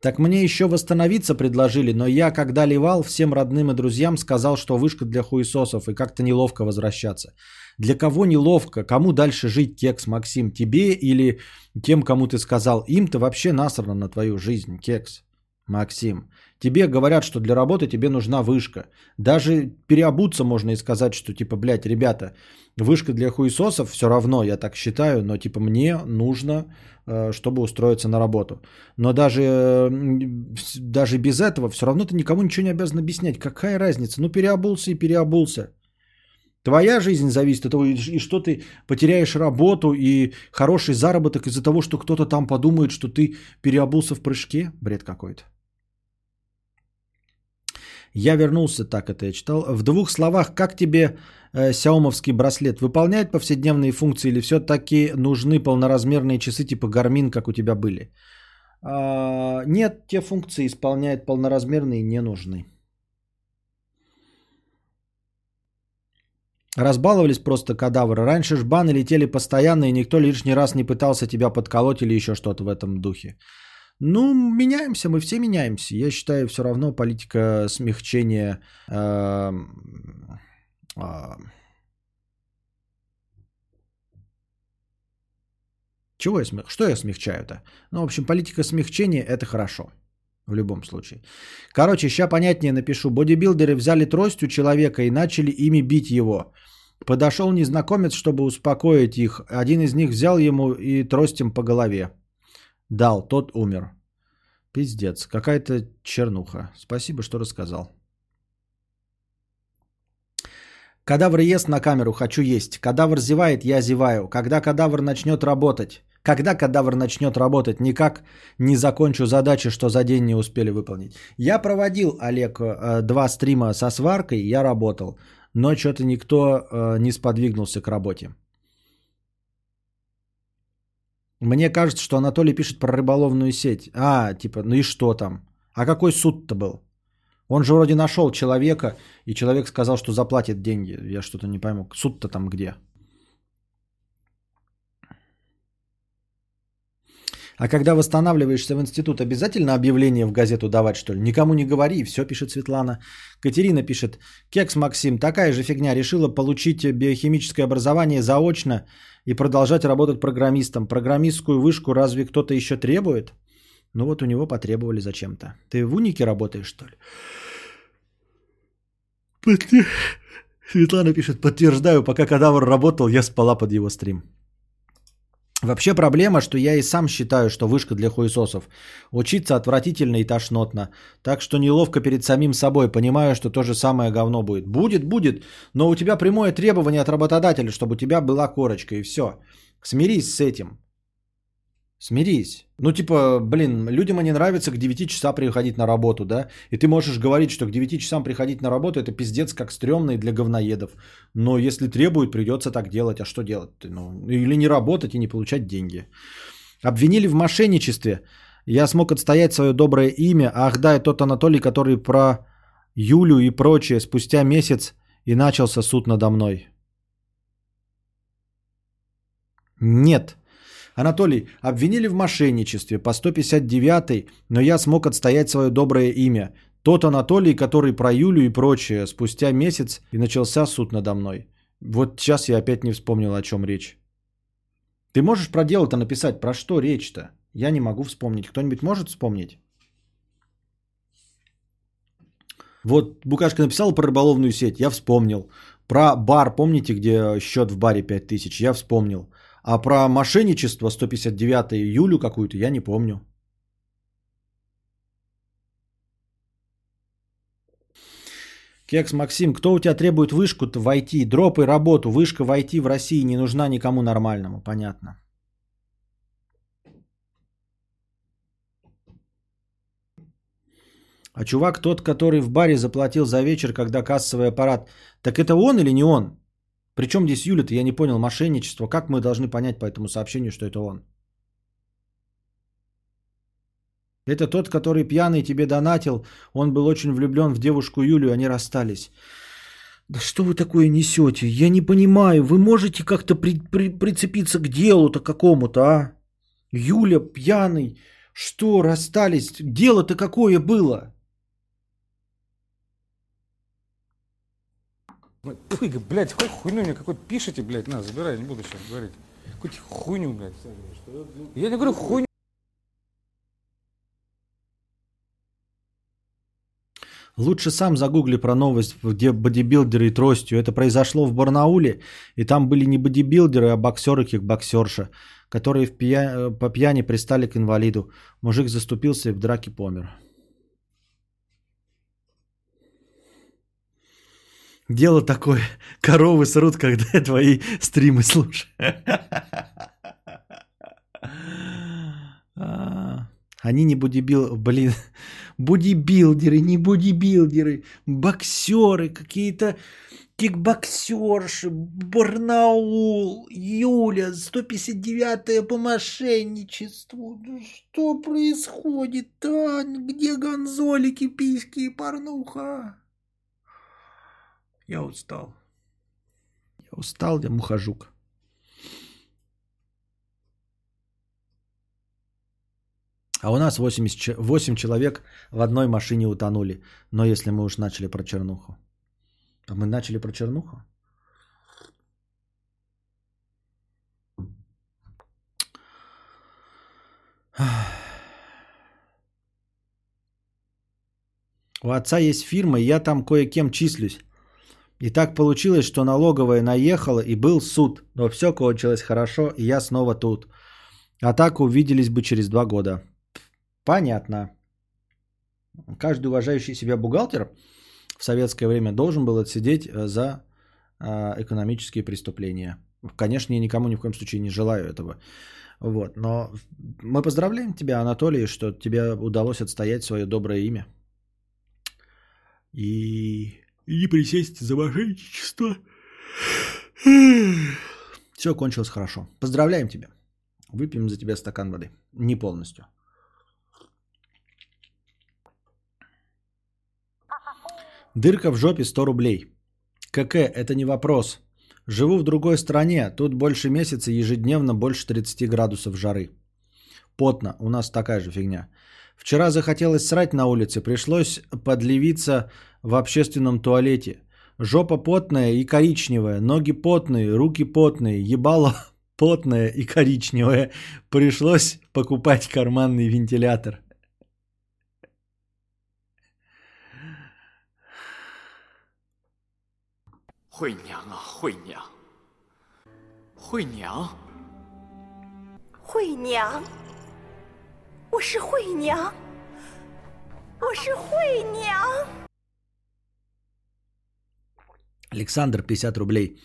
Так мне еще восстановиться предложили, но я, когда ливал, всем родным и друзьям сказал, что вышка для хуесосов и как-то неловко возвращаться. Для кого неловко? Кому дальше жить, Кекс, Максим? Тебе или тем, кому ты сказал? Им-то вообще насрано на твою жизнь, Кекс, Максим. Тебе говорят, что для работы тебе нужна вышка. Даже переобуться можно и сказать, что типа, блядь, ребята, вышка для хуесосов все равно, я так считаю, но типа мне нужно, э, чтобы устроиться на работу. Но даже, э, даже без этого все равно ты никому ничего не обязан объяснять. Какая разница? Ну переобулся и переобулся. Твоя жизнь зависит от того, и что ты потеряешь работу и хороший заработок из-за того, что кто-то там подумает, что ты переобулся в прыжке. Бред какой-то. Я вернулся, так это я читал. В двух словах, как тебе э, сяомовский браслет? Выполняет повседневные функции или все-таки нужны полноразмерные часы типа Garmin, как у тебя были? А, нет, те функции исполняет полноразмерные не нужны. Разбаловались просто кадавры. Раньше ж баны летели постоянно, и никто лишний раз не пытался тебя подколоть или еще что-то в этом духе. Ну, меняемся, мы все меняемся. Я считаю, все равно политика смягчения... Э, э, чего я смех... Что я смягчаю-то? Ну, в общем, политика смягчения – это хорошо. В любом случае. Короче, сейчас понятнее напишу. Бодибилдеры взяли трость у человека и начали ими бить его. Подошел незнакомец, чтобы успокоить их. Один из них взял ему и тростем по голове. Дал, тот умер. Пиздец, какая-то чернуха. Спасибо, что рассказал. Кадавр ест на камеру, хочу есть. Кадавр зевает, я зеваю. Когда кадавр начнет работать? Когда кадавр начнет работать? Никак не закончу задачи, что за день не успели выполнить. Я проводил, Олег, э, два стрима со сваркой, я работал. Но что-то никто э, не сподвигнулся к работе. Мне кажется, что Анатолий пишет про рыболовную сеть. А, типа, ну и что там? А какой суд-то был? Он же вроде нашел человека, и человек сказал, что заплатит деньги. Я что-то не пойму. Суд-то там где? А когда восстанавливаешься в институт, обязательно объявление в газету давать, что ли? Никому не говори, все пишет Светлана. Катерина пишет, Кекс Максим, такая же фигня, решила получить биохимическое образование заочно и продолжать работать программистом. Программистскую вышку разве кто-то еще требует? Ну вот у него потребовали зачем-то. Ты в унике работаешь, что ли? Светлана пишет, подтверждаю, пока кадавр работал, я спала под его стрим. Вообще проблема, что я и сам считаю, что вышка для хуесосов. Учиться отвратительно и тошнотно. Так что неловко перед самим собой. Понимаю, что то же самое говно будет. Будет, будет. Но у тебя прямое требование от работодателя, чтобы у тебя была корочка и все. Смирись с этим. Смирись. Ну, типа, блин, людям они нравится к 9 часа приходить на работу, да? И ты можешь говорить, что к 9 часам приходить на работу это пиздец как стрёмно и для говноедов. Но если требует, придется так делать. А что делать? Ну, или не работать и не получать деньги. Обвинили в мошенничестве. Я смог отстоять свое доброе имя. Ах да, и тот Анатолий, который про Юлю и прочее спустя месяц и начался суд надо мной. Нет. Анатолий, обвинили в мошенничестве по 159, но я смог отстоять свое доброе имя. Тот Анатолий, который про Юлю и прочее, спустя месяц и начался суд надо мной. Вот сейчас я опять не вспомнил, о чем речь. Ты можешь про дело-то написать, про что речь-то? Я не могу вспомнить. Кто-нибудь может вспомнить? Вот Букашка написал про рыболовную сеть, я вспомнил. Про бар, помните, где счет в баре 5000, я вспомнил. А про мошенничество 159 июлю какую-то я не помню. Кекс Максим, кто у тебя требует вышку-то в IT? Дропы работу, вышка в IT в России не нужна никому нормальному, понятно. А чувак тот, который в баре заплатил за вечер, когда кассовый аппарат, так это он или не он? Причем здесь Юля-то, я не понял, мошенничество. Как мы должны понять по этому сообщению, что это он? Это тот, который пьяный тебе донатил. Он был очень влюблен в девушку Юлю, они расстались. Да что вы такое несете? Я не понимаю. Вы можете как-то при, при, прицепиться к делу-то какому-то, а? Юля пьяный. Что расстались? Дело-то какое было? Ой, блядь, хоть хуйню мне какой-то пишите, блядь, на, забирай, не буду сейчас говорить. Какую-то хуйню, блядь. Я не говорю хуйню. Лучше сам загугли про новость, где бодибилдеры и тростью. Это произошло в Барнауле, и там были не бодибилдеры, а боксеры, боксерша, которые в пья... по пьяни пристали к инвалиду. Мужик заступился и в драке помер. Дело такое, коровы срут, когда твои стримы слушаю. А, они не бодибил... Блин, бодибилдеры, не бодибилдеры, боксеры, какие-то кикбоксерши, Барнаул, Юля, 159-е по мошенничеству. Что происходит, Тань? Где гонзолики, письки и порнуха? Я устал. Я устал, я мухожук. А у нас 80, 8 человек в одной машине утонули. Но если мы уж начали про чернуху. А мы начали про чернуху? У отца есть фирма, и я там кое-кем числюсь. И так получилось, что налоговая наехала и был суд. Но все кончилось хорошо, и я снова тут. А так увиделись бы через два года. Понятно. Каждый уважающий себя бухгалтер в советское время должен был отсидеть э, за э, экономические преступления. Конечно, я никому ни в коем случае не желаю этого. Вот. Но мы поздравляем тебя, Анатолий, что тебе удалось отстоять свое доброе имя. И, и не присесть за мошенничество. Все кончилось хорошо. Поздравляем тебя. Выпьем за тебя стакан воды. Не полностью. Дырка в жопе 100 рублей. КК, это не вопрос. Живу в другой стране, тут больше месяца, ежедневно больше 30 градусов жары. Потно, у нас такая же фигня. Вчера захотелось срать на улице, пришлось подливиться в общественном туалете. Жопа потная и коричневая, ноги потные, руки потные, ебало потное и коричневое. Пришлось покупать карманный вентилятор. Хуй ням, а, хуй ням. Хуй ням. Хуй. 我是惠娘，我是惠娘。” Александр, 50 рублей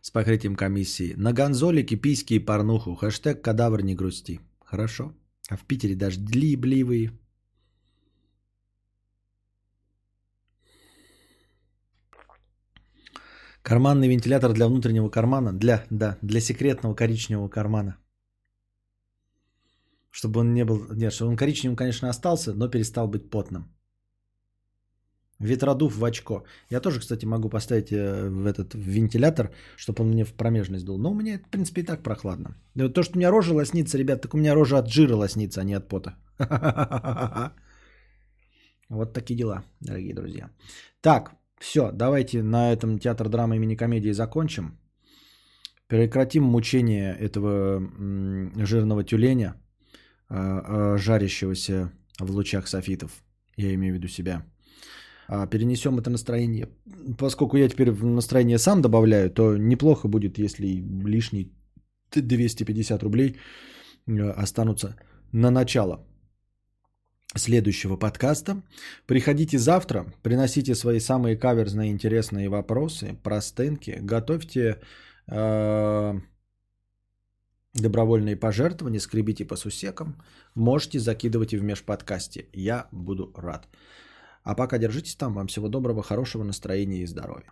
с покрытием комиссии. На гонзолике, письки и порнуху. Хэштег кадавр не грусти. Хорошо. А в Питере дождливые. Карманный вентилятор для внутреннего кармана? Для, да, для секретного коричневого кармана. Чтобы он не был... Нет, чтобы он коричневым, конечно, остался, но перестал быть потным. Ветродув в очко. Я тоже, кстати, могу поставить э, в этот вентилятор, чтобы он мне в промежность дул. Но у меня, в принципе, и так прохладно. То, что у меня рожа лоснится, ребят, так у меня рожа от жира лоснится, а не от пота. Вот такие дела, дорогие друзья. Так, все, давайте на этом театр драмы имени комедии закончим. Прекратим мучение этого жирного тюленя, жарящегося в лучах софитов. Я имею в виду себя. А, перенесем это настроение. Поскольку я теперь в настроение сам добавляю, то неплохо будет, если лишние 250 рублей останутся на начало следующего подкаста. Приходите завтра, приносите свои самые каверзные интересные вопросы, простынки, готовьте э, добровольные пожертвования, скребите по сусекам, можете закидывать и в межподкасте. Я буду рад. А пока держитесь там. Вам всего доброго, хорошего настроения и здоровья.